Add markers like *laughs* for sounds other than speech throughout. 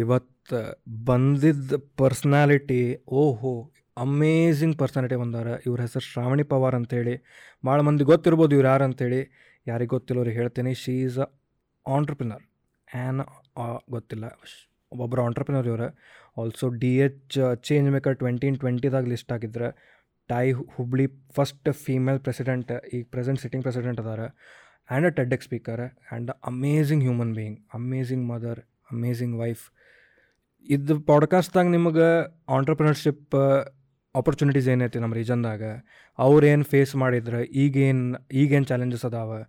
ಇವತ್ತು ಬಂದಿದ್ದ ಪರ್ಸ್ನಾಲಿಟಿ, ಓಹೋ ಅಮೇಝಿಂಗ್ ಪರ್ಸನಾಲಿಟಿ ಬಂದಾರ ಇವ್ರ ಹೆಸರು ಶ್ರಾವಣಿ ಪವಾರ್ ಅಂತೇಳಿ. ಭಾಳ ಮಂದಿ ಗೊತ್ತಿರ್ಬೋದು ಇವ್ರು ಯಾರು ಅಂತೇಳಿ. ಯಾರಿಗೆ ಗೊತ್ತಿಲ್ಲ ಅವ್ರಿಗೆ ಹೇಳ್ತೀನಿ she is a entrepreneur an ಗೊತ್ತಿಲ್ಲ. ಒಬ್ಬೊಬ್ಬರು ಆಂಟ್ರಪ್ರಿನರ್ ಇವರು. Also D H change maker twenty ಟ್ವೆಂಟಿದಾಗ list ಆಗಿದ್ರೆ TiE Hubli first female president ಈಗ ಪ್ರೆಸೆಂಟ್ ಸಿಟ್ಟಿಂಗ್ ಪ್ರೆಸಿಡೆಂಟ್ ಅದಾರ. And a TED speaker and amazing human being amazing mother amazing wife ಇದು ಪಾಡ್ಕಾಸ್ಟ್ದಾಗ ನಿಮಗೆ entrepreneurship opportunities ಏನೈತಿ ನಮ್ಮ ರೀಜನ್ದಾಗ ಅವ್ರೇನು ಫೇಸ್ ಮಾಡಿದ್ರೆ, ಈಗೇನು ಈಗೇನು ಚಾಲೆಂಜಸ್ ಅದಾವ?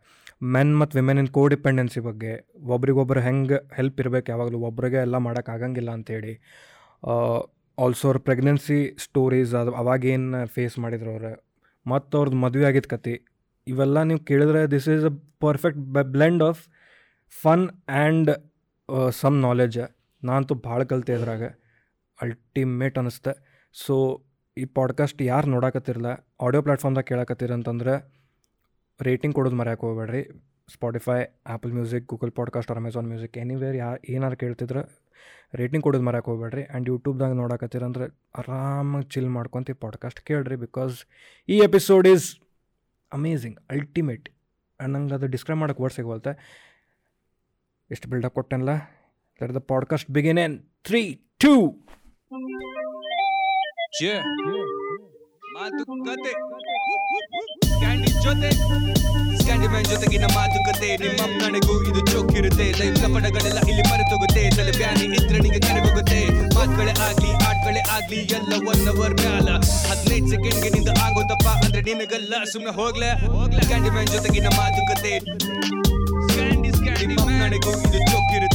ಮೆನ್ ಮತ್ತು ವಿಮೆನ್ ಇನ್ ಕೋ ಡಿಪೆಂಡೆನ್ಸಿ ಬಗ್ಗೆ, ಒಬ್ರಿಗೊಬ್ರು ಹೆಂಗೆ ಹೆಲ್ಪ್ ಇರಬೇಕು ಯಾವಾಗಲೂ, ಒಬ್ರಿಗೆ ಎಲ್ಲ ಮಾಡೋಕ್ಕಾಗಂಗಿಲ್ಲ ಅಂತೇಳಿ ಆಲ್ಸೋ ಅವ್ರ ಪ್ರೆಗ್ನೆನ್ಸಿ ಸ್ಟೋರೀಸ್ ಅದು ಅವಾಗೇನು ಫೇಸ್ ಮಾಡಿದ್ರು ಅವ್ರು? ಮತ್ತು ಅವ್ರದ್ದು ಮದುವೆ ಆಗಿದ್ದ ಕತೆ ಇವೆಲ್ಲ ನೀವು ಕೇಳಿದ್ರೆ this is a perfect blend of fun and some knowledge ನಾನಂತೂ ಭಾಳ ಕಲಿತೆ ಇದ್ರಾಗ ಅಲ್ಟಿಮೇಟ್ ಅನ್ನಿಸ್ತೆ ಸೊ ಈ ಪಾಡ್ಕಾಸ್ಟ್ ಯಾರು ನೋಡಾಕತ್ತಿರಲ್ಲ ಆಡಿಯೋ ಪ್ಲ್ಯಾಟ್ಫಾರ್ಮ್ದಾಗ ಕೇಳಕತ್ತೀರ ಅಂತಂದ್ರೆ ರೇಟಿಂಗ್ ಕೊಡೋದು ಮರ್ಯಾಕೆ ಹೋಗಬೇಡ್ರಿ. Spotify Apple Music Google Podcast or Amazon Music anywhere ಯಾರು ಏನಾರು ಕೇಳ್ತಿದ್ರೆ ರೇಟಿಂಗ್ ಕೊಡೋದು ಮರ್ಯಾಕೆ ಹೋಗಬೇಡ್ರಿ. ಆ್ಯಂಡ್ ಯೂಟ್ಯೂಬ್ದಾಗ ನೋಡಕತ್ತೀರ ಅಂದ್ರೆ ಆರಾಮಾಗಿ ಚಿಲ್ ಮಾಡ್ಕೊಂತ ಈ ಪಾಡ್ಕಾಸ್ಟ್ ಕೇಳ್ರಿ ಬಿಕಾಸ್ ಈ episode is amazing ultimate and ನಂಗೆ ಅದು ಡಿಸ್ಕ್ರೈಬ್ ಮಾಡೋಕ್ಕೆ ವರ್ಡ್ ಸಿಗೋಲ್ತೆ ಎಷ್ಟು ಬಿಲ್ಡಪ್ ಕೊಟ್ಟೆನಲ್ಲ? Let the podcast begin in three two Yeah. ಮಾತುಕತೆ ಸ್ಕ್ಯಾಂಡಿ ಜೊತೆ ಸ್ಕ್ಯಾಂಡಿ ಮ್ಯಾನ್ ಜೊತೆಗಿನ ಮಾತುಕತೆ ನಿಮ್ಮ ನನಗೂ ಇದು ಚೊಕ್ಕಿರುತ್ತೆ ದೈವಿಕ ಪಡಗಳೆಲ್ಲ ಇಲ್ಲಿ ಮರೆತೋಗುತ್ತೆ ತಲೆ ಬ್ಯಾನಿ ಇದ್ರೆ ನಿಂಗೆ ಕರೆಗೋಗುತ್ತೆ ಮಾತುಗಳೇ ಆಗ್ಲಿ ಆಟಗಳೇ ಆಗ್ಲಿ ಎಲ್ಲ ಒನ್ ಅವರ್ ಮ್ಯಾಲ ಹದಿನೈದು ಸೆಕೆಂಡ್ಗೆ ನಿಂದ ಆಗೋದಪ್ಪ ಅಂದ್ರೆ ನಿನಗಲ್ಲ ಹೋಗ್ಲೇ ಹೋಗ್ಲೆ ಕ್ಯಾಂಡಿ ಮ್ಯಾನ್ ಜೊತೆಗಿನ ಮಾತುಕತೆ ಸ್ಕ್ಯಾಂಡಿ ಸ್ಕ್ಯಾಂಡಿ ನಿಮ್ಮ ನನಗೂ ಇದು ಚೊಕ್ಕಿರುತ್ತೆ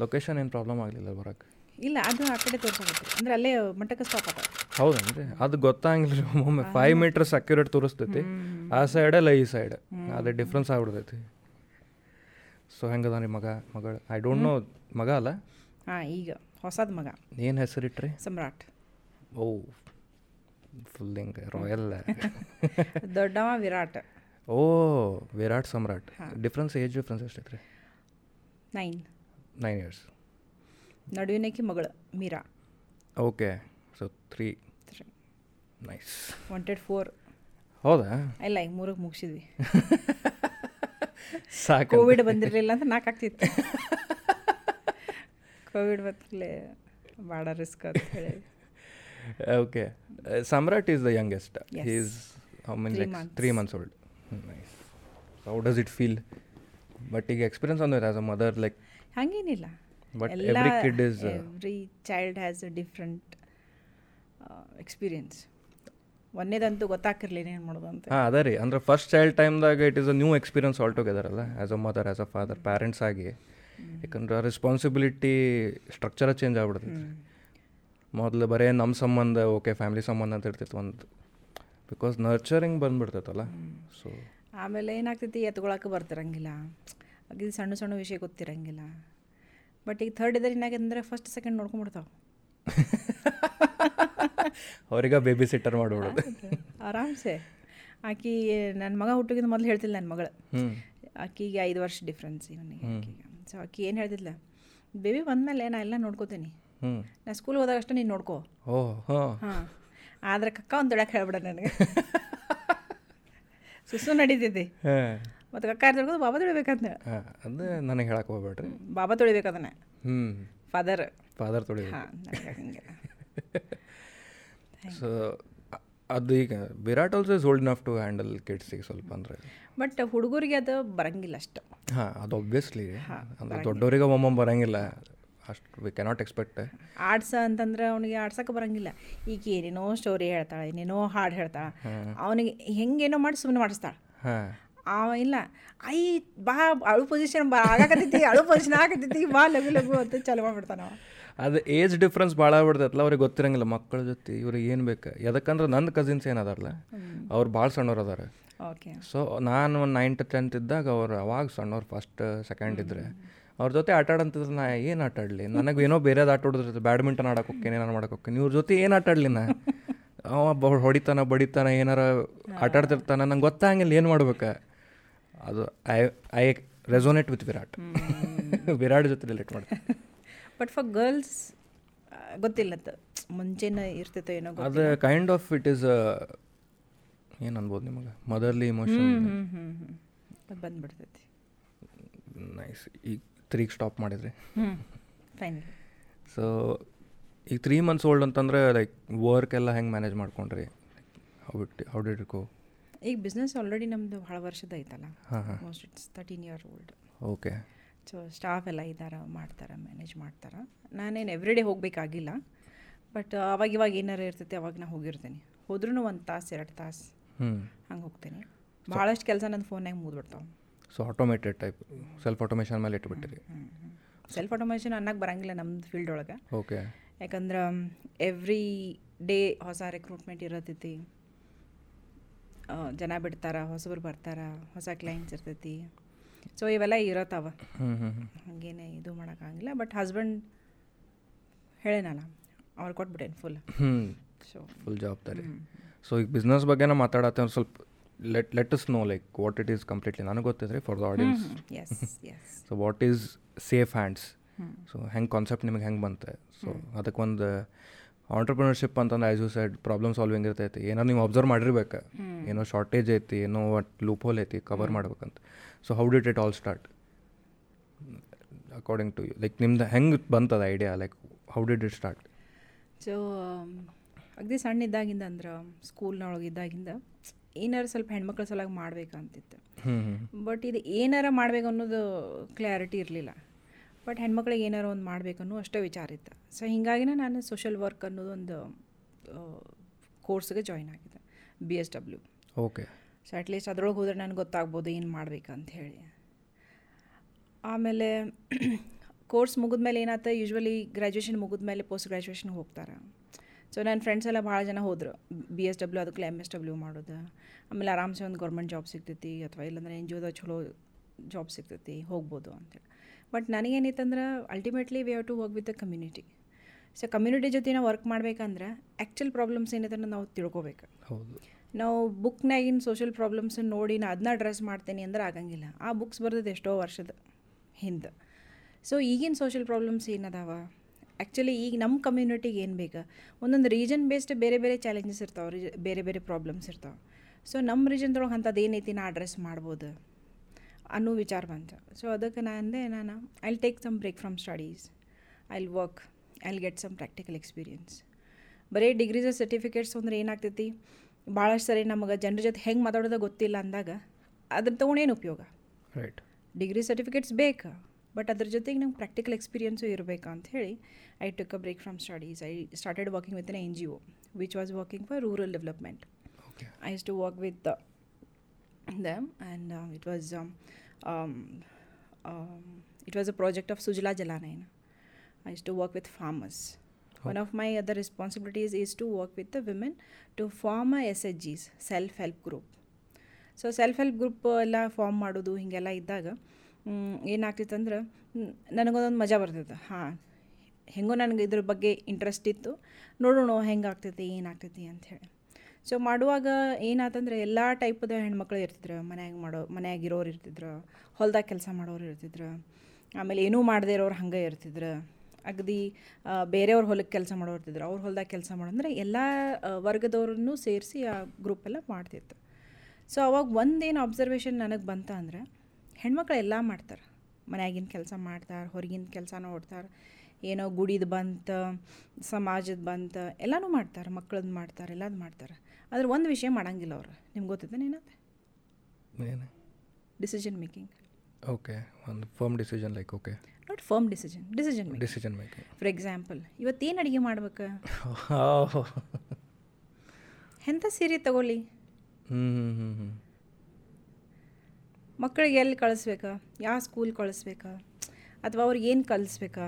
ಲೊಕೇಶನ್ ಏನು ಪ್ರಾಬ್ಲಮ್ ಆಗಲಿಲ್ಲ ಬರೋಕ್ಕೆ? ಇಲ್ಲ ಅದು ಆ ಕಡೆ ತೋರಿಸ್ಬೇಕು ಅಂದ್ರೆ ಅಲ್ಲೇ ಮಟ್ಟಕ್ಕೆ ಸ್ಟಾಪ್ ಆತ. ಹೌದನ್ರಿ? ಅದು ಗೊತ್ತಾಗಿಲ್ಲ ರೀ ಒಮ್ಮೊಮ್ಮೆ ಫೈವ್ ಮೀಟರ್ಸ್ ಅಕ್ಯುರೇಟ್ ತೋರಿಸ್ತೈತಿ. ಆ ಸೈಡಲ್ಲ ಈ ಸೈಡ್ ಅದು ಡಿಫ್ರೆನ್ಸ್ ಆಗ್ಬಿಡ್ತೈತಿ. ಸೊ ಹೆಂಗದ ರೀ ಮಗ ಮಗಳು? ಐ ಡೋಂಟ್ ನೋ ಮಗ ಅಲ್ಲ? ಹಾಂ ಈಗ. ಹೊಸದ ಮಗ. ಏನು ಹೆಸರಿಟ್ರಿ ಸಮ್ರಾಟ್. ಓ ಫುಲ್ ಹಿಂಗೆ ರಾಯಲ್ ದೊಡ್ಡವ ವಿರಾಟ್. ಓ Virat Samrat. Difference age difference ಎಷ್ಟೈತ್ರಿ ನೈನ್ ನೈನ್ ಇಯರ್ಸ್ ನಡುವಿನಕಿ ಮಗಳು Meera. Okay so three nice wanted four ಹೌದಾ? ಇಲ್ಲ ಈಗ ಮೂರಕ್ಕೆ ಮುಗಿಸಿದ್ವಿ. *laughs* ಸಾಕು ಕೋವಿಡ್ ಬಂದಿರಲಿಲ್ಲ ಅಂತ ನಾಲ್ಕು ಆಗ್ತಿತ್ತು. ಕೋವಿಡ್ ಬಂದಲೇ ಭಾಳ ರಿಸ್ಕ್ ಅಂತ ಹೇಳಿ. Okay Samrat is the youngest Yes. Is how many like months. Three months old nice how does it feel but ಈಗ ಎಕ್ಸ್ಪೀರಿಯನ್ಸ್ ಅಂದ್ರೆ ಆಸ್ ಅ ಮದರ್ ಲೈಕ್ ಹಾಗೇನಿಲ್ಲ. Every child has a different experience ಒಂದೇದಂತೂ ಗೊತ್ತಾಕಿರಲಿಲ್ಲ ಏನು ಮಾಡೋದು ಅಂತ. ಹಾಂ ಅದೇ ರೀ. ಅಂದ್ರೆ ಫಸ್ಟ್ ಚೈಲ್ಡ್ ಟೈಮ್ದಾಗ it is a new experience altogether ಅಲ್ಲ as a mother as a father parents ಆಗಿ. ಯಾಕಂದ್ರೆ ರೆಸ್ಪಾನ್ಸಿಬಿಲಿಟಿ ಸ್ಟ್ರಕ್ಚರ ಚೇಂಜ್ ಆಗ್ಬಿಡ್ತೈತಿ ಮೊದಲು ಬರೀ ನಮ್ಮ ಸಂಬಂಧ ಓಕೆ ಫ್ಯಾಮಿಲಿ ಸಂಬಂಧ ಅಂತ ಇರ್ತೈತೆ ಒಂದು. ಬಿಕಾಸ್ ನರ್ಚರಿಂಗ್ ಬಂದ್ಬಿಡ್ತೈತಲ್ಲ ಸೊ ಆಮೇಲೆ ಏನಾಗ್ತೈತಿ ಎತ್ಕೊಳಕ್ಕೆ ಬರ್ತಿರಂಗಿಲ್ಲ. ಅದು ಸಣ್ಣ ಸಣ್ಣ ವಿಷಯ ಗೊತ್ತಿರಂಗಿಲ್ಲ. ಬಟ್ ಈಗ ಥರ್ಡ್ ಇದ್ರೆ ಅಂದ್ರೆ ಫಸ್ಟ್ ಸೆಕೆಂಡ್ ನೋಡ್ಕೊಂಡ್ಬಿಡ್ತಾವೆ ಅವ್ರಿಗೆ ಬೇಬಿ ಸಿಟ್ಟರ್ ಮಾಡಿಬಿಡೋದು ಆರಾಮ್ಸೆ. ಆಕಿ ನನ್ನ ಮಗ ಹುಟ್ಟಿಗಿಂತ ಮೊದಲು ಹೇಳ್ತಿಲ್ಲ ನನ್ನ ಮಗಳು. ಆಕಿಗೆ ಐದು ವರ್ಷ ಡಿಫ್ರೆನ್ಸ್ ಇವನಿಗೆ ಆಕಿಗೆ. ಸೊ ಆಕಿ ಏನು ಹೇಳ್ತಿದ್ಲ? ಬೇಬಿ ಬಂದಮೇಲೆ ನಾ ಎಲ್ಲ ನೋಡ್ಕೋತೀನಿ. ನಾ ಸ್ಕೂಲ್ ಹೋದಾಗ ಅಷ್ಟೇ ನೀನು ನೋಡ್ಕೋ. ಓ ಹಾಂ. ಆದ್ರೆ ಕಕ್ಕ ಒಂದು ದೊಡಕ್ಕೆ ಹೇಳ್ಬಿಡ ನನಗೆ. *laughs* ಸುಸ್ಸು ನಡೀತಿದ್ದೆ ಮತ್ತು ಕಕ್ಕ ಇರ್ತಿರ್ಬೋದು ಬಾಬಾ ತೊಳಿಬೇಕಂತ ಹಾಂ ಅದು ನನಗೆ ಹೇಳಕ್ಕೆ ಹೋಗ್ಬೇಡ್ರಿ. ಬಾಬಾ ತೊಳಿಬೇಕು ಅದನ್ನ. ಹ್ಞೂ ಫಾದರ್ ಫಾದರ್ ತೊಳಿ ಹಾಂ ನನಗೆ ಹಂಗೆ ಸೊ ಅದು ಈಗ Virat also is old enough to handle ಕಿಡ್ಸಿಗೆ ಸ್ವಲ್ಪ ಅಂದರೆ. ಬಟ್ ಹುಡುಗರಿಗೆ ಅದು ಬರಂಗಿಲ್ಲ ಅಷ್ಟು. ಹಾಂ ಅದು ಒಬ್ವಿಯಸ್ಲಿ ಅಂದ್ರೆ ದೊಡ್ಡವರಿಗೆ ಒಮ್ಮೊಮ್ಮೆ ಬರಂಗಿಲ್ಲ. ಅಷ್ಟು ವಿ ಕೆನಾಟ್ ಎಕ್ಸ್ಪೆಕ್ಟ್ ಆಡ್ಸ ಅಂತಂದ್ರೆ ಅವನಿಗೆ ಆಡ್ಸಕ್ಕೆ ಬರಂಗಿಲ್ಲ. ಈಗ ಏನೇನೋ ಸ್ಟೋರಿ ಹೇಳ್ತಾಳೆ ಏನೇನೋ ಹಾಡು ಹೇಳ್ತಾಳೆ. ಅವನಿಗೆ ಹೆಂಗೇನೋ ಮಾಡಿ ಸುಮ್ಮನೆ ಮಾಡಿಸ್ತಾಳೆ. ಹಾಂ. ಅವ ಇಲ್ಲ. ಐ ಬಾ ಅಳು ಪೊಸಿಷನ್ ಬಾ ಆಗಾಕತ್ತೈತಿ ಅಳು ಪೊಸಿಷನ್ ಆಗತ್ತೈತಿ ಬಾ ಲಘು ಲಘು ಅಂತ ಚಾಲು ಮಾಡ್ಬಿಡ್ತಾನ ಅದು ಏಜ್ ಡಿಫ್ರೆನ್ಸ್ ಭಾಳ ಆಗ್ಬಿಡ್ತೈತಲ್ಲ ಅವ್ರಿಗೆ ಗೊತ್ತಿರಂಗಿಲ್ಲ ಮಕ್ಕಳ ಜೊತೆ ಇವ್ರಿಗೆ ಏನು ಬೇಕು? ಯಾಕಂದ್ರೆ ನನ್ನ ಕಸಿನ್ಸ್ ಏನದಾರಲ್ಲ ಅವ್ರು ಭಾಳ ಸಣ್ಣವ್ರು ಅದಾರ. ಓಕೆ. ಸೊ ನಾನು ಒಂದು ನೈನ್ತ್ ಟೆಂತ್ ಇದ್ದಾಗ ಅವ್ರು ಅವಾಗ ಸಣ್ಣವ್ರು ಫಸ್ಟ್ ಸೆಕೆಂಡ್ ಇದ್ದರೆ ಅವ್ರ ಜೊತೆ ಆಟ ಆಡಂತಿದ್ರೆ ನಾ ಏನು ಆಟ ಆಡಲಿ? ನನಗೆ ಏನೋ ಬೇರೆದು ಆಟ ಆಡೋದಿರ್ತದೆ ಬ್ಯಾಡ್ಮಿಂಟನ್ ಆಡಕ್ಕೆ ಹೋಗ್ತೀನಿ ಏನಾರು ಮಾಡಕ್ಕೆ ಹೋಗ್ತೀನಿ ಇವ್ರ ಜೊತೆ ಏನು ಆಟ ಆಡಲಿ ನಾ? ಅವ ಹೊಡಿತಾನ ಬಡಿತಾನ ಏನಾರ ಆಟಾಡ್ತಿರ್ತಾನ ನಂಗೆ ಗೊತ್ತಾಗಿಲ್ಲ ಏನು ಮಾಡ್ಬೇಕು. ಅದು I I resonate with Virat. *laughs* Virat ಜೊತೆ ರಿಲೇಟ್ ಮಾಡ್ತೀನಿ. ಬಟ್ ಫಾರ್ ಗರ್ಲ್ಸ್ ಗೊತ್ತಿಲ್ಲ ಮುಂಚೆನ ಇರ್ತೈತೆ ಏನೋ ಅದು ಕೈಂಡ್ ಆಫ್ ಇಟ್ ಈಸ್ ಏನು ಅನ್ಬೋದು ನಿಮಗೆ? ಮದರ್ಲಿ ಇಮೋಷನ್ ಬಂದ್ಬಿಡ್ತೈತಿ. ನೈಸ್ ಈಗ ತ್ರೀಗೆ ಸ್ಟಾಪ್ ಮಾಡಿದ್ರಿ. ಸೊ ಈಗ ತ್ರೀ ಮಂತ್ಸ್ ಓಲ್ಡ್ ಅಂತಂದ್ರೆ ಲೈಕ್ ವರ್ಕ್ ಎಲ್ಲ ಹೆಂಗೆ ಮ್ಯಾನೇಜ್ ಮಾಡ್ಕೊಂಡ್ರಿ? How it how did go ಈಗ ಬಿಸ್ನೆಸ್ ಆಲ್ರೆಡಿ ನಮ್ಮದು ಭಾಳ ವರ್ಷದ ಐತಲ್ಲ. Most it's thirteen year old okay so staff ಎಲ್ಲ ಇದ್ದಾರೆ ಮಾಡ್ತಾರೆ ಮ್ಯಾನೇಜ್ ಮಾಡ್ತಾರೆ. ನಾನೇನು ಎವ್ರಿ ಡೇ ಹೋಗಬೇಕಾಗಿಲ್ಲ ಬಟ್ ಅವಾಗ ಇವಾಗ ಏನಾರು ಇರ್ತೈತೆ ಅವಾಗ ನಾ ಹೋಗಿರ್ತೀನಿ. ಹೋದ್ರೂ ಒಂದು ತಾಸು ಎರಡು ತಾಸು ಹಂಗೆ ಹೋಗ್ತೀನಿ. ಭಾಳಷ್ಟು ಕೆಲಸ ನನ್ನ ಫೋನ್ಯಾಗ ಮುಗಿದ್ಬಿಡ್ತಾವೆ so automated type self automation ಮೇಲೆ ಇಟ್ಬಿಟ್ಟಿರಿ. ಸೆಲ್ಫ್ ಆಟೋಮೇಷನ್ ಅನ್ನಕ್ಕೆ ಬರಂಗಿಲ್ಲ ನಮ್ಮದು ಫೀಲ್ಡ್ ಒಳಗೆ. ಓಕೆ ಯಾಕಂದ್ರೆ ಎವ್ರಿ ಡೇ ಹೊಸ ರೆಕ್ರೂಟ್ಮೆಂಟ್ ಇರತೈತಿ. ಜನ ಬಿಡ್ತಾರ ಹೊಸಬ್ರು ಬರ್ತಾರ ಹೊಸ ಕ್ಲೈಂಟ್ಸ್ ಇರ್ತೈತಿ. ಸೊ ಇವೆಲ್ಲ ಇರತ್ತವ. ಹಂಗೇನೆ ಇದು ಮಾಡೋಕ್ಕಾಗಿಲ್ಲ ಬಟ್ ಹಸ್ಬೆಂಡ್ ಹೇಳೇನಲ್ಲ ಅವ್ರು ಕೊಟ್ಬಿಟ್ಟೇನು ಫುಲ್ ಸೊ ಫುಲ್ ಜವಾಬ್ದಾರಿ. ಸೊ ಈಗ ಬಿಸ್ನೆಸ್ ಬಗ್ಗೆನ ಮಾತಾಡತ್ತೆ ಒಂದು ಸ್ವಲ್ಪ let let's know like what it is completely ನನಗೆ ಗೊತ್ತಿದ್ರೆ for the audience so what is safe hands so ಹೆಂಗೆ ಕಾನ್ಸೆಪ್ಟ್ ನಿಮಗೆ ಹೆಂಗೆ ಬಂತೆ? ಸೊ ಅದಕ್ಕೊಂದು ಆಂಟ್ರಪ್ರಿನರ್ಶಿಪ್ ಅಂತಂದ್ರೆ as you said problem solving ಇರ್ತೈತಿ. ಏನೋ ನೀವು ಅಬ್ಸರ್ವ್ ಮಾಡಿರ್ಬೇಕು. ಏನೋ ಶಾರ್ಟೇಜ್ ಐತಿ ಏನೋ ಒಟ್ ಲೂಪ್ ಹೋಲ್ ಐತಿ ಕವರ್ ಮಾಡ್ಬೇಕಂತ. So how did it all start according to you like ನಿಮ್ದು ಹೆಂಗೆ ಬಂತದ idea like how did it start so ಅಗದಿ ಸಣ್ಣ ಇದ್ದಾಗಿಂದ ಅಂದ್ರೆ ಸ್ಕೂಲ್ನೊಳಗೆ ಇದ್ದಾಗಿಂದ ಏನಾರು ಸ್ವಲ್ಪ ಹೆಣ್ಮಕ್ಳ ಸಲುವಾಗಿ ಮಾಡ್ಬೇಕಂತಿತ್ತು. ಬಟ್ ಇದು ಏನಾರ ಮಾಡ್ಬೇಕು ಅನ್ನೋದು ಕ್ಲಾರಿಟಿ ಇರಲಿಲ್ಲ. ಬಟ್ ಹೆಣ್ಮಕ್ಳಿಗೆ ಏನಾರು ಒಂದು ಮಾಡಬೇಕನ್ನೋ ಅಷ್ಟೇ ವಿಚಾರ ಇತ್ತು. ಸೊ ಹಿಂಗಾಗಿನೇ ನಾನು ಸೋಷಲ್ ವರ್ಕ್ ಅನ್ನೋದು ಒಂದು ಕೋರ್ಸ್ಗೆ ಜಾಯ್ನ್ ಆಗಿದ್ದೆ B S W okay so at least ಅದ್ರೊಳಗೆ ಹೋದ್ರೆ ನನಗೆ ಗೊತ್ತಾಗ್ಬೋದು ಏನು ಮಾಡ್ಬೇಕಂತ ಹೇಳಿ. ಆಮೇಲೆ *clears throat* ಕೋರ್ಸ್ ಮುಗಿದ್ಮೇಲೆ ಏನಾಯ್ತು ಯೂಶ್ವಲಿ ಗ್ರ್ಯಾಜುಯೇಷನ್ ಮುಗಿದ್ಮೇಲೆ ಪೋಸ್ಟ್ ಗ್ರ್ಯಾಜುಯೇಷನ್ ಹೋಗ್ತಾರೆ. ಸೊ ನನ್ನ ಫ್ರೆಂಡ್ಸ್ ಎಲ್ಲ ಭಾಳ ಜನ ಹೋದರು ಬಿ ಎಸ್ ಡಬ್ಲ್ಯೂ ಅದಕ್ಕೆ ಎಂ ಎಸ್ ಡಬ್ಲ್ಯೂ ಮಾಡೋದು. ಆಮೇಲೆ ಆರಾಮ್ಸೆ ಒಂದು ಗೌರ್ಮೆಂಟ್ ಜಾಬ್ ಸಿಗ್ತೈತಿ ಅಥವಾ ಇಲ್ಲಾಂದ್ರೆ ಎನ್ ಜಿ ಒದಾಗ ಚಲೋ ಜಾಬ್ ಸಿಗ್ತೈತಿ ಹೋಗ್ಬೋದು ಅಂತೇಳಿ but ನನಗೇನಿತ್ತಂದ್ರೆ ultimately we have to work with the community so community ಜೊತೆ ನಾವು ವರ್ಕ್ ಮಾಡ್ಬೇಕಂದ್ರೆ ಆ್ಯಕ್ಚುಲ್ ಪ್ರಾಬ್ಲಮ್ಸ್ ಏನಿದೆ ನಾವು ತಿಳ್ಕೊಬೇಕು. ಹೌದು. ನಾವು ಬುಕ್ನಾಗಿನ ಸೋಷಿಯಲ್ ಪ್ರಾಬ್ಲಮ್ಸ್ ನೋಡಿ ನಾ ಅದನ್ನ ಅಡ್ರೆಸ್ ಮಾಡ್ತೇನೆ ಅಂದ್ರೆ ಆಗಂಗಿಲ್ಲ. ಆ ಬುಕ್ಸ್ ಬರ್ದದ್ದು ಎಷ್ಟೋ ವರ್ಷದ ಹಿಂದೆ. ಸೊ ಈಗಿನ ಸೋಷಿಯಲ್ ಪ್ರಾಬ್ಲಮ್ಸ್ ಏನದಾವ? ಆ್ಯಕ್ಚುಲಿ ಈಗ ನಮ್ಮ ಕಮ್ಯುನಿಟಿಗೆ ಏನು ಬೇಕು? ಒಂದೊಂದು ರೀಜನ್ ಬೇಸ್ಡ್ ಬೇರೆ ಬೇರೆ ಚಾಲೆಂಜಸ್ ಇರ್ತಾವೆ ರೀ ಬೇರೆ ಬೇರೆ ಪ್ರಾಬ್ಲಮ್ಸ್ ಇರ್ತಾವೆ. ಸೊ ನಮ್ಮ ರೀಜನ್ದೊಳಗೆ ಅಂಥದ್ದು ಏನೈತಿ ನಾ ಅಡ್ರೆಸ್ ಮಾಡ್ಬೋದು. ಅನ್ನೋ ವಿಚಾರ ಬಂತು. ಸೊ ಅದಕ್ಕೆ ನಾನು ಅಂದೆ ನಾನು I'll take some break from studies I'll work I'll get some practical experience ಬರೀ ಡಿಗ್ರೀಸ್ ಸರ್ಟಿಫಿಕೇಟ್ಸ್ ಅಂದ್ರೆ ಏನಾಗ್ತೈತಿ? ಭಾಳಷ್ಟು ಸರಿ ನಮಗೆ ಜನರ ಜೊತೆ ಹೆಂಗೆ ಮಾತಾಡೋದು ಗೊತ್ತಿಲ್ಲ ಅಂದಾಗ ಅದ್ರ ತೊಗೊಂಡೇನು ಉಪಯೋಗ? ರೈಟ್ ಡಿಗ್ರಿ ಸರ್ಟಿಫಿಕೇಟ್ಸ್ ಬೇಕು ಬಟ್ ಅದ್ರ ಜೊತೆಗೆ ನಂಗೆ ಪ್ರಾಕ್ಟಿಕಲ್ ಎಕ್ಸ್ಪೀರಿಯನ್ಸು ಇರಬೇಕು ಅಂತ ಹೇಳಿ I took a break from studies I started working with an N G O which was working for rural development I used to work with them and it and um, um, um, um, it was a project of Sujala Jalanayana. I used to work with farmers. Oh. One of my other responsibilities is to work with the women to form a SHGs, self help group. So self help group ಎಲ್ಲ form ಮಾಡೋದು ಹೀಗೆಲ್ಲ ಇದ್ದಾಗ ಏನಾಗ್ತಿತ್ತಂದ್ರೆ ನನಗೊಂದೊಂದು ಮಜಾ ಬರ್ತೈತೆ ಹಾಂ ಹೆಂಗೋ ನನಗೆ ಇದ್ರ ಬಗ್ಗೆ ಇಂಟ್ರೆಸ್ಟ್ ಇತ್ತು ನೋಡೋಣ ಹೆಂಗೆ ಆಗ್ತೈತಿ ಏನಾಗ್ತೈತಿ ಅಂಥೇಳಿ ಸೊ ಮಾಡುವಾಗ ಏನಾತಂದ್ರೆ ಎಲ್ಲ ಟೈಪದ ಹೆಣ್ಮಕ್ಳು ಇರ್ತಿದ್ರು. ಮನ್ಯಾಗ ಮಾಡೋ ಮನ್ಯಾಗ ಇರೋರು ಇರ್ತಿದ್ರು. ಹೊಲ್ದಾಗ ಕೆಲಸ ಮಾಡೋರು ಇರ್ತಿದ್ರು. ಆಮೇಲೆ ಏನೂ ಮಾಡದೇ ಇರೋರು ಹಂಗೆ ಇರ್ತಿದ್ರು. ಅಗದಿ ಬೇರೆಯವ್ರ ಹೊಲಕ್ಕೆ ಕೆಲಸ ಮಾಡೋರು ಇರ್ತಿದ್ರು. ಅವ್ರ ಹೊಲ್ದಾಗ ಕೆಲಸ ಮಾಡೋಂದ್ರೆ ಎಲ್ಲ ವರ್ಗದವ್ರನ್ನೂ ಸೇರಿಸಿ ಆ ಗ್ರೂಪ್ ಎಲ್ಲ ಮಾಡ್ತಿತ್ತು. ಸೊ ಅವಾಗ ಒಂದೇನು ಅಬ್ಸರ್ವೇಷನ್ ನನಗೆ ಬಂತ ಅಂದ್ರೆ, ಹೆಣ್ಮಕ್ಳು ಎಲ್ಲ ಮಾಡ್ತಾರೆ. ಮನ್ಯಾಗಿನ ಕೆಲಸ ಮಾಡ್ತಾರೆ, ಹೊರಗಿನ ಕೆಲಸ ನೋಡ್ತಾರೆ. ಏನೋ ಗುಡಿದು ಬಂತ, ಸಮಾಜದ ಬಂತ, ಎಲ್ಲನೂ ಮಾಡ್ತಾರೆ. ಮಕ್ಕಳದ್ದು ಮಾಡ್ತಾರೆ, ಎಲ್ಲದು ಮಾಡ್ತಾರೆ. ಆದ್ರೆ ಒಂದು ವಿಷಯ ಮಾಡಂಗಿಲ್ಲ ಅವ್ರು. ನಿಮ್ಗೆ ಗೊತ್ತಿದೆ ಏನತ್ತೆ ಏನು? ಡಿಸಿಷನ್ ಮೇಕಿಂಗ್ ಓಕೆ ಒಂದು firm decision like okay not firm decision decision decision making for example ಇವತ್ತೇನು ಅಡುಗೆ ಮಾಡ್ಬೇಕು? ಎಂಥ ಸೀರೆ ತಗೊಳ್ಳಿ? ಮಕ್ಕಳಿಗೆ ಎಲ್ಲಿ ಕಳಿಸ್ಬೇಕಾ? ಯಾವ ಸ್ಕೂಲ್ ಕಳಿಸ್ಬೇಕಾ? ಅಥವಾ ಅವ್ರಿಗೆ ಏನು ಕಲಿಸ್ಬೇಕಾ?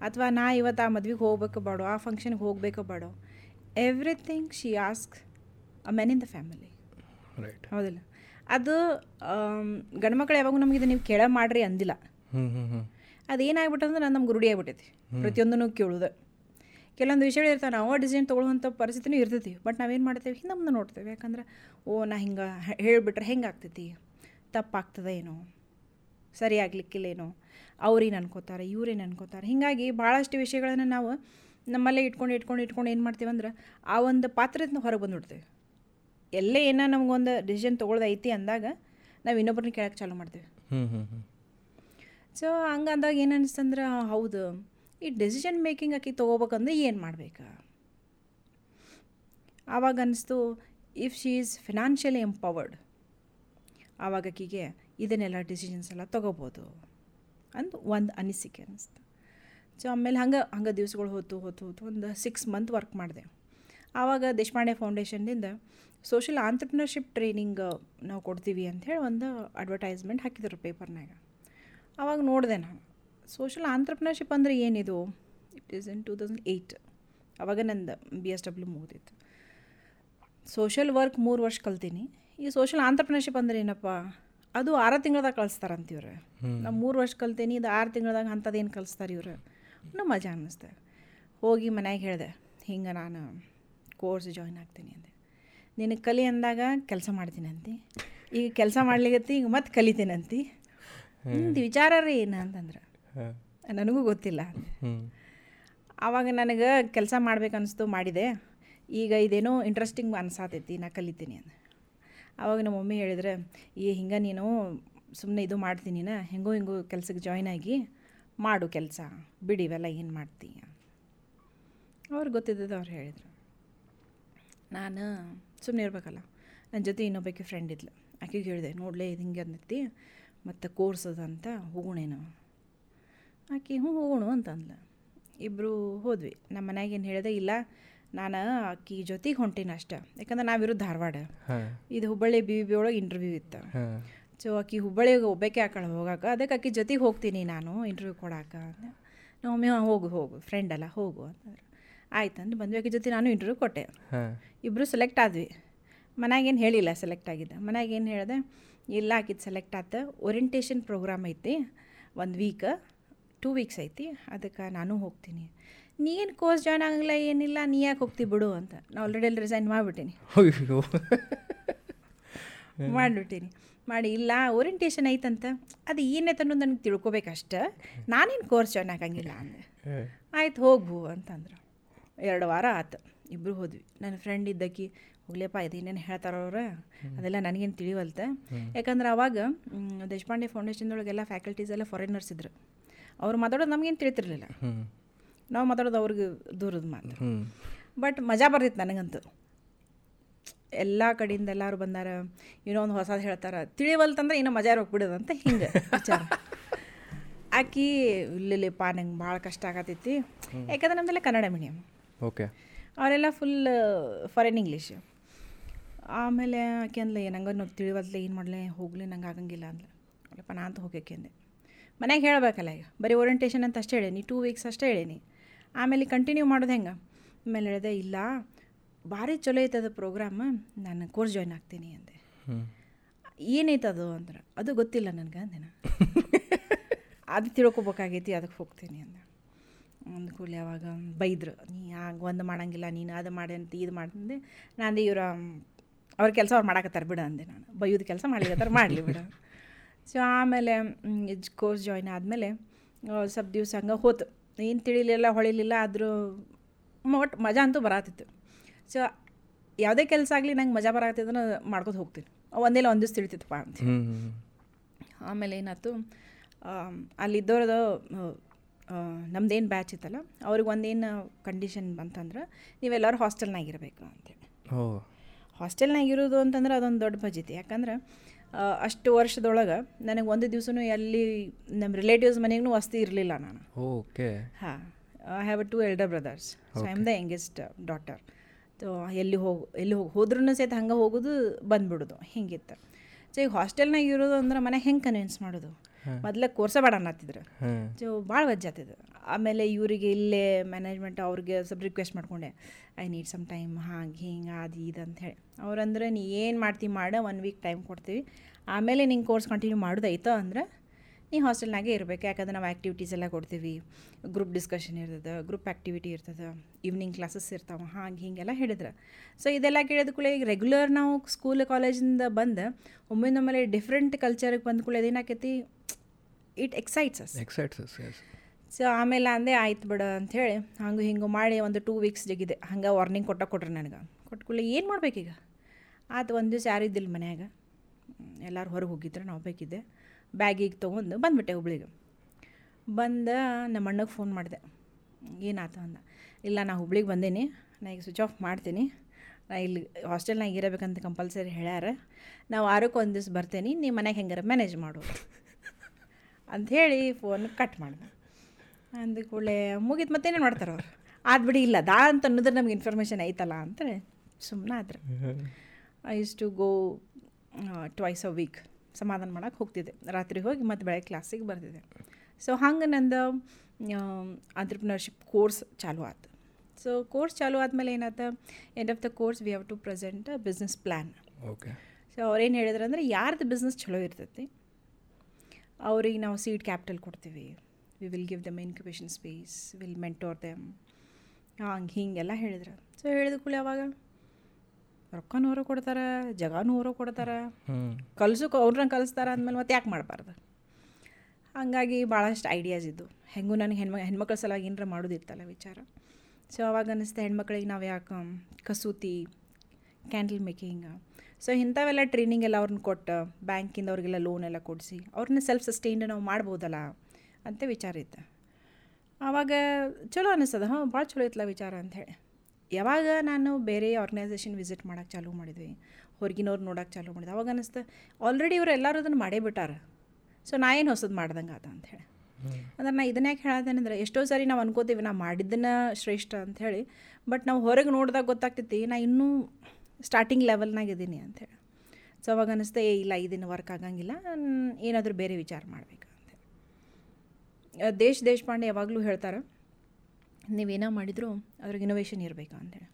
ಅಥವಾ ನಾ ಇವತ್ತು ಆ ಮದ್ವೆಗೆ ಹೋಗ್ಬೇಕು ಬಾಡೋ ಆ ಫಂಕ್ಷನ್ಗೆ ಹೋಗ್ಬೇಕು borrow? Everything she ask a man in the family right ಹೌದಿಲ್ಲ? ಅದು ಗಂಡ್ಮಕ್ಳು ಯಾವಾಗೂ ನಮಗೆ ಇದು ನೀವು ಕೇಳ ಮಾಡ್ರಿ ಅಂದಿಲ್ಲ. ಅದೇನಾಗ್ಬಿಟ್ಟಂದ್ರೆ ನಾನು ನಮ್ಗೆ ರೂಢಿ ಆಗ್ಬಿಟ್ಟೈತಿ. ಪ್ರತಿಯೊಂದನ್ನು ಕೇಳೋದು. ಕೆಲವೊಂದು ವಿಷಯಗಳು ಇರ್ತಾವೆ ನಾವು ಡಿಸಿಷನ್ ತೊಗೊಳ್ಳುವಂಥ ಪರಿಸ್ಥಿತಿನೂ ಇರ್ತೈತಿ ಬಟ್ ನಾವೇನು ಮಾಡ್ತೇವೆ? ಹಿಂದೆ ನೋಡ್ತೇವೆ. ಯಾಕಂದ್ರೆ ಓ ನಾ ಹಿಂಗೆ ಹೇಳಿಬಿಟ್ರೆ ಹೆಂಗೆ ಆಗ್ತೈತಿ? ತಪ್ಪಾಗ್ತದೆ ಏನೋ? ಸರಿ ಆಗ್ಲಿಕ್ಕಿಲ್ಲೇನೋ ಅವ್ರೇನು ಅನ್ಕೋತಾರೆ? ಇವ್ರೇನು ಅನ್ಕೋತಾರೆ? ಹೀಗಾಗಿ ಭಾಳಷ್ಟು ವಿಷಯಗಳನ್ನು ನಾವು ನಮ್ಮಲ್ಲೇ ಇಟ್ಕೊಂಡು ಇಟ್ಕೊಂಡು ಇಟ್ಕೊಂಡು ಏನು ಮಾಡ್ತೀವಿ ಅಂದ್ರೆ ಆ ಒಂದು ಪಾತ್ರದಿಂದ ಹೊರಗೆ ಬಂದುಬಿಡ್ತೀವಿ ಎಲ್ಲೇ ಏನೋ ನಮಗೊಂದು ಡಿಸಿಷನ್ ತೊಗೊಳ್ದೈತಿ ಅಂದಾಗ ನಾವು ಇನ್ನೊಬ್ಬರನ್ನ ಕೇಳಕ್ಕೆ ಚಾಲೂ ಮಾಡ್ತೀವಿ. ಸೊ ಹಂಗೆ ಅಂದಾಗ ಏನು ಅನಿಸ್ತಂದ್ರೆ ಹೌದು ಈ ಡೆಸಿಷನ್ ಮೇಕಿಂಗ್ ಆಕಿ ತೊಗೋಬೇಕಂದ್ರೆ ಏನು ಮಾಡಬೇಕು? ಆವಾಗ ಅನ್ನಿಸ್ತು if she is financially empowered ಆವಾಗ ಆಕಿಗೆ ಇದನ್ನೆಲ್ಲ ಡಿಸಿಷನ್ಸ್ ಎಲ್ಲ ತೊಗೋಬೋದು ಅಂದು ಒಂದು ಅನಿಸಿಕೆ ಅನ್ನಿಸ್ತು ಸೊ ಆಮೇಲೆ ಹಂಗೆ ಹಂಗೆ ದಿವ್ಸಗಳು ಹೋತು ಹೋತು ಹೋತು. ಒಂದು ಸಿಕ್ಸ್ ಮಂತ್ ವರ್ಕ್ ಮಾಡಿದೆ. ಆವಾಗ ದೇಶಪಾಂಡೆ ಫೌಂಡೇಶನ್ದಿಂದ ಸೋಷಿಯಲ್ ಆಂಟ್ರಪ್ರಿನರ್ಶಿಪ್ ಟ್ರೈನಿಂಗ್ ನಾವು ಕೊಡ್ತೀವಿ ಅಂಥೇಳಿ ಒಂದು ಅಡ್ವರ್ಟೈಸ್ಮೆಂಟ್ ಹಾಕಿದ್ರು ಪೇಪರ್ನಾಗ ಆವಾಗ ನೋಡಿದೆ ನಾನು. ಸೋಷಿಯಲ್ ಆಂಟ್ರಪ್ರಿನರ್ಶಿಪ್ ಅಂದರೆ ಏನಿದು? It is in two thousand eight ಆವಾಗ ನಂದು ಬಿ ಎಸ್ ಡಬ್ಲ್ಯೂ ಮುಗಿದಿತ್ತು. ಸೋಷಿಯಲ್ ವರ್ಕ್ ಮೂರು ವರ್ಷ ಕಲ್ತೀನಿ. ಈ ಸೋಷಿಯಲ್ ಆಂಟ್ರಪ್ರಿನರ್ಶಿಪ್ ಅಂದ್ರೆ ಏನಪ್ಪ? ಅದು ಆರು ತಿಂಗಳದಾಗ ಕಳಿಸ್ತಾರಂತ ಇವ್ರು. ನಾವು ಮೂರು ವರ್ಷ ಕಲ್ತೀನಿ ಇದು ಆರು ತಿಂಗಳದಾಗ ಅಂಥದ್ದೇನು ಕಲಿಸ್ತಾರೆ ಇವ್ರು. ಇನ್ನೂ ಮಜಾ ಅನ್ನಿಸ್ತೆ ಹೋಗಿ ಮನ್ಯಾಗ ಹೇಳಿದೆ ಹಿಂಗೆ ನಾನು ಕೋರ್ಸ್ ಜಾಯ್ನ್ ಆಗ್ತೀನಿ ಅಂದೆ. ನಿನಗೆ ಕಲಿ ಅಂದಾಗ ಕೆಲಸ ಮಾಡ್ತೀನಿ ಅಂತಿ. ಈಗ ಕೆಲಸ ಮಾಡ್ಲಿಕ್ಕೆ ಈಗ ಮತ್ತೆ ಕಲಿತೀನಂತಿ ನಿಮ್ದು ವಿಚಾರ ರೀ ಏನು ಅಂತಂದ್ರೆ. ನನಗೂ ಗೊತ್ತಿಲ್ಲ. ಆವಾಗ ನನಗೆ ಕೆಲಸ ಮಾಡ್ಬೇಕನ್ನಿಸ್ತು ಮಾಡಿದೆ. ಈಗ ಇದೇನೋ ಇಂಟ್ರೆಸ್ಟಿಂಗ್ ಅನ್ಸಾತೈತಿ ನಾ ಕಲಿತೀನಿ ಅಂದೆ. ಆವಾಗ ನಮ್ಮ ಮಮ್ಮಿ ಹೇಳಿದ್ರೆ ಈ ಹಿಂಗೆ ನೀನು ಸುಮ್ಮನೆ ಇದು ಮಾಡ್ತೀನಿ ನಾ ಹೆಂಗೋ ಹಿಂಗೋ ಕೆಲಸಕ್ಕೆ ಜಾಯ್ನ್ ಆಗಿ ಮಾಡು ಕೆಲಸ ಬಿಡಿ ಇವೆಲ್ಲ ಏನು ಮಾಡ್ತೀಯ? ಅವ್ರಿಗೆ ಗೊತ್ತಿದ್ದದ್ದು ಅವ್ರು ಹೇಳಿದರು. ನಾನು ಸುಮ್ಮನೆ ಇರಬೇಕಲ್ಲ ನನ್ನ ಜೊತೆ ಇನ್ನೊಬ್ಬಕ್ಕೆ ಫ್ರೆಂಡ್ ಇದ್ಲು. ಆಕೆಗೆ ಹೇಳಿದೆ ನೋಡಲೇ ಇದು ಹಿಂಗೆ ಅಂದೈತಿ ಮತ್ತು ಕೋರ್ಸ್ ಅದಂತ ಹೋಗೋಣೇನು. ಆಕೆ ಹ್ಞೂ ಹೋಗೋಣ ಅಂತಂದ್ಲು ಇಬ್ಬರು ಹೋದ್ವಿ. ನಮ್ಮ ಮನ್ಯಾಗ ಏನು ಹೇಳಿದೆ ಇಲ್ಲ ನಾನು ಆಕಿ ಜೊತೆಗೆ ಹೊಂಟೀನಿ ಅಷ್ಟೆ. ಯಾಕಂದ್ರೆ ನಾವಿರೋದು ಧಾರವಾಡ. ಇದು ಹುಬ್ಬಳ್ಳಿ ಬಿ ಬಿ ಒಳಗೆ ಇಂಟರ್ವ್ಯೂ ಇತ್ತು. ಸೊ ಆಕಿ ಹುಬ್ಬಳ್ಳಿಗೆ ಒಬ್ಬಾಕೆ ಆಕಳ ಹೋಗಾಕ. ಅದಕ್ಕೆ ಆಕಿ ಜೊತೆಗೆ ಹೋಗ್ತೀನಿ ನಾನು ಇಂಟರ್ವ್ಯೂ ಕೊಡಾಕ ನಮ್ಮಮ್ಮಿ ಹಾಂ ಹೋಗು ಹೋಗು ಫ್ರೆಂಡ್ ಅಲ್ಲ ಹೋಗು ಅಂತಂದ್ರೆ ಆಯ್ತಂದು ಬಂದ್ವಿ. ಆಕಿ ಜೊತೆ ನಾನು ಇಂಟರ್ವ್ಯೂ ಕೊಟ್ಟೆ. ಹಾಂ. ಇಬ್ಬರು ಸೆಲೆಕ್ಟ್ ಆದ್ವಿ. ಮನ್ಯಾಗೇನು ಹೇಳಿಲ್ಲ ಸೆಲೆಕ್ಟ್ ಆಗಿದ್ದೆ. ಮನ್ಯಾಗೇನು ಹೇಳಿದೆ ಇಲ್ಲ ಆಕಿದ್ದು ಸೆಲೆಕ್ಟ್ ಆತ. ಓರಿಯಂಟೇಷನ್ ಪ್ರೋಗ್ರಾಮ್ ಐತಿ. ಒಂದು ವೀಕ್ ಟೂ ವೀಕ್ಸ್ ಐತಿ. ಅದಕ್ಕೆ ನಾನು ಹೋಗ್ತೀನಿ. ನೀ ಏನು ಕೋರ್ಸ್ ಜಾಯ್ನ್ ಆಗಲ್ಲ ಏನಿಲ್ಲ ನೀ ಯಾಕೆ ಹೋಗ್ತಿ ಬಿಡು ಅಂತ. ನಾ ಆಲ್ರೆಡಿ ಅಲ್ಲಿ ರಿಸೈನ್ ಮಾಡಿಬಿಟ್ಟೀನಿ. ಮಾಡಿಬಿಟ್ಟೀನಿ ಮಾಡಿಬಿಟ್ಟಿನಿ. ಮಾಡಿ ಇಲ್ಲ ಓರಿಯಂಟೇಷನ್ ಐತಂತ. ಅದು ಏನೈತೆ ಅನ್ನೋದು ನನಗೆ ತಿಳ್ಕೊಬೇಕಷ್ಟ ನಾನೇನು ಕೋರ್ಸ್ ಜಾಯ್ನ್ ಆಗಂಗಿಲ್ಲ ಅಂದೆ. ಆಯ್ತು ಹೋಗ್ಬು ಅಂತಂದ್ರು. ಎರಡು ವಾರ ಆತು. ಇಬ್ಬರು ಹೋದ್ವಿ. ನನ್ನ ಫ್ರೆಂಡ್ ಇದ್ದಕ್ಕಿ ಹೋಗ್ಲಿಯಪ್ಪ ಇದೇನೇನು ಹೇಳ್ತಾರ ಅವ್ರು. ಅದೆಲ್ಲ ನನಗೇನು ತಿಳಿವಲ್ತ. ಯಾಕಂದ್ರೆ ಅವಾಗ ದೇಶಪಾಂಡೆ ಫೌಂಡೇಶನ್ದೊಳಗೆಲ್ಲ ಫ್ಯಾಕಲ್ಟೀಸ್ ಎಲ್ಲ ಫಾರಿನರ್ಸ್ ಇದ್ರು. ಅವ್ರು ಮಾತಾಡೋದು ನಮಗೇನು ತಿಳಿತಿರ್ಲಿಲ್ಲ. ನಾವು ಮಾತಾಡೋದು ಅವ್ರಿಗೆ ದೂರದ ಮಾತು. ಬಟ್ ಮಜಾ ಬರ್ತಿತ್ತು ನನಗಂತೂ. ಎಲ್ಲ ಕಡೆಯಿಂದ ಎಲ್ಲರೂ ಬಂದಾರ ಏನೋ ಒಂದು ಹೊಸದು ಹೇಳ್ತಾರೆ ತಿಳಿವಲ್ತಂದ್ರೆ ಇನ್ನೂ ಮಜಾ ಹೋಗ್ಬಿಡೋದು ಅಂತ ಹಿಂಗೆ ವಿಚಾರ. ಆಕಿ ಇಲ್ಲಿಲ್ಲಪ್ಪ ನಂಗೆ ಭಾಳ ಕಷ್ಟ ಆಗತ್ತೈತಿ ಯಾಕಂದ್ರೆ ನಮ್ದೆಲ್ಲ ಕನ್ನಡ ಮೀಡಿಯಮ್ ಓಕೆ. ಅವರೆಲ್ಲ ಫುಲ್ ಫಾರಿನ್ ಇಂಗ್ಲೀಷ್ ಆಮೇಲೆ ಆಕೆ ಅಂದ್ಲೆ ನಂಗೆ ನಾವು ಏನು ಮಾಡಲೆ? ಹೋಗ್ಲಿ ನಂಗೆ ಆಗಂಗಿಲ್ಲ ಅಂದ್ಲೆ. ಅಲ್ಲಪ್ಪ ನಾ ಅಂತ ಹೋಗ್ಯಾಕೆ ಅಂದೆ. ಮನ್ಯಾಗ ಹೇಳಬೇಕಲ್ಲ ಈಗ ಬರೀ ಓರಿಯಂಟೇಷನ್ ಅಂತ ಅಷ್ಟೇ ಹೇಳೀನಿ ಟೂ ವೀಕ್ಸ್ ಅಷ್ಟೇ ಹೇಳೀನಿ. ಆಮೇಲೆ ಕಂಟಿನ್ಯೂ ಮಾಡೋದು ಹೆಂಗೆ? ಆಮೇಲೆ ಹೇಳಿದೆ ಇಲ್ಲ ಭಾರಿ ಚಲೋ ಐತದ ಪ್ರೋಗ್ರಾಮ್ ನಾನು ಕೋರ್ಸ್ ಜಾಯ್ನ್ ಆಗ್ತೀನಿ ಅಂದೆ. ಏನೈತದು ಅಂದ್ರೆ ಅದು ಗೊತ್ತಿಲ್ಲ ನನಗೆ ಅಂದೆ *laughs* ಅದು ತಿಳ್ಕೊಬೇಕಾಗೈತಿ ಅದಕ್ಕೆ ಹೋಗ್ತೀನಿ ಅಂದೆ. ಕೂಲಿ ಅವಾಗ ಬೈದ್ರು ನೀ ಆಗ ಒಂದು ಮಾಡಂಗಿಲ್ಲ ನೀನು ಅದು ಮಾಡಿ ಅಂತ ಇದು ಮಾಡಿದೆ ನಾನು ಇವರ ಅವ್ರ ಕೆಲಸ ಅವ್ರು ಮಾಡಾಕತ್ತಾರೆ ಬಿಡು ಅಂದೆ ನಾನು. ಬೈಯೋದು ಕೆಲಸ ಮಾಡ್ಲಿಕ್ಕೆ ಮಾಡಲಿ ಬಿಡು. ಸೊ ಆಮೇಲೆ ಕೋರ್ಸ್ ಜಾಯ್ನ್ ಆದಮೇಲೆ ಸ್ವಲ್ಪ ದಿವಸ ಹಂಗೆ ಹೋತು. ಏನು ತಿಳಿಲಿಲ್ಲ ಹೊಳಿಲಿಲ್ಲ ಆದರೂ ಒಟ್ಟು ಮಜಾ ಅಂತೂ ಬರತ್ತಿತ್ತು ಸೊ ಯಾವುದೇ ಕೆಲಸ ಆಗಲಿ ನಂಗೆ ಮಜಾ ಬರತ್ತಿದ್ರೆ ಮಾಡ್ಕೊತ ಹೋಗ್ತೀನಿ. ಒಂದೇಲ್ಲ ಒಂದು ದಿವ್ಸ ತಿಳಿತಿತ್ತಪ್ಪ ಅಂತ. ಆಮೇಲೆ ಏನಾಯ್ತು ಅಲ್ಲಿದ್ದವ್ರದ್ದು ನಮ್ದೇನು ಬ್ಯಾಚ್ ಇತ್ತಲ್ಲ ಅವ್ರಿಗೆ ಒಂದೇನು ಕಂಡೀಷನ್ ಬಂತಂದ್ರೆ ನೀವೆಲ್ಲರೂ ಹಾಸ್ಟೆಲ್ನಾಗಿರಬೇಕು ಅಂತೇಳಿ ಓ ಹಾಸ್ಟೆಲ್ನಾಗ ಇರೋದು ಅಂತಂದ್ರೆ ಅದೊಂದು ದೊಡ್ಡ ಬಜೆತಿ ಯಾಕಂದ್ರೆ ಅಷ್ಟು ವರ್ಷದೊಳಗೆ ನನಗೆ ಒಂದು ದಿವಸನೂ ಎಲ್ಲಿ ನಮ್ಮ ರಿಲೇಟಿವ್ಸ್ ಮನೆಗೂ ವಸ್ತಿ ಇರಲಿಲ್ಲ ನಾನು. ಓಕೆ. ಹಾಂ I have a two elder brothers so I am the youngest daughter ಎಲ್ಲಿ ಹೋಗಿ ಎಲ್ಲಿ ಹೋಗಿ ಹೋದ್ರೂ ಸಹಿತ ಹಂಗೆ ಹೋಗೋದು ಬಂದ್ಬಿಡೋದು ಹಿಂಗಿತ್ತು. ಸೊ ಈಗ ಹಾಸ್ಟೆಲ್ನಾಗ ಇರೋದು ಅಂದ್ರೆ ಮನೆಗೆ ಹೆಂಗೆ ಕನ್ವಿನ್ಸ್ ಮಾಡೋದು? ಮೊದಲ ಕೋರ್ಸ ಬೇಡ ಅನ್ನತ್ತಿದ್ರು. ಸೊ ಭಾಳ ವಜ್ಜಾತಿದ್ರು ಆಮೇಲೆ ಇವರಿಗೆ ಇಲ್ಲೇ ಮ್ಯಾನೇಜ್ಮೆಂಟ್ ಅವ್ರಿಗೆ ಸ್ವಲ್ಪ ರಿಕ್ವೆಸ್ಟ್ ಮಾಡ್ಕೊಂಡೆ ಐ ನೀಡ್ ಸಮ್ ಟೈಮ್ ಹಾಗೆ ಹಿಂಗೆ ಅದು ಇದು ಅಂತ ಹೇಳಿ. ಅವ್ರಂದ್ರೆ ನೀ ಏನು ಮಾಡ್ತೀವಿ ಮಾಡ ಒನ್ ವೀಕ್ ಟೈಮ್ ಕೊಡ್ತೀವಿ. ಆಮೇಲೆ ನಿಂಗೆ ಕೋರ್ಸ್ ಕಂಟಿನ್ಯೂ ಮಾಡೋದೈತ? ಅಂದ್ರೆ ನೀ ಹಾಸ್ಟೆಲ್ನಾಗೆ ಇರಬೇಕು ಯಾಕಂದ್ರೆ ನಾವು ಆ್ಯಕ್ಟಿವಿಟೀಸ್ ಎಲ್ಲ ಕೊಡ್ತೀವಿ. ಗ್ರೂಪ್ ಡಿಸ್ಕಷನ್ ಇರ್ತದೆ ಗ್ರೂಪ್ ಆ್ಯಕ್ಟಿವಿಟಿ ಇರ್ತದೆ ಈವ್ನಿಂಗ್ ಕ್ಲಾಸಸ್ ಇರ್ತಾವೆ ಹಾಗೆ ಹಿಂಗೆಲ್ಲ ಹೇಳಿದ್ರೆ. ಸೊ ಇದೆಲ್ಲ ಕೇಳಿದ ಕೂಡ ಈಗ ರೆಗ್ಯುಲರ್ ನಾವು ಸ್ಕೂಲ್ ಕಾಲೇಜಿಂದ ಬಂದು ಒಮ್ಮೆ ಡಿಫ್ರೆಂಟ್ ಕಲ್ಚರಿಗೆ ಬಂದ ಕೂಡ ಏನಾಕೈತಿ? It excites us excites us so ಆಮೇಲೆ ಅಂದೆ ಆಯ್ತು ಬಿಡ ಅಂಥೇಳಿ ಹಂಗೆ ಹಿಂಗೆ ಮಾಡಿ ಒಂದು ಟೂ ವೀಕ್ಸ್ ಜಗಿದೆ ಹಂಗೆ ವಾರ್ನಿಂಗ್ ಕೊಟ್ಟ ಕೊಟ್ರಿ ನನಗೆ. ಕೊಟ್ಟು ಕೂಡಲೇ ಏನು ಮಾಡ್ಬೇಕೀಗ? ಆತು ಒಂದು ದಿವಸ ಯಾರು ಇದ್ದಿಲ್ಲ ಮನ್ಯಾಗ. ಎಲ್ಲರೂ ಹೊರಗೆ ಹೋಗಿದ್ರು ನಾವು ಬೇಕಿದ್ದೆ. ಬ್ಯಾಗಿಗೆ ತೊಗೊಂಡು ಬಂದುಬಿಟ್ಟೆ ಹುಬ್ಳಿಗೆ. ಬಂದ ನಮ್ಮ ಅಣ್ಣಗೆ ಫೋನ್ ಮಾಡಿದೆ. ಏನಾಯ್ತು ಅಂದ. ಇಲ್ಲ ನಾ ಹುಬ್ಳಿಗೆ ಬಂದೇನಿ. ನಾ ಈಗ ಸ್ವಿಚ್ ಆಫ್ ಮಾಡ್ತೀನಿ. ನಾ ಇಲ್ಲಿ ಹಾಸ್ಟೆಲ್ನಾಗ ಇರಬೇಕಂತ ಕಂಪಲ್ಸರಿ ಹೇಳ್ಯಾರ. ನಾವು ವಾರಕ್ಕೆ ಒಂದು ದಿವ್ಸ ಬರ್ತೇನೆ. ನಿಮ್ಮ ಮನೆಗೆ ಹೆಂಗಾರ ಮ್ಯಾನೇಜ್ ಮಾಡು. ಅಂಥೇಳಿ ಫೋನ್ ಕಟ್ ಮಾಡಿದೆ. ಅಂದ ಕೂಡಲೇ ಮುಗಿತು ಮತ್ತೇನೇನು ಮಾಡ್ತಾರೆ ಅವ್ರು? ಆದ ಬಿಡಿ ಇಲ್ಲ ದಾ ಅಂತ ಅನ್ನೋದ್ರೆ ನಮ್ಗೆ ಇನ್ಫಾರ್ಮೇಷನ್ ಐತಲ್ಲ ಅಂತೇಳಿ ಸುಮ್ಮನೆ ಆದ್ರೆ. I used to go twice a week ಸಮಾಧಾನ ಮಾಡೋಕೆ ಹೋಗ್ತಿದ್ದೆ. ರಾತ್ರಿ ಹೋಗಿ ಮತ್ತು ಬೆಳಗ್ಗೆ ಕ್ಲಾಸಿಗೆ ಬರ್ತಿದ್ದೆ. ಸೊ ಹಂಗೆ ನಂದು ಆಂಟ್ರಪ್ರಿನರ್ಶಿಪ್ ಕೋರ್ಸ್ ಚಾಲು ಆಯ್ತು ಸೊ ಕೋರ್ಸ್ ಚಾಲು ಆದಮೇಲೆ ಏನಾಯ್ತು end of the course we have to present a business plan okay so ಅವ್ರೇನು ಹೇಳಿದ್ರು ಅಂದರೆ ಯಾರ್ದು ಬಿಸ್ನೆಸ್ ಚಲೋ ಇರ್ತೈತಿ ಅವ್ರಿಗೆ ನಾವು ಸೀಟ್ ಕ್ಯಾಪಿಟಲ್ ಕೊಡ್ತೀವಿ. We will give them incubation space will mentor them ಹಂಗೆ ಹೀಗೆಲ್ಲ ಹೇಳಿದ್ರು. ಸೊ ಹೇಳಿದ ಕೂಡಲೇ ಅವಾಗ ರೊಕ್ಕನೂ ಅವರು ಕೊಡ್ತಾರೆ ಜಗಾನೂ ಅವರು ಕೊಡ್ತಾರೆ. ಕಲ್ಸೋಕೆ ಅವ್ರನ್ನ ಕಲಿಸ್ತಾರೆ ಅಂದಮೇಲೆ ಮತ್ತೆ ಯಾಕೆ ಮಾಡಬಾರ್ದು? ಹಾಗಾಗಿ ಭಾಳಷ್ಟು ಐಡಿಯಾಸ್ ಇದ್ದು ಹೆಂಗೂ ನನಗೆ ಹೆಣ್ಮ ಹೆಣ್ಮಕ್ಳ ಸಲುವಾಗಿ ಏನರ ಮಾಡೋದಿತ್ತಲ್ಲ ವಿಚಾರ. ಸೊ ಅವಾಗ ಅನ್ನಿಸ್ತು ಹೆಣ್ಮಕ್ಳಿಗೆ ನಾವು ಯಾಕೆ ಕಸೂತಿ ಕ್ಯಾಂಡಲ್ ಮೇಕಿಂಗ್ ಸೊ ಇಂಥವೆಲ್ಲ ಟ್ರೈನಿಂಗ್ ಎಲ್ಲ ಅವ್ರನ್ನ ಕೊಟ್ಟು ಬ್ಯಾಂಕಿಂದ ಅವ್ರಿಗೆಲ್ಲ ಲೋನ್ ಎಲ್ಲ ಕೊಡಿಸಿ ಅವ್ರನ್ನ ಸೆಲ್ಫ್ ಸಸ್ಟೈನ್ಡ್ ನಾವು ಮಾಡ್ಬೋದಲ್ಲ ಅಂತ ವಿಚಾರ ಇತ್ತು. ಆವಾಗ ಚಲೋ ಅನ್ನಿಸ್ತದ ಹಾಂ ಭಾಳ ಚಲೋ ಇತ್ತಲ್ಲ ವಿಚಾರ ಅಂಥೇಳಿ ಯಾವಾಗ ನಾನು ಬೇರೆ ಆರ್ಗನೈಸೇಷನ್ ವಿಸಿಟ್ ಮಾಡೋಕ್ಕೆ ಚಾಲೂ ಮಾಡಿದ್ವಿ, ಹೊರಗಿನವ್ರು ನೋಡೋಕ್ಕೆ ಚಾಲೂ ಮಾಡಿದ್ವಿ, ಅವಾಗ ಅನ್ನಿಸ್ತು ಆಲ್ರೆಡಿ ಇವ್ರು ಎಲ್ಲರೂ ಅದನ್ನು ಮಾಡೇ ಬಿಟ್ಟಾರ ಸೊ ನಾ ಏನು ಹೊಸದು ಮಾಡ್ದಂಗೆ ಆತ ಅಂಥೇಳಿ ಅಂದ್ರೆ ನಾ ಇದನ್ನ ಯಾಕೆ ಎಷ್ಟೋ ಸಾರಿ ನಾವು ಅನ್ಕೋತೀವಿ ನಾ ಮಾಡಿದ್ದನ್ನ ಶ್ರೇಷ್ಠ ಅಂಥೇಳಿ ಬಟ್ ನಾವು ಹೊರಗೆ ನೋಡಿದಾಗ ಗೊತ್ತಾಗ್ತೈತಿ, ನಾ ಇನ್ನೂ ಸ್ಟಾರ್ಟಿಂಗ್ ಲೆವೆಲ್ನಾಗ ಇದ್ದೀನಿ ಅಂಥೇಳಿ ಸೊ ಅವಾಗ ಅನ್ನಿಸ್ತು ಏ, ಇಲ್ಲ, ಇದನ್ನು ವರ್ಕ್ ಆಗಂಗಿಲ್ಲ ಏನಾದರೂ ಬೇರೆ ವಿಚಾರ ಮಾಡಬೇಕು ದೇಶ್ ದೇಶಪಾಂಡೆ ಯಾವಾಗಲೂ ಹೇಳ್ತಾರೆ ನೀವೇನೋ ಮಾಡಿದರೂ ಅದ್ರಾಗ ಇನೋವೇಷನ್ ಇರಬೇಕು ಅಂತೇಳಿ.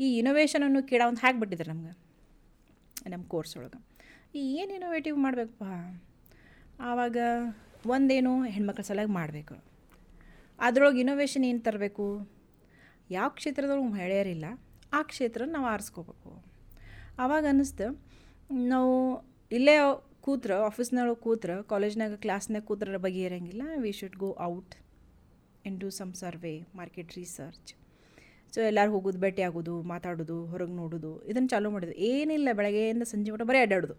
ಈ ಇನೋವೇಷನನ್ನು ಕೀಡ ಒಂದು ಹಾಕ್ಬಿಟ್ಟಿದ್ದಾರೆ ನಮ್ಗೆ ನಮ್ಮ ಕೋರ್ಸ್ ಒಳಗೆ. ಈ ಏನು ಇನೋವೇಟಿವ್ ಮಾಡಬೇಕಪ್ಪ? ಆವಾಗ ಒಂದೇನು ಹೆಣ್ಮಕ್ಳ ಸಲುವಾಗಿ ಮಾಡಬೇಕು. ಅದ್ರೊಳಗೆ ಇನೋವೇಷನ್ ಏನು ತರಬೇಕು? ಯಾವ ಕ್ಷೇತ್ರದೊಳಗೆ ಮಹಿಳೆಯರಿಲ್ಲ, ಆ ಕ್ಷೇತ್ರ ನಾವು ಆರಿಸ್ಕೋಬೇಕು. ಆವಾಗ ಅನ್ನಿಸ್ತು ನಾವು ಇಲ್ಲೇ ಕೂತ್ರ ಆಫೀಸ್ನೊಳಗೆ ಕೂತ್ರ ಕಾಲೇಜ್ನಾಗ ಕ್ಲಾಸ್ನಾಗ ಕೂತ್ರ ಬಗ್ಗೆ ಇರೋಂಗಿಲ್ಲ we should go out and do some survey market research so ಎಲ್ಲರೂ ಹೋಗೋದು ಭೇಟಿ ಆಗೋದು ಮಾತಾಡೋದು ಹೊರಗೆ ನೋಡೋದು ಇದನ್ನು ಚಾಲೂ ಮಾಡಿದ್ರು. ಏನಿಲ್ಲ ಬೆಳಗ್ಗೆಯಿಂದ ಸಂಜೆ ಮಟ್ಟ ಬರೀ ಅಡ್ಡಾಡೋದು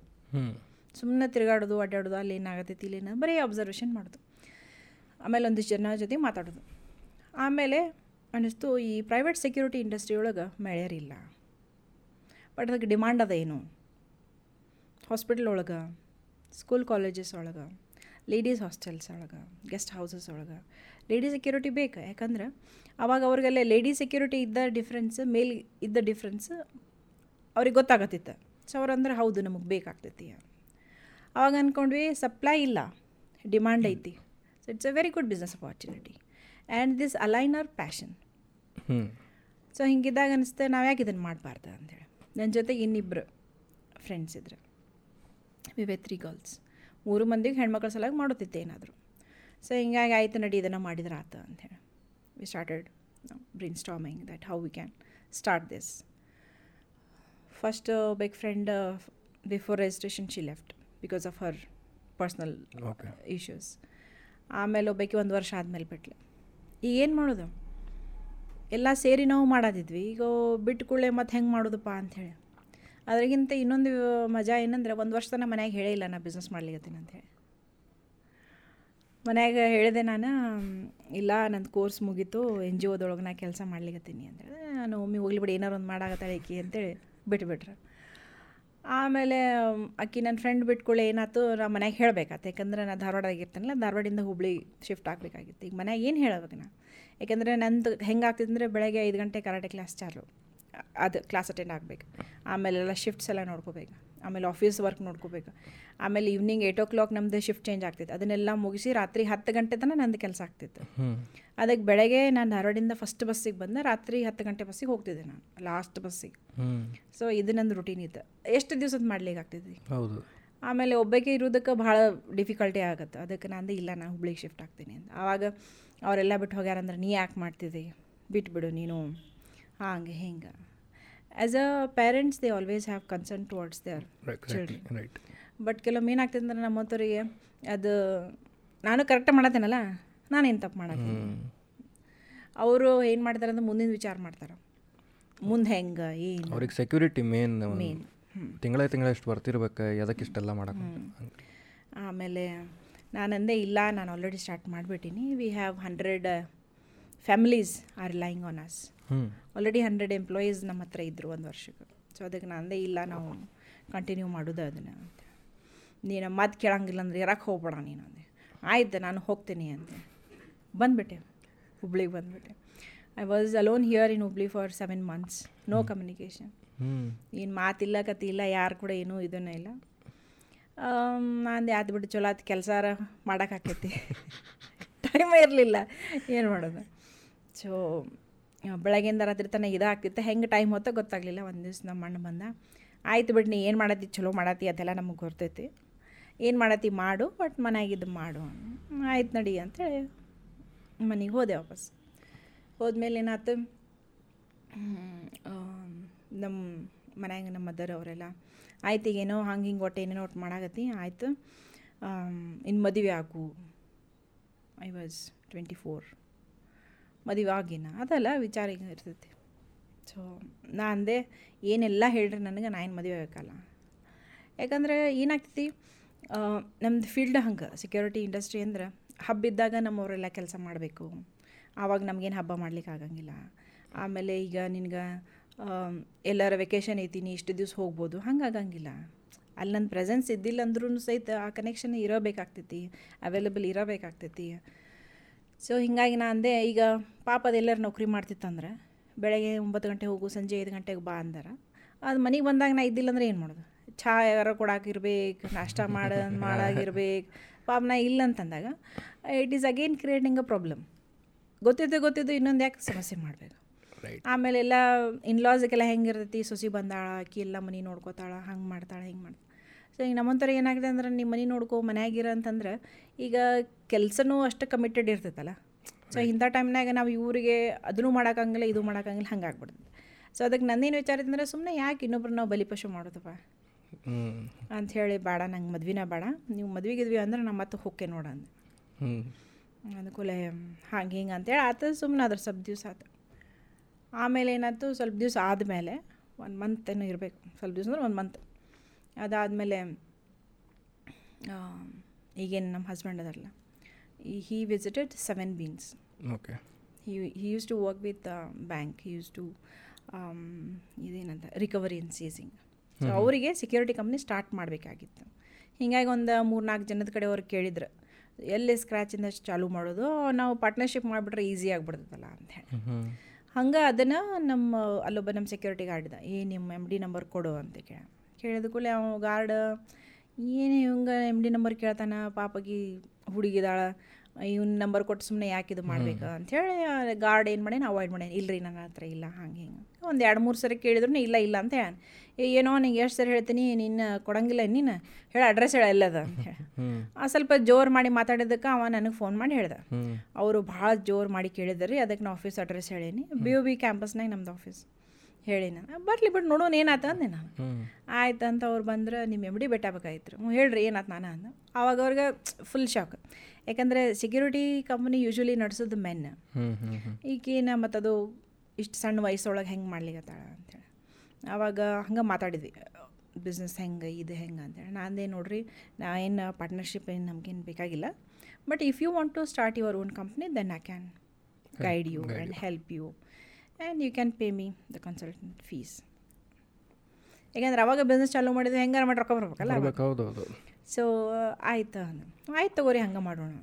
ಸುಮ್ಮನೆ ತಿರುಗಾಡೋದು ಅಡ್ಡಾಡೋದು ಅಲ್ಲಿ ಏನಾಗತ್ತೈತಿ ಇಲ್ಲಿ ಏನೋ ಬರೀ ಅಬ್ಸರ್ವೇಷನ್ ಮಾಡೋದು. ಆಮೇಲೆ ಒಂದಿಷ್ಟು ಜನ ಜೊತೆ ಮಾತಾಡೋದು. ಆಮೇಲೆ ಅನ್ನಿಸ್ತು ಈ ಪ್ರೈವೇಟ್ ಸೆಕ್ಯೂರಿಟಿ ಇಂಡಸ್ಟ್ರಿ ಒಳಗೆ ಮಳೆಯರಿಲ್ಲ ಬಟ್ ಅದಕ್ಕೆ ಡಿಮಾಂಡ್ ಅದ ಏನು ಹಾಸ್ಪಿಟಲ್ ಒಳಗೆ ಸ್ಕೂಲ್ ಕಾಲೇಜಸ್ ಒಳಗೆ. ಲೇಡೀಸ್ ಹಾಸ್ಟೆಲ್ಸ್ ಒಳಗೆ ಗೆಸ್ಟ್ ಹೌಸಸ್ ಒಳಗೆ. ಲೇಡಿ ಸೆಕ್ಯೂರಿಟಿ ಬೇಕು ಯಾಕಂದ್ರೆ ಅವಾಗ ಅವ್ರಿಗೆಲ್ಲ ಲೇಡಿ ಸೆಕ್ಯೂರಿಟಿ ಇದ್ದ ಡಿಫ್ರೆನ್ಸ್ ಮೇಲ್ ಇದ್ದ ಡಿಫ್ರೆನ್ಸ್ ಅವ್ರಿಗೆ ಗೊತ್ತಾಗತ್ತಿತ್ತು. ಸೊ ಅವ್ರಂದ್ರೆ ಹೌದು ನಮಗೆ ಬೇಕಾಗ್ತೈತಿ. ಅವಾಗ ಅಂದ್ಕೊಂಡ್ವಿ ಸಪ್ಲೈ ಇಲ್ಲ ಡಿಮ್ಯಾಂಡ್ ಐತಿ. So it's a very good business opportunity and this align our passion so ಹಿಂಗಿದ್ದಾಗ ಅನಿಸುತ್ತೆ ನಾವು ಯಾಕೆ ಇದನ್ನು ಮಾಡಬಾರ್ದು ಅಂತೇಳಿ ನನ್ನ ಜೊತೆಗೆ ಇನ್ನಿಬ್ಬರು ಫ್ರೆಂಡ್ಸ್ ಇದ್ರು. ವಿವೆ ತ್ರೀ ಗರ್ಲ್ಸ್ ಮೂರು ಮಂದಿಗೆ ಹೆಣ್ಮಕ್ಳ ಸಲಾಗಿ ಮಾಡುತ್ತಿತ್ತು ಏನಾದರೂ. ಸೊ ಹಿಂಗಾಗಿ ಆಯ್ತು ನಡಿ ಇದನ್ನು ಮಾಡಿದ್ರೆ ಆತ ಅಂಥೇಳಿ we started brainstorming that how we can start this first big friend before registration she left because of her personal issues ಆಮೇಲೆ ಒಬ್ಬಾಕಿ ಒಂದು ವರ್ಷ ಆದಮೇಲೆ ಬಿಟ್ಲೆ. ಈಗ ಏನು ಮಾಡೋದು? ಎಲ್ಲ ಸೇರಿ ನಾವು ಮಾಡೋದಿದ್ವಿ. ಈಗ ಬಿಟ್ಟು ಕೂಡಲೇ ಮತ್ತೆ ಹೆಂಗೆ ಮಾಡೋದಪ್ಪ ಅಂಥೇಳಿ ಅದ್ರಾಗಿಂತ ಇನ್ನೊಂದು ಮಜಾ ಏನಂದ್ರೆ ಒಂದು ವರ್ಷ ತನಕ ಮನ್ಯಾಗ ಹೇಳೇ ಇಲ್ಲ ನಾ ಬಿಸ್ನೆಸ್ ಮಾಡ್ಲಿಕತ್ತೀನಿ ಅಂತೇಳಿ ಮನ್ಯಾಗ ಹೇಳಿದೆ ನಾನು, ಇಲ್ಲ ನಂದು ಕೋರ್ಸ್ ಮುಗೀತು ಎನ್ ಜಿ ಒದೊಳಗೆ ನಾ ಕೆಲಸ ಮಾಡ್ಲಿಕತ್ತೀನಿ ಅಂತೇಳಿ ನಾನು ಒಮ್ಮೆ ಹೋಗ್ಲಿ ಬಿಡಿ, ಏನಾರು ಒಂದು ಮಾಡಾಕತ್ತಾಳೆ ಈಕಿ ಅಂತೇಳಿ ಬಿಟ್ಬಿಟ್ರೆ. ಆಮೇಲೆ ಅಕ್ಕಿ ನನ್ನ ಫ್ರೆಂಡ್ ಬಿಟ್ಕೊಳ್ಳಿ ಏನಾಯ್ತು ನಾ ಮನ್ಯಾಗ ಹೇಳ್ಬೇಕಾಯ್ತು ಯಾಕಂದ್ರೆ ನಾನು ಧಾರವಾಡದಾಗ ಇರ್ತಾನಲ್ಲ ಧಾರವಾಡಿಂದ ಹುಬ್ಳಿ ಶಿಫ್ಟ್ ಆಗಬೇಕಾಗಿತ್ತು. ಈಗ ಮನ್ಯಾಗ ಏನು ಹೇಳಬೇಕು ನಾ? ಯಾಕಂದರೆ ನಂದು ಹೆಂಗೆ ಆಗ್ತಿದ್ರೆ ಬೆಳಗ್ಗೆ ಐದು ಗಂಟೆ ಕರಾಟೆ ಕ್ಲಾಸ್ ಚಾಲು. ಅದು ಕ್ಲಾಸ್ ಅಟೆಂಡ್ ಆಗಬೇಕು. ಆಮೇಲೆ ಎಲ್ಲ ಶಿಫ್ಟ್ಸ್ ಎಲ್ಲ ನೋಡ್ಕೋಬೇಕು. ಆಮೇಲೆ ಆಫೀಸ್ ವರ್ಕ್ ನೋಡ್ಕೋಬೇಕು. ಆಮೇಲೆ ಈವ್ನಿಂಗ್ ಏಯ್ಟ್ ಓ ಕ್ಲಾಕ್ ನಮ್ಮದು ಶಿಫ್ಟ್ ಚೇಂಜ್ ಆಗ್ತಿತ್ತು. ಅದನ್ನೆಲ್ಲ ಮುಗಿಸಿ ರಾತ್ರಿ ಹತ್ತು ಗಂಟೆ ತನಕ ನಂದು ಕೆಲಸ ಆಗ್ತಿತ್ತು. ಅದಕ್ಕೆ ಬೆಳಗ್ಗೆ ನಾನು ಧಾರವಾಡಿಂದ ಫಸ್ಟ್ ಬಸ್ಸಿಗೆ ಬಂದೆ ರಾತ್ರಿ ಹತ್ತು ಗಂಟೆ ಬಸ್ಸಿಗೆ ಹೋಗ್ತಿದ್ದೆ ನಾನು ಲಾಸ್ಟ್ ಬಸ್ಸಿಗೆ ಸೊ ಇದು ನಂದು ರುಟೀನ್ ಇತ್ತು. ಎಷ್ಟು ದಿವ್ಸದ ಮಾಡ್ಲಿಕ್ಕೆ ಆಗ್ತಿದ್ವಿ ಹೌದು. ಆಮೇಲೆ ಒಬ್ಬಕ್ಕೆ ಇರೋದಕ್ಕೆ ಭಾಳ ಡಿಫಿಕಲ್ಟಿ ಆಗುತ್ತೆ. ಅದಕ್ಕೆ ನಂದು ಇಲ್ಲ ನಾನು ಹುಬ್ಳಿಗೆ ಶಿಫ್ಟ್ ಆಗ್ತೀನಿ ಅಂತ. ಆವಾಗ ಅವರೆಲ್ಲ ಬಿಟ್ಟು ಹೋಗ್ಯಾರಂದ್ರೆ ನೀ ಯಾಕೆ ಮಾಡ್ತಿದ್ದೆ? ಬಿಟ್ಬಿಡು ನೀನು. ಹಾಗೆ ಹಿಂಗೆ. As a parents they always have concern towards their children right but ಕೆಲವೊಮ್ಮೆ ಏನಾಗ್ತದೆ ಅಂದ್ರೆ ನಮ್ಮಂಥವ್ರಿಗೆ ಅದು ನಾನು ಕರೆಕ್ಟಾಗಿ ಮಾಡತ್ತೇನಲ್ಲ? ನಾನೇನು ತಪ್ಪು ಮಾಡತ್ತೀನಿ? ಅವರು ಏನು ಮಾಡ್ತಾರೆ ಅಂದ್ರೆ ಮುಂದಿನ ವಿಚಾರ ಮಾಡ್ತಾರೆ. ಮುಂದೆ ಹೆಂಗೆ ಏನು? ಅವ್ರಿಗೆ ಸೆಕ್ಯೂರಿಟಿ ಮೇನ್ ಮೇನ್ ತಿಂಗಳ ತಿಂಗಳ ಎಷ್ಟು ಬರ್ತಿರ್ಬೇಕು ಯಾವುದಕ್ಕೆ ಇಷ್ಟೆಲ್ಲ ಮಾಡೋಕೆ ಆಮೇಲೆ ನಾನಂದೆ ಇಲ್ಲ ನಾನು already start ಮಾಡಿಬಿಟ್ಟಿನಿ. We have hundred families are relying on us already hundred employees ನಮ್ಮ ಹತ್ರ ಇದ್ದರು ಒಂದು ವರ್ಷಕ್ಕೆ. ಸೊ ಅದಕ್ಕೆ ನಂದೇ ಇಲ್ಲ ನಾವು ಕಂಟಿನ್ಯೂ ಮಾಡೋದು ಅದನ್ನು ಅಂತ. ನೀನು ಮಾತು ಕೇಳಂಗಿಲ್ಲ ಅಂದ್ರೆ ಇರಕ್ಕೆ ಹೋಗ್ಬೇಡ ನೀನು ಅಂದೆ. ಆಯ್ತು ನಾನು ಹೋಗ್ತೀನಿ ಅಂದೆ. ಬಂದುಬಿಟ್ಟೆ. ಹುಬ್ಳಿಗೆ ಬಂದುಬಿಟ್ಟೆ. I was alone here in Hubli for seven months no communication ಏನು ಮಾತಿಲ್ಲ ಕತಿ ಇಲ್ಲ ಯಾರು ಕೂಡ ಏನೂ ಇದನ್ನ ಇಲ್ಲ. ನಾನು ಯಾವ್ದು ಬಿಟ್ಟು ಚಲೋ ಆತು ಕೆಲಸ ಮಾಡೋಕ್ಕಾಕೈತಿ ಟೈಮೇ *laughs* ಇರಲಿಲ್ಲ. ಏನು ಮಾಡೋದು? ಸೊ ಬೆಳಗ್ಗೆಯಿಂದ ರಾತ್ರಿ ತನಕ ಇದಾಗ್ತಿತ್ತು ಹೆಂಗೆ ಟೈಮ್ ಹೊತ್ತ ಗೊತ್ತಾಗಲಿಲ್ಲ. ಒಂದು ದಿವ್ಸ ನಮ್ಮ ಅಣ್ಣ ಬಂದ, ಆಯ್ತು ಬಿಟ್ಟು ನೀ ಏನು ಮಾಡತ್ತಿ? ಚಲೋ ಮಾಡತ್ತಿ, ಅದೆಲ್ಲ ನಮಗೆ ಗೊತ್ತೈತಿ. ಏನು ಮಾಡತ್ತಿ ಮಾಡು ಬಟ್ ಮನೆಯಾಗಿದ್ದು ಮಾಡು. ಆಯ್ತು ನಡಿ ಅಂತೇಳಿ ಮನೆಗೆ ಹೋದೆ ವಾಪಸ್. ಹೋದ್ಮೇಲೆ ಏನಾಯ್ತು ನಮ್ಮ ಮನ್ಯಾಗ ನಮ್ಮ ಮದರ್ ಅವರೆಲ್ಲ, ಆಯ್ತು, ಈಗೇನೋ ಹಂಗೆ ಹಿಂಗೆ ಒಟ್ಟು ಏನೇನೋ ಒಟ್ಟು ಮಾಡಾಕತ್ತಿ, ಆಯಿತು. ಇನ್ನು ಮದುವೆ ಆಗು. ಐ ವಾಸ್ ಟ್ವೆಂಟಿ ಫೋರ್ ಮದುವೆ ಆಗಿನ ಅದಲ್ಲ ವಿಚಾರ ಈಗ ಇರ್ತೈತಿ. ಸೊ ನಾ ಅಂದೆ, ಏನೆಲ್ಲ ಹೇಳ್ರಿ ನನಗೆ, ನಾ ಏನು ಮದುವೆ ಆಗಬೇಕಲ್ಲ ಯಾಕಂದ್ರೆ ಏನಾಗ್ತೈತಿ ನಮ್ಮದು ಫೀಲ್ಡ್ ಹಂಗೆ ಸೆಕ್ಯೂರಿಟಿ ಇಂಡಸ್ಟ್ರಿ ಅಂದ್ರೆ ಹಬ್ಬ ಇದ್ದಾಗ ನಮ್ಮವರೆಲ್ಲ ಕೆಲಸ ಮಾಡಬೇಕು. ಆವಾಗ ನಮಗೇನು ಹಬ್ಬ ಮಾಡ್ಲಿಕ್ಕೆ ಆಗಂಗಿಲ್ಲ. ಆಮೇಲೆ ಈಗ ನಿನ್ಗೆ ಎಲ್ಲರ ವೆಕೇಷನ್ ಐತಿ ಇಷ್ಟು ದಿವ್ಸ ಹೋಗ್ಬೋದು ಹಂಗಾಗಂಗಿಲ್ಲ ಅಲ್ಲಿ ನನ್ನ ಪ್ರೆಸೆನ್ಸ್ ಇದ್ದಿಲ್ಲ ಅಂದ್ರೂ ಸಹಿತ ಆ ಕನೆಕ್ಷನ್ ಇರಬೇಕಾಗ್ತೈತಿ ಅವೈಲೇಬಲ್ ಇರಬೇಕಾಗ್ತೈತಿ. ಸೊ ಹೀಗಾಗಿ ನಾ ಅಂದೆ ಈಗ ಪಾಪ ಅದೆಲ್ಲರೂ ನೌಕರಿ ಮಾಡ್ತಿತ್ತಂದ್ರೆ ಬೆಳಗ್ಗೆ ಒಂಬತ್ತು ಗಂಟೆ ಹೋಗು ಸಂಜೆ ಐದು ಗಂಟೆಗೆ ಬಾ ಅಂದಾರ. ಅದು ಮನೆಗೆ ಬಂದಾಗ ನಾ ಇದ್ದಿಲ್ಲ ಅಂದ್ರೆ ಏನು ಮಾಡೋದು? ಚಹಾ ಯಾರು ಕೊಡಾಕಿರ್ಬೇಕು ನಾಷ್ಟ ಮಾಡ *laughs* ಮಾಡಾಗಿರ್ಬೇಕು ಪಾಪ ನಾ ಇಲ್ಲ ಅಂತಂದಾಗ it is again creating a problem ಗೊತ್ತಿದ್ದು ಗೊತ್ತಿದ್ದು ಇನ್ನೊಂದು ಯಾಕೆ ಸಮಸ್ಯೆ ಮಾಡಬೇಕು? ರೈಟ್ ಆಮೇಲೆ ಎಲ್ಲ ಇನ್ಲಾಸ್ಗೆಲ್ಲ ಹೆಂಗಿರ್ತೈತಿ? ಸೊಸಿ ಬಂದಾಳ ಆಕಿ ಎಲ್ಲ ಮನೆ ನೋಡ್ಕೋತಾಳ ಹಂಗೆ ಮಾಡ್ತಾಳೆ ಹಿಂಗೆ ಮಾಡ್ತಾಳೆ. ಸೊ ಈಗ ನಮ್ಮಂಥವ್ರು ಏನಾಗಿದೆ ಅಂದ್ರೆ ನಿಮ್ಮ ಮನೆ ನೋಡ್ಕೊ ಮನೆಯಾಗಿರ ಅಂತಂದ್ರೆ ಈಗ ಕೆಲಸನೂ ಅಷ್ಟು ಕಮಿಟೆಡ್ ಇರ್ತೈತಲ್ಲ. ಸೊ ಇಂಥ ಟೈಮ್ನಾಗ ನಾವು ಇವರಿಗೆ ಅದನ್ನು ಮಾಡೋಕ್ಕಾಗಲ್ಲ ಇದು ಮಾಡೋಕ್ಕಾಗಲ್ಲ ಹಂಗೆ ಆಗ್ಬಿಡ್ತದೆ ಸೊ ಅದಕ್ಕೆ ನಂದೇನು ವಿಚಾರ ಇತ್ತಂದ್ರೆ ಸುಮ್ಮನೆ ಯಾಕೆ ಇನ್ನೊಬ್ರು ನಾವು ಬಲಿಪಶು ಮಾಡೋದಪ್ಪ? ಅಂತ ಹೇಳಿ ಬೇಡ ನಂಗೆ ಮದ್ವಿನ ಬೇಡ. ನೀವು ಮದ್ವೆಗೆ ಇದ್ವಿ ಅಂದ್ರೆ ನಮ್ಮ ಮತ್ತೆ ಹೊಕ್ಕೆ ನೋಡಂದು ಅಂದೆ. ಅನುಕೂಲ ಹಾಗೆ ಹಿಂಗೆ ಅಂತೇಳಿ ಆತ ಸುಮ್ಮನೆ ಅದ್ರ ಸ್ವಲ್ಪ ದಿವಸ ಆತು. ಆಮೇಲೆ ಏನಾಯ್ತು ಸ್ವಲ್ಪ ದಿವಸ ಆದಮೇಲೆ ಒಂದು ಮಂತ್ ಏನೋ ಇರಬೇಕು. ಸ್ವಲ್ಪ ದಿವಸ ಅಂದ್ರೆ ಒಂದು ಮಂತ್ ಅದಾದಮೇಲೆ ಈಗೇನು ನಮ್ಮ husband ಅದರಲ್ಲ he visited seven beans okay he he used to work with bank he used to ಇದೇನಂತ recovery in seizing so ಅವರಿಗೆ ಸೆಕ್ಯೂರಿಟಿ ಕಂಪ್ನಿ ಸ್ಟಾರ್ಟ್ ಮಾಡಬೇಕಾಗಿತ್ತು. ಹೀಗಾಗಿ ಒಂದು ಮೂರು ನಾಲ್ಕು ಜನದ ಕಡೆ ಅವ್ರು ಕೇಳಿದ್ರು ಎಲ್ಲಿ ಸ್ಕ್ರ್ಯಾಚಿಂದ ಚಾಲೂ ಮಾಡೋದು? ನಾವು ಪಾರ್ಟ್ನರ್ಶಿಪ್ ಮಾಡಿಬಿಟ್ರೆ ಈಸಿ ಆಗಿಬಿಡ್ತದಲ್ಲ ಅಂತ ಹೇಳಿ. ಹಂಗೆ ಅದನ್ನು ನಮ್ಮ ಅಲ್ಲೊಬ್ಬ ನಮ್ಮ ಸೆಕ್ಯೂರಿಟಿ ಗಾರ್ಡ್ದ ಏ ನಿಮ್ಮ ಎಂ ಡಿ ನಂಬರ್ ಕೊಡು ಅಂತ ಕೇಳ. ಕೇಳಿದ ಕೂಡಲೇ ಅವ ಗಾರ್ಡ್ ಏನು ಇವಂಗೆ ಎಂ ಡಿ ನಂಬರ್ ಕೇಳ್ತಾನ ಪಾಪಗಿ ಹುಡುಗಿದಾಳ ಇವ್ನ ನಂಬರ್ ಕೊಟ್ಟು ಸುಮ್ಮನೆ ಯಾಕೆ ಇದು ಮಾಡ್ಬೇಕು ಅಂಥೇಳಿ ಗಾರ್ಡ್ ಏನು ಮಾಡೇನು ಅವಾಯ್ಡ್ ಮಾಡೇನು ಇಲ್ಲರಿ ನನ್ನ ಹತ್ರ ಇಲ್ಲ ಹಂಗೆ ಹಿಂಗೆ. ಒಂದು ಎರಡು ಮೂರು ಸರಿ ಕೇಳಿದ್ರು ಇಲ್ಲ ಇಲ್ಲ ಅಂತ ಹೇಳ ಏನೋ ನಿಂಗೆ ಎಷ್ಟು ಸರಿ ಹೇಳ್ತೀನಿ ನಿನ್ನ ಕೊಡಂಗಿಲ್ಲ ನೀನು ಹೇಳಿ ಅಡ್ರೆಸ್ ಹೇಳ ಎಲ್ಲದ ಅಂತ ಹೇಳಿ ಆ ಸ್ವಲ್ಪ ಜೋರು ಮಾಡಿ ಮಾತಾಡಿದ್ದಕ್ಕೆ ಅವ ನನಗೆ ಫೋನ್ ಮಾಡಿ ಹೇಳ್ದ. ಅವರು ಭಾಳ ಜೋರು ಮಾಡಿ ಕೇಳಿದ್ರಿ ಅದಕ್ಕೆ ನಾ ಆಫೀಸ್ ಅಡ್ರೆಸ್ ಹೇಳೀನಿ. ಬಿ ಯು ಬಿ ಕ್ಯಾಂಪಸ್ನಾಗ ನಮ್ದು ಆಫೀಸ್ ಹೇಳಿ ನಾನು. ಬರಲಿ ಬಿಟ್ಟು ನೋಡೋಣ ಏನಾತ ಅಂದೆ ನಾನು. ಆಯ್ತು ಅಂತ ಅವ್ರು ಬಂದ್ರೆ ನಿಮ್ಮ ಎಂ ಡಿ ಬೇಕಾಗಿತ್ತು ಹ್ಞೂ ಹೇಳ್ರಿ ಏನಾಯ್ತು ನಾನು ಅಂದ. ಆವಾಗ ಅವ್ರಿಗೆ ಫುಲ್ ಶಾಕ್ ಯಾಕಂದರೆ ಸೆಕ್ಯೂರಿಟಿ ಕಂಪ್ನಿ ಯೂಶ್ವಲಿ ನಡೆಸೋದು ಮೆನ್ ಈಗೇನ ಮತ್ತು ಅದು ಇಷ್ಟು ಸಣ್ಣ ವಯಸ್ಸೊಳಗೆ ಹೆಂಗೆ ಮಾಡ್ಲಿಕ್ಕತ್ತಾಳ ಅಂತೇಳಿ. ಆವಾಗ ಹಂಗೆ ಮಾತಾಡಿದ್ವಿ. ಬಿಸ್ನೆಸ್ ಹೆಂಗೆ ಇದು ಹೆಂಗೆ ಅಂತೇಳಿ. ನಾನೇ ನೋಡ್ರಿ ನಾ ಏನು ಪಾರ್ಟ್ನರ್ಶಿಪ್ ಏನು ನಮಗೇನು ಬೇಕಾಗಿಲ್ಲ. But if you want to start your own company then I can guide you and help you and you can pay me the consultant fees ಯಾಕಂದ್ರೆ ಅವಾಗ ಬಿಸ್ನೆಸ್ ಚಾಲೂ ಮಾಡಿದ್ರೆ ಹೆಂಗಾರ ಮಾಡಿ ರೊಕ್ಕ ಬರ್ಬೇಕಲ್ಲ ಸೊ ಆಯ್ತು ಆಯ್ತು ತಗೋರಿ ಹಂಗೆ ಮಾಡೋಣ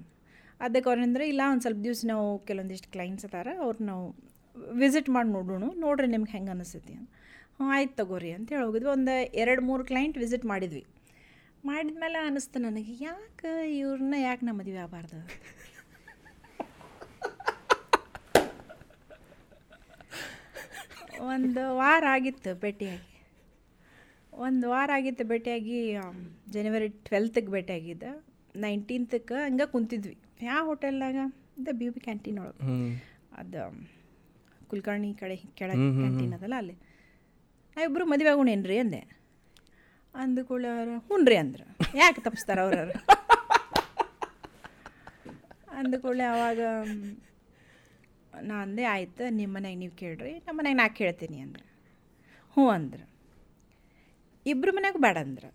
ಅದಕ್ಕೆ ಅವ್ರಂದ್ರೆ ಇಲ್ಲ ಒಂದು ಸ್ವಲ್ಪ ದಿವ್ಸ ನಾವು ಕೆಲವೊಂದಿಷ್ಟು ಕ್ಲೈಂಟ್ಸ್ ಅದಾರ ಅವ್ರು ನಾವು ವಿಸಿಟ್ ಮಾಡಿ ನೋಡೋಣ. ನೋಡ್ರಿ ನಿಮ್ಗೆ ಹೆಂಗೆ ಅನಿಸ್ತೈತಿ ಅಂತ. ಹ್ಞೂ ಆಯ್ತು ತಗೋರಿ ಅಂತ ಹೇಳಿ ಹೋಗಿದ್ವಿ. ಒಂದು ಎರಡು ಮೂರು ಕ್ಲೈಂಟ್ ವಿಸಿಟ್ ಮಾಡಿದ್ವಿ. ಮಾಡಿದ್ಮೇಲೆ ಅನಿಸ್ತು ನನಗೆ ಯಾಕೆ ಇವ್ರನ್ನ ಯಾಕೆ ನಮ್ಮ ಮದುವೆ ಆಗಬಾರ್ದು? ಒಂದು ವಾರ ಆಗಿತ್ತು ಭೇಟಿಯಾಗಿ. ಒಂದು ವಾರ ಆಗಿತ್ತು ಭೇಟಿಯಾಗಿ ಜನವರಿ ಟ್ವೆಲ್ತಿಗೆ ಭೇಟಿಯಾಗಿದ್ದೆ. ನೈನ್ಟೀನ್ತಕ್ಕೆ ಹಂಗೆ ಕುಂತಿದ್ವಿ. ಯಾವ ಹೋಟೆಲ್ನಾಗ ದ ಬಿ ಬಿ ಕ್ಯಾಂಟೀನ್ ಒಳಗೆ. ಅದು ಕುಲಕರ್ಣಿ ಕಡೆ ಕೆಳಗೆ ಕ್ಯಾಂಟೀನ್ ಅದಲ್ಲ ಅಲ್ಲಿ. ನಾವಿಬ್ಬರು ಮದುವೆ ರೀ ಅಂದೆ. ಅಂದ್ಕೊಳ್ಳಿ ಅವ್ರು ಹ್ಞೂ ರೀ ಅಂದ್ರೆ. ಯಾಕೆ ತಪ್ಪಿಸ್ತಾರೆ ಅವ್ರವ್ರು? *laughs* ಅಂದ್ಕೊಳ್ಳೆ ಅವಾಗ ನಾ ಅಂದೆ ಆಯ್ತು ನಿಮ್ಮ ಮನೆಗೆ ನೀವು ಕೇಳ್ರಿ ನಮ್ಮ ಮನೆಗೆ ನಾ ಕೇಳ್ತೀನಿ ಅಂದ್ರೆ. ಹ್ಞೂ ಅಂದ್ರೆ. ಇಬ್ಬರ ಮನೆಗೆ ಬೇಡ ಅಂದ್ರೆ.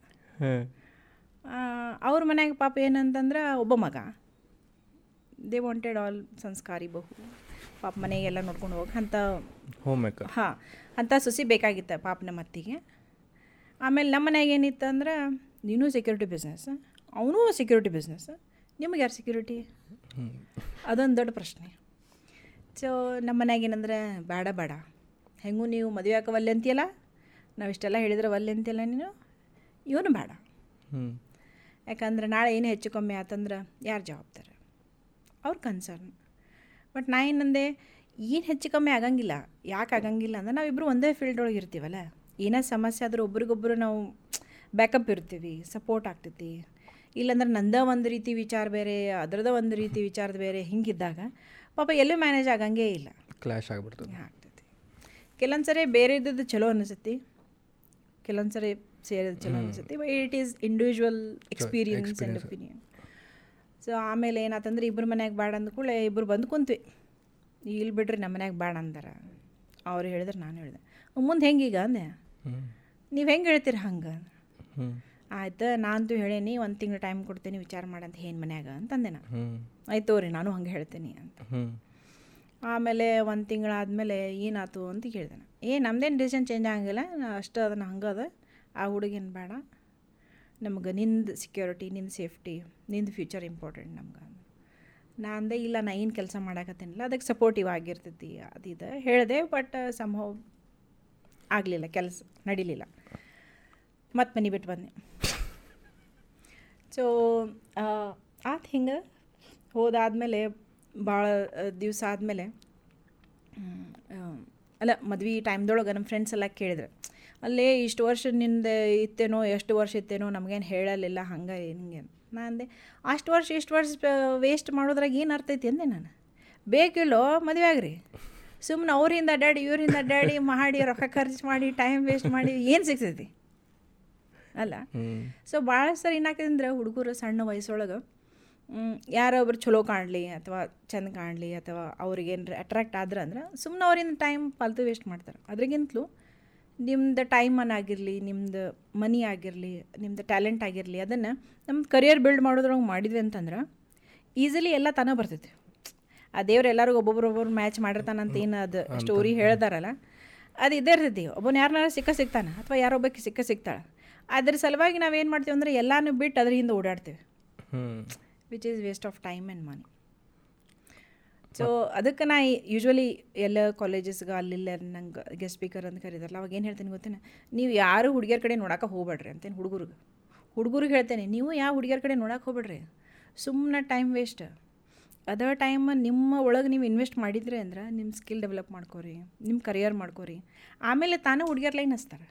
ಅವ್ರ ಮನೆಗೆ ಪಾಪ ಏನಂತಂದ್ರೆ ಒಬ್ಬ ಮಗ. ದೇ ವಾಂಟೆಡ್ ಆಲ್ ಸಂಸ್ಕಾರಿ ಬಹು. ಪಾಪ ಮನೆಗೆಲ್ಲ ನೋಡ್ಕೊಂಡು ಹೋಗಿ ಅಂತ ಹೋಮ್ ಮೇಕರ್ ಹಾಂ ಅಂತ ಸೊಸಿ ಬೇಕಾಗಿತ್ತು ಪಾಪ ನಮ್ಮ ಅತ್ತಿಗೆ ಆಮೇಲೆ ನಮ್ಮ ಮನೆಗೆ ಏನಿತ್ತು ಅಂದ್ರೆ ನೀನು ಸೆಕ್ಯೂರಿಟಿ ಬಿಸ್ನೆಸ್ ಅವನು ಸೆಕ್ಯೂರಿಟಿ ಬಿಸ್ನೆಸ್ ನಿಮಗೆ ಯಾರು ಸೆಕ್ಯೂರಿಟಿ? ಅದೊಂದು ದೊಡ್ಡ ಪ್ರಶ್ನೆ. ಸೊ ನಮ್ಮ ಮನ್ಯಾಗ ಏನಂದ್ರೆ ಬೇಡ ಬೇಡ ಹೆಂಗೂ ನೀವು ಮದುವೆ ಹಾಕೋ ಒಲ್ಲೆ ಅಂತೀಯಲ್ಲ? ನಾವು ಇಷ್ಟೆಲ್ಲ ಹೇಳಿದ್ರೆ ಒಲ್ಲೆ ಅಂತೀಯಲ್ಲ ನೀನು? ಇವನು ಬೇಡ ಯಾಕಂದ್ರೆ ನಾಳೆ ಏನು ಹೆಚ್ಚು ಕಮ್ಮಿ ಆತಂದ್ರೆ ಯಾರು ಜವಾಬ್ದಾರ? ಅವ್ರ ಕನ್ಸರ್ನ್ ಬಟ್ ನಾ ಏನಂದೆ ಏನು ಹೆಚ್ಚು ಕಮ್ಮಿ ಆಗಂಗಿಲ್ಲ. ಯಾಕೆ ಆಗಂಗಿಲ್ಲ ಅಂದ್ರೆ ನಾವಿಬ್ಬರು ಒಂದೇ ಫೀಲ್ಡ್ ಒಳಗೆ ಇರ್ತೀವಲ್ಲ. ಏನೇ ಸಮಸ್ಯೆ ಆದರೂ ಒಬ್ರಿಗೊಬ್ಬರು ನಾವು ಬ್ಯಾಕಪ್ ಇರ್ತೀವಿ ಸಪೋರ್ಟ್ ಆಗ್ತೈತಿ. ಇಲ್ಲಾಂದ್ರೆ ನಂದ ಒಂದು ರೀತಿ ವಿಚಾರ ಬೇರೆ ಅದರದ ಒಂದು ರೀತಿ ವಿಚಾರದ ಬೇರೆ ಹಿಂಗಿದ್ದಾಗ ಪಾಪ ಎಲ್ಲೂ ಮ್ಯಾನೇಜ್ ಆಗಂಗೇ ಇಲ್ಲ. ಕ್ಲಾಶ್ ಆಗಿಬಿಡ್ತದೆ. ಆಗ್ತೈತಿ ಕೆಲವೊಂದು ಸರಿ ಬೇರೆ ಇದ್ದದ್ದು ಚಲೋ ಅನಿಸುತ್ತೆ. ಕೆಲವೊಂದು ಸರಿ ಸೇರಿದ್ದು ಚಲೋ ಅನಿಸುತ್ತೆ but it is individual experience and opinion so ಆಮೇಲೆ ಏನಾತಂದ್ರೆ ಇಬ್ಬರು ಮನೆಯಾಗ ಬೇಡ ಅಂದ್ಕೂಳೆ ಇಬ್ಬರು ಬಂದು ಕುಂತ್ವಿ. ಇಲ್ಲಿ ಬಿಡ್ರಿ ನಮ್ಮ ಮನ್ಯಾಗ ಬೇಡ ಅಂದಾರ. ಅವ್ರು ಹೇಳಿದ್ರೆ ನಾನು ಹೇಳಿದೆ. ಮುಂದೆ ಹೆಂಗೀಗ ಅಂದೆ? ನೀವು ಹೆಂಗೆ ಹೇಳ್ತೀರಿ ಹಂಗೆ? ಆಯ್ತು ನಾನು ಹೇಳೇನಿ ಒಂದು ತಿಂಗಳು ಟೈಮ್ ಕೊಡ್ತೀನಿ ವಿಚಾರ ಮಾಡಂತ ಏನು ಮನ್ಯಾಗ ಅಂತಂದೆ ನಾನು ಆಯ್ತು ರೀ ನಾನು ಹಂಗೆ ಹೇಳ್ತೀನಿ ಅಂತ. ಆಮೇಲೆ ಒಂದು ತಿಂಗಳಾದಮೇಲೆ ಏನಾಯ್ತು ಅಂತ ಕೇಳಿದೆ ನಾನು ಏ ನಮ್ದೇನು ಡಿಸಿಷನ್ ಚೇಂಜ್ ಆಗಂಗಿಲ್ಲ ಅಷ್ಟು ಅದನ್ನು ಹಂಗೆ ಅದ. ಆ ಹುಡುಗಿನ ಬೇಡ. ನಮ್ಗೆ ನಿಂದು ಸೆಕ್ಯೂರಿಟಿ ನಿಂದು ಸೇಫ್ಟಿ ನಿಂದು ಫ್ಯೂಚರ್ ಇಂಪಾರ್ಟೆಂಟ್ ನಮ್ಗೆ ನಾ ಅಂದೆ ಇಲ್ಲ ನಾ ಏನು ಕೆಲಸ ಮಾಡಾಕತ್ತೇನಿಲ್ಲ ಅದಕ್ಕೆ ಸಪೋರ್ಟಿವ್ ಆಗಿರ್ತೈತಿ ಅದಿದೆ ಹೇಳಿದೆ ಬಟ್ ಸಂಭವ ಆಗಲಿಲ್ಲ ಕೆಲಸ ನಡೀಲಿಲ್ಲ. ಮತ್ತು ಮನೆ ಬಿಟ್ಟು ಬಂದೆ. ಸೊ ಆತು ಹಿಂಗೆ ಹೋದಾದಮೇಲೆ ಭಾಳ ದಿವಸ ಆದಮೇಲೆ ಅಲ್ಲ ಮದ್ವೆ ಟೈಮ್ದೊಳಗೆ ನಮ್ಮ ಫ್ರೆಂಡ್ಸ್ ಎಲ್ಲ ಕೇಳಿದ್ರು. ಅಲ್ಲೇ ಇಷ್ಟು ವರ್ಷ ನಿಂದ ಇತ್ತೇನೋ, ಎಷ್ಟು ವರ್ಷ ಇತ್ತೇನೋ ನಮಗೇನು ಹೇಳಲಿಲ್ಲ, ಹಂಗೆ ಹಿಂಗೆ ನಾ ಅಂದೆ, ಅಷ್ಟು ವರ್ಷ, ಇಷ್ಟು ವರ್ಷ ವೇಸ್ಟ್ ಮಾಡೋದ್ರಾಗ ಏನು ಅರ್ಥೈತಿ ಅಂದೆ ನಾನು. ಬೇಕಿಲ್ಲೋ, ಮದುವೆ ಆಗ್ರಿ. ಸುಮ್ಮನೆ ಅವರಿಂದ ಅಡ್ಡಾಡಿ, ಇವರಿಂದ ಅಡ್ಡಾಡಿ, ಮಾಡಿ, ರೊಕ್ಕ ಖರ್ಚು ಮಾಡಿ ಟೈಮ್ ವೇಸ್ಟ್ ಮಾಡಿ, ಏನು ಸಿಗ್ತೈತಿ? ಅಲ್ಲ? ಸೊ ಭಾಳ ಸರಿ ಏನಾಗ್ತದೆ ಅಂದ್ರೆ ಹುಡುಗರು ಸಣ್ಣ ವಯಸ್ಸೊಳಗೆ ಯಾರೊಬ್ರು ಚಲೋ ಕಾಣಲಿ ಅಥವಾ ಚೆಂದ ಕಾಣಲಿ ಅಥವಾ ಅವ್ರಿಗೇನು ಅಟ್ರಾಕ್ಟ್ ಆದ್ರೆ ಅಂದ್ರೆ ಸುಮ್ಮನೆ ಅವ್ರಿಂದ ಟೈಮ್ ಪಾಲ್ತು ವೇಸ್ಟ್ ಮಾಡ್ತಾರೆ. ಅದ್ರಿಗಿಂತಲೂ ನಿಮ್ದು ಟೈಮನ್ನು ಆಗಿರಲಿ ನಿಮ್ದು ಮನಿ ಆಗಿರಲಿ ನಿಮ್ದು ಟ್ಯಾಲೆಂಟ್ ಆಗಿರಲಿ ಅದನ್ನು ನಮ್ದು ಕರಿಯರ್ ಬಿಲ್ಡ್ ಮಾಡೋದ್ರೊಳಗೆ ಮಾಡಿದ್ವಿ ಅಂತಂದ್ರೆ ಈಸಿಲಿ ಎಲ್ಲ ತಾನೇ ಬರ್ತೈತಿ. ಆ ದೇವ್ರು ಎಲ್ಲರಿಗೂ ಒಬ್ಬೊಬ್ರು ಮ್ಯಾಚ್ ಮ್ಯಾಚ್ ಮಾಡಿರ್ತಾನಂತ ಏನು ಅದು ಸ್ಟೋರಿ ಹೇಳ್ತಾರಲ್ಲ ಅದು ಇದೇ ಇರ್ತೈತಿ. ಒಬ್ಬನ ಯಾರನ್ನಾರು ಸಿಕ್ಕ ಸಿಗ್ತಾನೆ ಅಥವಾ ಯಾರೊಬ್ಬಕ್ಕೆ ಸಿಕ್ಕ ಸಿಗ್ತಾಳೆ. ಅದ್ರ ಸಲುವಾಗಿ ನಾವೇನು ಮಾಡ್ತೀವಿ ಅಂದರೆ ಎಲ್ಲಾನು ಬಿಟ್ಟು ಅದ್ರ ಹಿಂದೆ ಓಡಾಡ್ತೀವಿ which is waste of time and money so ಅದಕ್ಕೆ ನಾ ಯೂಶ್ವಲಿ ಎಲ್ಲ ಕಾಲೇಜಸ್ಗೆ ಅಲ್ಲಿಲ್ಲ ನಂಗೆ ಗೆಸ್ಟ್ ಸ್ಪೀಕರ್ ಅಂತ ಕರೀತಾರಲ್ಲ ಅವಾಗ ಏನು ಹೇಳ್ತೀನಿ ಗೊತ್ತೇನೆ? ನೀವು ಯಾರು ಹುಡುಗಿಯರ ಕಡೆ ನೋಡಕ್ಕೆ ಹೋಗ್ಬೇಡ್ರಿ ಅಂತೇನು ಹುಡುಗರಿಗೆ. ಹುಡುಗರಿಗೆ ಹೇಳ್ತೇನೆ ನೀವು ಯಾವ ಹುಡುಗಿಯರ ಕಡೆ ನೋಡಕ್ಕೆ ಹೋಗ್ಬೇಡ್ರಿ? ಸುಮ್ಮನೆ ಟೈಮ್ ವೇಸ್ಟ್ ಅದರ್ ಟೈಮ್ ನಿಮ್ಮ ಒಳಗೆ ನೀವು ಇನ್ವೆಸ್ಟ್ ಮಾಡಿದ್ರಿ ಅಂದ್ರೆ ನಿಮ್ಮ ಸ್ಕಿಲ್ ಡೆವಲಪ್ ಮಾಡ್ಕೋರಿ ನಿಮ್ಮ ಕರಿಯರ್ ಮಾಡ್ಕೋರಿ. ಆಮೇಲೆ ತಾನೇ ಹುಡುಗಿಯರ್ ಲೈನ್ ಹಚ್ತಾರೆ.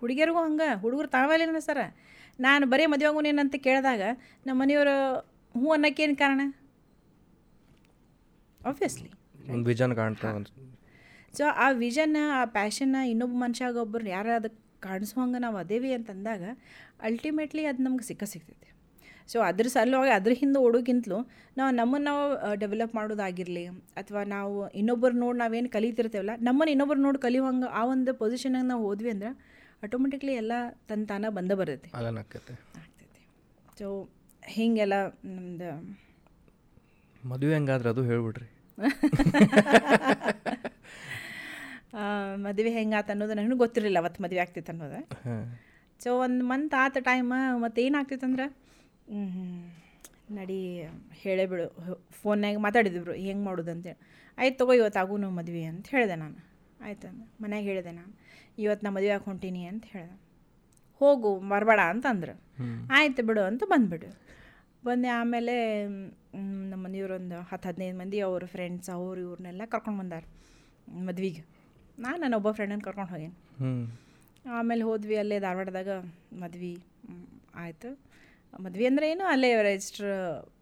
ಹುಡುಗಿಯರಿಗೂ ಹಂಗೆ ಹುಡುಗರು ತಾವೇ ಸರ. ನಾನು ಬರೀ ಮದುವೆ ಆಗೋನೇನಂತ ಕೇಳಿದಾಗ ನಮ್ಮ ಮನೆಯವರು ಹ್ಞೂ ಅನ್ನೋಕ್ಕೇನು ಕಾರಣ? ಆಬ್ವಿಯಸ್ಲಿ ಒಂದು ವಿಜನ್ ಕಾಣ್ತಾ ಸೊ ಆ ವಿಷನ್ನ ಆ ಪ್ಯಾಷನ್ನ ಇನ್ನೊಬ್ಬ ಮನುಷ್ಯಾಗ ಒಬ್ಬರು ಯಾರು ಅದಕ್ಕೆ ಕಾಣಿಸುವಂಗೆ ನಾವು ಅದೇವಿ ಅಂತಂದಾಗ ಅಲ್ಟಿಮೇಟ್ಲಿ ಅದು ನಮ್ಗೆ ಸಿಕ್ಕ ಸಿಗ್ತೈತಿ. ಸೊ ಅದ್ರ ಸಲುವಾಗಿ ಅದ್ರ ಹಿಂದೆ ಓಡೋಕ್ಕಿಂತಲೂ ನಾವು ನಮ್ಮನ್ನು ನಾವು ಡೆವಲಪ್ ಮಾಡೋದಾಗಿರಲಿ ಅಥವಾ ನಾವು ಇನ್ನೊಬ್ಬರು ನೋಡಿ ನಾವೇನು ಕಲಿತಿರ್ತೇವಲ್ಲ ನಮ್ಮನ್ನು ಇನ್ನೊಬ್ಬರು ನೋಡಿ ಕಲಿಯುವಂಗೆ ಆ ಒಂದು ಪೊಸಿಷನಾಗ ನಾವು ಹೋದ್ವಿ ಅಂದ್ರೆ ಆಟೋಮೆಟಿಕ್ಲಿ ಎಲ್ಲ ತನ್ನ ತಾನ ಬಂದ ಬರ್ತೈತಿ. ಆಗ್ತೈತಿ. ಸೊ ಹಿಂಗೆಲ್ಲ ನಮ್ದು ಮದುವೆ ಹೆಂಗಾದ್ರೆ ಅದು ಹೇಳ್ಬಿಡ್ರಿ. *laughs* ಮದುವೆ ಹೆಂಗಾತ ಅನ್ನೋದು ನನಗೂ ಗೊತ್ತಿರಲಿಲ್ಲ ಅವತ್ತು ಮದುವೆ ಆಗ್ತಿತ್ತು ಅನ್ನೋದು. ಸೊ ಒಂದು ಮಂತ್ ಆತ ಟೈಮ್ ಮತ್ತು ಏನಾಗ್ತಿತ್ತಂದ್ರೆ ನಡಿ ಹೇಳೇ ಬಿಡು. ಫೋನ್ನಾಗ ಮಾತಾಡಿದ್ರು ಹೆಂಗೆ ಮಾಡೋದು ಅಂತೇಳಿ ಆಯ್ತು ತಗೋ ಇವತ್ತು ನಾವು ಮದುವೆ ಅಂತ ಹೇಳಿದೆ ನಾನು. ಆಯ್ತು ಅಂದ ಮನ್ಯಾಗ ಹೇಳಿದೆ ನಾನು. ಇವತ್ತು ನಾ ಮದುವೆ ಹೊಂಟೀನಿ ಅಂತ ಹೇಳ್ದೆ. ಹೋಗು ಬರಬೇಡ ಅಂತ ಅಂದ್ರು ಆಯ್ತು ಬಿಡು ಅಂತ ಬಂದುಬಿಡು. ಬಂದೆ ಆಮೇಲೆ ನಮ್ಮ ಮನೆಯವ್ರೊಂದು ಹತ್ತು ಹದಿನೈದು ಮಂದಿ ಅವ್ರ ಫ್ರೆಂಡ್ಸ್ ಅವ್ರು ಇವ್ರನ್ನೆಲ್ಲ ಕರ್ಕೊಂಡು ಬಂದಾರ ಮದ್ವೆಗೆ. ನಾನು ನನ್ನ ಒಬ್ಬ ಫ್ರೆಂಡನ್ನು ಕರ್ಕೊಂಡು ಹೋಗೇನಿ. ಆಮೇಲೆ ಹೋದ್ವಿ ಅಲ್ಲೇ ಧಾರವಾಡದಾಗ ಮದ್ವೆ ಆಯಿತು. ಮದ್ವೆ ಅಂದರೆ ಏನು ಅಲ್ಲೇ ರಿಜಿಸ್ಟ್ರ್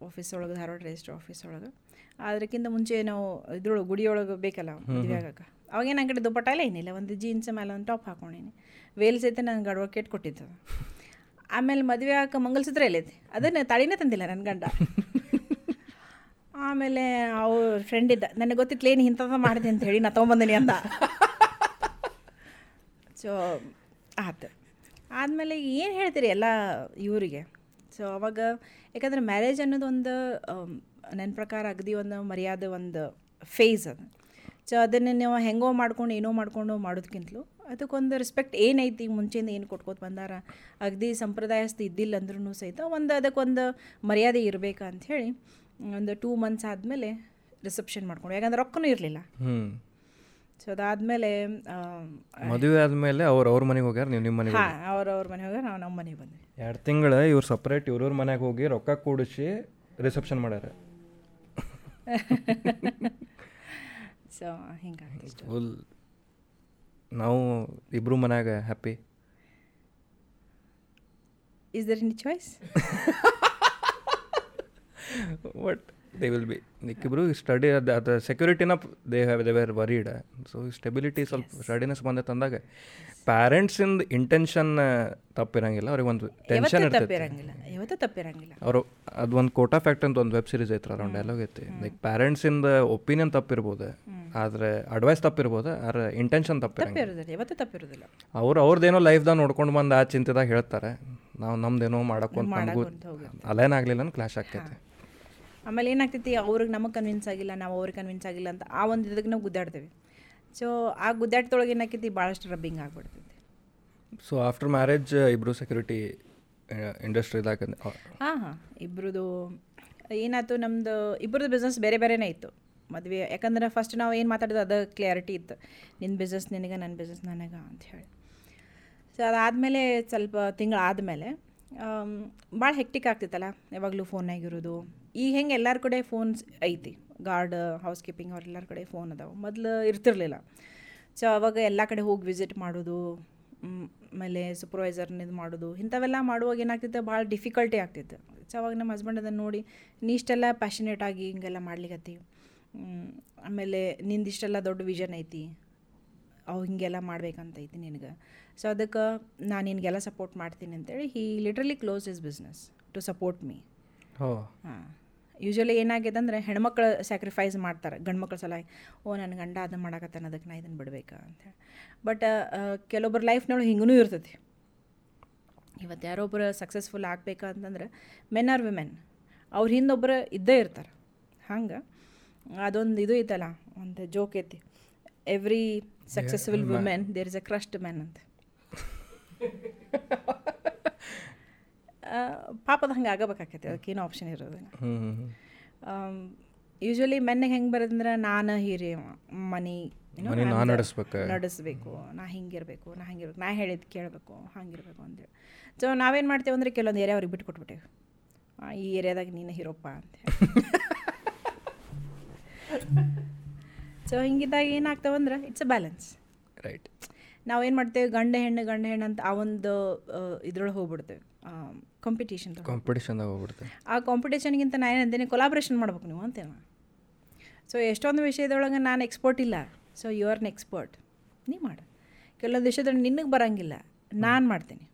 ಆಫೀಸ್ ಒಳಗೆ ಧಾರವಾಡ ರಿಜಿಸ್ಟ್ರ್ ಆಫೀಸ್ ಒಳಗೆ. ಅದಕ್ಕಿಂತ ಮುಂಚೆ ನಾವು ಇದ್ರೊಳಗೆ ಗುಡಿಯೊಳಗೆ ಬೇಕಲ್ಲ ಮದುವೆ ಅವಾಗೇನು ನನ್ನ ಕಡೆ ದುಪ್ಪಟ್ಟ ಎಲ್ಲ ಏನಿಲ್ಲ, ಒಂದು ಜೀನ್ಸ್ ಮೇಲೆ ಒಂದು ಟಾಪ್ ಹಾಕೊಂಡೇನಿ. ವೇಲ್ಸ್ ಐತೆ ನಾನು ಗಡವ ಕೆಟ್ಟು ಕೊಟ್ಟಿದ್ದು ಆಮೇಲೆ ಮದುವೆ ಹಾಕ ಮಂಗಲಸೂತ್ರ ಎಲ್ಲೈತಿ ಅದನ್ನು ತಾಳಿನೇ ತಂದಿಲ್ಲ ನನ್ನ ಗಂಡ. ಆಮೇಲೆ ಅವ್ರ ಫ್ರೆಂಡ್ ಇದ್ದ, ನನಗೆ ಗೊತ್ತಿತ್ತು ಏನು ಇಂಥದ್ದು ಮಾಡಿದೆ ಅಂತ ಹೇಳಿ ನಾ ತೊಗೊಂಬಂದಿನಿ ಅಂದ. ಸೊ ಆತು. ಆದಮೇಲೆ ಏನು ಹೇಳ್ತೀರಿ ಎಲ್ಲ ಇವರಿಗೆ? ಸೊ ಅವಾಗ ಯಾಕಂದರೆ ಮ್ಯಾರೇಜ್ ಅನ್ನೋದು ಒಂದು ನನ್ನ ಪ್ರಕಾರ ಅಗದಿ ಒಂದು ಮರ್ಯಾದೆ ಒಂದು ಫೇಸ್ ಅದು. ಸೊ ಅದನ್ನು ನೀವು ಹೆಂಗೋ ಮಾಡ್ಕೊಂಡು ಏನೋ ಮಾಡ್ಕೊಂಡು ಮಾಡೋದಕ್ಕಿಂತಲೂ ಅದಕ್ಕೊಂದು ರೆಸ್ಪೆಕ್ಟ್ ಏನೈತಿ ಮುಂಚೆಯಿಂದ ಏನು ಕೊಟ್ಕೋತ ಬಂದಾರ ಅಗದಿ ಸಂಪ್ರದಾಯಸ್ಥ ಇದ್ದಿಲ್ಲ ಅಂದ್ರೂ ಸಹಿತ ಒಂದು ಅದಕ್ಕೊಂದು ಮರ್ಯಾದೆ ಇರಬೇಕು ಅಂಥೇಳಿ ಒಂದು ಟೂ ಮಂತ್ಸ್ ಆದಮೇಲೆ ರಿಸೆಪ್ಷನ್ ಮಾಡ್ಕೊಂಡು ಯಾಕಂದ್ರೆ ರೊಕ್ಕನೂ ಇರಲಿಲ್ಲ. ಹ್ಞೂ ಸೊ ಅದಾದಮೇಲೆ ಮದುವೆ ಆದಮೇಲೆ ಅವ್ರು ಅವ್ರ ಮನೆಗೆ ಹೋಗ್ಯಾರ ನೀವು ನಿಮ್ಮ ಮನೆಗೆ ಹಾಂ ಅವ್ರ ಮನೆಗೆ ಹೋಗ್ಯಾರ ನಾವು ನಮ್ಮ ಮನೆಗೆ ಬಂದ್ವಿ. ಎರಡು ತಿಂಗಳು ಇವ್ರು ಸಪ್ರೇಟ್ ಇವ್ರವ್ರ ಮನೆಗೆ ಹೋಗಿ ರೊಕ್ಕ ಕೂಡಿಸಿ ರಿಸೆಪ್ಷನ್ ಮಾಡ್ಯಾರ. *laughs* ಸೊ ಹಿಂಗಾಗಿ ಫುಲ್ ನಾವು ಇಬ್ರು ಮನ್ಯಾಗ happy is there any choice but they will be ಇಬ್ರು ಸ್ಟಡಿ ಅದು ಅದು ಸೆಕ್ಯೂರಿಟಿನ they have they were worried so stability ಸ್ವಲ್ಪ ಸ್ಟಡಿನೆಸ್ ಬಂದೈತೆ ಅಂದಾಗ ಪ್ಯಾರೆಂಟ್ಸಿಂದ ಇಂಟೆನ್ಷನ್ ತಪ್ಪಿರಂಗಿಲ್ಲ. ಅವ್ರಿಗೆ ಒಂದು ಟೆನ್ಷನ್ ಇರ್ತದೆ ಇರ್ತೈತೆ. ತಪ್ಪಿರಂಗಿಲ್ಲ. ಯಾವತ್ತೂ ತಪ್ಪಿರಂಗಿಲ್ಲ. ಅವರು ಅದು ಒಂದು ಕೋಟಾ ಫ್ಯಾಕ್ಟ್ ಅಂತ ಒಂದು ವೆಬ್ ಸೀರೀಸ್ ಐತ್ರ ಅರೌಂಡ್ ಡೈಲಾಗ್ ಐತಿ ಲೈಕ್ ಪ್ಯಾರೆಂಟ್ಸಿಂದ ಒಪಿನಿಯನ್ ತಪ್ಪಿರ್ಬೋದು. ಆದರೆ ಅಡ್ವೈಸ್ ತಪ್ಪಿರ್ಬೋದು ಆದ್ರೆ ಇಂಟೆನ್ಷನ್ ತಪ್ಪಿರಂಗಿಲ್ಲ. ತಪ್ಪಿರೋದಿಲ್ಲ. ಯಾವತ್ತೂ ತಪ್ಪಿರೋದಿಲ್ಲ. ಅವ್ರು ಅವ್ರದ್ದೇನೋ ಲೈಫ್ದಾಗ ನೋಡ್ಕೊಂಡು ಬಂದು ಆ ಚಿಂತೆದಾಗ ಹೇಳ್ತಾರೆ. ನಾವು ನಮ್ದೇನೋ ಮಾಡಕ್ಕೊಂತ ನಮಗೂ. ಅಲೈನ್ ಆಗಲಿಲ್ಲ ಕ್ಲಾಶ್ ಆಗ್ತೈತೆ. ಆಮೇಲೆ ಏನಾಗ್ತೈತಿ ಅವ್ರಿಗೆ ನಮಗೆ ಕನ್ವಿನ್ಸ್ ಆಗಿಲ್ಲ ನಾವು ಅವ್ರಿಗೆ ಕನ್ವಿನ್ಸ್ ಆಗಿಲ್ಲ ಅಂತ ಆ ಒಂದು ಇದಕ್ಕೆ ನಾವು ಗುದ್ದಾಡ್ತೇವೆ. ಸೊ ಆ ಗುದ್ದಾಟದೊಳಗೆ ಏನಾಕೈತಿ ಭಾಳಷ್ಟು ರಬ್ಬಿಂಗ್ ಆಗ್ಬಿಡ್ತೈತಿ. ಸೊ ಆಫ್ಟರ್ ಮ್ಯಾರೇಜ್ ಇಬ್ಬರು ಸೆಕ್ಯೂರಿಟಿ ಇಂಡಸ್ಟ್ರಿದಾಗ ಹಾಂ ಹಾಂ. ಇಬ್ಬರದು ಏನಾಯ್ತು ನಮ್ಮದು ಇಬ್ಬರದು ಬಿಸ್ನೆಸ್ ಬೇರೆ ಬೇರೆನೇ ಇತ್ತು. ಮದುವೆ ಯಾಕಂದ್ರೆ ಫಸ್ಟ್ ನಾವು ಏನು ಮಾತಾಡೋದು ಅದು ಕ್ಲಿಯಾರಿಟಿ ಇತ್ತು. ನಿನ್ನ ಬಿಸ್ನೆಸ್ ನಿನಗೆ ನನ್ನ ಬಿಸ್ನೆಸ್ ನನಗೆ ಅಂತ ಹೇಳಿ. ಸೊ ಅದಾದಮೇಲೆ ಸ್ವಲ್ಪ ತಿಂಗಳಾದಮೇಲೆ ಭಾಳ ಹೆಕ್ಟಿಕ್ ಆಗ್ತಿತ್ತಲ್ಲ. ಯಾವಾಗಲೂ ಫೋನ್ನಾಗಿರೋದು ಈಗ ಹೆಂಗೆ ಎಲ್ಲರ ಕಡೆ ಫೋನ್ಸ್ ಐತಿ. ಗಾರ್ಡ್ ಹೌಸ್ ಕೀಪಿಂಗ್ ಅವ್ರೆಲ್ಲರ ಕಡೆ ಫೋನ್ ಅದಾವೆ. ಮೊದಲು ಇರ್ತಿರ್ಲಿಲ್ಲ. ಸೊ ಅವಾಗ ಎಲ್ಲ ಕಡೆ ಹೋಗಿ ವಿಸಿಟ್ ಮಾಡೋದು ಆಮೇಲೆ ಸೂಪರ್ವೈಸರ್ನ ಇದು ಮಾಡೋದು, ಇಂಥವೆಲ್ಲ ಮಾಡುವಾಗ ಏನಾಗ್ತಿತ್ತು? ಭಾಳ ಡಿಫಿಕಲ್ಟಿ ಆಗ್ತಿತ್ತು. ಸೊ ಅವಾಗ ನಮ್ಮ ಹಸ್ಬೆಂಡ್ ಅದನ್ನು ನೋಡಿ, ನೀ ಇಷ್ಟೆಲ್ಲ ಪ್ಯಾಷನೇಟ್ ಆಗಿ ಹಿಂಗೆಲ್ಲ ಮಾಡ್ಲಿಕ್ಕತ್ತಿ ಆಮೇಲೆ ನಿಂದಿಷ್ಟೆಲ್ಲ ದೊಡ್ಡ ವಿಷನ್ ಐತಿ. ಅವು ಹಿಂಗೆಲ್ಲ ಮಾಡ್ಬೇಕಂತ ಐತಿ ನಿನಗೆ. ಸೊ ಅದಕ್ಕೆ ನಾನು ನಿನಗೆಲ್ಲ ಸಪೋರ್ಟ್ ಮಾಡ್ತೀನಿ ಅಂತೇಳಿ he literally close his business to support me ಹೋ. ಯೂಶ್ವಲಿ ಏನಾಗಿದೆ ಅಂದರೆ ಹೆಣ್ಮಕ್ಳು ಸ್ಯಾಕ್ರಿಫೈಸ್ ಮಾಡ್ತಾರೆ. ಗಂಡ್ಮಕ್ಳ ಸಲ ಓ ನನ್ನ ಗಂಡ ಅದನ್ನು ಮಾಡಕತ್ತಾನ ಅದಕ್ಕೆ ನಾ ಇದನ್ನು ಬಿಡ್ಬೇಕು? ಅಂತೇಳಿ ಬಟ್ ಕೆಲವೊಬ್ಬರ ಲೈಫ್ನೊಳಗೆ ಹಿಂಗೂ ಇರ್ತೈತಿ. ಇವತ್ತು ಯಾರೊಬ್ಬರು ಸಕ್ಸಸ್ಫುಲ್ ಅಂತಂದ್ರೆ ಮೆನ್ ಆರ್ ವಿಮೆನ್ ಅವ್ರ ಹಿಂದೊಬ್ಬರು ಇದ್ದೇ ಇರ್ತಾರೆ. ಹಂಗೆ? ಅದೊಂದು ಇದು ಐತಲ್ಲ ಒಂದು ಜೋಕ್ ಐತಿ. Every successful women there is a crust man ಅಂತ. *laughs* ಪಾಪದ ಹಂಗೆ ಆಗಬೇಕಾಕೈತಿ. ಅದಕ್ಕೇನು ಆಪ್ಷನ್ ಇರೋದಿಲ್ಲ. ಯೂಶ್ವಲಿ ಮೆನ್ನಿಗೆ ಹೆಂಗೆ ಬರೋದಂದ್ರೆ ನಾನು ಹೀರಿ ಮನಿ ನಡೆಸ್ಬೇಕು. ನಡೆಸ್ಬೇಕು. ನಾ ಹಿಂಗಿರ್ಬೇಕು ನಾ ಹಂಗಿರ್ಬೇಕು ನಾ ಹೇಳಿದ್ದು ಕೇಳಬೇಕು ಹಂಗಿರ್ಬೇಕು ಅಂತೇಳಿ ಸೊ ನಾವೇನು ಮಾಡ್ತೇವೆ ಅಂದರೆ ಕೆಲವೊಂದು ಏರಿಯಾ ಅವ್ರಿಗೆ ಬಿಟ್ಕೊಟ್ಬಿಟ್ಟೇವೆ ಆ, ಈ ಏರಿಯಾದಾಗ ನೀನು ಹೀರೋಪ್ಪ ಅಂತ ಸೊ ಹಿಂಗಿದ್ದಾಗ ಏನಾಗ್ತಾವಂದ್ರೆ ಇಟ್ಸ್ ಅ ಬ್ಯಾಲೆನ್ಸ್ ರೈಟ್ ನಾವೇನು ಮಾಡ್ತೇವೆ ಗಂಡ ಹೆಣ್ಣು ಗಂಡ ಹೆಣ್ಣು ಅಂತ ಆ ಒಂದು ಇದ್ರೊಳಗೆ ಹೋಗ್ಬಿಡ್ತೇವೆ. ಕಾಂಪಿಟೇಷನ್ ಕಾಂಪಿಟೇಷನ್ದಾಗ ಹೋಗ್ಬಿಡ್ತೆ ಆ ಕಾಂಪಿಟೇಷನ್ಗಿಂತ ನಾನು ಅಂತೀನಿ ಕೊಲಾಬ್ರೇಷನ್ ಮಾಡ್ಬೇಕು ನೀವು ಅಂತೇನು ಸೊ ಎಷ್ಟೊಂದು ವಿಷಯದೊಳಗೆ ನಾನು ಎಕ್ಸ್ಪರ್ಟ್ ಇಲ್ಲ. ಸೊ ಯು ಆರ್ನ ಎಕ್ಸ್ಪರ್ಟ್ ನೀ ಮಾಡು. ಕೆಲವೊಂದು ವಿಷಯದೊಳಗೆ ನಿನಗೆ ಬರೋಂಗಿಲ್ಲ. ನಾನು ಮಾಡ್ತೀನಿ.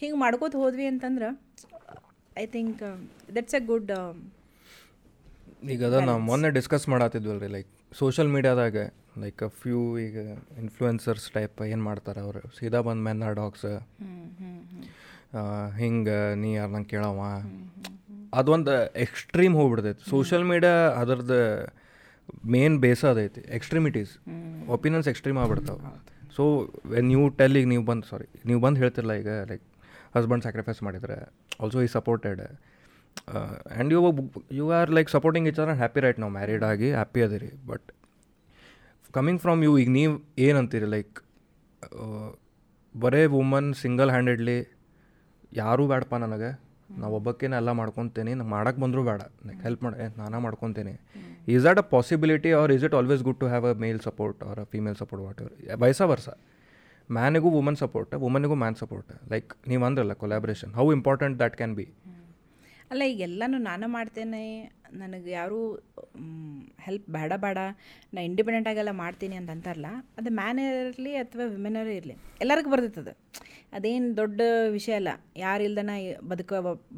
ಹಿಂಗೆ ಮಾಡ್ಕೋತ ಹೋದ್ವಿ ಅಂತಂದ್ರೆ I think that's a good ಈಗ ಅದ ನಾವು ಮೊನ್ನೆ ಡಿಸ್ಕಸ್ ಮಾಡತ್ತಿದ್ವಲ್ರಿ ಲೈಕ್ ಸೋಷಿಯಲ್ ಮೀಡ್ಯಾದಾಗ ಲೈಕ್ ಅ ಫ್ಯೂ ಈಗ ಇನ್ಫ್ಲೂಯೆನ್ಸರ್ಸ್ ಟೈಪ್ ಏನು ಮಾಡ್ತಾರೆ ಅವರು? ಸೀದಾ ಬಂದ ಮೆನ್ನ ಡಾಗ್ಸ್ ಹಿಂಗೆ ನೀ ಯಾರು ನಂಗೆ ಕೇಳವ ಅದೊಂದು ಎಕ್ಸ್ಟ್ರೀಮ್ ಹೋಗ್ಬಿಡ್ತೈತಿ. ಸೋಷಿಯಲ್ ಮೀಡಿಯಾ ಅದರದ್ದು ಮೇನ್ ಬೇಸ ಅದೈತಿ. ಎಕ್ಸ್ಟ್ರೀಮಿಟೀಸ್ ಒಪಿನಿಯನ್ಸ್ ಎಕ್ಸ್ಟ್ರೀಮ್ ಆಗ್ಬಿಡ್ತಾವೆ. ಸೊ ನೀವು ಟೆಲ್ ಈಗ ನೀವು ಬಂದು ಸಾರಿ ನೀವು ಬಂದು ಹೇಳ್ತಿರಲ್ಲ ಈಗ ಲೈಕ್ ಹಸ್ಬೆಂಡ್ ಸ್ಯಾಕ್ರಿಫೈಸ್ ಮಾಡಿದ್ರೆ ಆಲ್ಸೋ ಈ supported and you you are like supporting each other happy right ನಾವು ಮ್ಯಾರಿಡ್ ಆಗಿ ಹ್ಯಾಪಿ ಅದಿರಿ. ಬಟ್ ಕಮಿಂಗ್ ಫ್ರಮ್ ಯು ಈಗ ನೀವು ಏನಂತೀರಿ? ಲೈಕ್ ಬರೇ ವುಮನ್ ಸಿಂಗಲ್ ಹ್ಯಾಂಡೆಡ್ಲಿ ಯಾರೂ ಬೇಡಪ್ಪ ನನಗೆ. ನಾವು ಒಬ್ಬಕ್ಕೇನೆ ಎಲ್ಲ ಮಾಡ್ಕೊತೇನೆ. ನಂಗೆ ಮಾಡಕ್ಕೆ ಬಂದರೂ ಬೇಡ ಲೈಕ್ ಹೆಲ್ಪ್ ಮಾಡಿ ನಾನೇ ಮಾಡ್ಕೊತೇನೆ. Is at a possibility or is it always good to have a male support or a female support whatever ವಯಸ್ಸ ವರ್ಷ ಮ್ಯಾನಿಗೂ ವುಮನ್ ಸಪೋರ್ಟ್ ವುಮನಿಗೂ ಮ್ಯಾನ್ ಸಪೋರ್ಟ್ ಲೈಕ್ ನೀವು ಅಂದ್ರಲ್ಲ collaboration how important that can be ಅಲ್ಲ, ಈಗ ಎಲ್ಲನೂ ನಾನು ಮಾಡ್ತೇನೆ. ನನಗೆ ಯಾರೂ ಹೆಲ್ಪ್ ಬೇಡ ಬೇಡ. ನಾ ಇಂಡಿಪೆಂಡೆಂಟ್ ಆಗೆಲ್ಲ ಮಾಡ್ತೀನಿ ಅಂತ ಅಂತಾರಲ್ಲ, ಅದು ಮ್ಯಾನ್ ಇರಲಿ ಅಥವಾ ವಿಮೆನರೇ ಇರಲಿ. ಎಲ್ಲರಿಗೂ ಬರ್ತೈತದು ಅದೇನು ದೊಡ್ಡ ವಿಷಯ ಅಲ್ಲ. ಯಾರು ಇಲ್ದನ ಬದುಕ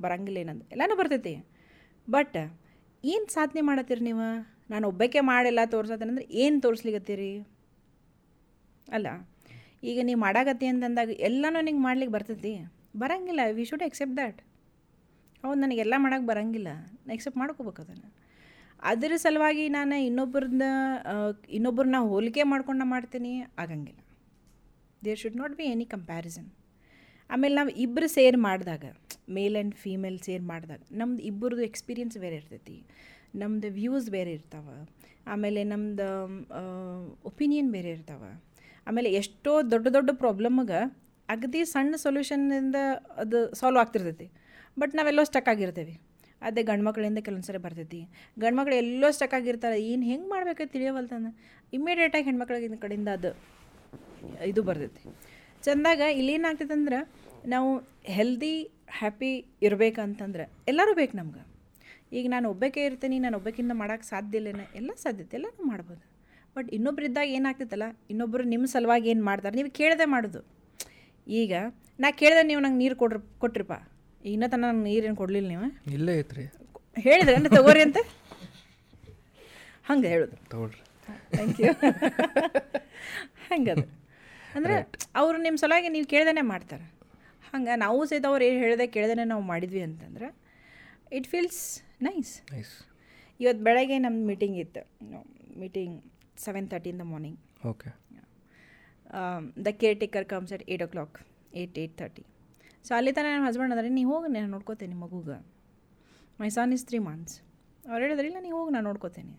ಬರಂಗಿಲ್ಲ ಏನಂದು. ಎಲ್ಲನೂ ಬರ್ತೈತಿ. ಬಟ್ ಏನು ಸಾಧನೆ ಮಾಡತ್ತೀರಿ ನೀವು? ನಾನು ಒಬ್ಬಕ್ಕೆ ಮಾಡೆಲ್ಲ ತೋರ್ಸತ್ತೇನೆ ಅಂದ್ರೆ ಏನು ತೋರಿಸ್ಲಿಕತ್ತೀರಿ? ಅಲ್ಲ, ಈಗ ನೀವು ಮಾಡಾಕತ್ತಿ ಅಂತಂದಾಗ ಎಲ್ಲನೂ ನಿಂಗೆ ಮಾಡ್ಲಿಕ್ಕೆ ಬರ್ತೈತಿ. ಬರಂಗಿಲ್ಲ. ವಿ ಶುಡ್ ಎಕ್ಸೆಪ್ಟ್ ದ್ಯಾಟ್ ಹೌದು ನನಗೆಲ್ಲ ಮಾಡೋಕ್ಕೆ ಬರಂಗಿಲ್ಲ. ಎಕ್ಸೆಪ್ಟ್ ಮಾಡ್ಕೋಬೇಕು ಅದನ್ನು. ಅದರ ಸಲುವಾಗಿ ನಾನು ಇನ್ನೊಬ್ಬರನ್ನ ಇನ್ನೊಬ್ಬರನ್ನ ಹೋಲಿಕೆ ಮಾಡ್ಕೊಂಡು ಮಾಡ್ತೀನಿ. ಆಗಂಗಿಲ್ಲ. There should not be any comparison ಆಮೇಲೆ ನಾವು ಇಬ್ಬರು ಸೇರ್ ಮಾಡಿದಾಗ, ಮೇಲ್ ಆ್ಯಂಡ್ ಫೀಮೇಲ್ ಸೇರ್ ಮಾಡಿದಾಗ, ನಮ್ದು ಇಬ್ಬರದು ಎಕ್ಸ್ಪೀರಿಯನ್ಸ್ ಬೇರೆ ಇರ್ತೈತಿ. ನಮ್ದು ವ್ಯೂಸ್ ಬೇರೆ ಇರ್ತಾವೆ. ಆಮೇಲೆ ನಮ್ದು ಒಪಿನಿಯನ್ ಬೇರೆ ಇರ್ತಾವೆ. ಆಮೇಲೆ ಎಷ್ಟೋ ದೊಡ್ಡ ದೊಡ್ಡ ಪ್ರಾಬ್ಲಮ್ಗೆ ಅಗದಿ ಸಣ್ಣ ಸೊಲ್ಯೂಷನ್ನಿಂದ ಅದು ಸಾಲ್ವ್ ಆಗ್ತಿರ್ತೈತಿ. ಬಟ್ ನಾವೆಲ್ಲೋ ಸ್ಟಕ್ ಆಗಿರ್ತೇವೆ. ಅದೇ ಗಂಡು ಮಕ್ಕಳಿಂದ ಕೆಲವೊಂದು ಸರಿ ಬರ್ತೈತಿ. ಗಂಡು ಮಕ್ಳು ಎಲ್ಲೋ ಸ್ಟಕ್ ಆಗಿರ್ತಾರೆ. ಏನು ಹೆಂಗೆ ಮಾಡ್ಬೇಕು ತಿಳಿಯವಲ್ತಂದ ಇಮ್ಮಿಡಿಯೇಟಾಗಿ ಹೆಣ್ಮಕ್ಳಿಗಿನ ಕಡೆಯಿಂದ ಅದು, ಇದು ಬರ್ತೈತಿ. ಚಂದಾಗ ಇಲ್ಲೇನಾಗ್ತೈತೆ ಅಂದ್ರೆ ನಾವು ಹೆಲ್ದಿ ಹ್ಯಾಪಿ ಇರಬೇಕಂತಂದ್ರೆ ಎಲ್ಲರೂ ಬೇಕು ನಮ್ಗೆ. ಈಗ ನಾನು ಒಬ್ಬಕ್ಕೆ ಇರ್ತೀನಿ ನಾನು ಒಬ್ಬಕ್ಕಿಂತ ಮಾಡೋಕ್ಕೆ ಸಾಧ್ಯ ಇಲ್ಲ ಎಲ್ಲ ಸಾಧ್ಯತೆ ಎಲ್ಲನೂ ಮಾಡ್ಬೋದು. ಬಟ್ ಇನ್ನೊಬ್ರು ಇದ್ದಾಗ ಏನಾಗ್ತೈತಲ್ಲ ಇನ್ನೊಬ್ಬರು ನಿಮ್ಮ ಸಲುವಾಗಿ ಏನು ಮಾಡ್ತಾರೆ ನೀವು ಕೇಳದೆ ಮಾಡೋದು. ಈಗ ನಾ ಕೇಳಿದೆ ನೀವು ನಂಗೆ ನೀರು ಕೊಡ್ರಿ ಕೊಟ್ರಿಪ್ಪ. ಇನ್ನೂ ತನಕ ನಂಗೆ ನೀರೇನು ಕೊಡಲಿಲ್ಲ ನೀವು? ಇಲ್ಲೇ ಐತ್ರಿ. ಹೇಳಿದ್ರೆ ಅಂದ್ರೆ ತಗೋರಿ ಅಂತ? ಹಂಗೆ ಹೇಳೋದು. ತಗೊಳ್ರಿ. ಥ್ಯಾಂಕ್ ಯು ಹಂಗದು. ಅಂದರೆ ಅವರು ನಿಮ್ಮ ಸಲುವಾಗಿ ನೀವು ಕೇಳ್ದೇ ಮಾಡ್ತಾರೆ. ಹಂಗೆ ನಾವು ಸಹಿತ ಅವ್ರು ಏನು ಹೇಳಿದೆ ಕೇಳ್ದೇ ನಾವು ಮಾಡಿದ್ವಿ ಅಂತಂದ್ರೆ ಇಟ್ ಫೀಲ್ಸ್ ನೈಸ್ ನೈಸ್ ಇವತ್ತು ಬೆಳಗ್ಗೆ ನಮ್ದು ಮೀಟಿಂಗ್ ಇತ್ತು. Meeting seven thirty in the morning okay the caretaker comes at eight o'clock eight eight thirty so ಅಲ್ಲಿ ತಾನೇ ನನ್ನ ಹಸ್ಬೆಂಡ್ ಅಂದರೆ ನೀವು ಹೋಗಿ ನಾನು ನೋಡ್ಕೋತೇನೆ ಮಗುಗೆ. My son is three months ಅವ್ರು ಹೇಳಿದ್ರೆ ಇಲ್ಲ ನೀವು ಹೋಗಿ ನಾನು ನೋಡ್ಕೋತೇನೆ.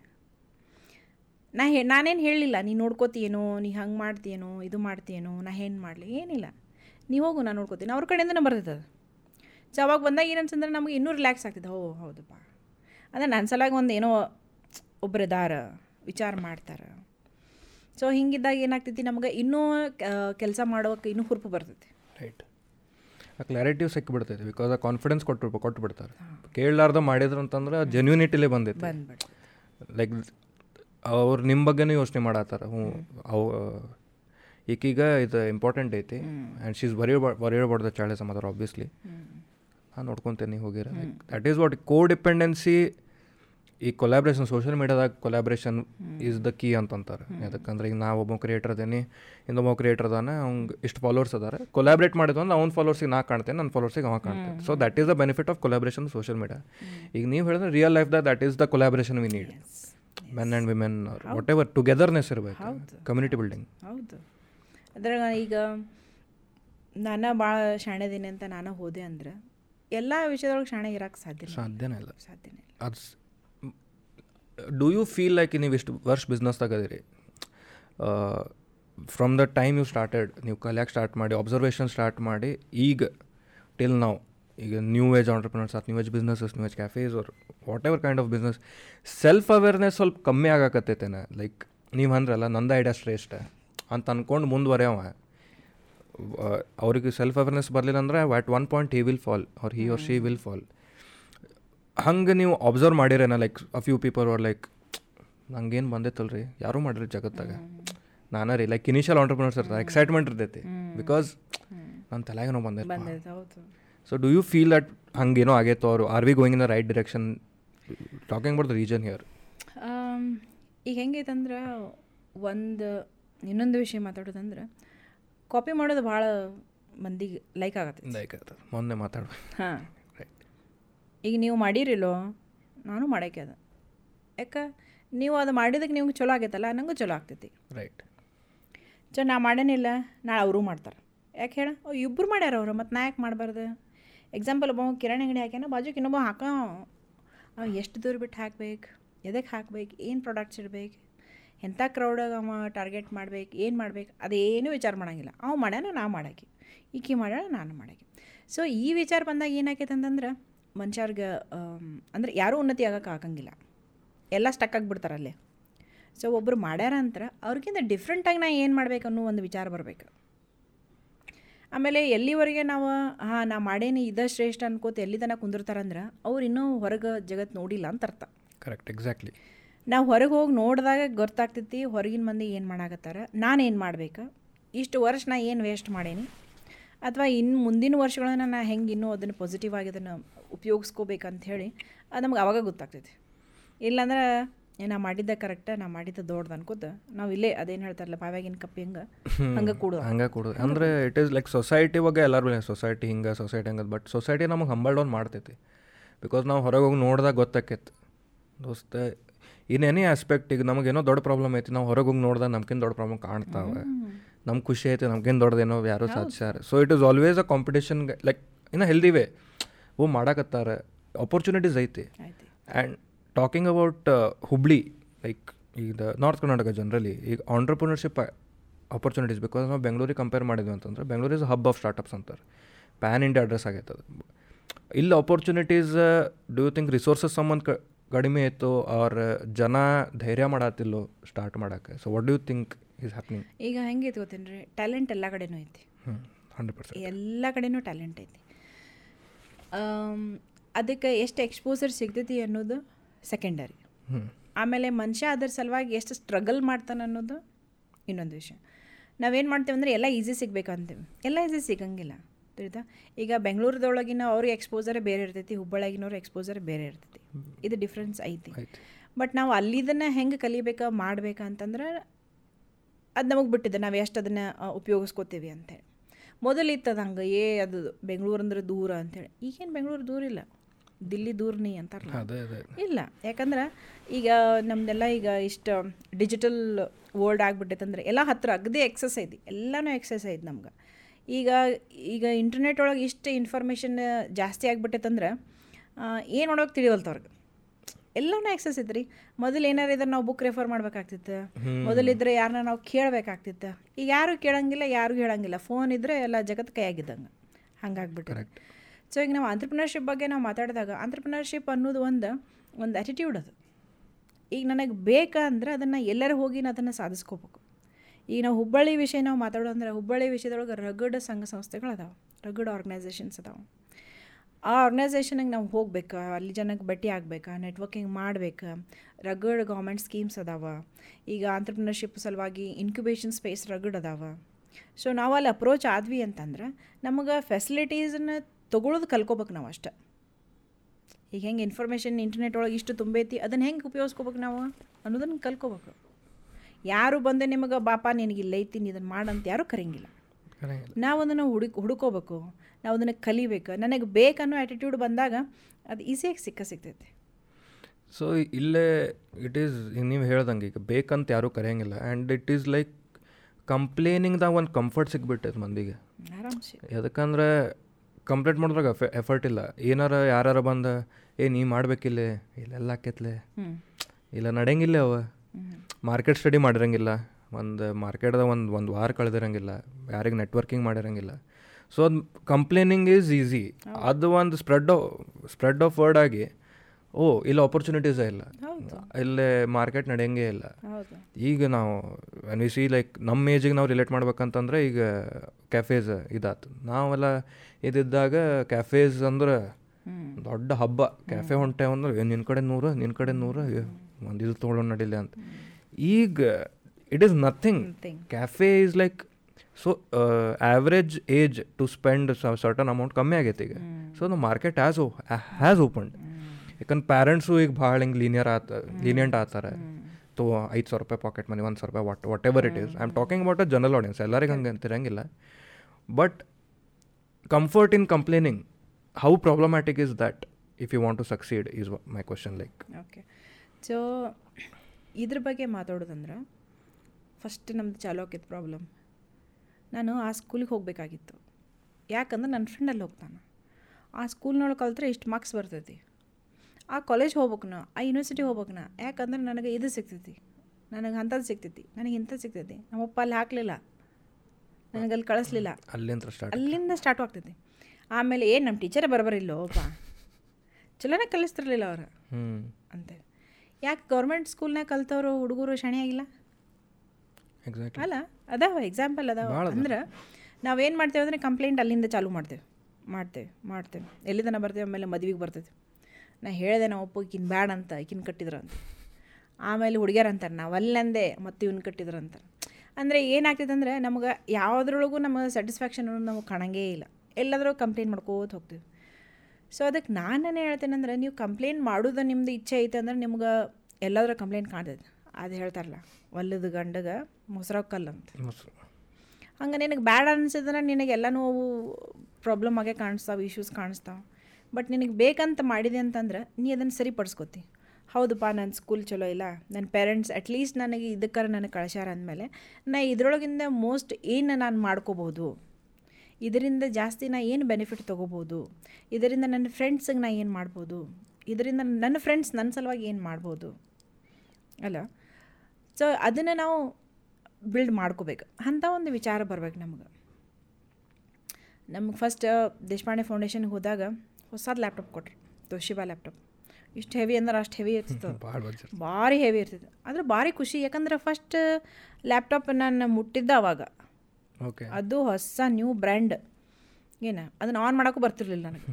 ನಾ ಹೇ ನಾನೇನು ಹೇಳಲಿಲ್ಲ ನೀ ನೋಡ್ಕೋತೀಯೇನೋ ನೀ ಹಂಗೆ ಮಾಡ್ತೀಯೇನೋ ಇದು ಮಾಡ್ತೀಯೇನೋ ನಾ ಏನು ಮಾಡಲಿ? ಏನಿಲ್ಲ. ನೀವು ಹೋಗು ನಾನು ನೋಡ್ಕೋತೀನಿ. ಅವ್ರ ಕಡೆಯಿಂದನೇ ಬರ್ತೈತೆ ಅದು ಸೊ ಅವಾಗ ಬಂದಾಗ ಏನಂತಂದ್ರೆ ನಮಗೆ ಇನ್ನೂ ರಿಲ್ಯಾಕ್ಸ್ ಆಗ್ತದೆ ಓ ಹೌದಪ್ಪ. ಅಂದರೆ ನನ್ನ ಸಲಾಗಿ ಒಂದು ಏನೋ ಒಬ್ಬರು ದಾರ ವಿಚಾರ ಮಾಡ್ತಾರೆ. ಸೊ ಹಿಂಗಿದ್ದಾಗ ಏನಾಗ್ತೈತಿ ನಮ್ಗೆ ಇನ್ನೂ ಕೆಲಸ ಮಾಡೋಕೆ ಇನ್ನೂ ಹುರುಪು ಬರ್ತೈತಿ. ರೈಟ್ ಆ ಕ್ಲಾರಿಟಿವ್ ಸಿಕ್ಕಿಬಿಡ್ತೈತಿ ಬಿಕಾಸ್ ಆ ಕಾನ್ಫಿಡೆನ್ಸ್ ಕೊಟ್ಟು ಕೊಟ್ಟು ಬಿಡ್ತಾರೆ. ಕೇಳಲಾರ್ದ ಮಾಡಿದ್ರು ಅಂತಂದ್ರೆ ಜೆನ್ಯೂನಿಟಿಲೇ ಬಂದೈತಿ ಲೈಕ್ ಅವ್ರು ನಿಮ್ಮ ಬಗ್ಗೆನೂ ಯೋಚನೆ ಮಾಡತ್ತಾರ. ಹ್ಞೂ ಅವು ಈಕೀಗ ಇದು ಇಂಪಾರ್ಟೆಂಟ್ ಐತಿ. And she's worry worry about the child some other obviously ನಾನು ನೋಡ್ಕೊತೇನೆ ಹೋಗಿರ that is what codependency ಈ ಕೊಲಾಬ್ರೇಷನ್ ಸೋಷಿಯಲ್ ಮೀಡಿಯಾದಾಗ ಕೊಲಾಬ್ರೇಷನ್ ಈಸ್ ದ ಕೀ ಅಂತಂತಾರೆ. ಯಾಕಂದ್ರೆ ಈಗ ನಾವು ಒಬ್ಬ ಕ್ರಿಯೇಟರ್ ಅದೇನಿ ಇನ್ನೊಬ್ಬ ಕ್ರಿಯೇಟರ್ ಅದಾನೆ ಅವ್ಗೆ ಇಷ್ಟು ಫಾಲೋವರ್ಸ್ ಅದಾರೆ. ಕೊಲಾಬ್ರೇಟ್ ಮಾಡಿದ್ವು ಅಂದ್ರೆ ಅವ್ನ ಫಾಲೋವರ್ಸಿಗೆ ನಾ ಕಾಣ್ತೇನೆ ನನ್ನ ಫಾಲೋವರ್ಸಿಗೆ ಅವ ಕಾಣ್ತೇನೆ. So that is the benefit of collaboration social media ಈಗ ನೀವು ಹೇಳಿದ್ರೆ real life that is the collaboration we need men and women whatever togetherness ಇರಬೇಕು. ಕಮ್ಯುನಿಟಿ ಬಿಲ್ಡಿಂಗ್ ಹೌದು. ಅದ್ರಾಗ ಈಗ ನಾನು ಭಾಳ ಶಾಣೆದೀನಿ ಅಂತ ನಾನು ಹೋದೆ ಅಂದ್ರೆ ಎಲ್ಲ ವಿಷಯದೊಳಗೆ ಶಾಣೆ ಇರೋಕ್ಕೆ ಸಾಧ್ಯ ಸಾಧ್ಯನೇ ಇಲ್ಲ. ಸಾಧ್ಯನೇ ಇಲ್ಲ. ಅದು ಡೂ ಯು ಫೀಲ್ ಲೈಕ್ ನೀವು ಇಷ್ಟು ವರ್ಷ business ತಗದಿರಿ? From the time you started ನೀವು ಕಲಿಯಾಕೆ ಸ್ಟಾರ್ಟ್ ಮಾಡಿ ಅಬ್ಸರ್ವೇಷನ್ ಸ್ಟಾರ್ಟ್ ಮಾಡಿ ಈಗ ಟಿಲ್ ನಾವು ಈಗ ನ್ಯೂ ಏಜ್ ಆಂಟ್ರಪ್ರಿನರ್ಸ್ ಆತ್ new age businesses new age cafes ಅವ್ರ whatever kind of business self awareness ಸ್ವಲ್ಪ ಕಮ್ಮಿ ಆಗಾಕತ್ತೈತೇನೆ? ಲೈಕ್ ನೀವು ಅಂದ್ರಲ್ಲ ನಂದು ಐಡಿಯಾ ಶ್ರೇಷ್ಠ. ಅಂತ ಅಂದ್ಕೊಂಡು ಮುಂದುವರೆಯವ ಅವ್ರಿಗೆ ಸೆಲ್ಫ್ ಅವೇರ್ನೆಸ್ ಬರಲಿಲ್ಲ ಅಂದ್ರೆ at one point he will fall or he or she will fall ಹಂಗೆ ನೀವು observe ಮಾಡಿರೇನ like a few people are like ನಂಗೇನು ಬಂದೈತಲ್ರಿ ಯಾರೂ ಮಾಡಿರಿ ಜಗತ್ತಾಗ. ನಾನು ರೀ ಲೈಕ್ ಇನಿಷಿಯಲ್ ಆಂಟ್ರಪ್ರಿನರ್ಸ್ ಇರ್ತಾರೆ ಎಕ್ಸೈಟ್ಮೆಂಟ್ ಇರ್ತೈತಿ. ಬಿಕಾಸ್ ನನ್ನ ತಲೆಗೇನೋ ಬಂದೈತೆ so do you feel that ಹಂಗೇನೋ ಆಗೈತೋ ಅವರು? Are we going in the right direction talking about the region here ಈಗ ಹೆಂಗೈತಂದ್ರೆ ಒಂದು ಇನ್ನೊಂದು ವಿಷಯ ಮಾತಾಡೋದಂದ್ರೆ ಕಾಪಿ ಮಾಡೋದು ಭಾಳ ಮಂದಿಗೆ ಲೈಕ್ ಆಗತ್ತೆ. ಲೈಕ್ ಮೊನ್ನೆ ಮಾತಾಡ ಹಾಂ. ಈಗ ನೀವು ಮಾಡಿರಿಲ್ಲೋ ನಾನು ಮಾಡಕ್ಕೆ ಅದು. ಯಾಕೆ? ನೀವು ಅದು ಮಾಡಿದಕ್ಕೆ ನಿಮ್ಗೆ ಚಲೋ ಆಗೈತಲ್ಲ ನನಗೂ ಚಲೋ ಆಗ್ತೈತಿ. ರೈಟ್ ಸೊ ನಾ ಮಾಡೇನಿಲ್ಲ ನಾಳೆ ಅವರು ಮಾಡ್ತಾರೆ. ಯಾಕೆ ಹೇಳ? ಇಬ್ಬರು ಮಾಡ್ಯಾರ ಅವರು ಮತ್ತು ನಾ ಯಾಕೆ ಮಾಡಬಾರ್ದು? ಎಕ್ಸಾಂಪಲ್ ಒಬ್ಬ ಕಿರಾಣಿ ಅಂಗಡಿ ಹಾಕ್ಯಾನ ಬಾಜುಕ್ಕೆ ಇನ್ನೊಬ್ಬ ಹಾಕೋ. ಅವ ಎಷ್ಟು ದೂರ ಬಿಟ್ಟು ಹಾಕ್ಬೇಕು? ಎದಕ್ಕೆ ಹಾಕ್ಬೇಕು? ಏನು ಪ್ರಾಡಕ್ಟ್ಸ್ ಇಡ್ಬೇಕು? ಎಂಥ ಕ್ರೌಡಾಗ ಅವ ಟಾರ್ಗೆಟ್ ಮಾಡ್ಬೇಕು, ಏನು ಮಾಡ್ಬೇಕು, ಅದೇನು ವಿಚಾರ ಮಾಡೋಂಗಿಲ್ಲ. ಅವ ಮಾಡ್ಯಾನ, ನಾ ಮಾಡಾಕಿ. ಈಕಿ ಮಾಡ್ಯಾಳ, ನಾನು ಮಾಡಾಕಿ. ಸೊ ಈ ವಿಚಾರ ಬಂದಾಗ ಏನಾಕೈತೆ ಅಂತಂದ್ರೆ, ಮನುಷ್ಯರ್ಗೆ ಅಂದ್ರೆ ಯಾರೂ ಉನ್ನತಿ ಆಗೋಕೆ ಆಗಂಗಿಲ್ಲ. ಎಲ್ಲ ಸ್ಟಕ್ ಆಗಿಬಿಡ್ತಾರಲ್ಲೇ ಸೊ ಒಬ್ಬರು ಮಾಡ್ಯಾರ ಅಂತಾರೆ, ಅವ್ರಿಗಿಂತ ಡಿಫ್ರೆಂಟಾಗಿ ನಾ ಏನು ಮಾಡ್ಬೇಕು ಅನ್ನೋ ಒಂದು ವಿಚಾರ ಬರಬೇಕು. ಆಮೇಲೆ ಎಲ್ಲಿವರೆಗೆ ನಾವು, ಹಾಂ, ನಾ ಮಾಡೇನಿ, ಇದ ಶ್ರೇಷ್ಠ ಅನ್ಕೋತ ಎಲ್ಲಿ ತನಕ ಕುಂದಿರ್ತಾರಂದ್ರೆ ಅವ್ರು ಇನ್ನೂ ಹೊರಗೆ ಜಗತ್ತು ನೋಡಿಲ್ಲ ಅಂತ ಅರ್ಥ. ಕರೆಕ್ಟ್ ಎಕ್ಸಾಕ್ಟ್ಲಿ ನಾವು ಹೊರಗೆ ಹೋಗಿ ನೋಡಿದಾಗ ಗೊತ್ತಾಗ್ತೈತಿ ಹೊರಗಿನ ಮಂದಿ ಏನು ಮಾಡಾಕತ್ತಾರ. ನಾನು ಏನು ಮಾಡ್ಬೇಕು? ಇಷ್ಟು ವರ್ಷ ನಾ ಏನು ವೇಸ್ಟ್ ಮಾಡೇನಿ? ಅಥವಾ ಇನ್ನು ಮುಂದಿನ ವರ್ಷಗಳನ್ನ ನಾನು ಹೆಂಗೆ ಇನ್ನೂ ಅದನ್ನು ಪಾಸಿಟಿವ್ ಆಗಿ ಅದನ್ನು ಉಪಯೋಗಿಸ್ಕೋಬೇಕಂತ ಹೇಳಿ ಅದು ನಮ್ಗೆ ಅವಾಗ ಗೊತ್ತಾಗ್ತೈತಿ. ಇಲ್ಲಾಂದ್ರೆ ನಾ ಮಾಡಿದ್ದ ಕರೆಕ್ಟ ನಾ ಮಾಡಿದ್ದ ದೊಡ್ಡದು ಅನ್ಕೋತ ನಾವು ಇಲ್ಲೇ ಅದೇನು ಹೇಳ್ತಾರಲ್ಲ ಬಾವ್ಯಾಗಿನ ಕಪ್ಪಿ ಹಂಗೆ? ಹಂಗೆ ಕೂಡು. ಹಂಗೆ ಕೊಡು. ಅಂದರೆ ಇಟ್ ಈಸ್ ಲೈಕ್ ಸೊಸೈಟಿ ಬಗ್ಗೆ ಎಲ್ಲರೂ ಸೊಸೈಟಿ ಹಿಂಗೆ ಸೊಸೈಟಿ ಹಂಗೆ ಬಟ್ ಸೊಸೈಟಿ ನಮಗೆ ಹಂಬಲ್ ಡೌನ್ ಮಾಡ್ತೈತಿ. ಬಿಕಾಸ್ ನಾವು ಹೊರಗೆ ಹೋಗಿ ನೋಡಿದಾಗ ಗೊತ್ತಾಕೈತಿ. ದೋಸ್ತ ಇನ್ ಎನಿ ಆಸ್ಪೆಕ್ಟ್ ಈಗ ನಮಗೇನೋ ದೊಡ್ಡ ಪ್ರಾಬ್ಲಮ್ ಐತಿ ನಾವು ಹೊರಗೆ ಹೋಗಿ ನೋಡಿದಾಗ ನಮ್ಗಿಂತ ದೊಡ್ಡ ಪ್ರಾಬ್ಲಮ್ ಕಾಣ್ತಾವೆ. ನಮ್ಗೆ ಖುಷಿ ಐತೆ ನಮ್ಗೇನು ದೊಡ್ಡದೇನೋ ಯಾರೋ ಸಾಧಿಸ್ಯಾರ so it is always a competition like ಇನ್ನು ಹೆಲ್ದಿ ವೇ ಓ ಮಾಡಕತ್ತಾರ. ಆಪರ್ಚುನಿಟೀಸ್ ಐತಿ. And talking about Hubli like ಈಗ ನಾರ್ತ್ ಕರ್ನಾಟಕ ಜನರಲಿ ಈಗ ಆಂಟ್ರಪ್ರಿನರ್ಶಿಪ್ ಆಪರ್ಚುನಿಟೀಸ್ ಬಿಕಾಸ್ ನಾವು ಬೆಂಗಳೂರಿಗೆ ಕಂಪೇರ್ ಮಾಡಿದ್ವಿ ಅಂತಂದ್ರೆ Bengaluru is hub of startups ಅಂತಾರೆ. ಪ್ಯಾನ್ ಇಂಡಿಯಾ ಅಡ್ರೆಸ್ ಆಗೈತೆ ಅದು. ಇಲ್ಲಿ opportunities do you think resources ಸಂಬಂಧ ಕ ಕಡಿಮೆ ಇತ್ತು ಅವ್ರ ಜನ ಧೈರ್ಯ ಮಾಡತ್ತಿಲ್ಲೋ ಸ್ಟಾರ್ಟ್ ಮಾಡಕ್ಕೆ. So what you think is happening ಈಗ ಹೆಂಗೈತಿ ಗೊತ್ತೇನ್ರಿ? ಟ್ಯಾಲೆಂಟ್ ಎಲ್ಲ ಕಡೆನೂ ಐತಿ. ಹಂಡ್ರೆಡ್ ಪರ್ಸೆಂಟ್ ಎಲ್ಲ ಕಡೆನೂ ಟ್ಯಾಲೆಂಟ್ ಐತಿ. ಅದಕ್ಕೆ ಎಷ್ಟು ಎಕ್ಸ್ಪೋಸರ್ ಸಿಗ್ತೈತಿ ಅನ್ನೋದು ಸೆಕೆಂಡರಿ ಆಮೇಲೆ ಮನುಷ್ಯ ಅದ್ರ ಸಲುವಾಗಿ ಎಷ್ಟು ಸ್ಟ್ರಗಲ್ ಮಾಡ್ತಾನೆ ಅನ್ನೋದು ಇನ್ನೊಂದು ವಿಷಯ. ನಾವೇನು ಮಾಡ್ತೇವೆ ಅಂದರೆ ಎಲ್ಲ ಈಸಿ ಸಿಗ್ಬೇಕಂತೇವೆ ಎಲ್ಲ ಈಸಿ ಸಿಗಂಗಿಲ್ಲ. ತಿಳಿತಾ ಈಗ ಬೆಂಗಳೂರದೊಳಗಿನ ಅವ್ರಿಗೆ ಎಕ್ಸ್ಪೋಸರೇ ಬೇರೆ ಇರ್ತೈತಿ ಹುಬ್ಬಳ್ಳಿಗಿನವ್ರ ಎಕ್ಸ್ಪೋಸರ್ ಬೇರೆ ಇರ್ತೈತಿ. ಇದು ಡಿಫ್ರೆನ್ಸ್ ಐತಿ. ಬಟ್ ನಾವು ಅಲ್ಲಿದನ್ನು ಹೆಂಗೆ ಕಲಿಬೇಕಾ ಮಾಡಬೇಕಾ ಅಂತಂದ್ರೆ ಅದು ನಮಗೆ ಬಿಟ್ಟಿದೆ. ನಾವು ಎಷ್ಟು ಅದನ್ನು ಉಪಯೋಗಿಸ್ಕೋತೀವಿ ಅಂತೇಳಿ ಮೊದಲಿತ್ತದ ಹಂಗೆ ಏ ಅದು ಬೆಂಗಳೂರು ಅಂದ್ರೆ ದೂರ ಅಂತೇಳಿ ಈಗೇನು ಬೆಂಗಳೂರು ದೂರ ಇಲ್ಲ. ದಿಲ್ಲಿ ದೂರ ನೀ ಅಂತಾರಲ್ಲ. ಇಲ್ಲ. ಯಾಕಂದ್ರೆ ಈಗ ನಮ್ದೆಲ್ಲ ಈಗ ಇಷ್ಟು ಡಿಜಿಟಲ್ ವರ್ಲ್ಡ್ ಆಗಿಬಿಟ್ಟೈತೆ ಅಂದ್ರೆ ಎಲ್ಲ ಹತ್ರ ಅಗದಿ ಎಕ್ಸಸ್ ಐತಿ. ಎಲ್ಲನೂ ಎಕ್ಸಸೈಜ್ ಐತಿ ನಮ್ಗೆ. ಈಗ ಈಗ ಇಂಟರ್ನೆಟ್ ಒಳಗೆ ಇಷ್ಟು ಇನ್ಫಾರ್ಮೇಷನ್ ಜಾಸ್ತಿ ಆಗಿಬಿಟ್ಟೈತಂದ್ರೆ ಏನು ನೋಡೋಕೆ ತಿಳಿವಲ್ತು ಅವ್ರಿಗೆ. ಎಲ್ಲನೂ ಆಕ್ಸಸ್ ಐತ್ರಿ. ಮೊದಲು ಏನಾರು ಇದ್ರೆ ನಾವು ಬುಕ್ ರೆಫರ್ ಮಾಡ್ಬೇಕಾಗ್ತಿತ್ತು. ಮೊದಲಿದ್ರೆ ಯಾರನ್ನ ನಾವು ಕೇಳಬೇಕಾಗ್ತಿತ್ತು. ಈಗ ಯಾರು ಕೇಳಂಗಿಲ್ಲ ಯಾರಿಗೂ ಹೇಳಂಗಿಲ್ಲ. ಫೋನ್ ಇದ್ದರೆ ಎಲ್ಲ ಜಗತ್ತು ಕೈಯಾಗಿದ್ದಂಗೆ. ಹಂಗಾಗ್ಬಿಟ್ಟು ಸೊ ಈಗ ನಾವು ಆಂಟ್ರಪ್ರಿನರ್ಶಿಪ್ ಬಗ್ಗೆ ನಾವು ಮಾತಾಡಿದಾಗ ಆಂಟ್ರಪ್ರಿನರ್ಶಿಪ್ ಅನ್ನೋದು ಒಂದು ಒಂದು ಆ್ಯಟಿಟ್ಯೂಡ್ ಅದು. ಈಗ ನನಗೆ ಬೇಕಂದ್ರೆ ಅದನ್ನು ಎಲ್ಲರೂ ಹೋಗಿ ನಾನು ಅದನ್ನು ಸಾಧಿಸ್ಕೋಬೇಕು. ಈಗ ನಾವು ಹುಬ್ಬಳ್ಳಿ ವಿಷಯ ನಾವು ಮಾತಾಡೋದಂದ್ರೆ ಹುಬ್ಬಳ್ಳಿ ವಿಷಯದೊಳಗೆ ರಗಡ್ ಸಂಘ ಸಂಸ್ಥೆಗಳು ಅದಾವೆ ರಗಡ್ ಆರ್ಗನೈಸೇಷನ್ಸ್ ಅದಾವೆ. ಆ ಆರ್ಗನೈಸೇಷನಿಗೆ ನಾವು ಹೋಗ್ಬೇಕು? ಅಲ್ಲಿ ಜನಕ್ಕೆ ಭೇಟಿ ಆಗ್ಬೇಕಾ? ನೆಟ್ವರ್ಕಿಂಗ್ ಮಾಡ್ಬೇಕಾ? ರಗಡ್ ಗೌರ್ಮೆಂಟ್ ಸ್ಕೀಮ್ಸ್ ಅದಾವ. ಈಗ ಆಂಟ್ರಪ್ರಿನರ್ಶಿಪ್ ಸಲುವಾಗಿ ಇನ್ಕ್ಯುಬೇಷನ್ ಸ್ಪೇಸ್ ರಗಡ್ ಅದಾವ. ಸೊ ನಾವು ಅಲ್ಲಿ ಅಪ್ರೋಚ್ ಆದ್ವಿ ಅಂತಂದ್ರೆ ನಮಗೆ ಫೆಸಿಲಿಟೀಸನ್ನ ತೊಗೊಳೋದು ಕಲ್ಕೋಬೇಕು ನಾವು ಅಷ್ಟೆ. ಈಗ ಹೆಂಗೆ ಇನ್ಫಾರ್ಮೇಷನ್ ಇಂಟರ್ನೆಟ್ ಒಳಗೆ ಇಷ್ಟು ತುಂಬೈತಿ, ಅದನ್ನು ಹೆಂಗೆ ಉಪಯೋಗಿಸ್ಕೋಬೇಕು ನಾವು ಅನ್ನೋದನ್ನು ಕಲ್ಕೋಬೇಕು. ಯಾರು ಬಂದು ನಿಮಗೆ ಬಾಪ ನಿನಗೆ ಇಲ್ಲ ಐತಿ ನೀ ಇದನ್ನು ಮಾಡಂತ ಯಾರೂ ಕರೆಯಂಗಿಲ್ಲ. ನಾವು ಅದನ್ನು ಹುಡುಕ್ ಹುಡುಕೋಬೇಕು ನಾವು ಅದನ್ನು ಕಲಿಬೇಕು. ನನಗೆ ಬೇಕನ್ನೋ ಆ್ಯಟಿಟ್ಯೂಡ್ ಬಂದಾಗ ಅದು ಈಸಿಯಾಗಿ ಸಿಕ್ಕ ಸಿಗ್ತೈತೆ. ಸೊ ಇಲ್ಲೇ ಇಟ್ ಈಸ್ ನೀವು ಹೇಳ್ದಂಗೆ ಈಗ ಬೇಕಂತ ಯಾರೂ ಕರೆಯಂಗಿಲ್ಲ. ಆ್ಯಂಡ್ ಇಟ್ ಈಸ್ ಲೈಕ್ ಕಂಪ್ಲೇನಿಂಗ್ದಾಗ ಒಂದು ಕಂಫರ್ಟ್ ಸಿಕ್ಬಿಟ್ಟೈತೆ ಮಂದಿಗೆ. ಯಾಕಂದ್ರೆ ಕಂಪ್ಲೇಂಟ್ ಮಾಡಿದ್ರಾಗ ಎಫರ್ಟ್ ಇಲ್ಲ. ಏನಾರ ಯಾರು ಬಂದ ಏ ನೀ ಮಾಡ್ಬೇಕಿಲ್ಲ ಇಲ್ಲೆಲ್ಲ ಆಕೈತ್ಲೆ. ಇಲ್ಲ ನಡೆಯಂಗಿಲ್ಲ ಅವ. ಮಾರ್ಕೆಟ್ ಸ್ಟಡಿ ಮಾಡಿರಂಗಿಲ್ಲ. ಒಂದು ಮಾರ್ಕೆಟ್ದಾಗ ಒಂದು ಒಂದು ವಾರ ಕಳೆದಿರಂಗಿಲ್ಲ. ಯಾರಿಗೆ ನೆಟ್ವರ್ಕಿಂಗ್ ಮಾಡಿರಂಗಿಲ್ಲ. ಸೊ ಅದು ಕಂಪ್ಲೇನಿಂಗ್ ಈಸ್ ಈಸಿ ಅದು ಒಂದು ಸ್ಪ್ರೆಡ್ ಸ್ಪ್ರೆಡ್ ಆಫ್ ವರ್ಡ್ ಆಗಿ ಓ ಇಲ್ಲಿ ಆಪರ್ಚುನಿಟೀಸ್ ಇಲ್ಲ. ಇಲ್ಲೇ ಮಾರ್ಕೆಟ್ ನಡೆಯಂಗೇ ಇಲ್ಲ. ಈಗ ನಾವು ವಿ ಸಿ ಲೈಕ್ ನಮ್ಮ ಏಜಿಗೆ ನಾವು ರಿಲೇಟ್ ಮಾಡ್ಬೇಕಂತಂದ್ರೆ ಈಗ ಕ್ಯಾಫೇಸ್ ಇದಾತು. ನಾವೆಲ್ಲ ಇದಿದ್ದಾಗ ಕ್ಯಾಫೇಸ್ ಅಂದ್ರೆ ದೊಡ್ಡ ಹಬ್ಬ. ಕ್ಯಾಫೆ ಹೊಂಟೆ ಅಂದ್ರೆ ನಿನ್ನ ಕಡೆ ನೂರು ನಿನ್ನ ಕಡೆ ನೂರು ಒಂದು ಇದು ತೊಗೊಳೋಣ ನಡಿಲ್ಲ ಅಂತ. ಈಗ it is nothing cafe is like so average age to spend certain amount ಕಮ್ಮಿ ಆಗೈತೆ ಈಗ. So the market has has opened ಯಾಕಂದ್ರೆ ಪ್ಯಾರೆಂಟ್ಸು ಈಗ ಭಾಳ ಹಿಂಗೆ ಲೀನಿಯರ್ ಆತ ಲೀನಿಯಂಟ್ ಆತಾರೆ. ತೋ ಐದು ಸಾವಿರ ರೂಪಾಯಿ ಪಾಕೆಟ್ ಮನಿ ಒಂದು ಸಾವಿರ ರೂಪಾಯಿ what whatever it is I am talking about a general audience ಎಲ್ಲರಿಗೆ ಹಂಗೆ ಅಂತಿರಂಗಿಲ್ಲ. But comfort in complaining how problematic is that if you want to succeed is my question like okay so ಇದ್ರ ಬಗ್ಗೆ ಮಾತಾಡೋದಂದ್ರೆ first ನಮ್ಮದು ಚಾಲು ಆಕೈತೆ problem ನಾನು ಆ ಸ್ಕೂಲಿಗೆ ಹೋಗಬೇಕಾಗಿತ್ತು. ಯಾಕಂದ್ರೆ ನನ್ನ ಫ್ರೆಂಡ್ ಅಲ್ಲಿ ಹೋಗ್ತಾನೆ. ಆ ಸ್ಕೂಲ್ನೊಳಗೆ ಕಲ್ತ್ರೆ ಇಷ್ಟು ಮಾರ್ಕ್ಸ್ ಬರ್ತೈತಿ. ಆ ಕಾಲೇಜ್ ಹೋಗ್ಬೇಕು ನಾ ಆ ಯೂನಿವರ್ಸಿಟಿ ಹೋಗ್ಬೇಕು ನಾ ಯಾಕಂದ್ರೆ ನನಗೆ ಇದು ಸಿಗ್ತೈತಿ. ನನಗೆ ಅಂಥದ್ದು ಸಿಗ್ತೈತಿ. ನನಗೆ ಇಂಥದ್ದು ಸಿಗ್ತೈತಿ. ನಮ್ಮಪ್ಪ ಅಲ್ಲಿ ಹಾಕಲಿಲ್ಲ. ನನಗೆ ಅಲ್ಲಿ ಕಳಿಸ್ಲಿಲ್ಲ. ಅಲ್ಲಿಂದ ಸ್ಟಾರ್ಟ್ ಅಲ್ಲಿಂದ ಸ್ಟಾರ್ಟ್ ಆಗ್ತೈತಿ. ಆಮೇಲೆ ಏನು ನಮ್ಮ ಟೀಚರೇ ಬರಬರಿಲ್ಲೋಪ್ಪ ಚಲೋನೇ ಕಲಿಸ್ತಿರ್ಲಿಲ್ಲ ಅವ್ರು. ಅಂತೇಳಿ ಯಾಕೆ ಗೌರ್ಮೆಂಟ್ ಸ್ಕೂಲ್ನಾಗ ಕಲ್ತವ್ರು ಹುಡುಗರು ಶಣಿಯಾಗಿಲ್ಲ ಅಲ್ಲ ಅದಾವ ಎಕ್ಸಾಂಪಲ್ ಅದಾವ. ಅಂದ್ರೆ ನಾವೇನು ಮಾಡ್ತೇವೆ ಅಂದರೆ ಕಂಪ್ಲೇಂಟ್ ಅಲ್ಲಿಂದ ಚಾಲೂ ಮಾಡ್ತೇವೆ ಮಾಡ್ತೇವೆ ಮಾಡ್ತೇವೆ. ಎಲ್ಲಿಂದ ಬರ್ತೇವೆ? ಆಮೇಲೆ ಮದುವೆಗೆ ಬರ್ತೈತೆ ನಾ ಹೇಳಿದೆ ನಾವು ಒಪ್ಪು ಈಕಿನ ಬ್ಯಾಡ ಅಂತ ಈಕಿನ ಕಟ್ಟಿದ್ರು ಅಂತ. ಆಮೇಲೆ ಹುಡುಗ್ಯಾರ ಅಂತಾರೆ ನಾವು ಅಲ್ಲಂದೆ ಮತ್ತೆ ಇವನ್ ಕಟ್ಟಿದ್ರು ಅಂತಾರೆ ಅಂದರೆ ಏನಾಗ್ತೈತೆ ಅಂದರೆ ನಮ್ಗೆ ಯಾವುದ್ರೊಳಗೂ ನಮಗೆ ಸ್ಯಾಟಿಸ್ಫ್ಯಾಕ್ಷನ್ ಅನ್ನೋದು ನಮಗೆ ಕಾಣಂಗೇ ಇಲ್ಲ. ಎಲ್ಲಾದರೂ ಕಂಪ್ಲೇಂಟ್ ಮಾಡ್ಕೋತ ಹೋಗ್ತೀವಿ. ಸೊ ಅದಕ್ಕೆ ನಾನೇನು ಹೇಳ್ತೇನೆ ಅಂದ್ರೆ ನೀವು ಕಂಪ್ಲೇಂಟ್ ಮಾಡೋದು ನಿಮ್ದು ಇಚ್ಛೆ ಐತೆ ಅಂದ್ರೆ ನಿಮ್ಗೆ ಎಲ್ಲಾದ್ರೂ ಕಂಪ್ಲೇಂಟ್ ಕಾಣ್ತೈತೆ. ಅದು ಹೇಳ್ತಾರಲ್ಲ ಒಲ್ಲದ ಗಂಡಗೆ ಮೊಸರ ಕಲ್ಲು ಅಂತ. ಹಂಗೆ ನಿನಗೆ ಬ್ಯಾಡ್ ಅನ್ಸಿದ್ರೆ ನಿನಗೆ ಎಲ್ಲನೂ ಪ್ರಾಬ್ಲಮ್ ಆಗೇ ಕಾಣಿಸ್ತಾವೆ ಇಶ್ಯೂಸ್ ಕಾಣಿಸ್ತಾವೆ. ಬಟ್ ನಿನಗೆ ಬೇಕಂತ ಮಾಡಿದೆ ಅಂತಂದ್ರೆ ನೀ ಅದನ್ನು ಸರಿಪಡಿಸ್ಕೊತಿ. ಹೌದಪ್ಪ ನನ್ನ ಸ್ಕೂಲ್ ಚಲೋ ಇಲ್ಲ. ನನ್ನ ಪೇರೆಂಟ್ಸ್ ಅಟ್ಲೀಸ್ಟ್ ನನಗೆ ಇದಕ್ಕಾರ ನನಗೆ ಕಳ್ಸ್ಯಾರ ಅಂದಮೇಲೆ ನಾ ಇದರೊಳಗಿಂದ ಮೋಸ್ಟ್ ಏನು ನಾನು ಮಾಡ್ಕೋಬೋದು? ಇದರಿಂದ ಜಾಸ್ತಿ ನಾ ಏನು ಬೆನಿಫಿಟ್ ತೊಗೋಬೋದು? ಇದರಿಂದ ನನ್ನ ಫ್ರೆಂಡ್ಸಿಗೆ ನಾ ಏನು ಮಾಡ್ಬೋದು? ಇದರಿಂದ ನನ್ನ ಫ್ರೆಂಡ್ಸ್ ನನ್ನ ಸಲುವಾಗಿ ಏನು ಮಾಡ್ಬೋದು? ಅಲ್ಲ? ಸೊ ಅದನ್ನು ನಾವು ಬಿಲ್ಡ್ ಮಾಡ್ಕೋಬೇಕು. ಅಂಥ ಒಂದು ವಿಚಾರ ಬರ್ಬೇಕು ನಮ್ಗೆ. ನಮ್ಗೆ ಫಸ್ಟ್ ದೇಶಪಾಂಡೆ ಫೌಂಡೇಶನ್ಗೆ ಹೋದಾಗ ಹೊಸದು ಲ್ಯಾಪ್ಟಾಪ್ ಕೊಟ್ರಿ. ತೋಶಿಬಾ ಲ್ಯಾಪ್ಟಾಪ್ ಇಷ್ಟು ಹೆವಿ ಅಂದ್ರೆ ಅಷ್ಟು ಹೆವಿ ಇರ್ತದೆ *laughs* ಭಾಳ ಭಾರಿ ಹೆವಿ ಇರ್ತದೆ ಆದರೆ ಭಾರಿ ಖುಷಿ. ಯಾಕಂದ್ರೆ ಫಸ್ಟ್ ಲ್ಯಾಪ್ಟಾಪ್ ನಾನು ಮುಟ್ಟಿದ್ದ ಅವಾಗ. ಅದು ಹೊಸ ನ್ಯೂ ಬ್ರ್ಯಾಂಡ್ ಏನ? ಅದನ್ನ ಆನ್ ಮಾಡೋಕ್ಕೂ ಬರ್ತಿರ್ಲಿಲ್ಲ ನನಗೆ.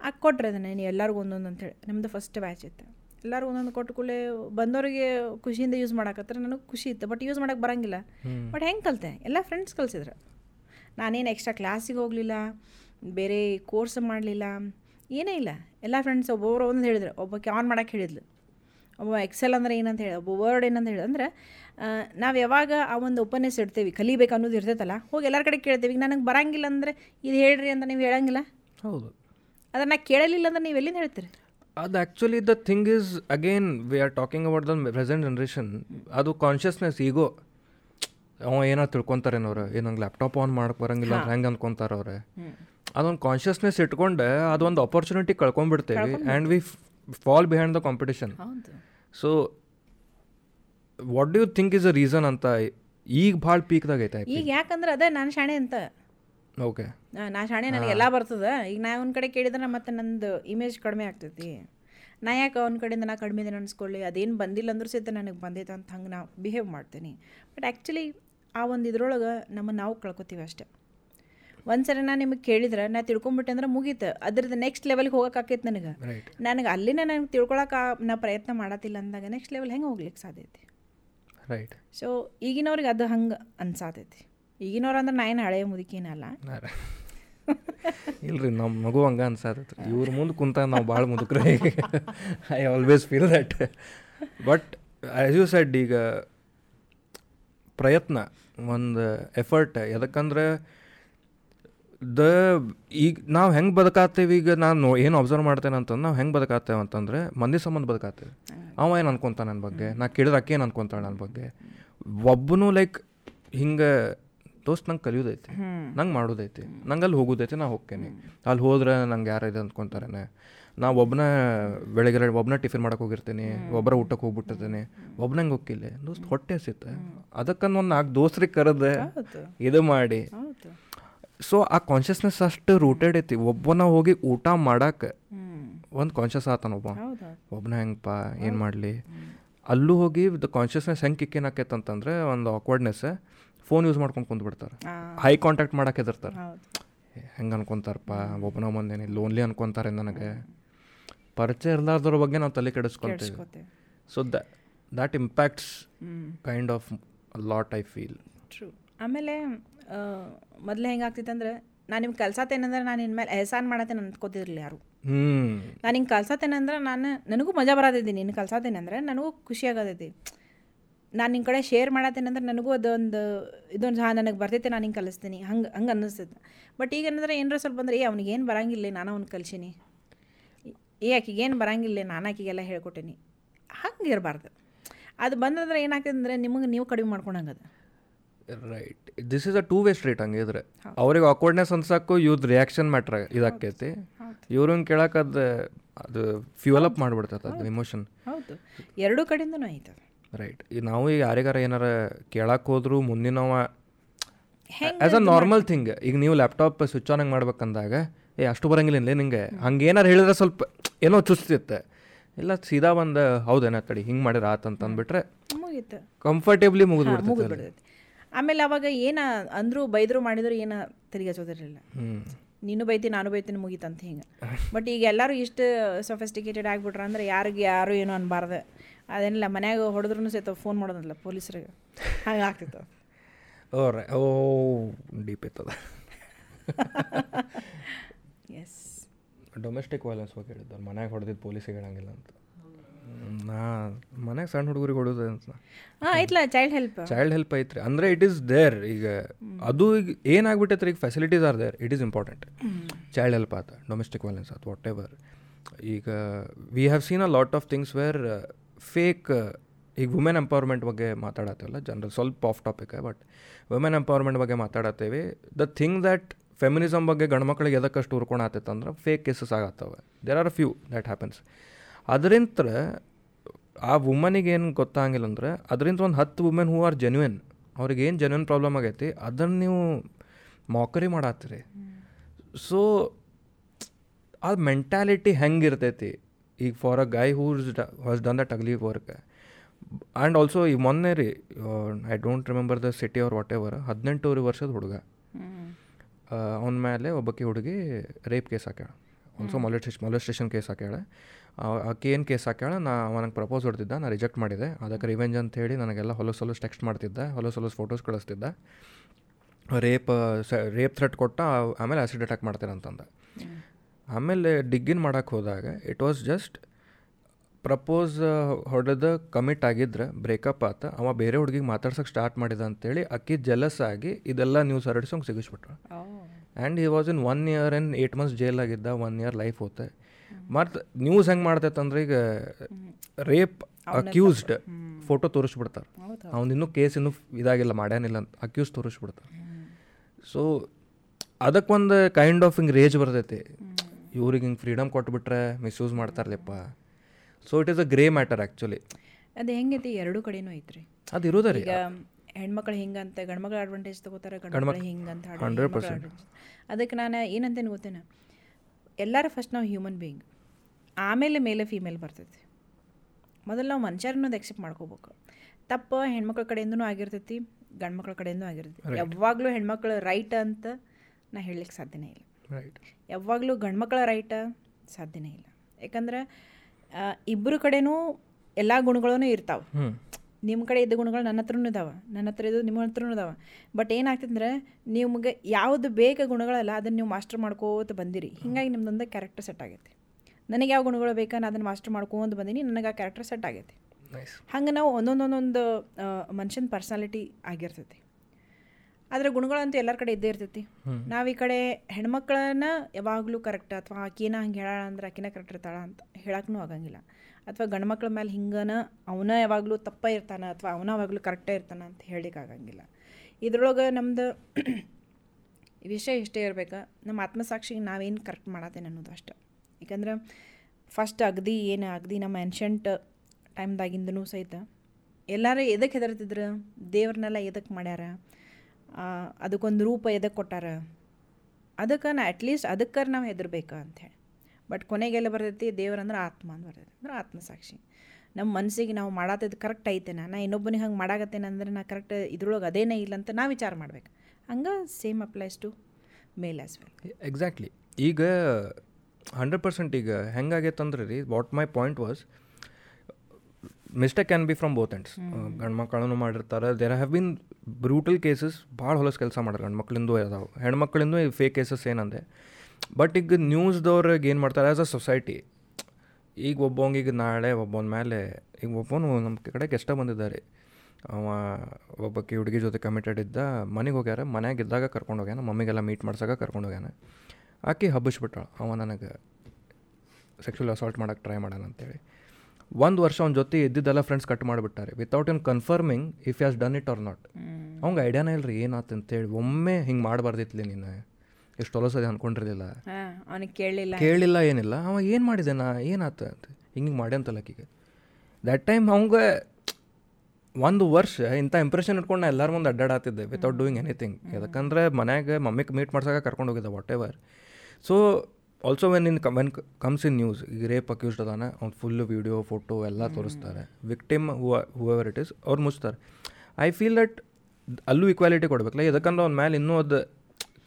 ಹಾಕಿ ಕೊಟ್ರಿ ಕೊಟ್ರೆ ಅದನ್ನ ನೀವು ಎಲ್ಲರಿಗೂ ಒಂದೊಂದು ಅಂತೇಳಿ ನಮ್ಮದು ಫಸ್ಟ್ ಬ್ಯಾಚ್ ಇತ್ತು. ಎಲ್ಲರೂ ಒಂದೊಂದು ಕೊಟ್ಟು ಕೂಡಲೇ ಬಂದವರಿಗೆ ಖುಷಿಯಿಂದ ಯೂಸ್ ಮಾಡಕತ್ತಾರೆ ನನಗೆ ಖುಷಿ ಇತ್ತು. ಬಟ್ ಯೂಸ್ ಮಾಡೋಕ್ಕೆ ಬರಂಗಿಲ್ಲ. ಬಟ್ ಹೆಂಗೆ ಕಲಿತೆ? ಎಲ್ಲ ಫ್ರೆಂಡ್ಸ್ ಕಲಿಸಿದ್ರು. ನಾನೇನು ಎಕ್ಸ್ಟ್ರಾ ಕ್ಲಾಸಿಗೆ ಹೋಗಲಿಲ್ಲ ಬೇರೆ ಕೋರ್ಸ್ ಮಾಡಲಿಲ್ಲ ಏನೇ ಇಲ್ಲ. ಎಲ್ಲ ಫ್ರೆಂಡ್ಸ್ ಒಬ್ಬೊಬ್ರು ಒಂದು ಹೇಳಿದ್ರು. ಒಬ್ಬಕ್ಕೆ ಆನ್ ಮಾಡೋಕ್ಕೆ ಹೇಳಿದ್ಲು. ಒಬ್ಬ ಎಕ್ಸೆಲ್ ಅಂದ್ರೆ ಏನಂತ ಹೇಳಿ ಒಬ್ಬ ವರ್ಡ್ ಏನಂತ ಹೇಳಿದ್ರೆ ಅಂದ್ರೆ ನಾವು ಯಾವಾಗ ಆ ಒಂದು ಉಪನ್ಯಾಸ ಇಡ್ತೀವಿ ಕಲಿಬೇಕು ಅನ್ನೋದು ಇರ್ತೈತಲ್ಲ ಹೋಗಿ ಎಲ್ಲರ ಕಡೆ ಕೇಳ್ತೀವಿ ಈಗ ನನಗೆ ಬರಂಗಿಲ್ಲ ಅಂದರೆ ಇದು ಹೇಳ್ರಿ ಅಂತ ನೀವು ಹೇಳಂಗಿಲ್ಲ? ಹೌದು. ಅದನ್ನು ಕೇಳಲಿಲ್ಲ ಅಂದ್ರೆ ನೀವು ಎಲ್ಲಿಂದ ಹೇಳ್ತೀರಿ? ಅದು actually the thing is again we are talking about the present generation ಅದು ಕಾನ್ಷಿಯಸ್ನೆಸ್ ಈಗೋ ಅವ ಏನೋ ತಿಳ್ಕೊತಾರೇನೋ ಅವ್ರು ಏನು ನಂಗೆ ಲ್ಯಾಪ್ಟಾಪ್ ಆನ್ ಮಾಡಕ್ಕೆ ಬರಂಗಿಲ್ಲ ಅಂತ ಹೆಂಗೆ ಅನ್ಕೊಂತಾರ ಅವ್ರೆ? ಅದೊಂದು ಕಾನ್ಷಿಯಸ್ನೆಸ್ ಇಟ್ಕೊಂಡೆ ಅದೊಂದು opportunity ಕಳ್ಕೊಂಡ್ಬಿಡ್ತೇವೆ and we fall behind the competition so what do you think is a reason ಅಂತ ಈಗ ಭಾಳ ಪೀಕ್ದಾಗ ಐತೆ ಈಗ ಯಾಕಂದ್ರೆ ಅದೇ ನಾನು ಶಾಣೆ ಅಂತ. ಓಕೆ ನಾ- ಶಾಣೆ ನನಗೆ ಎಲ್ಲ ಬರ್ತದೆ. ಈಗ ನಾ ಒಂದು ಕಡೆ ಕೇಳಿದ್ರೆ ಮತ್ತೆ ನಂದು ಇಮೇಜ್ ಕಡಿಮೆ ಆಗ್ತೈತಿ. ನಾ ಯಾಕೆ ಅವ್ನ ಕಡೆಯಿಂದ ನಾ ಕಡಿಮೆ ಇದೆ ಅನ್ಸ್ಕೊಳ್ಳಿ? ಅದೇನು ಬಂದಿಲ್ಲ ಅಂದ್ರೂ ಸಹಿತ ನನಗೆ ಬಂದೈತೆ ಅಂತ ಹಂಗೆ ನಾವು ಬಿಹೇವ್ ಮಾಡ್ತೀನಿ. ಬಟ್ ಆ್ಯಕ್ಚುಲಿ ಆ ಒಂದು ಇದ್ರೊಳಗೆ ನಮ್ಮ ನಾವು ಕಳ್ಕೊತೀವಿ ಅಷ್ಟೆ. ಒಂದ್ಸರಿ ನಾನು ನಿಮಗೆ ಕೇಳಿದ್ರೆ ನಾ ತಿಳ್ಕೊಂಬಿಟ್ಟೆ ಅಂದ್ರೆ ಮುಗೀತು. ಅದ್ರದ್ದು ನೆಕ್ಸ್ಟ್ ಲೆವೆಲ್ಗೆ ಹೋಗಕ್ಕೆ ಆಕೈತೆ ನನಗೆ. ನನಗೆ ಅಲ್ಲಿನ ನನಗೆ ತಿಳ್ಕೊಳಕ್ಕೆ ನಾ ಪ್ರಯತ್ನ ಮಾಡತ್ತಿಲ್ಲ ಅಂದಾಗ ನೆಕ್ಸ್ಟ್ ಲೆವೆಲ್ ಹೆಂಗೆ ಹೋಗ್ಲಿಕ್ಕೆ ಸಾಧ್ಯ ಐತಿ? ರೈಟ್ ಸೊ ಈಗಿನವ್ರಿಗೆ ಅದು ಹಂಗೆ ಅನ್ಸಾತೈತಿ. ಈಗಿನವ್ರು ಅಂದ್ರೆ ನಾ ಏನು ಹಳೆಯ ಮುದುಕಿನಲ್ಲ *laughs* ಇಲ್ರಿ ನಮ್ಮ ಮಗು ಹಂಗ ಅನ್ಸಾತೈತಿ ಇವ್ರ ಮುಂದೆ ಕುಂತ ನಾವು ಭಾಳ ಮುದುಕ್ರೆ. I always feel that but as you said ಈಗ ಪ್ರಯತ್ನ ಒಂದು ಎಫರ್ಟ್ ಎದಕ್ಕಂದ್ರೆ ದ ಈಗ ನಾವು ಹೆಂಗೆ ಬದುಕಾತೇವೆ? ಈಗ ನಾನು ಏನು ಅಬ್ಸರ್ವ್ ಮಾಡ್ತೇನೆ ಅಂತಂದು ನಾವು ಹೆಂಗೆ ಬದುಕಾತೇವೆ ಅಂತಂದ್ರೆ ಮಂದಿ ಸಂಬಂಧ ಬದುಕಾತೇವೆ. ಅವ ಏನು ಅನ್ಕೊಂತ ನನ್ನ ಬಗ್ಗೆ? ನಾ ಕೇಳಿದ್ರೆ ಅಕ್ಕೇನು ಅನ್ಕೊಂತಾಳೆ ನನ್ನ ಬಗ್ಗೆ? ಒಬ್ಬನು ಲೈಕ್ ಹಿಂಗೆ ದೋಸ್ತ್ ನಂಗೆ ಕಲಿಯೋದೈತಿ. ನಂಗೆ ಮಾಡೋದೈತಿ. ನಂಗೆ ಅಲ್ಲಿ ಹೋಗೋದೈತಿ ನಾ ಹೋಗ್ತೇನೆ. ಅಲ್ಲಿ ಹೋದ್ರೆ ನಂಗೆ ಯಾರು ಇದೆ ಅಂದ್ಕೊಂತಾರೇನೆ ನಾ ಒಬ್ಬನ ಬೆಳಗ್ಗೆ ಒಬ್ಬನ ಟಿಫಿನ್ ಮಾಡಕ್ಕೆ ಹೋಗಿರ್ತೀನಿ. ಒಬ್ಬರ ಊಟಕ್ಕೆ ಹೋಗ್ಬಿಟ್ಟಿರ್ತೀನಿ ಒಬ್ಬನಂಗೆ ಹೋಗಿಲ್ಲ ದೋಸ್ತ್ ಹೊಟ್ಟೆ ಹಸಿತ್ತೆ. ಅದಕ್ಕಂದು ಒಂದು ನಾಲ್ಕು ದೋಸ್ತ್ರಿಗೆ ಕರೆದೆ ಇದು ಮಾಡಿ. ಸೊ ಆ ಕಾನ್ಷಿಯಸ್ನೆಸ್ ಅಷ್ಟು ರೂಟೆಡ್ ಐತಿ. ಒಬ್ಬನ ಹೋಗಿ ಊಟ ಮಾಡಕ್ಕೆ ಒಂದು ಕಾನ್ಷಿಯಸ್ ಆತನ ಒಬ್ಬ. ಹೌದು ಒಬ್ಬನ ಹೆಂಗಪ್ಪ ಏನು ಮಾಡಲಿ? ಅಲ್ಲೂ ಹೋಗಿ ದ ಕಾನ್ಷಿಯಸ್ನೆಸ್ ಹೆಂಗೆ ಕಿಕ್ ಆಕೈತೆ ಅಂತಂದ್ರೆ ಒಂದು ಆಕ್ವರ್ಡ್ನೆಸ್ ಫೋನ್ ಯೂಸ್ ಮಾಡ್ಕೊಂಡು ಕುಂತ್ಬಿಡ್ತಾರೆ ಹಾಂ ಕಾಂಟ್ಯಾಕ್ಟ್ ಮಾಡಕ್ಕೆ ಹೆದರ್ತಾರೆ. ಹೌದು. ಹೆಂಗೆ ಅನ್ಕೊಂತಾರಪ್ಪ ಒಬ್ಬನ ಮಂದೇನೆ ಲೋನ್ಲಿ ಅನ್ಕೊಂತಾರೆ ನನಗೆ. ಪರಿಚಯ ಇರಲಾರ್ದ್ರ ಬಗ್ಗೆ ನಾವು ತಲೆ ಕೆಡಿಸ್ಕೊಂತೀವಿ. So the that impacts kind of lot I feel ಆಮೇಲೆ ಮೊದಲು ಹೆಂಗಾಗ್ತಿತ್ತು ಅಂದ್ರೆ ನಾನು ನಿಮ್ಗೆ ಕಲ್ಸತ್ತೇನಂದ್ರೆ ನಾನು ಇನ್ಮೇಲೆ ಎಹಸಾನ್ ಮಾಡತ್ತೇನೆ ಅನ್ಕೋತಿರ್ಲಿಲ್ಲ ಯಾರು. ನಾನು ಹಿಂಗೆ ಕಲ್ಸತ್ತೇನಂದ್ರೆ ನಾನು ನನಗೂ ಮಜಾ ಬರತೈತಿ ನೀನು ಕಲ್ಸತ್ತೇನಂದ್ರೆ ನನಗೂ ಖುಷಿ ಆಗತೈತಿ ನಾನು ನಿನ್ನ ಕಡೆ ಶೇರ್ ಮಾಡತ್ತೇನಂದ್ರೆ ನನಗೂ ಅದೊಂದು ಇದೊಂದು ಹಾಂ ನನಗೆ ಬರ್ತೈತೆ ನಾನು ಹಿಂಗೆ ಕಲಿಸ್ತೀನಿ. ಹಂಗೆ ಹಂಗೆ ಅನ್ನಿಸ್ತೈತೆ ಬಟ್ ಈಗ ಏನಂದ್ರೆ ಏನರ ಸ್ವಲ್ಪ ಅಂದ್ರೆ ಏ ಅವ್ನಿಗೆ ಏನು ಬರಂಗಿಲ್ಲ ನಾನು ಅವ್ನು ಕಲ್ಸೀನಿ. ಏ ಆಕಿಗೆ ಏನು ಬರಂಗಿಲ್ಲ ನಾನು ಆಕಿಗೆಲ್ಲ ಹೇಳ್ಕೊಟ್ಟೇನಿ. ಹಂಗೆ ಇರಬಾರ್ದು. ಅದು ಬಂದಂದ್ರೆ ಏನಾಗ್ತದೆ ಅಂದರೆ ನಿಮಗೆ ನೀವು ಕಡಿಮೆ ಮಾಡ್ಕೊಂಡಂಗದ. Right this is a two way street ಹಂಗಿದ್ರೆ ಅವ್ರಿಗೆ ಆಕ್ವರ್ಡ್ನೆಸ್ ಅನ್ಸಕ್ಕೂ ಇವ್ದು ರಿಯಾಕ್ಷನ್ ಮ್ಯಾಟ್ರ್ ಇದಾಕೈತಿ ಇವ್ರಂಗೆ ಕೇಳಕ್ಕೆ ಅದು ಅದು ಫ್ಯೂಯಲ್ ಅಪ್ ಮಾಡಿಬಿಡ್ತೈತೆ ಅದು ಇಮೋಷನ್ ಹೌದು. ಎರಡೂ ಕಡೆಯಿಂದನೂ ಐತೆ ರೈಟ್ ಈಗ ನಾವು ಈಗ ಯಾರಿಗಾರ ಏನಾರ ಕೇಳಕ್ಕೆ ಹೋದ್ರು ಮುಂದಿನವ ಆ್ಯಸ್ ಅ ನಾರ್ಮಲ್ ಥಿಂಗ್ ಈಗ ನೀವು ಲ್ಯಾಪ್ಟಾಪ್ ಸ್ವಿಚ್ ಆನ್ ಹಂಗೆ ಮಾಡ್ಬೇಕಂದಾಗ ಏ ಅಷ್ಟು ಬರಂಗಿಲ್ಲ ಇಲ್ಲೇ ನಿಂಗೆ? ಹಂಗೆ ಏನಾರು ಹೇಳಿದ್ರೆ ಸ್ವಲ್ಪ ಏನೋ ಚುಸ್ತಿತ್ತೆ ಇಲ್ಲ ಸೀದಾ ಒಂದು ಹೌದೇನ ತಡಿ ಹಿಂಗೆ ಮಾಡಿದ್ರೆ ಆತಂತ ಅಂದ್ಬಿಟ್ರೆ ಕಂಫರ್ಟೇಬ್ಲಿ ಮುಗಿದು ಮುಗಿದು ಬಿಡ್ತೈತೆ ಬಿಡ್ತೈತಿ ಆಮೇಲೆ ಅವಾಗ ಏನ ಅಂದ್ರು ಬೈದ್ರು ಮಾಡಿದ್ರು ಏನ ತಿರುಗಿ ಹಚ್ಚೋದಿರಲಿಲ್ಲ ನೀನು ಬೈತಿ ನಾನು ಬೈತೀನಿ ಮುಗೀತಂತ ಹಿಂಗೆ. ಬಟ್ ಈಗ ಎಲ್ಲರೂ ಇಷ್ಟು ಸೊಫೆಸ್ಟಿಕೇಟೆಡ್ ಆಗಿಬಿಟ್ರ ಅಂದ್ರೆ ಯಾರಿಗೆ ಯಾರು ಏನು ಅನ್ಬಾರ್ದು. ಅದೇನಿಲ್ಲ ಮನ್ಯಾಗ ಹೊಡೆದ್ರು ಸಹಿತ ಫೋನ್ ಮಾಡೋದಿಲ್ಲ ಪೊಲೀಸರಿಗೆ. ಹಂಗೆ ಆಗ್ತಿತ್ತು. ಓ ಡೀಪ್ ಇತ್ತದ. ಎಸ್ ಡೊಮೆಸ್ಟಿಕ್ ವೈಲೆನ್ಸ್ ಬಗ್ಗೆ ಹೇಳಿದ್ದಾರೆ ಮನ್ಯಾಗ ಹೊಡೆದಿದ್ದು ಪೊಲೀಸಿಗೆ ಹೇಳಂಗಿಲ್ಲ ಅಂತ. ನಾ ಮನ್ಯಾಗ ಸಣ್ಣ ಹುಡುಗರಿಗೆ ಹೊಡೋದು ಐತ್ಲ ಚೈಲ್ಡ್ ಹೆಲ್ಪ್ ಚೈಲ್ಡ್ ಹೆಲ್ಪ್ ಐತ್ರಿ. ಅಂದರೆ ಇಟ್ ಈಸ್ ದೇರ್ ಈಗ ಅದು ಈಗ ಏನಾಗ್ಬಿಟ್ಟೈತ್ರಿ? ಈಗ facilities are there it is important child help ಆತ ಡೊಮೆಸ್ಟಿಕ್ ವೈಲೆನ್ಸ್ ಆತ ವಾಟ್ ಎವರ್ ಈಗ we have seen a lot of things where fake ಈಗ ವುಮೆನ್ ಎಂಪವರ್ಮೆಂಟ್ ಬಗ್ಗೆ ಮಾತಾಡತ್ತೇವಲ್ಲ? ಜನರಲ್ ಸ್ವಲ್ಪ off topic but women empowerment ಬಗ್ಗೆ ಮಾತಾಡತ್ತೇವೆ. ದ ಥಿಂಗ್ ದ್ಯಾಟ್ ಫೆಮಿನಿಸಮ್ ಬಗ್ಗೆ ಗಂಡ್ಮಕ್ಳಿಗೆ ಎದಕ್ಕಷ್ಟು ಉರ್ಕೊಳತ್ತೈತೆ ಅಂದ್ರೆ fake cases ಆಗತ್ತವೆ. There are few that happens ಅದರಿಂತ ಆ ವುಮನಿಗೆ ಏನು ಗೊತ್ತಾಗಿಲ್ಲ ಅಂದ್ರೆ ಅದರಿಂದ ಒಂದು ಹತ್ತು ವುಮೆನ್ ಹೂ ಆರ್ ಜೆನ್ಯೂನ್ ಅವ್ರಿಗೆ ಏನು ಜೆನ್ಯೂನ್ ಪ್ರಾಬ್ಲಮ್ ಆಗೈತಿ ಅದನ್ನು ನೀವು ಮಾಕರಿ ಮಾಡತ್ತೀರಿ. ಸೊ ಆ ಮೆಂಟ್ಯಾಲಿಟಿ ಹೆಂಗಿರ್ತೈತಿ? ಈಗ for a guy whose was done that ugly work and also ಈ ಮೊನ್ನೆ ರೀ I don't remember the city or whatever ಹದಿನೆಂಟೂವರೆ ವರ್ಷದ ಹುಡುಗ. ಅವನ ಮೇಲೆ ಒಬ್ಬಾಕಿ ಹುಡುಗಿ ರೇಪ್ ಕೇಸ್ ಹಾಕ್ಯಾಳ. ಆಲ್ಸೋ ಮೊಲೆಸ್ಟೇಷನ್ ಮೊಲೆಸ್ಟೇಷನ್ ಕೇಸ್ ಹಾಕ್ಯಾಳೆ. ಆಕೆ ಏನು ಕೇಸ್ ಹಾಕ್ಯಾಳೆ ನಾ ಅವನಿಗೆ ಪ್ರಪೋಸ್ ಹೊಡ್ತಿದ್ದ ನಾ ರಿಜೆಕ್ಟ್ ಮಾಡಿದೆ. ಅದಕ್ಕೆ ರಿವೆಂಜ್ ಅಂತ ಹೇಳಿ ನನಗೆಲ್ಲ ಹೊಲಸು ಹೊಲಸು ಟೆಕ್ಸ್ಟ್ ಮಾಡ್ತಿದ್ದೆ ಹೊಲಸು ಹೊಲಸು ಫೋಟೋಸ್ ಕಳಿಸ್ತಿದ್ದ. ರೇಪ್ ಸ ರೇಪ್ ಥ್ರೆಟ್ ಕೊಟ್ಟ ಆಮೇಲೆ ಆ್ಯಸಿಡ್ ಅಟ್ಯಾಕ್ ಮಾಡ್ತೇನೆ ಅಂತಂದ. ಆಮೇಲೆ ಡಿಗ್ಗಿನ್ ಮಾಡೋಕ್ಕೆ ಹೋದಾಗ ಇಟ್ ವಾಸ್ ಜಸ್ಟ್ ಪ್ರಪೋಸ್ ಹೊಡೆದ ಕಮಿಟ್ ಆಗಿದ್ರೆ ಬ್ರೇಕಪ್ ಆತ ಅವ ಬೇರೆ ಹುಡುಗಿಗೆ ಮಾತಾಡ್ಸೋಕೆ ಸ್ಟಾರ್ಟ್ ಮಾಡಿದ ಅಂತೇಳಿ ಅಕ್ಕಿ ಜಲಸ್ ಆಗಿ ಇದೆಲ್ಲ ನ್ಯೂಸ್ ಹರಡಿಸೋಂಗೆ ಸಿಗಿಸ್ಬಿಟ್ರು. And he was in one year and eight months ಜೈಲಾಗಿದ್ದ one year life ಹೋತೆ. ಮತ್ತು ನ್ಯೂಸ್ ಹೆಂಗೆ ಮಾಡ್ತೈತೆ ಅಂದ್ರೆ ಈಗ ರೇಪ್ ಅಕ್ಯೂಸ್ಡ್ ಫೋಟೋ ತೋರಿಸ್ಬಿಡ್ತಾರೆ. ಅವ್ನು ಇನ್ನೂ ಕೇಸ್ ಇನ್ನೂ ಇದಾಗಿಲ್ಲ ಮಾಡ್ಯಾನಿಲ್ಲ ಅಂತ ಅಕ್ಯೂಸ್ ತೋರಿಸ್ಬಿಡ್ತಾರೆ. ಸೊ ಅದಕ್ಕೆ ಒಂದು ಕೈಂಡ್ ಆಫ್ ಹಿಂಗೆ ರೇಜ್ ಬರ್ತೈತಿ. ಇವ್ರಿಗೆ ಹಿಂಗೆ ಫ್ರೀಡಮ್ ಕೊಟ್ಬಿಟ್ರೆ misuse ಮಾಡ್ತಾರಲ್ಲಪ್ಪ so it is a grey matter actually ಅದು ಹೆಂಗೈತಿ? ಎರಡು ಕಡೆನೂ ಐತ್ರಿ. ಅದು ಇರೋದ ರೀ. ಹೆಣ್ಮಕ್ಳು ಹಿಂಗಂತ ಗಂಡ್ಮಕ್ಳು ಅಡ್ವಾಂಟೇಜ್ ತಗೋತಾರೆ ಗಂಡ್ಮಕ್ಳು ಹಿಂಗಂತ ಅದಕ್ಕೆ ನಾನು ಏನಂತೇನು ಗೊತ್ತೇನ? ಎಲ್ಲರೂ ಫಸ್ಟ್ ನಾವು ಹ್ಯೂಮನ್ ಬೀಯಿಂಗ್ ಆಮೇಲೆ ಮೇಲೆ ಫೀಮೇಲ್ ಬರ್ತೈತಿ. ಮೊದಲು ನಾವು ಮನುಷ್ಯರ ಅನ್ನೋದು ಎಕ್ಸೆಪ್ಟ್ ಮಾಡ್ಕೋಬೇಕು. ತಪ್ಪು ಹೆಣ್ಮಕ್ಳ ಕಡೆಯಿಂದನೂ ಆಗಿರ್ತೈತಿ ಗಂಡ್ಮಕ್ಳ ಕಡೆಯಿಂದೂ ಆಗಿರ್ತೈತಿ. ಯಾವಾಗಲೂ ಹೆಣ್ಮಕ್ಳು ರೈಟ್ ಅಂತ ನಾ ಹೇಳಲಿಕ್ಕೆ ಸಾಧ್ಯನೇ ಇಲ್ಲ. ಯಾವಾಗಲೂ ಗಂಡ್ಮಕ್ಳ ರೈಟ ಸಾಧ್ಯನೇ ಇಲ್ಲ. ಯಾಕಂದ್ರೆ ಇಬ್ಬರು ಕಡೆನೂ ಎಲ್ಲ ಗುಣಗಳೂ ಇರ್ತಾವೆ. ನಿಮ್ಮ ಕಡೆ ಇದ್ದ ಗುಣಗಳು ನನ್ನ ಹತ್ರನೂ ಇದಾವೆ. ನನ್ನ ಹತ್ರ ಇದು ನಿಮ್ಮ ಹತ್ರನೂ ಇದಾವೆ. ಬಟ್ ಏನಾಗ್ತಂದ್ರೆ ನಿಮ್ಗೆ ಯಾವುದು ಬೇಕ ಗುಣಗಳಲ್ಲ ಅದನ್ನು ನೀವು ಮಾಸ್ಟರ್ ಮಾಡ್ಕೋತ ಬಂದಿರಿ. ಹೀಗಾಗಿ ನಿಮ್ದೊಂದು ಕ್ಯಾರೆಕ್ಟರ್ ಸೆಟ್ ಆಗೈತೆ. ನನಗೆ ಯಾವ ಗುಣಗಳು ಬೇಕಾ ನಾನು ಅದನ್ನು ಮಾಸ್ಟರ್ ಮಾಡ್ಕೊಂತ ಬಂದೀನಿ ನನಗೆ ಆ ಕ್ಯಾರೆಕ್ಟರ್ ಸೆಟ್ ಆಗೈತೆ. ಹಂಗೆ ನಾವು ಒಂದೊಂದೊಂದೊಂದು ಮನುಷ್ಯನ ಪರ್ಸನಾಲಿಟಿ ಆಗಿರ್ತೈತಿ. ಆದರೆ ಗುಣಗಳಂತೂ ಎಲ್ಲರ ಕಡೆ ಇದ್ದೇ ಇರ್ತೈತಿ. ನಾವು ಈ ಕಡೆ ಹೆಣ್ಮಕ್ಳನ್ನ ಯಾವಾಗಲೂ ಕರೆಕ್ಟ್ ಅಥವಾ ಆಕಿನ ಹಂಗೆ ಹೇಳೋಣ ಅಂದ್ರೆ ಆಕಿನ ಕರೆಕ್ಟ್ ಇರ್ತಾಳ ಅಂತ ಹೇಳಕ್ಕೂ ಆಗಂಗಿಲ್ಲ. ಅಥವಾ ಗಂಡ್ಮಕ್ಳ ಮೇಲೆ ಹಿಂಗನ ಅವನ ಯಾವಾಗಲೂ ತಪ್ಪ ಇರ್ತಾನೆ ಅಥವಾ ಅವನ ಯಾವಾಗಲೂ ಕರೆಕ್ಟೇ ಇರ್ತಾನೆ ಅಂತ ಹೇಳಲಿಕ್ಕೆ ಆಗಂಗಿಲ್ಲ. ಇದ್ರೊಳಗೆ ನಮ್ದು ವಿಷಯ ಇಷ್ಟೇ ಇರ್ಬೇಕು. ನಮ್ಮ ಆತ್ಮಸಾಕ್ಷಿಗೆ ನಾವೇನು ಕರೆಕ್ಟ್ ಮಾಡತ್ತೇನೆ ಅನ್ನೋದು ಅಷ್ಟೆ. ಯಾಕಂದ್ರೆ ಫಸ್ಟ್ ಅಗದಿ ಏನು, ಅಗದಿ ನಮ್ಮ ಎನ್ಷಂಟ್ ಟೈಮ್ದಾಗಿಂದನೂ ಸಹಿತ ಎಲ್ಲರೂ ಎದಕ್ಕೆ ಹೆದರ್ತಿದ್ರು? ದೇವ್ರನ್ನೆಲ್ಲ ಎದಕ್ಕೆ ಮಾಡ್ಯಾರ? ಅದಕ್ಕೊಂದು ರೂಪ ಎದಕ್ಕೆ ಕೊಟ್ಟಾರ? ಅದಕ್ಕೆ ನಾ ಅಟ್ಲೀಸ್ಟ್ ಅದಕ್ಕಾರ ನಾವು ಹೆದರ್ಬೇಕು ಅಂಥೇಳಿ ಬಟ್ ಕೊನೆಗೆಲ್ಲ ಬರ್ತೈತಿ? ದೇವ್ರಂದ್ರೆ ಆತ್ಮ ಅಂತ ಬರ್ತೈತಿ. ಅಂದ್ರೆ ಆತ್ಮಸಾಕ್ಷಿ ನಮ್ಮ ಮನಸ್ಸಿಗೆ ನಾವು ಮಾಡತ್ತಿದ್ದು ಕರೆಕ್ಟ್ ಐತೆನ? ನಾ ಇನ್ನೊಬ್ಬನಿಗೆ ಹಂಗೆ ಮಾಡಾಕತ್ತೇನೆ ಅಂದ್ರೆ ನಾ ಕರೆಕ್ಟ್ ಇದ್ರೊಳಗೆ ಅದೇನೇ ಇಲ್ಲ ಅಂತ ನಾ ವಿಚಾರ ಮಾಡ್ಬೇಕು. ಹಂಗೆ same applies to male as well exactly ಈಗ ಹಂಡ್ರೆಡ್ ಪರ್ಸೆಂಟ್ ಈಗ ಹೆಂಗಾಗೈತಂದ್ರೆ ರೀ what my point was mistake can be from both ends ಗಂಡ್ಮಕ್ಳನ್ನು ಮಾಡಿರ್ತಾರೆ. There have been brutal cases ಭಾಳ ಹೊಲಸು ಕೆಲಸ ಮಾಡ್ಯಾರ ಗಂಡು ಅದಾವೆ. ಹೆಣ್ಮಕ್ಳಿಂದು ಈ ಫೇಕ್ ಕೇಸಸ್ ಏನಂದೆ. ಬಟ್ ಈಗ ನ್ಯೂಸ್ದವ್ರಿಗೆ ಏನು ಮಾಡ್ತಾರೆ ಆ್ಯಸ್ ಅ ಸೊಸೈಟಿ ಈಗ ಒಬ್ಬವಂಗೆ ನಾಳೆ ಒಬ್ಬನ ಮೇಲೆ ಈಗ ಒಬ್ಬನು ನಮ್ಮ ಕಡೆ ಗೆಸ್ಟ ಬಂದಿದ್ದಾರೆ. ಅವ ಒಬ್ಬಕ್ಕೆ ಹುಡುಗಿ ಜೊತೆ ಕಮಿಟೆಡ್ ಇದ್ದ ಮನೆಗೆ ಹೋಗ್ಯಾರ ಮನ್ಯಾಗ ಇದ್ದಾಗ ಕರ್ಕೊಂಡು ಹೋಗ್ಯಾನ ಮಮ್ಮಿಗೆಲ್ಲ ಮೀಟ್ ಮಾಡ್ಸಾಗ ಕರ್ಕೊಂಡು ಹೋಗ್ಯಾನ. ಆಕೆ ಹಬ್ಬಿಸ್ಬಿಟ್ಳ ಅವ ನನಗೆ ಸೆಕ್ಷುವಲ್ ಅಸಾಲ್ಟ್ ಮಾಡೋಕ್ಕೆ ಟ್ರೈ ಮಾಡೋಣ ಅಂತೇಳಿ. ಒಂದು ವರ್ಷ ಅವ್ನ ಜೊತೆ ಇದ್ದಿದ್ದೆಲ್ಲ friends cut ಮಾಡಿಬಿಟ್ಟಾರೆ. Without in confirming if has done it or not ಅವ್ಗೆ ಐಡಿಯಾನೇ ಇಲ್ಲ ರೀ ಅಂತೇಳಿ ಒಮ್ಮೆ ಹಿಂಗೆ ಮಾಡಬಾರ್ದಿತ್ಲಿ ನೀನು. ಎಷ್ಟು ಹೊಲಸದೆ ಅಂದ್ಕೊಂಡಿರಲಿಲ್ಲ ಅವನಿಗೆ ಕೇಳಲಿಲ್ಲ. ಕೇಳಿಲ್ಲ ಏನಿಲ್ಲ. ಅವ ಏನು ಮಾಡಿದೆ ನಾ ಏನಾತ ಅಂತ. ಹಿಂಗೆ ಮಾಡ್ಯಂತಲ್ಲ ಈಗ ದ್ಯಾಟ್ ಟೈಮ್ ಅವಂಗೆ ಒಂದು ವರ್ಷ ಇಂಥ ಇಂಪ್ರೆಷನ್ ಇಟ್ಕೊಂಡು ನಾ ಎಲ್ಲರ ಮುಂದೆ ಅಡ್ಡಾಡತ್ತಿದ್ದೆ ವಿತೌಟ್ ಡೂಯಿಂಗ್ ಎನಿಥಿಂಗ್ ಯಾಕಂದ್ರೆ ಮನ್ಯಾಗ ಮಮ್ಮಿಗೆ ಮೀಟ್ ಮಾಡ್ಸೋಕೆ ಕರ್ಕೊಂಡು ಹೋಗಿದ್ದೆ whatever so also when in when comes in news ಈಗ ರೇಪ್ ಅಕ್ಯೂಸ್ಡ್ ಅದಾನ ಅವ್ನು ಫುಲ್ ವೀಡಿಯೋ ಫೋಟೋ ಎಲ್ಲ ತೋರಿಸ್ತಾರೆ. Victim whoever it is ಅವ್ರು ಮುಚ್ತಾರೆ. ಐ ಫೀಲ್ ದಟ್ ಅಲ್ಲೂ ಇಕ್ವಾಲಿಟಿ ಕೊಡ್ಬೇಕಲ್ಲ ಯಾಕಂದ್ರೆ ಅವ್ನ ಮೇಲೆ ಇನ್ನೂ ಅದು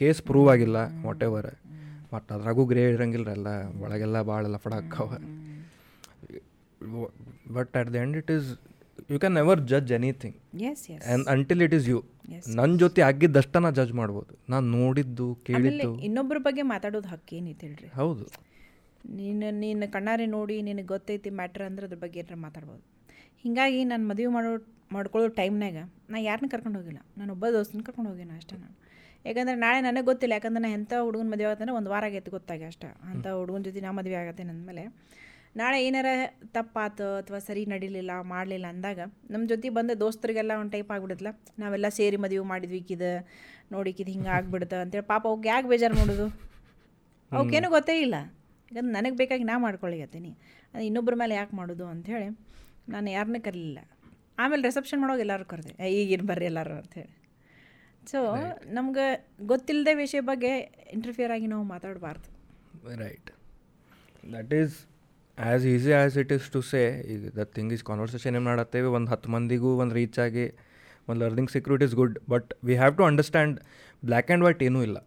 ಕೇಸ್ ಪ್ರೂವ್ ಆಗಿಲ್ಲ ವಾಟ್ ಎವರ್ ಮತ್ತು ಅದ್ರಾಗೂ ಗ್ರೇ ಇರಂಗಿಲ್ಲ ಎಲ್ಲ ಒಳಗೆಲ್ಲ ಭಾಳ ಲಫಡ ಹಾಕವ but at the end it is you can never judge anything and until it is you ನನ್ನ ಜೊತೆ ಆಗಿದ್ದಷ್ಟ ನಾ ಜಡ್ಜ್ ಮಾಡ್ಬೋದು. ನಾನು ನೋಡಿದ್ದು ಕೇಳಿದ್ದು. ಇನ್ನೊಬ್ಬರ ಬಗ್ಗೆ ಮಾತಾಡೋದು ಹಕ್ಕೇನೈತೆ ಹೇಳ್ರಿ ಹೌದು. ನೀನು ನೀನು ಕಣ್ಣಾರೆ ನೋಡಿ ನಿನಗೆ ಗೊತ್ತೈತಿ ಮ್ಯಾಟ್ರ್ ಅಂದ್ರೆ ಅದ್ರ ಬಗ್ಗೆ ಏನಾರ ಮಾತಾಡ್ಬೋದು. ಹೀಗಾಗಿ ನಾನು ಮದುವೆ ಮಾಡೋ ಮಾಡ್ಕೊಳ್ಳೋ ಟೈಮ್ನಾಗ ನಾ ಯಾರನ್ನ ಕರ್ಕೊಂಡು ಹೋಗಿಲ್ಲ. ನಾನು ಒಬ್ಬ ದೋಸ್ತನ ಕರ್ಕೊಂಡು ಹೋಗಿನ ಅಷ್ಟೇ ನಾನು. ಯಾಕಂದ್ರೆ ನಾಳೆ ನನಗೆ ಗೊತ್ತಿಲ್ಲ ಯಾಕಂದ್ರೆ ನಾನು ಎಂಥ ಹುಡುಗನ ಮದುವೆ ಆಗತ್ತಂದ್ರೆ ಒಂದು ವಾರ ಆಗೈತೆ ಗೊತ್ತಾಗಿ ಅಷ್ಟೇ. ಅಂಥ ಹುಡುಗನ ಜೊತೆ ನಾ ಮದುವೆ ಆಗತ್ತೇನೆ ಅಂದಮೇಲೆ. ನಾಳೆ ಏನಾರ ತಪ್ಪಾತು ಅಥವಾ ಸರಿ ನಡೀಲಿಲ್ಲ ಮಾಡಲಿಲ್ಲ ಅಂದಾಗ ನಮ್ಮ ಜೊತೆ ಬಂದ ದೋಸ್ತರಿಗೆಲ್ಲ ಒಂದು ಟೈಪ್ ಆಗ್ಬಿಡುತ್ತಲ್ಲ ನಾವೆಲ್ಲ ಸೇರಿ ಮದುವೆ ಮಾಡಿದ್ವಿ ಈಕಿದ ನೋಡಿಕಿದು ಹಿಂಗೆ ಆಗ್ಬಿಡುತ್ತೆ ಅಂತೇಳಿ ಪಾಪ ಅವ್ಕೆ ಯಾಕೆ ಬೇಜಾರು ಮಾಡೋದು ಅವಕ್ಕೇನು ಗೊತ್ತೇ ಇಲ್ಲ. ಯಾಕಂದ್ರೆ ನನಗೆ ಬೇಕಾಗಿ ನಾ ಮಾಡ್ಕೊಳ್ಳಿಗತ್ತೀನಿ ಅದು ಇನ್ನೊಬ್ಬರ ಮೇಲೆ ಯಾಕೆ ಮಾಡೋದು ಅಂಥೇಳಿ ನಾನು ಯಾರನ್ನೇ ಕರೀಲಿಲ್ಲ. ಆಮೇಲೆ ರಿಸೆಪ್ಷನ್ ಮಾಡೋಗಿ ಎಲ್ಲರೂ ಕರೆದೆ ಈಗಿನ ಬರ್ರಿ ಎಲ್ಲರೂ ಅಂಥೇಳಿ ಸೊ ನಮ್ಗೆ ಗೊತ್ತಿಲ್ಲದೆ ವಿಷಯ ಬಗ್ಗೆ ಇಂಟರ್ಫಿಯರ್ ಆಗಿ ನಾವು ಮಾತಾಡಬಾರ್ದು. Right that is as easy as it is to say ಈಗ ದ ಥಿಂಗ್ ಈಸ್ ಕಾನ್ವರ್ಸೇಷನ್ ಏನು ಮಾಡತ್ತೇವೆ? ಒಂದು ಹತ್ತು ಮಂದಿಗೂ ಒಂದು ರೀಚ್ ಆಗಿ ಒಂದು learning security is good but we have to understand black and white ಏನೂ ಇಲ್ಲ.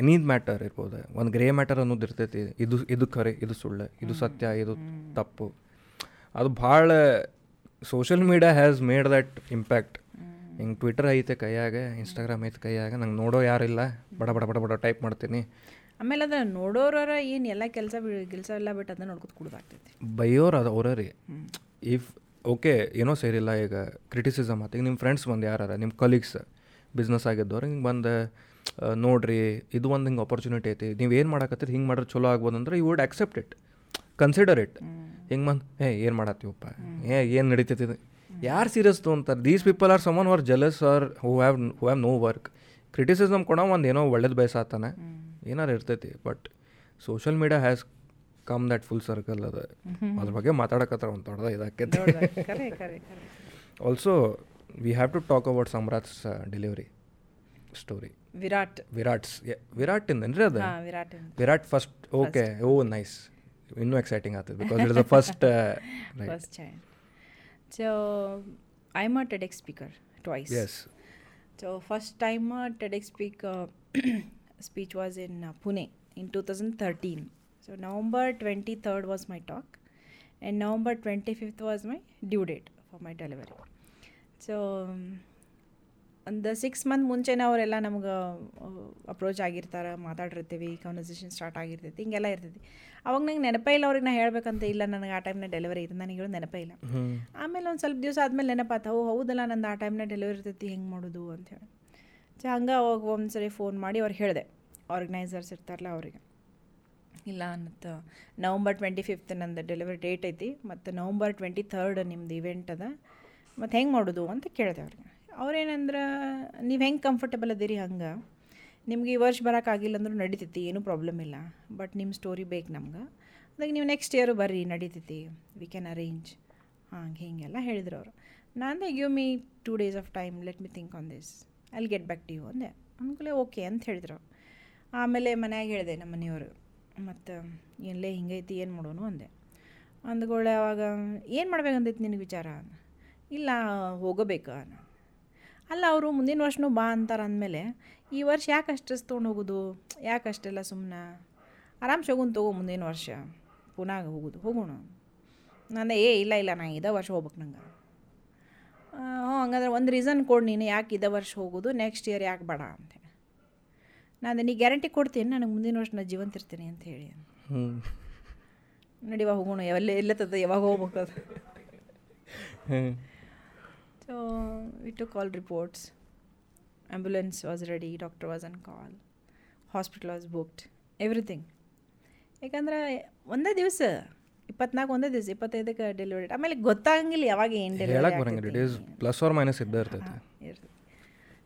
ಎನಿ ಮ್ಯಾಟರ್ ಇರ್ಬೋದು. ಒಂದು ಗ್ರೇ ಮ್ಯಾಟರ್ ಅನ್ನೋದು ಇರ್ತೈತಿ. ಇದು ಇದು ಖರೆ ಇದು ಸುಳ್ಳು ಇದು ಸತ್ಯ ಇದು ತಪ್ಪು. ಅದು ಭಾಳ social media has made that impact ಹಿಂಗೆ ಟ್ವಿಟರ್ ಐತೆ ಕೈಯಾಗ ಇನ್ಸ್ಟಾಗ್ರಾಮ್ ಐತೆ ಕೈಯಾಗ ನಂಗೆ ನೋಡೋ ಯಾರಿಲ್ಲ ಬಡ ಬಡ ಬಡ ಬಡ ಟೈಪ್ ಮಾಡ್ತೀನಿ. ಆಮೇಲೆ ಅದ ನೋಡೋರ ಏನು ಎಲ್ಲ ಕೆಲಸ ಕೆಲಸ ಎಲ್ಲ ಬಿಟ್ಟು ಅದನ್ನ ನೋಡ್ಕೊತ ಕುಡ್ದಾಗ್ತೈತಿ ಬೈಯೋರು ಅದು ಅವರ ರೀ ಇಫ್ ಓಕೆ ಏನೋ ಸೇರಿಲ್ಲ ಈಗ ಕ್ರಿಟಿಸಿಸಮ್ ಆತ. ಈಗ ನಿಮ್ಮ ಫ್ರೆಂಡ್ಸ್ ಬಂದು ಯಾರು ನಿಮ್ಮ ಕಲೀಗ್ಸ್ ಬಿಸ್ನೆಸ್ ಆಗಿದ್ದವ್ರು ಹಿಂಗೆ ಬಂದು ನೋಡ್ರಿ ಇದು ಒಂದು ಹಿಂಗೆ ಆಪರ್ಚುನಿಟಿ ಐತಿ. ನೀವು ಏನು ಮಾಡಕತ್ತೀರಿ ಹಿಂಗೆ ಮಾಡಿದ್ರೆ ಚಲೋ ಆಗ್ಬೋದು ಅಂದ್ರೆ you would accept it consider it ಹಿಂಗೆ ಬಂದು ಏ ಏನು ಮಾಡತ್ತೀವಪ್ಪ? ಏ ಏನು ನಡೀತೈತಿ ಇದು? ಯಾರು serious ತೊಗೊಂತಾರೆ these people are some are jealous are who have who have no work criticism ಕೊಡೋ ಒಂದು ಏನೋ ಒಳ್ಳೇದು ಬಯಸಾತಾನೆ. ಏನಾರು ಇರ್ತೈತಿ but social media has come that full circle ಅದ. ಅದ್ರ ಬಗ್ಗೆ ಮಾತಾಡಕತ್ತಾರ ಒಂದು ದೊಡ್ಡದ ಇದಾಕೈತೆ. Also we have to talk about ಸಮ್ರಾಟ್ಸ್ delivery story Virat. Virat's Virat ಇಂದನ್ರಿ ಅದು? Virat first okay oh nice ಇನ್ನೂ ಎಕ್ಸೈಟಿಂಗ್ ಆಗ್ತದೆ because it is the first So I'm a TEDx speaker twice. Yes. So first time uh, TEDx speak, uh, *coughs* speech was in uh, Pune in 2013. So November 23rd was my talk, and November 25th was my due date for my delivery. So um, ಒಂದು six month ಮುಂಚೆನೇ ಅವರೆಲ್ಲ ನಮ್ಗೆ approach ಆಗಿರ್ತಾರೆ ಮಾತಾಡಿರ್ತೀವಿ conversation start ಆಗಿರ್ತೈತಿ ಹಿಂಗೆಲ್ಲ ಇರ್ತೈತಿ. ಅವಾಗ ನಂಗೆ ನೆನಪೇ ಇಲ್ಲ ಅವ್ರಿಗೆ ನಾ ಹೇಳ್ಬೇಕಂತ ಇಲ್ಲ ನನಗೆ ಆ ಟೈಮ್ನ ಡೆಲಿವರಿ ಇತ್ತು ನನಗೆ ಹೇಳೋದು ನೆನಪೇ ಇಲ್ಲ. ಆಮೇಲೆ ಒಂದು ಸ್ವಲ್ಪ ದಿವಸ ಆದಮೇಲೆ ನೆನಪಾತ ಓ ಹೌದಲ್ಲ ನಂದು ಆ ಟೈಮ್ನ ಡೆಲಿವರಿ ಇರ್ತೈತಿ ಹೆಂಗೆ ಮಾಡೋದು ಅಂಥೇಳಿ ಸೊ ಹಂಗೆ ಅವಾಗ ಒಂದು ಸರಿ ಫೋನ್ ಮಾಡಿ ಅವ್ರು ಹೇಳಿದೆ ಆರ್ಗನೈಸರ್ಸ್ ಇರ್ತಾರಲ್ಲ ಅವರಿಗೆ. ಇಲ್ಲ ಅನ್ನತ್ತ ನವಂಬರ್ ಟ್ವೆಂಟಿ ಫಿಫ್ತ್ ನಂದು ಡೆಲಿವರಿ ಡೇಟ್ ಐತಿ ಮತ್ತು ನವಂಬರ್ ಟ್ವೆಂಟಿ ಥರ್ಡ್ ನಿಮ್ದು ಇವೆಂಟ್ ಅದ ಮತ್ತು ಹೆಂಗೆ ಮಾಡೋದು ಅಂತ ಕೇಳಿದೆ ಅವ್ರಿಗೆ. ಅವ್ರೇನಂದ್ರೆ, ನೀವು ಹೆಂಗೆ ಕಂಫರ್ಟಬಲ್ ಅದೀರಿ ಹಂಗೆ? ನಿಮ್ಗೆ ಈ ವರ್ಷ ಬರೋಕ್ಕಾಗಿಲ್ಲ ಅಂದ್ರೂ ನಡೀತೈತಿ, ಏನೂ ಪ್ರಾಬ್ಲಮ್ ಇಲ್ಲ. ಬಟ್ ನಿಮ್ಮ ಸ್ಟೋರಿ ಬೇಕು ನಮ್ಗೆ. ಅದಕ್ಕೆ ನೀವು ನೆಕ್ಸ್ಟ್ ಇಯರು ಬರ್ರಿ, ನಡೀತೈತಿ. ವಿ ಕ್ಯಾನ್ ಅರೇಂಜ್ ಹಾಂಗೆ ಹೀಗೆಲ್ಲ ಹೇಳಿದ್ರು ಅವರು. ನಾನು give me two days of time let me think on this I'll get back to you ಅಂದೆ. ಅಂದ್ಕೂಲೆ ಓಕೆ ಅಂತ ಹೇಳಿದ್ರು ಆಮೇಲೆ ಮನ್ಯಾಗ ಹೇಳಿದೆ ನಮ್ಮ ಮನೆಯವರು, ಮತ್ತು ಎಲ್ಲೇ ಹಿಂಗೈತಿ, ಏನು ಮಾಡೋನು? ಅಂದೆ. ಅಂದ್ಕೊಳ್ಳೆ ಅವಾಗ ಏನು ಮಾಡ್ಬೇಕಂತೈತಿ ನಿನಗೆ ವಿಚಾರ? ಇಲ್ಲ, ಹೋಗಬೇಕಾ ಅಲ್ಲ ಅವರು ಮುಂದಿನ ವರ್ಷನೂ ಬಾ ಅಂತಾರೆ ಅಂದಮೇಲೆ ಈ ವರ್ಷ ಯಾಕೆ ಅಷ್ಟು ತೊಗೊಂಡು ಹೋಗೋದು? ಯಾಕೆ ಅಷ್ಟೆಲ್ಲ ಸುಮ್ಮನೆ ಆರಾಮ್ ಶಗುನ್ ತಗೋ ಮುಂದಿನ ವರ್ಷ. ಪುನಃ ಹೋಗೋದು. ಹೋಗೋಣ. ನಾನು ಏ ಇಲ್ಲ ಇಲ್ಲ ನಾ ಇದೇ ವರ್ಷ ಹೋಗ್ಬೇಕು ನಂಗೆ. ಹ್ಞೂ ಹಂಗಂದ್ರೆ ಒಂದು ರೀಸನ್ ಕೊಡು ನೀನು ಯಾಕೆ ಇದೇ ವರ್ಷ ಹೋಗೋದು? ನೆಕ್ಸ್ಟ್ ಇಯರ್ ಯಾಕೆ ಬೇಡ ಅಂತ ನಾನು ನೀ ಗ್ಯಾರಂಟಿ ಕೊಡ್ತೀನಿ ನನಗೆ ಮುಂದಿನ ವರ್ಷ ನಾನು ಜೀವಂತ ಇರ್ತೀನಿ ಅಂತ ಹೇಳಿ ನಡಿವಾ ಹೋಗೋಣ. ಎಲ್ಲ ಎಲ್ಲತ್ತದ ಯಾವಾಗ ಹೋಗ್ಬೇಕು ಅದು? So we to call reports ambulance was ready doctor was on call hospital was booked everything ಯಾಕಂದ್ರೆ ಒಂದೇ ದಿವಸ ಇಪ್ಪತ್ನಾಲ್ಕು ಒಂದೇ ದಿವಸ ಇಪ್ಪತ್ತೈದಕ್ಕೆ ಡೆಲಿವರಿ ಆಮೇಲೆ ಗೊತ್ತಾಗಂಗಿಲ್ಲ ಯಾವಾಗ ಏನು ಡೆಲಿವರಿ ಪ್ಲಸ್ ಆರ್ ಮೈನಸ್ ಇದ್ದೇ ಇರ್ತೈತೆ.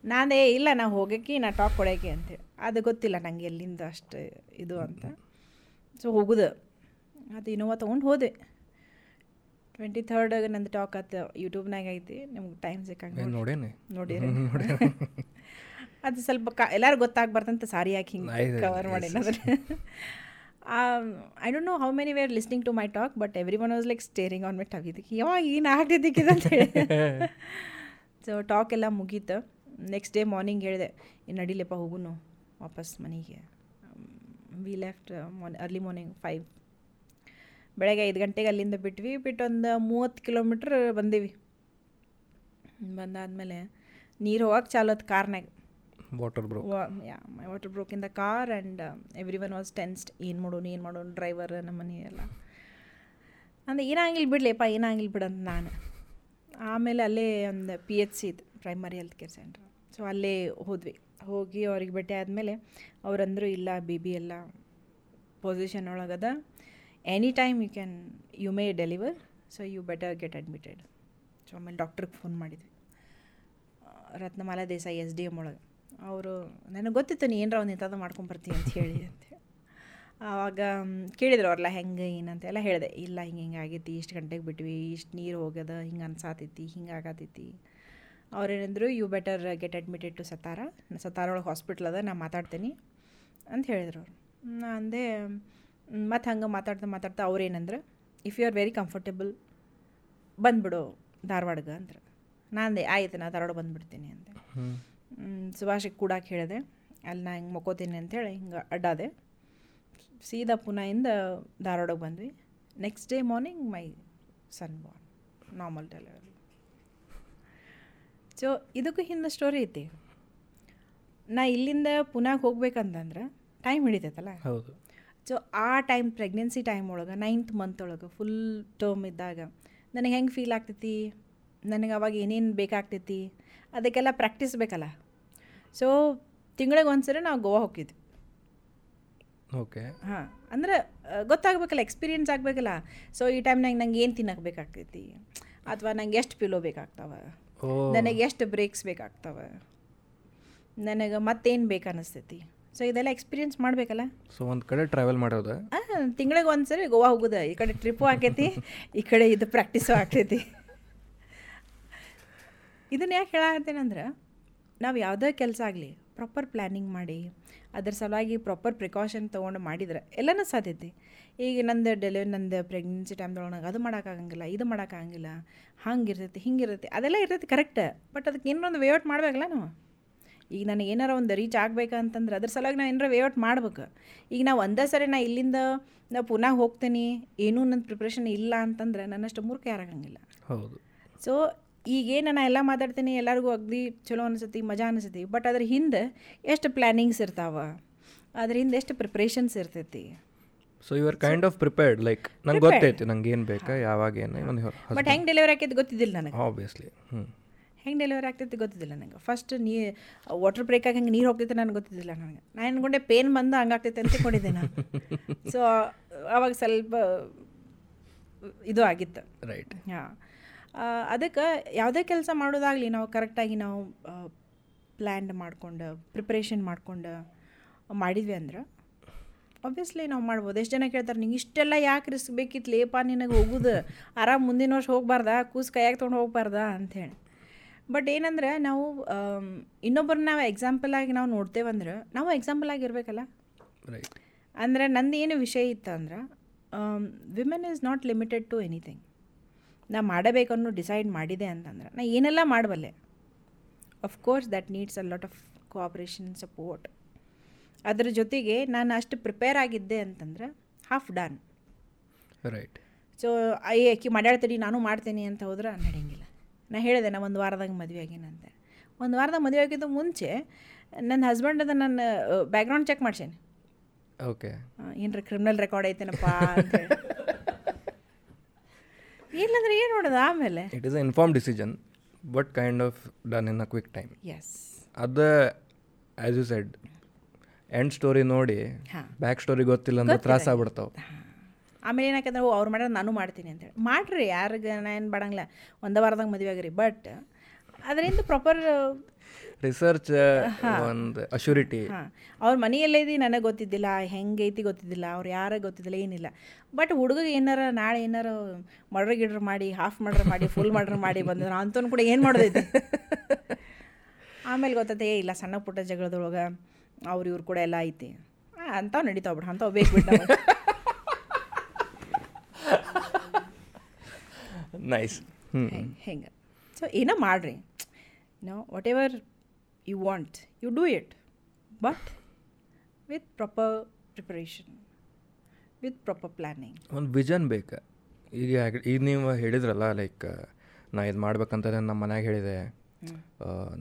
ನಾನೇ ಇಲ್ಲ ನಾ ಹೋಗೋಕೆ ನಾ ಟಾಪ್ ಕೊಡೋಕೆ ಅಂತೇಳಿ ಅದು ಗೊತ್ತಿಲ್ಲ ನನಗೆ ಎಲ್ಲಿಂದ ಅಷ್ಟು ಇದು ಅಂತ. ಸೊ ಹೋಗುದು. ಅದು ಇನೋವಾ ತೊಗೊಂಡು ಹೋದೆ. ಟ್ವೆಂಟಿ ಥರ್ಡಾಗ ನಂದು ಟಾಕ್ ಆತು ಯೂಟ್ಯೂಬ್ನಾಗ ಐತಿ. ನಿಮ್ಗೆ ಟೈಮ್ ಸಿಕ್ಕಂಗೆ ನೋಡೇನಿ. ನೋಡಿ *laughs* ಅದು ಸ್ವಲ್ಪ ಕ ಎಲ್ಲರೂ ಗೊತ್ತಾಗ್ಬಾರ್ದಂತ ಸಾರಿ ಯಾಕೆ ಹಿಂಗೆ ಕವರ್ ಮಾಡಿಲ್ಲ ಮಾಡಿ yes. I don't know how many were listening to my talk but everyone was like staring on my talk ಇದಕ್ಕೆ ಯಾವಾಗ ಏನು ಆಗ್ತಿದ್ದಕ್ಕಿದೆ ಅಂತ ಹೇಳಿ. *laughs* ಸೊ ಟಾಕ್ ಎಲ್ಲ ಮುಗೀತು. ನೆಕ್ಸ್ಟ್ ಡೇ ಮಾರ್ನಿಂಗ್ ಹೇಳಿದೆ ಏನು ನಡಿಲೆಪ್ಪ ಹೋಗುನು ವಾಪಸ್ ಮನೆಗೆ. ವಿ ಲೆಫ್ಟ್ ಮಾರ್ನಿ ಅರ್ಲಿ ಮಾರ್ನಿಂಗ್ ಫೈವ್ ಬೆಳಗ್ಗೆ ಐದು ಗಂಟೆಗೆ ಅಲ್ಲಿಂದ ಬಿಟ್ವಿ. ಬಿಟ್ಟು ಒಂದು ಮೂವತ್ತು ಕಿಲೋಮೀಟ್ರ್ ಬಂದೀವಿ. ಬಂದಾದಮೇಲೆ ನೀರು ಹೋಗಕ್ಕೆ ಚಾಲೋದು ಕಾರ್ನಾಗ. Water broke yeah water broke in the car and everyone was tensed ಏನು ಮಾಡೋನು ಏನು ಮಾಡೋನು ಡ್ರೈವರ್ ನಮ್ಮ ಮನೆ ಎಲ್ಲ. ಅಂದ್ರೆ ಏನಾಗಿಲ್ಲ ಬಿಡ್ಲಿಪ್ಪ ಏನಾಗಿಲ್ಲ ಬಿಡಂತ ನಾನು. ಆಮೇಲೆ ಅಲ್ಲೇ ಒಂದು ಪಿ ಎಚ್ ಸಿ ಇದು primary health care centre so ಅಲ್ಲೇ ಹೋದ್ವಿ. ಹೋಗಿ ಅವ್ರಿಗೆ ಭೇಟಿ ಆದಮೇಲೆ ಅವರಂದರು ಇಲ್ಲ ಬಿ ಬಿ ಎಲ್ಲ position ಒಳಗದ. Any time you can you may deliver so you better get admitted so ಆಮೇಲೆ ಡಾಕ್ಟ್ರಿಗೆ ಫೋನ್ ಮಾಡಿದ್ವಿ. Ratnamala Desai S D M ಒಳಗೆ. ಅವರು, ನನಗೆ ಗೊತ್ತಿತ್ತು ನೀ ಏನರ ಒಂದು ಇಂಥದ್ದು ಮಾಡ್ಕೊಂಬರ್ತೀನಿ ಅಂತ ಹೇಳಿ *laughs* ಅಂತ. ಆವಾಗ ಕೇಳಿದ್ರು ಅವ್ರಲ್ಲ, ಹೆಂಗೆ ಏನಂತ ಎಲ್ಲ ಹೇಳಿದೆ. ಇಲ್ಲ, ಹಿಂಗೆ ಹಿಂಗೆ ಆಗೈತಿ. ಇಷ್ಟು ಗಂಟೆಗೆ ಬಿಟ್ವಿ. ಇಷ್ಟು ನೀರು ಹೋಗ್ಯದ. ಹಿಂಗೆ ಅನ್ಸಾತೈತಿ. ಹಿಂಗೆ ಆಗತೈತಿ. ಅವ್ರೇನಂದ್ರು you better get admitted to Satara Satara ಒಳಗೆ ಹಾಸ್ಪಿಟ್ಲ್ ಅದ. ನಾನು ಮಾತಾಡ್ತೀನಿ. ಅಂತ ಹೇಳಿದ್ರು ಅವ್ರು. ನಾ ಅಂದೆ ಮತ್ತು ಹಂಗೆ ಮಾತಾಡ್ತಾ ಮಾತಾಡ್ತಾ ಅವ್ರೇನಂದ್ರೆ if you are very comfortable ಬಂದ್ಬಿಡು ಧಾರವಾಡಗೆ ಅಂದ್ರೆ. ನಾನೇ ಆಯ್ತು ನಾ ಧಾರವಾಡ ಬಂದುಬಿಡ್ತೀನಿ ಅಂದೆ. ಹ್ಞೂ ಸುಭಾಷಿಗೆ ಕೂಡಕ್ಕೆ ಹೇಳಿದೆ ಅಲ್ಲಿ ನಾ ಹಿಂಗೆ ಮಕ್ಕೋತೀನಿ ಅಂತೇಳಿ ಹಿಂಗೆ ಅಡ್ಡಾದೆ. ಸೀದಾ ಪುನಾಯಿಂದ ಧಾರವಾಡಕ್ಕೆ ಬಂದ್ವಿ. Next day morning my son born normal delivery so ಇದಕ್ಕೂ ಹಿಂದೆ ಸ್ಟೋರಿ ಐತಿ. ನಾ ಇಲ್ಲಿಂದ ಪುನಾಗೆ ಹೋಗ್ಬೇಕಂತಂದ್ರೆ ಟೈಮ್ ಹಿಡಿತೈತಲ್ಲ? ಹೌದು. ಸೊ ಆ ಟೈಮ್ ಪ್ರೆಗ್ನೆನ್ಸಿ ಟೈಮ್ ಒಳಗೆ ನೈನ್ತ್ ಮಂತ್ ಒಳಗೆ ಫುಲ್ ಟರ್ಮ್ ಇದ್ದಾಗ ನನಗೆ ಹೆಂಗೆ ಫೀಲ್ ಆಗ್ತೈತಿ? ನನಗೆ ಅವಾಗ ಏನೇನು ಬೇಕಾಗ್ತೈತಿ? ಅದಕ್ಕೆಲ್ಲ ಪ್ರಾಕ್ಟೀಸ್ ಬೇಕಲ್ಲ? ಸೊ ತಿಂಗಳಿಗೆ ಒಂದ್ಸರಿ ನಾವು ಗೋವಾ ಹೋಗಿದ್ವಿ ಓಕೆ ಹಾಂ ಅಂದ್ರೆ ಗೊತ್ತಾಗಬೇಕಲ್ಲ ಎಕ್ಸ್ಪೀರಿಯನ್ಸ್ ಆಗಬೇಕಲ್ಲ. ಸೊ ಈ ಟೈಮ್ನಾಗ ನಂಗೆ ಏನು ತಿನ್ನಕ್ಕೆ ಬೇಕಾಗ್ತೈತಿ? ಅಥವಾ ನಂಗೆ ಎಷ್ಟು ಪಿಲೋ ಬೇಕಾಗ್ತಾವ? ನನಗೆ ಎಷ್ಟು ಬ್ರೇಕ್ಸ್ ಬೇಕಾಗ್ತಾವ? ನನಗೆ ಮತ್ತೇನು ಬೇಕು ಅನ್ನಿಸ್ತೈತಿ ಸೊ ಇದೆಲ್ಲ ಎಕ್ಸ್ಪೀರಿಯನ್ಸ್ ಮಾಡಬೇಕಲ್ಲ? ಸೊ ಒಂದು ಕಡೆ ಟ್ರಾವೆಲ್ ಮಾಡೋದು. ತಿಂಗಳಿಗೆ ಒಂದ್ಸರಿ ಗೋವಾ ಹೋಗುದ. ಈ ಕಡೆ ಟ್ರಿಪ್ಪು ಆಕೈತಿ ಈ ಕಡೆ ಇದು ಪ್ರಾಕ್ಟೀಸು ಆಗ್ತೈತಿ ಇದನ್ನ ಯಾಕೆ ಹೇಳತ್ತೇನಂದ್ರೆ ನಾವು ಯಾವುದೇ ಕೆಲಸ ಆಗಲಿ ಪ್ರಾಪರ್ ಪ್ಲ್ಯಾನಿಂಗ್ ಮಾಡಿ ಅದ್ರ ಸಲುವಾಗಿ ಪ್ರಾಪರ್ ಪ್ರಿಕಾಷನ್ ತೊಗೊಂಡು ಮಾಡಿದ್ರೆ ಎಲ್ಲನೂ ಸಾಧ್ಯತೆ ಈಗ ನಂದು ಡೆಲಿವರಿ ನಂದು ಪ್ರೆಗ್ನೆನ್ಸಿ ಟೈಮ್ದೊಳಗೆ ಅದು ಮಾಡೋಕ್ಕಾಗಂಗಿಲ್ಲ ಇದು ಮಾಡೋಕ್ಕಾಗಂಗಿಲ್ಲ ಹಂಗಿರ್ತೈತಿ ಹಿಂಗಿರ್ತೈತಿ ಅದೆಲ್ಲ ಇರ್ತೈತಿ ಕರೆಕ್ಟ್ ಬಟ್ ಅದಕ್ಕೆ ಏನೊಂದು ವೇಔಟ್ ಮಾಡಬೇಕಲ್ಲ ನಾವು. ಈಗ ನನಗೆ ಏನಾರ ಒಂದು ರೀಚ್ ಆಗ್ಬೇಕಂತಂದ್ರೆ ಅದ್ರ ಸಲುವಾಗಿ ನಾನು ಏನಾರ ವೇಔಟ್ ಮಾಡ್ಬೇಕು. ಈಗ ನಾವು ಒಂದೇ ಸರಿ ನಾ ಇಲ್ಲಿಂದ ನಾ ಪುನಃ ಹೋಗ್ತೀನಿ ಏನೂ ನನ್ನ ಪ್ರಿಪ್ರೇಷನ್ ಇಲ್ಲ ಅಂತಂದ್ರೆ ನನ್ನಷ್ಟು ಮೂರ್ಖ ಯಾರಾಗಂಗಿಲ್ಲ ಹೌದು. ಸೊ ಈಗೇನು ನಾನು ಎಲ್ಲ ಮಾತಾಡ್ತೀನಿ ಎಲ್ಲರಿಗೂ ಅಗ್ದಿ ಚಲೋ ಅನಿಸ್ತೈತಿ ಮಜಾ ಅನಿಸ್ತೈತಿ ಬಟ್ ಅದ್ರ ಹಿಂದೆ ಎಷ್ಟು ಪ್ಲ್ಯಾನಿಂಗ್ಸ್ ಇರ್ತಾವ? ಅದ್ರ ಹಿಂದೆ ಎಷ್ಟು ಪ್ರಿಪ್ರೇಷನ್ಸ್ ಇರ್ತೈತಿ? So you are kind of prepared like ನಂಗೆ ಗೊತ್ತೈತಿ ನಂಗೆ ಏನು ಬೇಕಾ ಯಾವಾಗ ಏನು ಬಟ್ ಹೆಂಗೆ ಡೆಲಿವರಿ ಆಕೈತಿ ಗೊತ್ತಿದ್ದಿಲ್ಲ ನನಗೆ. ಆಬ್ವಿಯಸ್ಲಿ ಹ್ಞೂ ಹೆಂಗೆ ಡೆಲಿವರಿ ಆಗ್ತೈತಿ ಗೊತ್ತಿದ್ದಿಲ್ಲ ನನಗೆ ಫಸ್ಟ್ ನೀ ವಾಟರ್ ಬ್ರೇಕಾಗಿ ಹಂಗೆ ನೀರು ಹೋಗ್ತೈತೆ ನನಗೆ ಗೊತ್ತಿದ್ದಿಲ್ಲ ನನಗೆ. ನಾನು ಅನ್ಕೊಂಡೆ ಪೇನ್ ಬಂದು ಹಂಗಾಗ್ತೈತೆ ಅಂತ ತಿಳ್ಕೊಂಡಿದ್ದೆ ನಾನು. *laughs* ಸೊ ಅವಾಗ ಸ್ವಲ್ಪ ಇದು ಆಗಿತ್ತು. ರೈಟ್ ಹಾಂ. ಅದಕ್ಕೆ ಯಾವುದೇ ಕೆಲಸ ಮಾಡೋದಾಗಲಿ ನಾವು ಕರೆಕ್ಟಾಗಿ ನಾವು ಪ್ಲ್ಯಾನ್ ಮಾಡ್ಕೊಂಡು ಪ್ರಿಪ್ರೇಷನ್ ಮಾಡ್ಕೊಂಡು ಮಾಡಿದ್ವಿ ಅಂದ್ರೆ ಆಬ್ವಿಯಸ್ಲಿ ನಾವು ಮಾಡ್ಬೋದು. ಎಷ್ಟು ಜನ ಕೇಳ್ತಾರೆ ನಿಂಗೆ ಇಷ್ಟೆಲ್ಲ ಯಾಕೆ ರಿಸ್ಕ್ ಬೇಕಿತ್ತು ಲೇಪ ನಿನಗೆ ಹೋಗುದು? ಆರಾಮ್ ಮುಂದಿನ ವರ್ಷ ಹೋಗ್ಬಾರ್ದಾ? ಕೂಸ್ ಕೈಯಾಗ ತೊಗೊಂಡು ಅಂತ ಅಂಥೇಳಿ ಬಟ್ ಏನಂದ್ರೆ ನಾವು ಇನ್ನೊಬ್ಬರನ್ನ ನಾವು ಎಕ್ಸಾಂಪಲ್ ಆಗಿ ನಾವು ನೋಡ್ತೇವಂದ್ರೆ ನಾವು ಎಕ್ಸಾಂಪಲ್ ಆಗಿರ್ಬೇಕಲ್ಲ? ರೈಟ್ ಅಂದರೆ ನಂದು ಏನು ವಿಷಯ ಇತ್ತಂದ್ರೆ women is not limited to anything ನಾ ಮಾಡಬೇಕನ್ನು ಡಿಸೈಡ್ ಮಾಡಿದೆ ಅಂತಂದ್ರೆ ನಾ ಏನೆಲ್ಲ ಮಾಡಬಲ್ಲೆ? Course that needs a lot of cooperation support ಅದ್ರ ಜೊತೆಗೆ ನಾನು ಅಷ್ಟು ಪ್ರಿಪೇರ್ ಆಗಿದ್ದೆ ಅಂತಂದ್ರೆ half done right so I ಅಕ್ಕಿ ಮಾಡ್ಯಾಡ್ತೀನಿ ನಾನು ಮಾಡ್ತೀನಿ ಅಂತ ಹೋದ್ರೆ ನಡೆಯಂಗಿಲ್ಲ. ನಾ ಹೇಳಿದೆ ನಾ ಒಂದು ವಾರದಾಗ ಮದುವೆ ಆಗಿನಂತೆ ಒಂದು ವಾರದಾಗ ಮದುವೆ ಆಗಿದ್ದು ಮುಂಚೆ ನನ್ನ ಹಸ್ಬೆಂಡದ ನನ್ನ ಬ್ಯಾಕ್ಗ್ರೌಂಡ್ ಚೆಕ್ ಮಾಡ್ಸೇನೆ. ಓಕೆ ಏನ್ರಿ ಕ್ರಿಮಿನಲ್ ರೆಕಾರ್ಡ್ ಐತೇನಪ್ಪ ಇಲ್ಲಂದ್ರೆ ಏನು ನೋಡೋದು ಆಮೇಲೆ? It is inform decision but kind of done in a quick time yes ಅದು as you said and story ನೋಡಿ ಬ್ಯಾಕ್ ಸ್ಟೋರಿ ಗೊತ್ತಿಲ್ಲ ಅಂದ್ರೆ ತ್ರಾಸ ಆಗ್ಬಿಡ್ತಾವೆ. ಆಮೇಲೆ ಏನಾಕಂದ್ರೆ ಅವ್ರು ಮಾಡ್ಯಾರ ನಾನು ಮಾಡ್ತೀನಿ ಅಂತೇಳಿ ಮಾಡಿರಿ ಯಾರಿಗೆ ನಾನು ಏನು ಮಾಡಂಗಿಲ್ಲ ಒಂದ ವಾರದಾಗ ಮದುವೆ ಆಗಿರಿ ಬಟ್ ಅದರಿಂದ ಪ್ರಾಪರ್ ರಿಸರ್ಚ್ ಒಂದು ಅಶ್ಯೂರಿಟಿ ಹಾಂ. ಅವ್ರ ಇದೆ ನನಗೆ ಗೊತ್ತಿದ್ದಿಲ್ಲ ಹೆಂಗೈತಿ ಗೊತ್ತಿದ್ದಿಲ್ಲ ಅವ್ರು ಯಾರ ಗೊತ್ತಿದ್ದಿಲ್ಲ ಏನಿಲ್ಲ. ಬಟ್ ಹುಡುಗ ಏನಾರ ನಾಳೆ ಏನಾರ ಮರ್ಡ್ರ್ ಗಿಡ್ರ್ ಮಾಡಿ ಹಾಫ್ ಮರ್ಡ್ರ್ ಮಾಡಿ ಫುಲ್ ಮರ್ಡ್ರ್ ಮಾಡಿ ಬಂದ್ರೆ ಅಂತೂ ಕೂಡ ಏನು ಮಾಡೋದೈತೆ? ಆಮೇಲೆ ಗೊತ್ತೈತೆ ಏ ಇಲ್ಲ ಸಣ್ಣ ಪುಟ್ಟ ಜಗಳದೊಳಗೆ ಅವ್ರು ಇವ್ರು ಕೂಡ ಎಲ್ಲ ಐತಿ. ಅಂತ ನಡೀತಾವ ಬಿಡು ಅಂತ ಬೇಕು ಬಿಟ್ಟು ನೈಸ್ ಹ್ಞೂ ಹೆಂಗೆ? ಸೊ ಏನೋ ಮಾಡ್ರಿ. No whatever you want you do it but with proper preparation with proper planning ಒಂದು ವಿಷನ್ ಬೇಕು. ಈಗ ಈಗ ನೀವು ಹೇಳಿದ್ರಲ್ಲ ಲೈಕ್ ನಾ ಇದು ಮಾಡ್ಬೇಕಂತ ನಮ್ಮ ಮನ್ಯಾಗ ಹೇಳಿದೆ.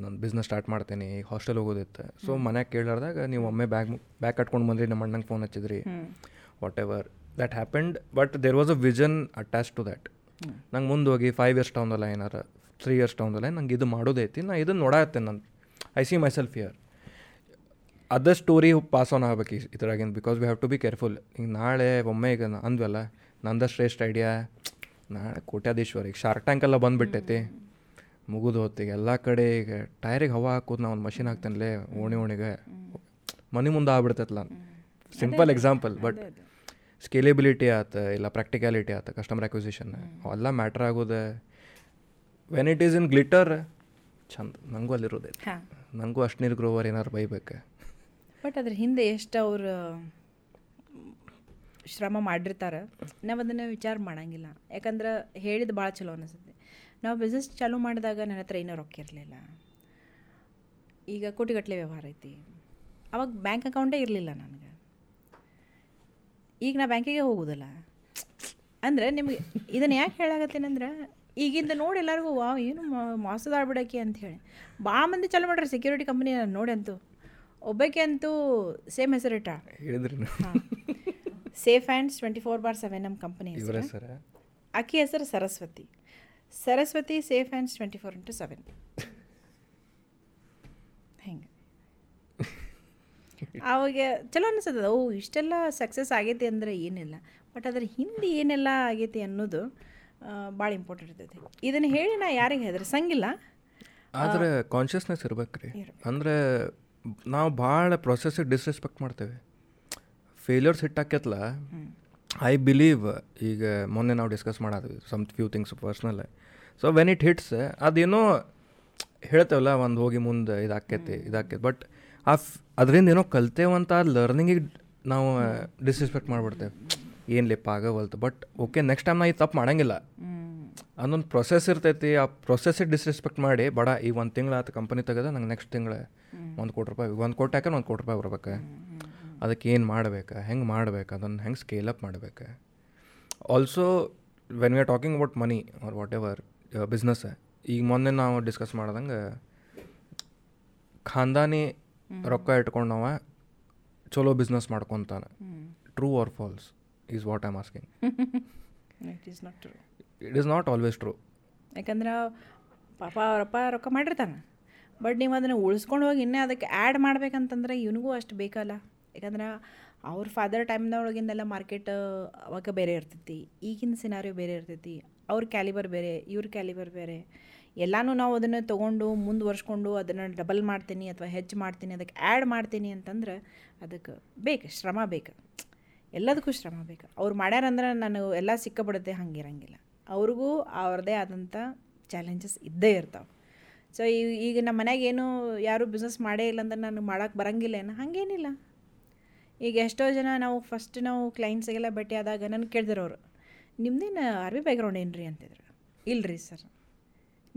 ನಾನು ಬಿಸ್ನೆಸ್ ಸ್ಟಾರ್ಟ್ ಮಾಡ್ತೇನೆ ಈಗ ಹಾಸ್ಟೆಲ್ ಹೋಗೋದಿತ್ತು ಸೊ ಮನ್ಯಾಗ ಕೇಳಾರ್ದಾಗ ನೀವು ಒಮ್ಮೆ ಬ್ಯಾಗ್ ಬ್ಯಾಗ್ ಕಟ್ಕೊಂಡು ಬಂದ್ರಿ ನಮ್ಮ ಅಣ್ಣಂಗೆ phone ಹಚ್ಚಿದ್ರಿ. Whatever that happened but there was a vision attach to that ನಂಗೆ ಮುಂದೆ ಹೋಗಿ ಫೈವ್ ಇಯರ್ಸ್ ಟೌನ್ದಲ್ಲ ಏನಾರ ತ್ರೀ ಇಯರ್ಸ್ ಟೌನ್ದಲ್ಲ ನಂಗೆ ಇದು ಮಾಡೋದೈತಿ ನಾ ಇದನ್ನು ನೋಡತ್ತೇನೆ ನಾನು. I see myself year other story pass on ಆಗ್ಬೇಕು ಇದ್ರಾಗಿಂದ because we have to be careful ಈಗ ನಾಳೆ ಒಮ್ಮೆ ಈಗ ಅಂದ್ವಲ್ಲ ನಂದ ಶ್ರೇಷ್ಠ ಐಡಿಯಾ ನಾಳೆ ಕೋಟ್ಯಾಧೀಶ್ವರ ಈಗ ಶಾರ್ಕ್ ಟ್ಯಾಂಕ್ ಎಲ್ಲ ಬಂದುಬಿಟ್ಟೈತಿ. ಮುಗಿದು ಹೊತ್ತಿಗೆ ಎಲ್ಲ ಕಡೆ ಈಗ ಟೈರಿಗೆ ಹವಾ ಹಾಕೋದು ನಾ ಒಂದು ಮಷಿನ್ ಹಾಕ್ತೇನೆ ಓಣಿ ಓಣಿಗೆ. ಮನೆ ಮುಂದೆ ಆಗ್ಬಿಡ್ತೈತಲ್ಲ ಸಿಂಪಲ್ ಎಕ್ಸಾಂಪಲ್ ಬಟ್ ಸ್ಕೇಲೆಬಿಲಿಟಿ ಆತ ಇಲ್ಲ ಪ್ರಾಕ್ಟಿಕ್ಯಾಲಿಟಿ ಆತ ಕಸ್ಟಮರ್ ಅಕ್ವಿಸಿಷನ್ ಅವೆಲ್ಲ ಮ್ಯಾಟ್ರ್ ಆಗೋದೆ. When it is in glitter ಚಂದ ನನಗೂ ಅಲ್ಲಿರೋದೆ. ನನಗೂ ಅಷ್ಟು ಗ್ರೋವರ್ ಏನಾರು ಬೈಬೇಕು. ಬಟ್ ಅದ್ರ ಹಿಂದೆ ಎಷ್ಟು ಅವ್ರು ಶ್ರಮ ಮಾಡಿರ್ತಾರೆ ನಾವು ಅದನ್ನು ವಿಚಾರ ಮಾಡಂಗಿಲ್ಲ. ಯಾಕಂದ್ರೆ ಹೇಳಿದ ಭಾಳ ಚಲೋ ಅನಿಸುತ್ತೆ. ನಾವು ಬಿಸ್ನೆಸ್ ಚಾಲೂ ಮಾಡಿದಾಗ ನನ್ನ ಹತ್ರ ಏನೋ ರೊಕ್ಕ ಇರಲಿಲ್ಲ. ಈಗ ಕೋಟಿಗಟ್ಟಲೆ ವ್ಯವಹಾರ ಐತಿ. ಅವಾಗ ಬ್ಯಾಂಕ್ ಅಕೌಂಟೇ ಇರಲಿಲ್ಲ ನನಗೆ. ಈಗ ನಾ ಬ್ಯಾಂಕಿಗೆ ಹೋಗೋದಲ್ಲ ಅಂದ್ರೆ ನಿಮಗೆ ಇದನ್ನು ಯಾಕೆ ಹೇಳಾಗತ್ತೇನಂದ್ರೆ ಈಗಿಂದ ನೋಡಿ ಎಲ್ಲರಿಗೂ ವಾವ್ ಏನು ಮೋಸದಾಡ್ಬಿಡಕ್ಕೆ ಅಂತ ಹೇಳಿ. ಭಾಳ ಮಂದಿ ಚಾಲೂ ಮಾಡ್ರಿ ಸೆಕ್ಯೂರಿಟಿ ಕಂಪ್ನಿ ನೋಡಿ ಅಂತೂ. ಒಬ್ಬಕ್ಕೆ ಅಂತೂ ಸೇಮ್ ಹೆಸರಿಟ್ಟ ಹೇಳಿದ್ರಿ safe hands twenty four bar seven ನಮ್ಮ ಕಂಪನಿ ಆಕಿ ಹೆಸರು. Saraswati. Saraswati safe hands twenty four into seven ಹೆಂಗೆ ಅವಾಗ ಚಲೋ ಅನಿಸ್ತದ ಓ ಇಷ್ಟೆಲ್ಲ ಸಕ್ಸಸ್ ಆಗೈತಿ ಅಂದ್ರೆ ಏನಿಲ್ಲ. ಬಟ್ ಅದ್ರ ಹಿಂದೆ ಏನೆಲ್ಲ ಆಗೈತಿ ಅನ್ನೋದು ಭಾಳ ಇಂಪಾರ್ಟೆಂಟ್ ಇರ್ತೈತಿ. ಇದನ್ನು ಹೇಳಿ ನಾ ಯಾರಿಗೆ ಹೆದರ್ಸಂಗಿಲ್ಲ. ಆದ್ರೆ ಕಾನ್ಷಿಯಸ್ನೆಸ್ ಇರ್ಬೇಕು. ರೀ ಅಂದ್ರೆ ನಾವು ಭಾಳ ಪ್ರೊಸೆಸ್ಗೆ ಡಿಸ್ರೆಸ್ಪೆಕ್ಟ್ ಮಾಡ್ತೇವೆ. ಫೇಲ್ಯೂರ್ಸ್ ಹಿಟ್ ಹಾಕ್ಯತ್ಲ ಐ ಬಿಲೀವ್ ಈಗ ಮೊನ್ನೆ ನಾವು ಡಿಸ್ಕಸ್ ಮಾಡಿದ್ವಿ some few things personal so when it hits ಅದೇನೋ ಹೇಳ್ತೇವಲ್ಲ ಒಂದು ಹೋಗಿ ಮುಂದೆ ಇದಾಕೈತಿ ಇದಾಕೈತಿ. ಬಟ್ ಆ ಅದರಿಂದ ಏನೋ ಕಲ್ತೇವಂತ ಲರ್ನಿಂಗಿಗೆ ನಾವು ಡಿಸ್ರೆಸ್ಪೆಕ್ಟ್ ಮಾಡಿಬಿಡ್ತೇವೆ. ಏನು ಲೆಪ್ಪ ಆಗವಲ್ತು ಬಟ್ ಓಕೆ ನೆಕ್ಸ್ಟ್ ಟೈಮ್ ನಾ ಈ ತಪ್ಪು ಮಾಡಂಗಿಲ್ಲ. ಅದೊಂದು ಪ್ರೊಸೆಸ್ ಇರ್ತೈತಿ. ಆ ಪ್ರೊಸೆಸ್ಸಿಗೆ ಡಿಸ್ರೆಸ್ಪೆಕ್ಟ್ ಮಾಡಿ ಬಡ ಈಗ ಒಂದು ತಿಂಗಳು ಆತ ಕಂಪನಿ ತೆಗೆದ ನಂಗೆ ನೆಕ್ಸ್ಟ್ ತಿಂಗಳು ಒಂದು ಕೋಟಿ ರೂಪಾಯಿ ಒಂದು ಕೋಟಿ ಹಾಕಿ ಒಂದು ಕೋಟಿ ರೂಪಾಯಿ ಬರ್ಬೇಕು. ಅದಕ್ಕೆ ಏನು ಮಾಡ್ಬೇಕು ಹೆಂಗೆ ಮಾಡ್ಬೇಕು ಅದನ್ನು ಹೆಂಗೆ ಸ್ಕೇಲ್ ಅಪ್ ಮಾಡ್ಬೇಕು. Also when we are talking about money or whatever business ಈಗ ಮೊನ್ನೆ ನಾವು ಡಿಸ್ಕಸ್ ಮಾಡ್ದಂಗೆ ಖಾನ್ದಾನಿ ರೊಕ್ಕ ಇಟ್ಕೊಂಡು ನಾವು ಚಲೋ business ಮಾಡ್ಕೊತಾನೆ. True or false is what I asking it is not true it is not always true ಯಾಕಂದ್ರೆ ಪಾಪ ಅವರಪ್ಪ ರೊಕ್ಕ ಮಾಡಿರ್ತಾನೆ. ಬಟ್ ನೀವು ಅದನ್ನು ಉಳಿಸ್ಕೊಂಡು ಹೋಗಿ ಇನ್ನೇ ಅದಕ್ಕೆ ಆ್ಯಡ್ ಮಾಡ್ಬೇಕಂತಂದ್ರೆ ಇವನಿಗೂ ಅಷ್ಟು ಬೇಕಲ್ಲ. ಯಾಕಂದ್ರೆ ಅವ್ರ ಫಾದರ್ ಟೈಮ್ನೊಳಗಿಂದೆಲ್ಲ ಮಾರ್ಕೆಟ್ ಅವಾಗ ಬೇರೆ ಇರ್ತೈತಿ. ಈಗಿನ ಸಿನಾರಿಯೋ ಬೇರೆ ಇರ್ತೈತಿ. ಅವ್ರ ಕ್ಯಾಲಿಬರ್ ಬೇರೆ ಇವ್ರ ಕ್ಯಾಲಿಬರ್ ಬೇರೆ. ಎಲ್ಲನೂ ನಾವು ಅದನ್ನು ತೊಗೊಂಡು ಮುಂದುವರ್ಸ್ಕೊಂಡು ಅದನ್ನು ಡಬಲ್ ಮಾಡ್ತೀನಿ ಅಥವಾ ಹೆಚ್ಚು ಮಾಡ್ತೀನಿ, ಅದಕ್ಕೆ ಆ್ಯಡ್ ಮಾಡ್ತೀನಿ ಅಂತಂದ್ರೆ ಅದಕ್ಕೆ ಬೇಕು, ಶ್ರಮ ಬೇಕು. ಎಲ್ಲದಕ್ಕೂ ಶ್ರಮ ಬೇಕು. ಅವ್ರು ಮಾಡ್ಯಾರಂದ್ರೆ ನಾನು ಎಲ್ಲ ಸಿಕ್ಕಬಿಡುತ್ತೆ ಹಂಗಿರಂಗಿಲ್ಲ ಅವ್ರಿಗೂ ಅವ್ರದ್ದೇ ಆದಂಥ ಚಾಲೆಂಜಸ್ ಇದ್ದೇ ಇರ್ತಾವೆ. ಸೊ ಈಗ ನಮ್ಮ ಮನೆಯಾಗ ಏನು ಯಾರೂ ಬಿಸ್ನೆಸ್ ಮಾಡೇ ಇಲ್ಲ ಅಂದ್ರೆ ನಾನು ಮಾಡೋಕ್ಕೆ ಬರಂಗಿಲ್ಲ ಏನು? ಹಾಗೇನಿಲ್ಲ. ಈಗ ಎಷ್ಟೋ ಜನ ನಾವು ಫಸ್ಟ್ ನಾವು ಕ್ಲೈಂಟ್ಸಿಗೆಲ್ಲ ಭೇಟಿ ಆದಾಗ ನನಗೆ ಕೇಳಿದ್ರು ನಿಮ್ದೇನು ಆರ್ಮಿ ಬ್ಯಾಕ್ಗ್ರೌಂಡ್ ಏನು ರೀ ಅಂತಿದ್ರು. ಇಲ್ರಿ ಸರ್.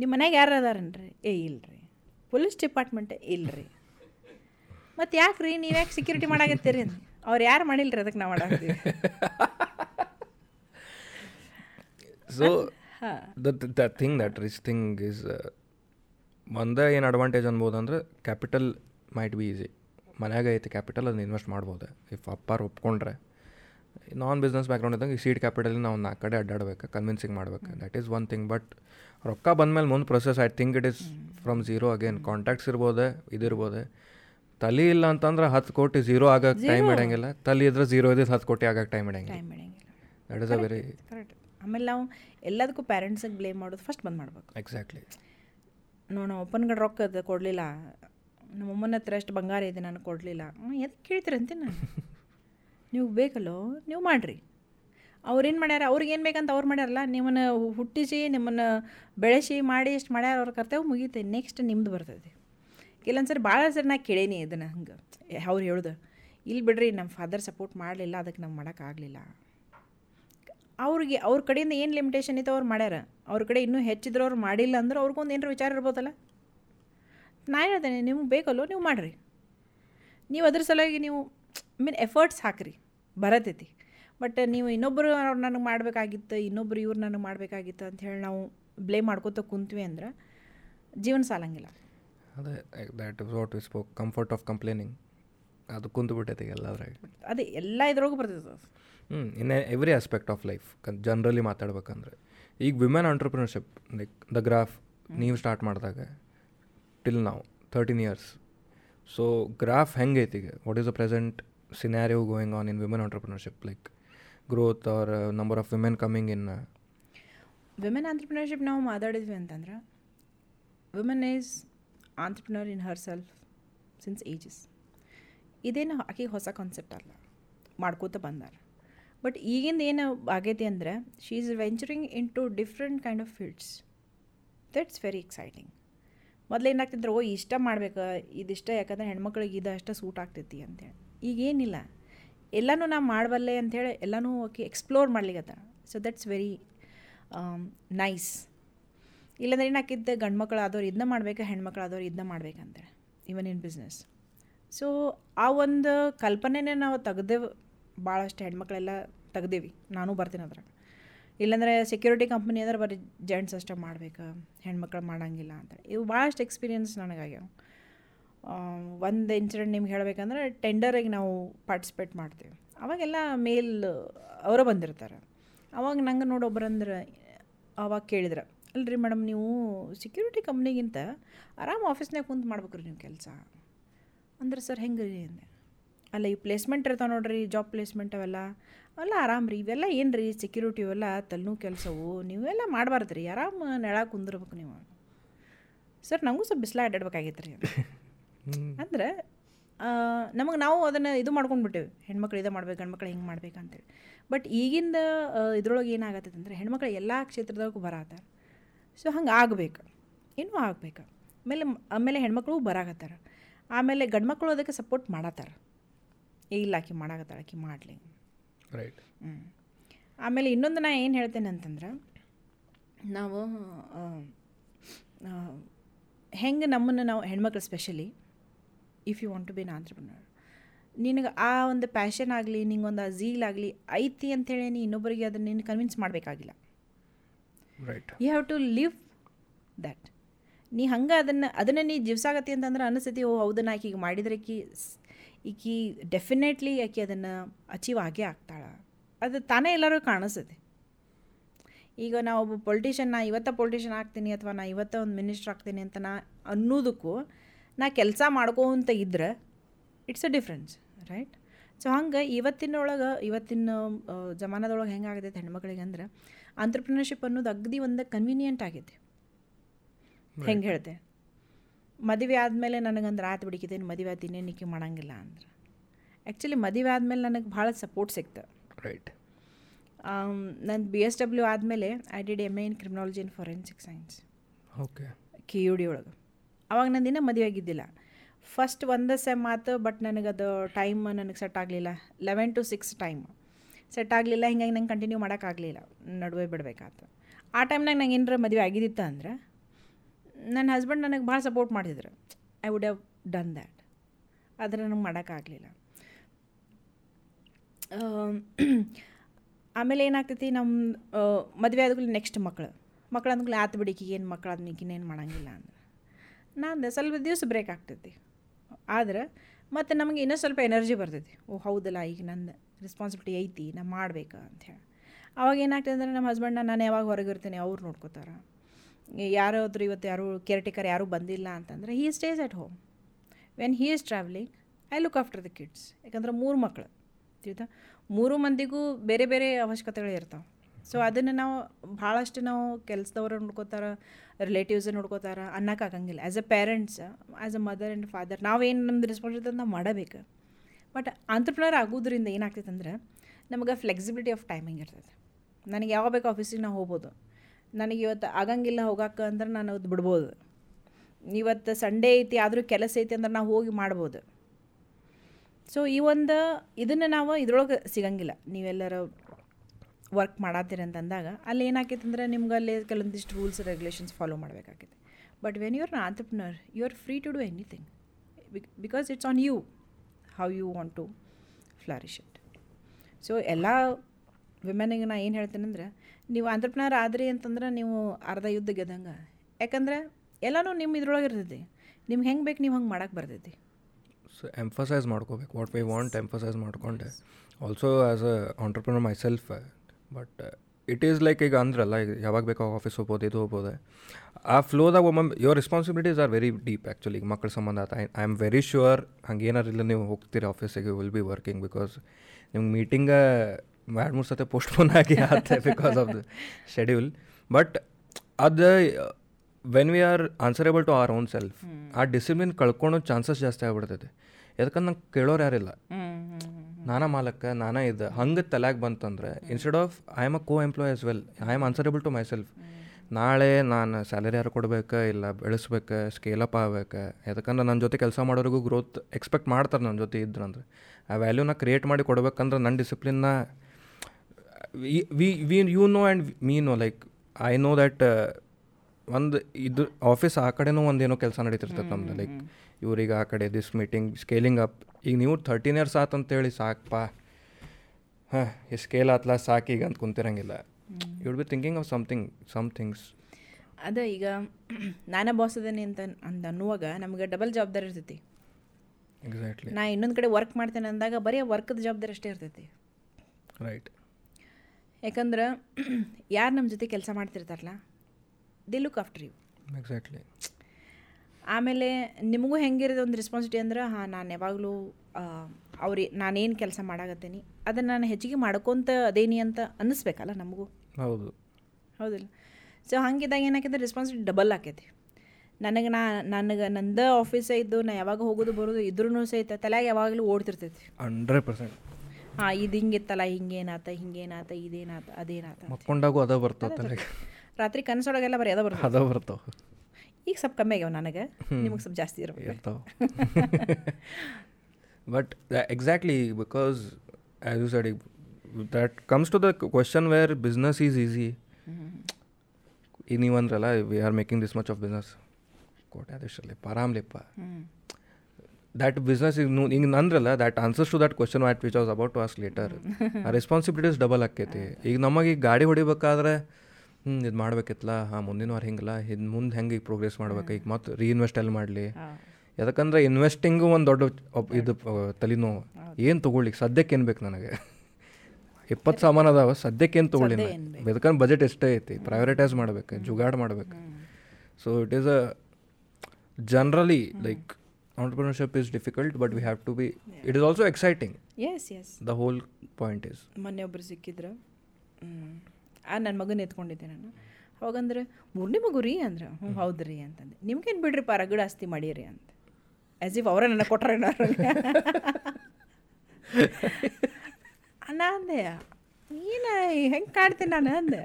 ನಿಮ್ಮ ಮನೆಗೆ ಯಾರು ಅದಾರನ್ರಿ? ಏ ಇಲ್ರಿ. ಪೊಲೀಸ್ ಡಿಪಾರ್ಟ್ಮೆಂಟೇ ಇಲ್ರಿ. ಮತ್ತು ಯಾಕೆ ರೀ ನೀವು ಯಾಕೆ ಸೆಕ್ಯೂರಿಟಿ ಮಾಡಾಕತ್ತೀರಿ? ಅವ್ರು ಯಾರು ಮಾಡಿಲ್ರಿ ಅದಕ್ಕೆ ನಾವು ಮಾಡಾಕ್ತೀವಿ so the the thing that rich thing is ಒಂದೇ ಏನು ಅಡ್ವಾಂಟೇಜ್ ಅನ್ಬೋದು ಅಂದ್ರೆ ಕ್ಯಾಪಿಟಲ್ ಮೈಟ್ ಬಿ ಈಸಿ ಮನ್ಯಾಗ ಐತಿ ಕ್ಯಾಪಿಟಲ್ ಅದನ್ನ ಇನ್ವೆಸ್ಟ್ ಮಾಡ್ಬೋದು. ಇಫ್ ಅಪ್ಪಾರು ಒಪ್ಕೊಂಡ್ರೆ. ನಾನ್ ಬಿಸ್ನೆಸ್ ಬ್ಯಾಕ್ಗ್ರೌಂಡ್ ಇದ್ದಂಗೆ ಈ ಸೀಡ್ ಕ್ಯಾಪಿಟಲ್ ನಾವು ನಾಲ್ಕು ಕಡೆ ಅಡ್ಡಾಡ್ಬೇಕು ಕನ್ವಿನ್ಸಿಂಗ್ ಮಾಡ್ಬೇಕು. That is one thing but ರೊಕ್ಕ ಬಂದಮೇಲೆ ಮುಂದೆ process I think it is from zero again contacts ಇರ್ಬೋದೆ ಇದಿರ್ಬೋದೆ. ತಲೆ ಇಲ್ಲ ಅಂತಂದ್ರೆ ಹತ್ತು ಕೋಟಿ ಝೀರೋ ಆಗಕ್ಕೆ ಟೈಮ್ ಇಡಂಗಿಲ್ಲ. ತಲೆ ಇದ್ರೆ ಝೀರೋ ಇದೆ ಹತ್ತು ಕೋಟಿ ಆಗಕ್ಕೆ time ಇಡಂಗಿಲ್ಲ. That is a very correct ಆಮೇಲೆ ನಾವು ಎಲ್ಲದಕ್ಕೂ ಪ್ಯಾರೆಂಟ್ಸಿಗೆ ಬ್ಲೇಮ್ ಮಾಡೋದು ಫಸ್ಟ್ ಬಂದ್ ಮಾಡ್ಬೇಕು. ಎಕ್ಸಾಕ್ಟ್ಲಿ ನೋಡೋಣ ಓಪನ್ ಕಡೆ ರೊಕ್ಕ ಕೊಡಲಿಲ್ಲ. ನಮ್ಮ ಅಮ್ಮನ ಹತ್ರ ಅಷ್ಟು ಬಂಗಾರ ಇದೆ ನಾನು ಕೊಡಲಿಲ್ಲ. ಎದಕ್ಕೆ ಕೇಳ್ತೀರಂತೆ ನಾನು? *laughs* ನೀವು ಬೇಕಲ್ಲೋ ನೀವು ಮಾಡಿರಿ. ಅವ್ರೇನು ಮಾಡ್ಯಾರ? ಅವ್ರಿಗೆ ಏನು ಬೇಕಂತ ಅವ್ರು ಮಾಡ್ಯಾರಲ್ಲ, ನಿಮ್ಮನ್ನು ಹುಟ್ಟಿಸಿ, ನಿಮ್ಮನ್ನು ಬೆಳೆಸಿ, ಮಾಡಿ ಎಷ್ಟು ಮಾಡ್ಯಾರ ಅವ್ರ ಕರ್ತವ್ಯ ಮುಗೀತೆ ನೆಕ್ಸ್ಟ್ ನಿಮ್ಮದು ಬರ್ತೈತಿ. ಕೆಲವೊಂದ್ಸರಿ ಭಾಳ ಸರಿ ನಾ ಕೇಳೇನಿ ಇದನ್ನು ಹಂಗೆ. ಅವ್ರು ಹೇಳ್ದು ಇಲ್ಲಿ ಬಿಡ್ರಿ ನಮ್ಮ ಫಾದರ್ ಸಪೋರ್ಟ್ ಮಾಡಲಿಲ್ಲ ಅದಕ್ಕೆ ನಾವು ಮಾಡೋಕ್ಕಾಗಲಿಲ್ಲ ಅವ್ರಿಗೆ, ಅವ್ರ ಕಡೆಯಿಂದ ಏನು ಲಿಮಿಟೇಷನ್ ಇತ್ತು ಅವ್ರು ಮಾಡ್ಯಾರ? ಅವ್ರ ಕಡೆ ಇನ್ನೂ ಹೆಚ್ಚಿದ್ರು ಅವ್ರು ಮಾಡಿಲ್ಲ ಅಂದ್ರೆ ಅವ್ರಿಗೊಂದು ಏನಾರು ವಿಚಾರ ಇರ್ಬೋದಲ್ಲ? ನಾ ಹೇಳ್ತೇನೆ, ನಿಮ್ಗೆ ಬೇಕಲ್ಲೋ, ನೀವು ಮಾಡಿರಿ. ನೀವು ಅದ್ರ ಸಲುವಾಗಿ ನೀವು ಮೀನ್ ಎಫರ್ಟ್ಸ್ ಹಾಕ್ರಿ. ಬರತೈತಿ. ಬಟ್ ನೀವು ಇನ್ನೊಬ್ಬರು ಅವ್ರು ನನಗೆ ಮಾಡಬೇಕಾಗಿತ್ತು ಇನ್ನೊಬ್ರು ಇವ್ರು ನನಗೆ ಮಾಡಬೇಕಾಗಿತ್ತು ಅಂತ ಹೇಳಿ ನಾವು ಬ್ಲೇಮ್ ಮಾಡ್ಕೋತ ಕುಂತ್ವಿ ಅಂದ್ರೆ ಜೀವನ ಸಾಲಂಗಿಲ್ಲ. ಅದೇ that is what we spoke comfort of complaining ಅದು ಕುಂತು ಬಿಟ್ಟೈತಿ ಎಲ್ಲದ್ರಾಗ. ಅದೇ ಎಲ್ಲ ಇದ್ರೊಳಗೂ ಬರ್ತೈತೆ sir. Hmm in every aspect of life generally ಮಾತಾಡ್ಬೇಕಂದ್ರೆ. ಈಗ women entrepreneurship like the graph ನೀವು ಸ್ಟಾರ್ಟ್ ಮಾಡಿದಾಗ ಟಿಲ್ ನಾವು ತರ್ಟೀನ್ ಇಯರ್ಸ್ ಸೊ ಗ್ರಾಫ್ ಹೆಂಗೈತಿ ಈಗ? What is the present scenario going on in women entrepreneurship like growth or number of women coming in women entrepreneurship ನಾವು ಮಾತಾಡಿದ್ವಿ ಅಂತಂದ್ರೆ women is entrepreneur in herself since ages ಇದೇನು ಆಕೆಗೆ ಹೊಸ concept ಅಲ್ಲ. ಮಾಡ್ಕೋತ ಬಂದಾರ ಬಟ್ ಈಗಿಂದ ಏನು ಆಗೈತಿ ಅಂದ್ರೆ she is venturing into different kind of fields that's very exciting ಮೊದಲು ಏನಾಗ್ತಿದ್ರೆ, ಓ, ಇಷ್ಟ ಮಾಡ್ಬೇಕು, ಇದಿಷ್ಟ ಯಾಕಂದ್ರೆ ಹೆಣ್ಮಕ್ಳಿಗೆ ಇದು ಅಷ್ಟ ಸೂಟ್ ಆಗ್ತೈತಿ ಅಂತೇಳಿ ಈಗೇನಿಲ್ಲ. ಎಲ್ಲನೂ ನಾ ಮಾಡಬಲ್ಲೆ ಅಂಥೇಳಿ ಎಲ್ಲನೂ ಓಕೆ ಎಕ್ಸ್ಪ್ಲೋರ್ ಮಾಡ್ಲಿಕ್ಕತ್ತ ಸೊ ದಟ್ಸ್ ವೆರಿ ನೈಸ್ ಇಲ್ಲಾಂದ್ರೆ ಏನಾಕಿದ್ದೆ ಗಂಡು ಮಕ್ಕಳು ಆದವ್ರು ಇದನ್ನ ಮಾಡ್ಬೇಕು, ಹೆಣ್ಮಕ್ಳು ಆದವ್ರು ಇದನ್ನ ಮಾಡ್ಬೇಕಂತೇಳಿ ಈವನ್ ಇನ್ ಬಿಸ್ನೆಸ್ ಸೊ ಆ ಒಂದು ಕಲ್ಪನೆನೇ ನಾವು ತೆಗ್ದೇವು, ಭಾಳಷ್ಟು ಹೆಣ್ಮಕ್ಳೆಲ್ಲ ತೆಗ್ದೇವಿ. ನಾನು ಬರ್ತೀನಿ ಅದ್ರಾಗ. ಇಲ್ಲಾಂದ್ರೆ ಸೆಕ್ಯೂರಿಟಿ ಕಂಪ್ನಿ ಅಂದ್ರೆ ಬರೀ ಜೆಂಟ್ಸ್ ಅಷ್ಟೇ ಮಾಡ್ಬೇಕು, ಹೆಣ್ಮಕ್ಳು ಮಾಡೋಂಗಿಲ್ಲ ಅಂತ ಇವು ಭಾಳಷ್ಟು ಎಕ್ಸ್ಪೀರಿಯನ್ಸ್ ನನಗಾಗ್ಯಾವ. ಒಂದು ಇನ್ಸಿಡೆಂಟ್ ನಿಮ್ಗೆ ಹೇಳಬೇಕಂದ್ರೆ ಟೆಂಡರಿಗೆ ನಾವು ಪಾರ್ಟಿಸಿಪೇಟ್ ಮಾಡ್ತೀವಿ. ಅವಾಗೆಲ್ಲ ಮೇಲ್ ಅವರ ಬಂದಿರ್ತಾರೆ. ಅವಾಗ ನಂಗೆ ನೋಡಿ ಅಂದ್ರೆ ಅವಾಗ ಕೇಳಿದ್ರೆ, ಅಲ್ರಿ ಮೇಡಮ್ ನೀವು ಸೆಕ್ಯೂರಿಟಿ ಕಂಪ್ನಿಗಿಂತ ಆರಾಮ್ ಆಫೀಸ್ನಾಗ ಕುಂತು ಮಾಡ್ಬೇಕ್ರಿ ನೀವು ಕೆಲಸ. ಅಂದ್ರೆ, ಸರ್ ಹೆಂಗೆ ರೀ ಅಂದೆ. ಅಲ್ಲ, ಈ ಪ್ಲೇಸ್ಮೆಂಟ್ ಇರ್ತಾವೆ ನೋಡ್ರಿ ಜಾಬ್ ಪ್ಲೇಸ್ಮೆಂಟ್ ಅವೆಲ್ಲ. ಅವೆಲ್ಲ ಆರಾಮ್ ರೀ ಇವೆಲ್ಲ ಏನು ರೀ ಸೆಕ್ಯೂರಿಟಿ ಇವೆಲ್ಲ ತಲೆನೂ ಕೆಲಸವು, ನೀವೆಲ್ಲ ಮಾಡಬಾರ್ದು ರೀ ಆರಾಮ್ ನೆಳ ಕುಂದಿರ್ಬೇಕು ನೀವು. ಸರ್ ನನಗೂ ಸ್ವಲ್ಪ ಬಿಸಿಲ ಅಡ್ಡಾಡ್ಬೇಕಾಗಿತ್ತು ರೀ *laughs* ಅಂದ್ರೆ ನಮಗೆ ನಾವು ಅದನ್ನು ಇದು ಮಾಡ್ಕೊಂಡು ಬಿಟ್ಟೇವೆ ಹೆಣ್ಮಕ್ಳು ಇದೇ ಮಾಡ್ಬೇಕು ಗಂಡ್ಮಕ್ಳು ಹಿಂಗೆ ಮಾಡ್ಬೇಕು ಅಂತೇಳಿ. ಬಟ್ ಈಗಿಂದ ಇದ್ರೊಳಗೆ ಏನಾಗತ್ತೈತೆ ಅಂದರೆ ಹೆಣ್ಮಕ್ಳು ಎಲ್ಲ ಕ್ಷೇತ್ರದಾಗೂ ಬರತ್ತಾರ ಸೊ ಹಂಗೆ ಆಗ್ಬೇಕು. ಇನ್ನೂ ಆಗ್ಬೇಕು. ಆಮೇಲೆ ಆಮೇಲೆ ಹೆಣ್ಮಕ್ಳು ಬರಾಕತ್ತಾರ. ಆಮೇಲೆ ಗಂಡ್ಮಕ್ಳು ಅದಕ್ಕೆ ಸಪೋರ್ಟ್ ಮಾಡತ್ತಾರ. ಇಲ್ಲ ಆಕಿ ಮಾಡಾಕತ್ತಾಳ ಆಕಿ ಮಾಡಲಿ. ರೈಟ್ ಹ್ಞೂ ಆಮೇಲೆ ಇನ್ನೊಂದು ನಾ ಏನು ಹೇಳ್ತೇನೆ ಅಂತಂದ್ರೆ ನಾವು ಹೆಂಗೆ ನಮ್ಮನ್ನು ನಾವು ಹೆಣ್ಮಕ್ಳು specially if you want to be entrepreneur ನಿನಗೆ ಆ ಒಂದು ಪ್ಯಾಷನ್ ಆಗಲಿ ನಿಂಗೊಂದು ಆ ಝೀಲ್ ಆಗಲಿ ಐತಿ ಅಂಥೇಳಿ ನೀ ಇನ್ನೊಬ್ಬರಿಗೆ ಅದನ್ನು ನೀನು ಕನ್ವಿನ್ಸ್ ಮಾಡಬೇಕಾಗಿಲ್ಲ. You have to live that ನೀ ಹಂಗೆ ಅದನ್ನು ಅದನ್ನು ನೀ ಜೀವ್ಸಾಗತ್ತಿ ಅಂತಂದ್ರೆ ಅನಿಸ್ತೈತಿ ಓ ಹೌದನ್ನ ಆಕೆ ಈಗ ಮಾಡಿದ್ರೆ ಆಕಿ ಈಕಿ ಡೆಫಿನೆಟ್ಲಿ ಆಕೆ ಅದನ್ನು ಅಚೀವ್ ಆಗೇ ಆಗ್ತಾಳೆ. ಅದು ತಾನೇ ಎಲ್ಲರೂ ಕಾಣಿಸ್ತೈತಿ ಈಗ ನಾ ಒಬ್ಬ ಪೊಲಿಟಿಷಿಯನ್ ನಾ ಇವತ್ತ ಪೊಲಿಟಿಷಿಯನ್ ಆಗ್ತೀನಿ ಅಥವಾ ನಾ ಇವತ್ತ ಒಂದು ಮಿನಿಸ್ಟ್ರ್ ಆಗ್ತೀನಿ ಅಂತ ನಾ ಅನ್ನೋದಕ್ಕೂ ನಾ ಕೆಲಸ ಮಾಡ್ಕೋತ ಇದ್ರೆ it's a difference right so ಹಂಗೆ ಇವತ್ತಿನೊಳಗೆ ಇವತ್ತಿನ ಜಮಾನದೊಳಗೆ ಹೆಂಗಾಗತೈತೆ ಹೆಣ್ಮಕ್ಳಿಗೆ ಅಂದ್ರೆ ಆಂಟ್ರಪ್ರಿನರ್ಶಿಪ್ ಅನ್ನೋದು ಅಗ್ದಿ ಒಂದು ಕನ್ವೀನಿಯೆಂಟ್ ಆಗೈತೆ. ಹೆಂಗೆ ಹೇಳ್ತೆ? ಮದುವೆ ಆದಮೇಲೆ ನನಗಂದ್ರೆ ಆತು ಬಿಡಿಕಿದ್ದೇನೆ ಮದುವೆ ಆತು ಇನ್ನೇನಿಕೆ ಮಾಡಂಗಿಲ್ಲ ಅಂದ್ರೆ. ಆ್ಯಕ್ಚುಲಿ ಮದುವೆ ಆದಮೇಲೆ ನನಗೆ ಭಾಳ ಸಪೋರ್ಟ್ ಸಿಕ್ತ. ರೈಟ್ ನನ್ನ ಬಿ ಎಸ್ ಡಬ್ಲ್ಯೂ ಆದಮೇಲೆ I did M A in criminology in forensic science okay K U D ಒಳಗೆ. ಅವಾಗ ನನ್ನ ಇನ್ನೂ ಮದುವೆ ಆಗಿದ್ದಿಲ್ಲ. ಫಸ್ಟ್ ಒಂದು ಸೆಮ್ ಆತು ಬಟ್ ನನಗದು ಟೈಮ್ ನನಗೆ ಸೆಟ್ ಆಗಲಿಲ್ಲ. Eleven to six time set ಆಗಲಿಲ್ಲ, ಹಿಂಗಾಗಿ ನಂಗೆ ಕಂಟಿನ್ಯೂ ಮಾಡೋಕ್ಕಾಗಲಿಲ್ಲ ನಡುವೆ ಬಿಡಬೇಕಾಯ್ತು ಆ ಟೈಮ್ನಾಗ ನಂಗೆ ಏನರ ಮದುವೆ ಆಗಿದ್ದಿತ್ತು ಅಂದ್ರೆ ನನ್ನ ಹಸ್ಬೆಂಡ್ ನನಗೆ ಭಾಳ ಸಪೋರ್ಟ್ ಮಾಡಿದ್ರು I would have done that ಆದರೆ ನನಗೆ ಮಾಡೋಕ್ಕಾಗಲಿಲ್ಲ ಆಮೇಲೆ ಏನಾಗ್ತೈತಿ ನಮ್ಮ ಮದುವೆ ಆದ್ಮೇಲೆ ನೆಕ್ಸ್ಟ್ ಮಕ್ಕಳು ಮಕ್ಳು ಅಂದ್ಮೇಲೆ ಆತು ಬಿಡಿಕಿ ಏನು ಮಕ್ಳು ಅದನ್ನ ಇನ್ನೇನು ಮಾಡಂಗಿಲ್ಲ ಅಂದ್ರೆ ನಾನು ಸ್ವಲ್ಪ ದಿವಸ ಬ್ರೇಕ್ ಆಗ್ತೈತಿ. ಆದ್ರೆ ಮತ್ತು ನಮಗೆ ಇನ್ನೂ ಸ್ವಲ್ಪ ಎನರ್ಜಿ ಬರ್ತೈತಿ. ಓ, ಹೌದಲ್ಲ, ಈಗ ನನ್ನ ರೆಸ್ಪಾನ್ಸಿಬಿಲಿಟಿ ಐತಿ ನಾ ಮಾಡ್ಬೇಕು ಅಂಥೇಳಿ ಅವಾಗ ಏನಾಗ್ತದೆ ಅಂದರೆ ನಮ್ಮ ಹಸ್ಬೆಂಡ್ನ ನಾನು ಯಾವಾಗ ಹೊರಗಿರ್ತೀನಿ ಅವ್ರು ನೋಡ್ಕೋತಾರೆ. ಯಾರಾದರೂ ಇವತ್ತು ಯಾರು ಕೇರ್ ಟೇಕರ್ ಯಾರೂ ಬಂದಿಲ್ಲ ಅಂತಂದರೆ he stays at home when he is travelling I look after the kids ಯಾಕಂದ್ರೆ ಮೂರು ಮಕ್ಕಳು ತಿಳಿತಾ? ಮೂರು ಮಂದಿಗೂ ಬೇರೆ ಬೇರೆ ಅವಶ್ಯಕತೆಗಳು ಇರ್ತಾವೆ. ಸೊ ಅದನ್ನು ನಾವು ಭಾಳಷ್ಟು ನಾವು ಕೆಲಸದವ್ರು ನೋಡ್ಕೋತಾರೆ ರಿಲೇಟಿವ್ಸ್ ನೋಡ್ಕೋತಾರ ಅನ್ನೋಕ್ಕಾಗಂಗಿಲ್ಲ as a parents as a mother and father ನಾವೇನು ನಮ್ದು ರೆಸ್ಪಾನ್ಸಿಬಿಲಿಟಿ ನಾವು ಮಾಡಬೇಕು. ಬಟ್ ಆಂಟ್ರಪ್ರನರ್ ಆಗೋದ್ರಿಂದ ಏನಾಗ್ತೈತೆ ಅಂದ್ರೆ, ನಮಗೆ ಫ್ಲೆಕ್ಸಿಬಿಲಿಟಿ ಆಫ್ ಟೈಮಿಂಗ್ ಇರ್ತೈತೆ. ನನಗೆ ಯಾವಾಗ ಬೇಕು ಆಫೀಸಿಗೆ ನಾವು ಹೋಗ್ಬೋದು. ನನಗೆ ಇವತ್ತು ಆಗಂಗಿಲ್ಲ ಹೋಗಕ್ಕೆ ಅಂದ್ರೆ ನಾನು ಅದು ಬಿಡ್ಬೋದು. ಇವತ್ತು ಸಂಡೇ ಐತಿ, ಆದರೂ ಕೆಲಸ ಐತಿ ಅಂದ್ರೆ ನಾವು ಹೋಗಿ ಮಾಡ್ಬೋದು. ಸೊ ಈ ಒಂದು ಇದನ್ನು ನಾವು ಇದ್ರೊಳಗೆ ಸಿಗಂಗಿಲ್ಲ. ನೀವೆಲ್ಲರೂ ವರ್ಕ್ ಮಾಡತ್ತೀರಿ ಅಂತ ಅಂದಾಗ ಅಲ್ಲಿ ಏನಾಗೈತೆ ಅಂದರೆ ನಿಮ್ಗೆ ಅಲ್ಲಿ ಕೆಲವೊಂದಿಷ್ಟು ರೂಲ್ಸ್ ರೆಗ್ಯುಲೇಷನ್ಸ್ ಫಾಲೋ ಮಾಡಬೇಕಾಗಿದೆ but when you are entrepreneur you are free to do anything because it's on you how you want to flourish it so ಎಲ್ಲ ವಿಮೆನಿಗೆ ನಾ ಏನು ಹೇಳ್ತೇನೆ ಅಂದರೆ ನೀವು ಆಂಟ್ರಪ್ರಿನರ್ ಆದ್ರಿ ಅಂತಂದ್ರೆ ನೀವು ಅರ್ಧ ಯುದ್ಧ ಗೆದ್ದಂಗೆ. ಯಾಕಂದ್ರೆ ಎಲ್ಲನೂ ನಿಮ್ಮ ಇದ್ರೊಳಗೆ ಇರ್ತೈತಿ. ನಿಮ್ಗೆ ಹೆಂಗೆ ಬೇಕು ನೀವು ಹಂಗೆ ಮಾಡಕ್ಕೆ ಬರ್ತೈತಿ. ಸೊ ಎಂಫಸೈಸ್ ಮಾಡ್ಕೋಬೇಕು. ವಾಟ್ ವಿ ವಾಂಟ್ ಎಂಫಸೈಸ್ ಮಾಡ್ಕೊಂಡೆ. Also as a entrepreneur myself but it is like ಈಗ ಅಂದ್ರಲ್ಲ ಈಗ ಯಾವಾಗ ಬೇಕಾಗ ಆಫೀಸ್ ಹೋಗ್ಬೋದು ಇದು ಹೋಗ್ಬೋದು. ಆ ಫ್ಲೋದಾಗ ಒಮ್ಮೊಮ್ಮೆ your responsibilities are very deep actually ಈಗ ಮಕ್ಕಳ ಸಂಬಂಧ ಆತ ಐ ಆಮ್ ವೆರಿ ಶ್ಯೂರ್ ಹಂಗೆ ಏನಾರಿಲ್ಲ ನೀವು ಹೋಗ್ತೀರಿ ಆಫೀಸಿಗೆ ವಿಲ್ ಬಿ ವರ್ಕಿಂಗ್ ಬಿಕಾಸ್ ನಿಮ್ಗೆ ಮೀಟಿಂಗ ಎರಡು ಮೂರು ಸತಿ ಪೋಸ್ಟ್ಪೋನ್ ಆಗಿ ಆಗುತ್ತೆ because of the schedule but ಅದು when we are answerable to our own self ಆ ಡಿಸಿಪ್ಲಿನ್ ಕಳ್ಕೊಳೋ ಚಾನ್ಸಸ್ ಜಾಸ್ತಿ ಆಗ್ಬಿಡ್ತೈತೆ. ಯಾಕಂದ್ರೆ ನಂಗೆ ಕೇಳೋರು ಯಾರಿಲ್ಲ. ನಾನಾ ಮಾಲಕ್ಕ ನಾನಾ ಇದ್ದ ಹಂಗೆ ತಲೆಗೆ ಬಂತಂದ್ರೆ instead of I am a co employee as well I am answerable to myself ನಾಳೆ ನಾನು ಸ್ಯಾಲರಿ ಯಾರು ಕೊಡ್ಬೇಕು ಇಲ್ಲ ಬೆಳೆಸ್ಬೇಕು ಸ್ಕೇಲಪ್ ಆಗ್ಬೇಕು ಯಾಕಂದ್ರೆ ನನ್ನ ಜೊತೆ ಕೆಲಸ ಮಾಡೋರಿಗೂ ಗ್ರೋತ್ ಎಕ್ಸ್ಪೆಕ್ಟ್ ಮಾಡ್ತಾರೆ ನನ್ನ ಜೊತೆ ಇದ್ರಂದ್ರೆ. ಆ ವ್ಯಾಲ್ಯೂನ ಕ್ರಿಯೇಟ್ ಮಾಡಿ ಕೊಡ್ಬೇಕಂದ್ರೆ ನನ್ನ ಡಿಸಿಪ್ಲಿನ್ನ we we you know and me know like I know that ಒಂದು ಇದು ಆಫೀಸ್ ಆ ಕಡೆನೂ ಒಂದೇನೋ ಕೆಲಸ ನಡೀತಿರ್ತೈತೆ ನಮ್ದು ಲೈಕ್ ಇವ್ರಿಗೆ ಆ ಕಡೆ ದಿಸ್ ಮೀಟಿಂಗ್ ಸ್ಕೇಲಿಂಗ್ ಅಪ್ ಈಗ ನೀವು ಥರ್ಟೀನ್ ಇಯರ್ಸ್ ಆತಂತೇಳಿ ಸಾಕಪ್ಪ ಹಾಂ ಈ ಸ್ಕೇಲ್ ಆತ್ಲ ಸಾಕು ಈಗ ಅಂತ ಕುಂತಿರಂಗಿಲ್ಲ. You will be thinking of something somethings ಅದ ಈಗ ನಾನೇ ಬಾಸ್ ಅದೇನೆ ಅಂತ ಅಂತ ಅನ್ನುವಾಗ ನಮಗೆ ಡಬಲ್ ಜವಾಬ್ದಾರಿ ಇರ್ತೈತಿ. ಎಕ್ಸಾಕ್ಟ್ಲಿ ನಾ ಇನ್ನೊಂದು ಕಡೆ ವರ್ಕ್ ಮಾಡ್ತೇನೆ ಅಂದಾಗ ಬರೀ ವರ್ಕದ ಜವಾಬ್ದಾರಿ ಅಷ್ಟೇ ಇರ್ತೈತಿ. ರೈಟ್ ಯಾಕಂದ್ರೆ *clears throat* ಯಾರು ನಮ್ಮ ಜೊತೆ ಕೆಲಸ ಮಾಡ್ತಿರ್ತಾರಲ್ಲ the look after you exactly ಆಮೇಲೆ ನಿಮಗೂ ಹೆಂಗಿರೋದು ಒಂದು ರೆಸ್ಪಾನ್ಸಿಟಿ ಅಂದ್ರೆ ಹಾಂ ನಾನು ಯಾವಾಗಲೂ ಅವ್ರಿ ನಾನೇನು ಕೆಲಸ ಮಾಡಾಕತ್ತೀನಿ ಅದನ್ನು ನಾನು ಹೆಚ್ಚಿಗೆ ಮಾಡ್ಕೊತ ಅದೇನಿ ಅಂತ ಅನ್ನಿಸ್ಬೇಕಲ್ಲ ನಮಗೂ? ಹೌದು. ಹೌದಿಲ್ಲ. ಸೊ ಹಂಗಿದ್ದಾಗ ಏನಾಕೈತೆ ರೆಸ್ಪಾನ್ಸಿಬಿಲಿಟಿ ಡಬಲ್ ಆಕೈತಿ. ನನಗೆ ನಾ ನನಗೆ ನಂದ ಆಫೀಸೇ ಇದ್ದು ನಾ ಯಾವಾಗ ಹೋಗೋದು ಬರೋದು ಇದ್ರೂ ಸಹಿತ ತಲೆಯಾಗ ಯಾವಾಗಲೂ ಓಡ್ತಿರ್ತೈತಿ. Hundred percent. ಹಾಂ ಇದು ಹಿಂಗಿತ್ತಲ್ಲ ಹಿಂಗೇನಾತ ಹಿಂಗೇನಾತ ಇದೇನಾತ ಅದೇನಾತ ಮಕ್ಕೊಂಡಾಗೂ ಅದ ಬರ್ತಾವ ರಾತ್ರಿ ಕನಸೊಳಗೆಲ್ಲ ಬರೀ ಅದ ಬರ್ತದೆ. ಅದ ಬರ್ತಾವ. ಈಗ ಸ್ವಲ್ಪ ಕಮ್ಮಿ ಆಗ್ಯಾವ ನನಗೆ. ನಿಮಗೆ ಸ್ವಲ್ಪ ಜಾಸ್ತಿ ಇರಬೇಕು. ಇರ್ತಾವ. But exactly because as you said that comes to the question where business is easy ಈಗ ನೀವು ಅಂದ್ರಲ್ಲ we are making this much of business ಕೋಟ್ಯಾಧೀಶಲ್ಲಿ ಆರಾಮ್ಲಿಪ್ಪ ದ್ಯಾಟ್ ಬಿಸ್ನೆಸ್ ಈಗ ನೂ ಈಗ ಅಂದ್ರಲ್ಲ that answers to that question what which was about to ask later ಆ responsibilities double ಆಕೈತಿ ಈಗ ನಮಗೆ ಈಗ ಗಾಡಿ ಹೊಡಿಬೇಕಾದ್ರೆ ಹ್ಞೂ ಇದು ಮಾಡ್ಬೇಕಿತ್ತಲ್ಲ ಹಾಂ ಮುಂದಿನ ವಾರ ಹಿಂಗಲ್ಲ ಇದು ಮುಂದೆ ಹೆಂಗೆ ಈಗ ಪ್ರೋಗ್ರೆಸ್ ಮಾಡ್ಬೇಕು? ಈಗ ಮತ್ತೆ ರೀಇನ್ವೆಸ್ಟ್ ಎಲ್ಲಿ ಮಾಡಲಿ? ಯಾಕಂದ್ರೆ ಇನ್ವೆಸ್ಟಿಂಗು ಒಂದು ದೊಡ್ಡ ಇದು ತಲೆನೋವು. ಏನು ತೊಗೊಳ್ಳಿಕ್ಕೆ ಸದ್ಯಕ್ಕೆ ಏನು ಬೇಕು ನನಗೆ? ಇಪ್ಪತ್ತು ಸಾಮಾನು ಅದಾವ ಸದ್ಯಕ್ಕೆ ಏನು ತೊಗೊಳ್ಳಿ ಯಾಕಂದ್ರೆ ಬಜೆಟ್ ಎಷ್ಟೇ ಐತಿ ಪ್ರೈವರಿಟೈಸ್ ಮಾಡ್ಬೇಕು ಜುಗಾಡ್ ಮಾಡ್ಬೇಕು. So it is a generally like entrepreneurship is difficult but we have to be it is also exciting yes yes the whole point is ಮೊನ್ನೆ ಒಬ್ರು ಸಿಕ್ಕಿದ್ರು. ಆ ನನ್ನ ಮಗನ ಎತ್ಕೊಂಡಿದ್ದೆ ನಾನು. ಅವಾಗಂದ್ರೆ ಮೂರನೇ ಮಗು ರೀ ಅಂದ್ರೆ. ಹ್ಞೂ ಹೌದು ರೀ ಅಂತಂದೆ. ನಿಮ್ಗೇನು ಬಿಡ್ರಿ ರಗಡ ಆಸ್ತಿ ಮಾಡೀರಿ ಅಂತ ಆ್ಯಸ್ ಇಫ್ ಅವರೇ ನನಗೆ ಕೊಟ್ಟರೆ ನಾ ಅಂದೆ ಏನು ಹೆಂಗೆ ಕಾಡ್ತೀನಿ ನಾನು? ಅಂದೆ.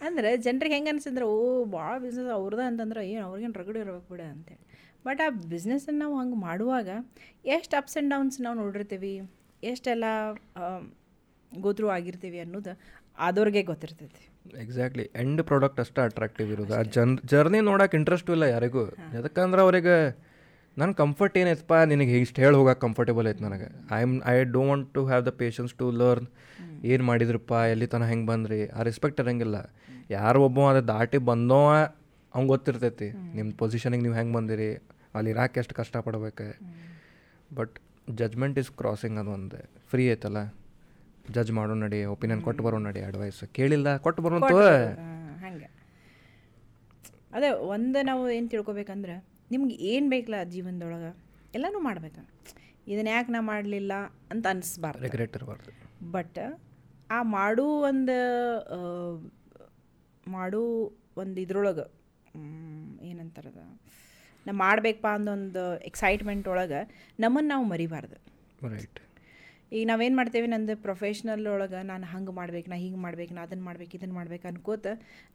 ಅಂದ್ರೆ ಜನರಿಗೆ ಹೆಂಗೆ ಅನಿಸಿದ್ರೆ ಓ ಭಾಳ ಬಿಸ್ನೆಸ್ ಅವ್ರದ ಅಂತಂದ್ರೆ ಏನು ಅವ್ರಿಗೇನು ರಗಡೆ ಇರ್ಬೇಕು ಬಿಡ ಅಂತೇಳಿ. ಬಟ್ ಆ ಬಿಸ್ನೆಸ್ಸನ್ನು ನಾವು ಹಂಗೆ ಮಾಡುವಾಗ ಎಷ್ಟು ಅಪ್ಸ್ ಆ್ಯಂಡ್ ಡೌನ್ಸ್ ನಾವು ನೋಡಿರ್ತೀವಿ ಎಷ್ಟೆಲ್ಲ ಗೋತ್ರು ಆಗಿರ್ತೀವಿ ಅನ್ನೋದು ಆದವ್ರಿಗೆ ಗೊತ್ತಿರ್ತೈತಿ. ಎಕ್ಸಾಕ್ಟ್ಲಿ ಎಂಡ್ ಪ್ರಾಡಕ್ಟ್ ಅಷ್ಟೇ ಅಟ್ರಾಕ್ಟಿವ್ ಇರೋದು. ಆ ಜನ್ ಜರ್ನಿ ನೋಡೋಕೆ ಇಂಟ್ರೆಸ್ಟು ಇಲ್ಲ ಯಾರಿಗೂ. ಯಾಕಂದ್ರೆ ಅವ್ರಿಗೆ ನನ್ನ ಕಂಫರ್ಟ್ ಏನೈತಪ್ಪ ನಿನಗೆ ಇಷ್ಟು ಹೇಳಿ ಹೋಗಕ್ಕೆ ಕಂಫರ್ಟೇಬಲ್ ಐತೆ ನನಗೆ. I am I don't want to have the patience to learn ಏನು ಮಾಡಿದ್ರಪ್ಪ ಎಲ್ಲಿ ತನಕ ಹೆಂಗೆ ಬಂದ್ರಿ? ಆ ರೆಸ್ಪೆಕ್ಟ್ ಇರಂಗಿಲ್ಲ. ಯಾರು ಒಬ್ಬ ಅದು ದಾಟಿ ಬಂದೋ ಅವ್ನು ಗೊತ್ತಿರ್ತೈತಿ. ನಿಮ್ಮ ಪೊಸಿಷನಿಗೆ ನೀವು ಹೆಂಗೆ ಬಂದಿರಿ? ಅಲ್ಲಿ ಇರಾಕೆ ಎಷ್ಟು ಕಷ್ಟಪಡ್ಬೇಕು? ಬಟ್ ಜಜ್ಮೆಂಟ್ ಇಸ್ ಕ್ರಾಸಿಂಗ್ ಅದು ಒಂದು. ಫ್ರೀ ಐತಲ್ಲ? ಜಡ್ಜ್ ಮಾಡೋ ನಡಿ ಒಪಿನಿಯನ್ ಕೊಟ್ಟು ಬರೋ ನಡಿ ಅಡ್ವೈಸ್ ಕೇಳಿಲ್ಲ ಕೊಟ್ಟು ಬರೋಂತ ಹಂಗೆ. ಅದೇ ಒಂದು ನಾವು ಏನು ತಿಳ್ಕೊಬೇಕಂದ್ರೆ ನಿಮ್ಗೆ ಏನು ಬೇಕಲ್ಲ ಜೀವನದೊಳಗೆ ಎಲ್ಲನೂ ಮಾಡ್ಬೇಕು. ಇದನ್ನ ಯಾಕೆ ನಾ ಮಾಡಲಿಲ್ಲ ಅಂತ ಅನಿಸ್ಬಾರ್ದು. ರಿಗ್ರೆಟ್ ಇರಬಾರ್ದು. ಬಟ್ ಆ ಮಾಡೋ ಒಂದು ಮಾಡೋ ಒಂದು ಇದ್ರೊಳಗೆ ಏನಂತಾರದ ನಾ ಮಾಡಬೇಕಪ್ಪ ಅಂದೊಂದು ಎಕ್ಸೈಟ್ಮೆಂಟ್ ಒಳಗೆ ನಮ್ಮನ್ನು ನಾವು ಮರಿಬಾರ್ದು. ರೈಟ್ ಈಗ ನಾವೇನು ಮಾಡ್ತೇವೆ ನಂದು ಪ್ರೊಫೆಷ್ನಲ್ ಒಳಗೆ ನಾನು ಹಂಗೆ ಮಾಡ್ಬೇಕು ನಾ ಹಿಂಗೆ ಮಾಡ್ಬೇಕು ನಾ ಅದನ್ನು ಮಾಡ್ಬೇಕು ಇದನ್ನು ಮಾಡ್ಬೇಕು ಅನ್ಕೋತ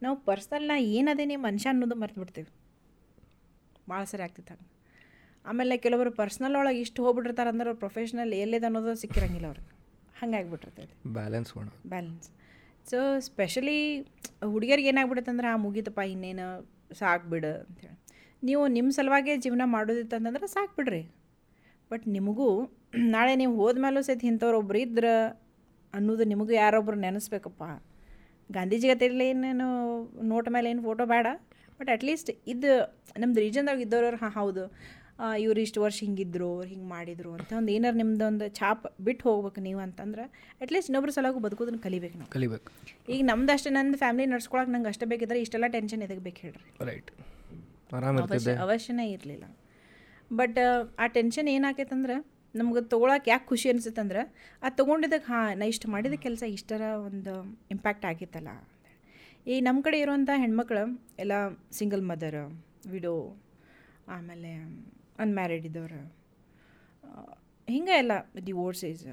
ನಾವು ಪರ್ಸ್ನಲ್ ನಾ ಏನದೇನೆ ಮನುಷ್ಯ ಅನ್ನೋದು ಮರ್ತು ಬಿಡ್ತೇವೆ. ಭಾಳ ಸರಿ ಆಗ್ತಿತ್ತು ಹಂಗೆ. ಆಮೇಲೆ ಕೆಲವರು ಪರ್ಸ್ನಲ್ ಒಳಗೆ ಇಷ್ಟು ಹೋಗ್ಬಿಟ್ಟಿರ್ತಾರೆ ಅಂದ್ರೆ ಅವ್ರು ಪ್ರೊಫೆಷ್ನಲ್ ಎಲ್ಲೇದು ಅನ್ನೋದು ಸಿಕ್ಕಿರಂಗಿಲ್ಲ ಅವ್ರಿಗೆ. ಹಂಗೆ ಆಗ್ಬಿಟ್ಟಿರ್ತೈತೆ. ಬ್ಯಾಲೆನ್ಸ್ ಬ್ಯಾಲೆನ್ಸ್ ಸೊ ಸ್ಪೆಷಲಿ ಹುಡುಗಿಯರಿಗೆ ಏನಾಗ್ಬಿಡುತ್ತೆ ಅಂದ್ರೆ ಆ ಮುಗೀತಪ್ಪ ಇನ್ನೇನು ಸಾಕ್ಬಿಡು ಅಂತೇಳಿ ನೀವು ನಿಮ್ಮ ಸಲುವಾಗೇ ಜೀವನ ಮಾಡೋದಿತ್ತಂತಂದ್ರೆ ಸಾಕು ಬಿಡ್ರಿ. ಬಟ್ ನಿಮಗೂ *clears throat* ನಾಳೆ ನೀವು ಹೋದ್ಮೇಲೂ ಸಹಿತ ಇಂಥವ್ರು ಒಬ್ರು ಇದ್ರೆ ಅನ್ನೋದು ನಿಮಗೂ ಯಾರೊಬ್ರು ನೆನೆಸ್ಬೇಕಪ್ಪ. ಗಾಂಧೀಜಿ ಗತಿಯಲ್ಲಿ ಏನೇನು ನೋಟ್ ಮೇಲೆ ಏನು ಫೋಟೋ ಬೇಡ. ಬಟ್ ಅಟ್ಲೀಸ್ಟ್ ಇದು ನಮ್ದು ರೀಜನ್ದಾಗ ಇದ್ದವ್ರವ್ರು ಹಾಂ ಹೌದು. ಇವ್ರು ಇಷ್ಟು ವರ್ಷ ಹಿಂಗಿದ್ರು ಅವ್ರು ಹಿಂಗೆ ಮಾಡಿದ್ರು ಅಂತ ಒಂದು ಏನಾರು ನಿಮ್ದು ಒಂದು ಛಾಪ್ ಬಿಟ್ಟು ಹೋಗ್ಬೇಕು ನೀವು ಅಂತಂದ್ರೆ ಅಟ್ಲೀಸ್ಟ್ ಇನ್ನೊಬ್ರು ಸಲಗೂ ಬದುಕೋದನ್ನ ಕಲಿಬೇಕು ನಾವು. ಕಲಿಬೇಕು. ಈಗ ನಮ್ದು ಅಷ್ಟೇ ನಂದು ಫ್ಯಾಮಿಲಿ ನಡ್ಸ್ಕೊಳಕ್ಕೆ ನಂಗೆ ಅಷ್ಟೇ ಬೇಕಿದ್ರೆ ಇಷ್ಟೆಲ್ಲ ಟೆನ್ಷನ್ ಎದಕ್ಕೆ ಬೇಕು ಹೇಳ್ರಿ ರೈಟ್ ಅವಶ್ಯ ಅವಶ್ಯನೇ ಇರಲಿಲ್ಲ. ಬಟ್ ಆ ಟೆನ್ಷನ್ ಏನಾಕೈತಂದ್ರೆ ನಮ್ಗೆ ತೊಗೊಳಕ್ಕೆ ಯಾಕೆ ಖುಷಿ ಅನ್ಸುತ್ತಂದ್ರೆ ಅದು ತೊಗೊಂಡಿದ್ದಕ್ಕೆ ಹಾಂ ನಾ ಇಷ್ಟು ಮಾಡಿದ ಕೆಲಸ ಇಷ್ಟರ ಒಂದು ಇಂಪ್ಯಾಕ್ಟ್ ಆಗಿತ್ತಲ್ಲ. ಈ ನಮ್ಮ ಕಡೆ ಇರುವಂಥ ಹೆಣ್ಮಕ್ಳು ಎಲ್ಲ ಸಿಂಗಲ್ ಮದರ್ ವಿಡೋ ಆಮೇಲೆ ಅನ್ಮ್ಯಾರಿಡ್ ಇದ್ದವ್ರು ಹಿಂಗೆ ಎಲ್ಲ ಡಿವೋರ್ಸೇಸ್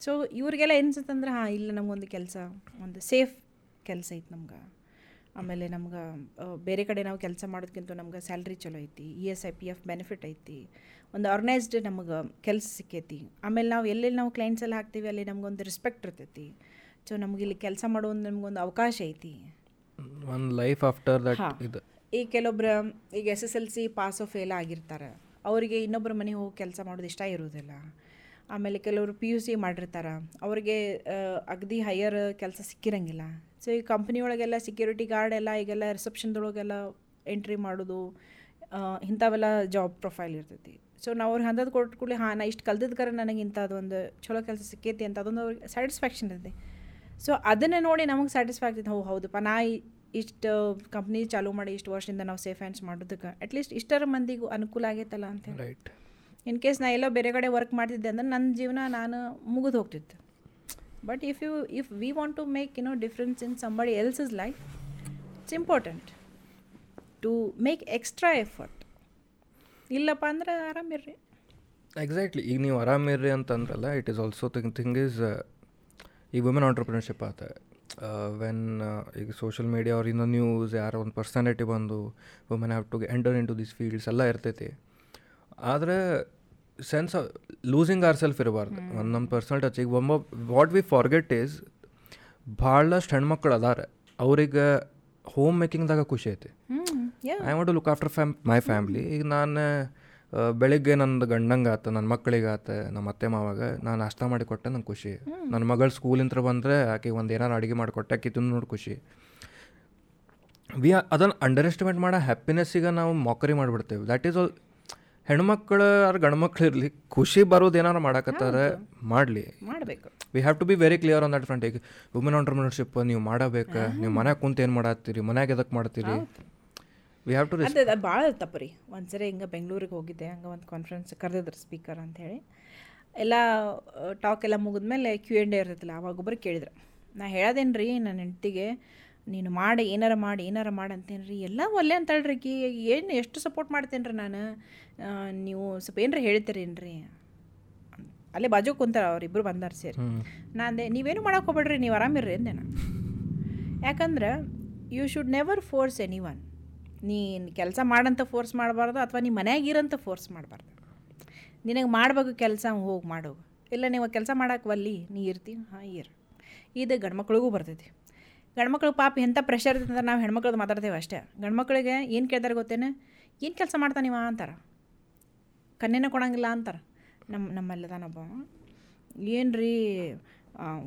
ಸೊ ಇವ್ರಿಗೆಲ್ಲ ಅನ್ಸುತ್ತಂದ್ರೆ ಹಾಂ ಇಲ್ಲ ನಮಗೊಂದು ಕೆಲಸ ಒಂದು ಸೇಫ್ ಕೆಲಸ ಐತೆ ನಮ್ಗೆ. ಆಮೇಲೆ ನಮ್ಗೆ ಬೇರೆ ಕಡೆ ನಾವು ಕೆಲಸ ಮಾಡೋದಕ್ಕಿಂತ ನಮ್ಗೆ ಸ್ಯಾಲ್ರಿ ಚಲೋ ಐತಿ E S I P F benefit ಐತಿ. ಒಂದು ಆರ್ಗನೈಸ್ಡ್ ನಮ್ಗೆ ಕೆಲಸ ಸಿಕ್ಕೈತಿ. ಆಮೇಲೆ ನಾವು ಎಲ್ಲೆಲ್ಲಿ ನಾವು ಕ್ಲೈಂಟ್ಸ್ ಎಲ್ಲ ಹಾಕ್ತೀವಿ ಅಲ್ಲಿ ನಮ್ಗೊಂದು ರೆಸ್ಪೆಕ್ಟ್ ಇರ್ತೈತಿ. ಸೊ ನಮ್ಗೆ ಇಲ್ಲಿ ಕೆಲಸ ಮಾಡೋ ಒಂದು ನಮಗೊಂದು ಅವಕಾಶ ಐತಿ. ಒಂದು ಲೈಫ್ ಆಫ್ಟರ್ ದಟ್. ಇದು. ಈಗ ಕೆಲವೊಬ್ರು ಈಗ S S L C pass fail ಆಗಿರ್ತಾರೆ ಅವರಿಗೆ ಇನ್ನೊಬ್ಬರ ಮನೆಗೆ ಹೋಗಿ ಕೆಲಸ ಮಾಡೋದು ಇಷ್ಟ ಇರೋದಿಲ್ಲ. ಆಮೇಲೆ ಕೆಲವರು ಪಿ ಯು ಸಿ ಮಾಡಿರ್ತಾರೆ. ಅವ್ರಿಗೆ ಅಗದಿ ಹೈಯರ್ ಕೆಲಸ ಸಿಕ್ಕಿರಂಗಿಲ್ಲ. ಸೊ ಈ ಕಂಪ್ನಿ ಒಳಗೆಲ್ಲ ಸೆಕ್ಯೂರಿಟಿ ಗಾರ್ಡ್ ಎಲ್ಲ, ಈಗೆಲ್ಲ ರಿಸೆಪ್ಷನ್ದೊಳಗೆಲ್ಲ ಎಂಟ್ರಿ ಮಾಡೋದು ಇಂಥವೆಲ್ಲ ಜಾಬ್ ಪ್ರೊಫೈಲ್ ಇರ್ತೈತಿ. ಸೊ ನಾವು ಅವ್ರಿಗೆ ಹಂದದ್ದು ಕೊಟ್ಟು ಕೂಡಲೇ, ಹಾಂ, ನಾ ಇಷ್ಟು ಕಲ್ತಿದ್ಕರ ನನಗೆ ಇಂಥದ್ದೊಂದು ಚಲೋ ಕೆಲಸ ಸಿಕ್ಕೈತಿ ಅಂತ ಅದೊಂದು ಅವ್ರಿಗೆ ಸ್ಯಾಟಿಸ್ಫ್ಯಾಕ್ಷನ್ ಇರ್ತೈತಿ. ಸೊ ಅದನ್ನೇ ನೋಡಿ ನಮಗೆ ಸ್ಯಾಟಿಸ್ಫೈ ಆಗ್ತೈತೆ. ಹೋ ಹೌದಪ್ಪ, ನಾ ಇಷ್ಟು ಕಂಪ್ನಿ ಚಾಲೂ ಮಾಡಿ ಇಷ್ಟು ವರ್ಷದಿಂದ ನಾವು ಸೇಫ್ ಹ್ಯಾಂಡ್ಸ್ ಮಾಡೋದಕ್ಕೆ ಅಟ್ಲೀಸ್ಟ್ ಇಷ್ಟರ ಮಂದಿಗೂ ಅನುಕೂಲ ಆಗೈತಲ್ಲ ಅಂತ ರೈಟ್ ಇನ್ ಕೇಸ್ ನಾ ಎಲ್ಲೋ ಬೇರೆ ಕಡೆ ವರ್ಕ್ ಮಾಡ್ತಿದ್ದೆ ಅಂದ್ರೆ ನನ್ನ ಜೀವನ ನಾನು ಮುಗಿದು ಹೋಗ್ತಿತ್ತು. But if you if we want to make you know difference in somebody else is life it's important to make extra effort ಇಲ್ಲಪ್ಪ ಅಂದ್ರೆ ಆರಾಮಿರ್ರಿ ಎಕ್ಸಾಕ್ಟ್ಲಿ ಈಗ ನೀವು ಆರಾಮಿರ್ರಿ ಅಂತಂದ್ರಲ್ಲ it is also thing thing is ಈಗ ವುಮೆನ್ ಆಂಟ್ರಪ್ರಿನರ್ಶಿಪ್ ಆತ. When ಈಗ social media ಅವ್ರಿಂದ ನ್ಯೂಸ್ ಯಾರೋ ಒಂದು ಪರ್ಸನಾಲಿಟಿ ಬಂದು women have to enter into this fields ಎಲ್ಲ ಇರ್ತೈತಿ. ಆದರೆ ಸೆನ್ಸ್ ಲೂಸಿಂಗ್ ಆರ್ ಸೆಲ್ಫ್ ಇರಬಾರ್ದು. ಒಂದು ನಮ್ಮ ಪರ್ಸನಲ್ ಟಚ್ ಈಗ ಒಮ್ಮ ವಾಟ್ ವಿ ಫಾರ್ಗೆಟ್ ಈಸ್ ಭಾಳಷ್ಟು ಹೆಣ್ಮಕ್ಳು ಅದಾರೆ. ಅವ್ರಿಗೆ ಹೋಮ್ ಮೇಕಿಂಗ್ದಾಗ ಖುಷಿ ಐತಿ. I want to look after fam my family ಈಗ ನಾನು ಬೆಳಿಗ್ಗೆ ನಂದು ಗಂಡಂಗೆ ಆತ ನನ್ನ ಮಕ್ಕಳಿಗೆ ಆತ ನಮ್ಮ ಅತ್ತೆ ಮಾವಾಗ ನಾನು ನಾಷ್ಟ ಮಾಡಿ ಕೊಟ್ಟೆ ನಂಗೆ ಖುಷಿ. ನನ್ನ ಮಗಳು ಸ್ಕೂಲಿಂದ ಬಂದರೆ ಆಕೆಗೆ ಒಂದು ಏನಾರು ಅಡುಗೆ ಮಾಡಿಕೊಟ್ಟೆ ಆಕೆ ತಿಂದು ನೋಡಿ ಖುಷಿ. ವಿ ಅದನ್ನು ಅಂಡರ್ ಎಸ್ಟಿಮೇಟ್ ಮಾಡೋ ಹ್ಯಾಪಿನೆಸ್ಸಿಗೆ ನಾವು ಮೋಕರಿ ಮಾಡಿಬಿಡ್ತೇವೆ. ದ್ಯಾಟ್ ಈಸ್ ಆಲ್ ಹೆಣ್ಮಕ್ಳು ಅವ್ರ ಗಂಡ್ಮಕ್ಳು ಇರಲಿ ಖುಷಿ ಬರೋದು ಏನಾರು ಮಾಡಕತ್ತಾರೆ ಮಾಡಲಿ. ಮಾಡಬೇಕು. We have to be very clear on that front ಈಗ ವುಮೆನ್ ಆಂಟರ್ಪ್ರಿನರ್ಶಿಪ್ ನೀವು ಮಾಡಬೇಕು ನೀವು ಮನ್ಯಾಗ ಕುಂತ ಏನು ಮಾಡತ್ತೀರಿ ಮನ್ಯಾಗ ಎದಕ್ಕೆ ಮಾಡ್ತೀರಿ? ವಿ ಹ್ಯಾವ್ ಟು ಅದು ಭಾಳ ತಪ್ಪು ರೀ ಒಂದು ಸರಿ ಹಿಂಗೆ ಬೆಂಗಳೂರಿಗೆ ಹೋಗಿದ್ದೆ ಹಂಗೆ ಒಂದು ಕಾನ್ಫರೆನ್ಸ್ ಕರೆದಿದ್ರು ಸ್ಪೀಕರ್ ಅಂಥೇಳಿ ಎಲ್ಲ ಟಾಕ್ ಎಲ್ಲ ಮುಗಿದ್ಮೇಲೆ ಕ್ಯೂ ಎಂಡ್ ಇರ್ತೈತಿಲ್ಲ ಅವಾಗ ಒಬ್ಬರು ಕೇಳಿದ್ರು. ನಾ ಹೇಳೋದೇನು ರೀ ನನ್ನ ಹೆಂಡ್ತಿಗೆ ನೀನು ಮಾಡಿ ಏನಾರ ಮಾಡಿ ಏನಾರ ಮಾಡಿ ಅಂತೇನು ರೀ ಎಲ್ಲ ಒಲ್ಲೆ ಅಂತಳ್ರಿ ಕಿ ಏನು ಎಷ್ಟು ಸಪೋರ್ಟ್ ಮಾಡ್ತೇನೆ ರೀ ನಾನು ನೀವು ಸ್ವಲ್ಪ ಏನರ ಹೇಳ್ತೀರೇನ್ರಿ? ಅಲ್ಲೇ ಬಾಜು ಕುಂತಾರ ಅವ್ರಿಬ್ರು ಬಂದಾರ ಸೇರಿ. ನಾನು ಅಂದೆ ನೀವೇನು ಮಾಡೋಕೆ ಹೋಗ್ಬೇಡ್ರಿ ನೀವು ಆರಾಮಿರ್ರಿ ಅಂದೆ ನಾನು. ಯಾಕಂದ್ರೆ you should never force any one ನೀನು ಕೆಲಸ ಮಾಡಂತ ಫೋರ್ಸ್ ಮಾಡಬಾರ್ದು ಅಥವಾ ನೀ ಮನ್ಯಾಗ ಇರಂತ ಫೋರ್ಸ್ ಮಾಡಬಾರ್ದು. ನಿನಗೆ ಮಾಡಬೇಕು ಕೆಲಸ ಹೋಗಿ ಮಾಡು. ಇಲ್ಲ ನೀವು ಕೆಲಸ ಮಾಡೋಕೆ ಒಲ್ಲಿ ನೀ ಇರ್ತೀನಿ ಹಾಂ ಇರು. ಇದು ಗಂಡ್ಮಕ್ಳಿಗೂ ಬರ್ತೈತಿ. ಗಂಡ್ಮಕ್ಳು ಪಾಪ ಎಂಥ ಪ್ರೆಷರ್ ಅಂದ್ರೆ ನಾವು ಹೆಣ್ಮಕ್ಳದ್ದು ಮಾತಾಡ್ತೇವೆ ಅಷ್ಟೇ. ಗಂಡ್ಮಕ್ಳಿಗೆ ಏನು ಕೇಳ್ತಾರೆ ಗೊತ್ತೇನೆ? ಏನು ಕೆಲಸ ಮಾಡ್ತಾನೆ ಅಂತಾರೆ. ಕನ್ಯೆನ ಕೊಡಂಗಿಲ್ಲ ಅಂತಾರೆ. ನಮ್ಮ ನಮ್ಮಲ್ಲದಾನೊಬ್ಬ ಏನು ರೀ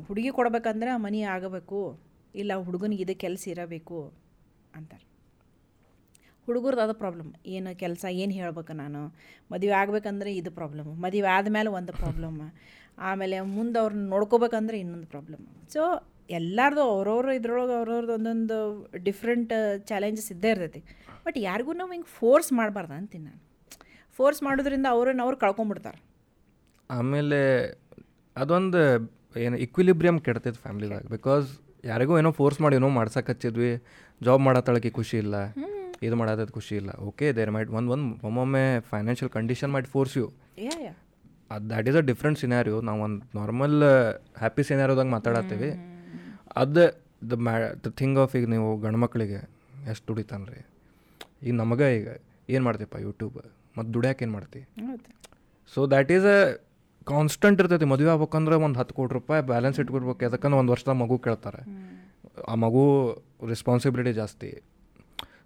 ಹುಡುಗಿ ಕೊಡ್ಬೇಕಂದ್ರೆ ಮನೆ ಆಗಬೇಕು, ಇಲ್ಲ ಹುಡುಗನಿಗೆ ಇದು ಕೆಲಸ ಇರಬೇಕು ಅಂತಾರೆ. ಹುಡುಗರ್ದು ಅದು ಪ್ರಾಬ್ಲಮ್ ಏನು ಕೆಲಸ, ಏನು ಹೇಳ್ಬೇಕು ನಾನು? ಮದುವೆ ಆಗಬೇಕಂದ್ರೆ ಇದು ಪ್ರಾಬ್ಲಮ್ ಮದುವೆ ಆದಮೇಲೆ ಒಂದು ಪ್ರಾಬ್ಲಮ್ ಆಮೇಲೆ ಮುಂದೆ ಅವ್ರನ್ನ ನೋಡ್ಕೋಬೇಕಂದ್ರೆ ಇನ್ನೊಂದು ಪ್ರಾಬ್ಲಮ್ ಸೊ ಎಲ್ಲರದು ಅವ್ರವ್ರು ಇದ್ರೊಳಗೆ ಅವ್ರವ್ರದ್ದು ಒಂದೊಂದು ಡಿಫ್ರೆಂಟ್ ಚಾಲೆಂಜಸ್ ಇದ್ದೇ ಇರ್ತೈತಿ. ಬಟ್ ಯಾರಿಗೂ ನಾವು ಹಿಂಗೆ ಫೋರ್ಸ್ ಮಾಡಬಾರ್ದು ಅಂತೀನಿ ನಾನು. ಫೋರ್ಸ್ ಮಾಡೋದ್ರಿಂದ ಅವ್ರನ್ನ ಅವ್ರು ಕಳ್ಕೊಂಬಿಡ್ತಾರೆ. ಆಮೇಲೆ ಅದೊಂದು ಏನು ಇಕ್ವಿಲಿಬ್ರಿಯಮ್ ಕೆಡ್ತೈತೆ ಫ್ಯಾಮ್ಲಿದಾಗ ಬಿಕಾಸ್ ಯಾರಿಗೂ ಏನೋ ಫೋರ್ಸ್ ಮಾಡಿ ಏನೋ ಮಾಡ್ಸಕ್ಕೆ ಹಚ್ಚಿದ್ವಿ ಜಾಬ್ ಮಾಡತ್ತಳಕ್ಕೆ ಖುಷಿ ಇಲ್ಲ ಇದು ಮಾಡತ್ತದ ಖುಷಿ ಇಲ್ಲ. ಓಕೆ ದೇರ್ ಮೈಟ್ ಒಂದು ಒಂದು ಒಮ್ಮೊಮ್ಮೆ ಫೈನಾನ್ಷಿಯಲ್ ಕಂಡೀಷನ್ ಮಾಡಿ ಫೋರ್ಸ್ ಯು ಅದು that is a different scenario ನಾವು ಒಂದು ನಾರ್ಮಲ್ ಹ್ಯಾಪಿ ಸಿನಾರಿಯೋದಾಗ ಮಾತಾಡತ್ತೀವಿ. ಅದು ದ ಮ್ಯಾ ದ ಥಿಂಗ್ ಆಫ್ ಈಗ ನೀವು ಗಂಡ್ಮಕ್ಳಿಗೆ ಎಷ್ಟು ದುಡಿತಾನೆ ರೀ ಈಗ ನಮಗೆ ಈಗ ಏನು ಮಾಡ್ತೀಪ್ಪ ಯೂಟ್ಯೂಬ್ ಮತ್ತು ದುಡ್ಯಾಕೆ ಏನು ಮಾಡ್ತಿ? So that is a constant ಇರ್ತೈತಿ. ಮದುವೆ ಆಗ್ಬೇಕಂದ್ರೆ ಒಂದು ಹತ್ತು ಕೋಟಿ ರೂಪಾಯಿ ಬ್ಯಾಲೆನ್ಸ್ ಇಟ್ಕೊಡ್ಬೇಕು ಯಾಕಂದ್ರೆ ಒಂದು ವರ್ಷದ ಮಗು ಕೇಳ್ತಾರೆ. ಆ ಮಗು ರೆಸ್ಪಾನ್ಸಿಬಿಲಿಟಿ ಜಾಸ್ತಿ.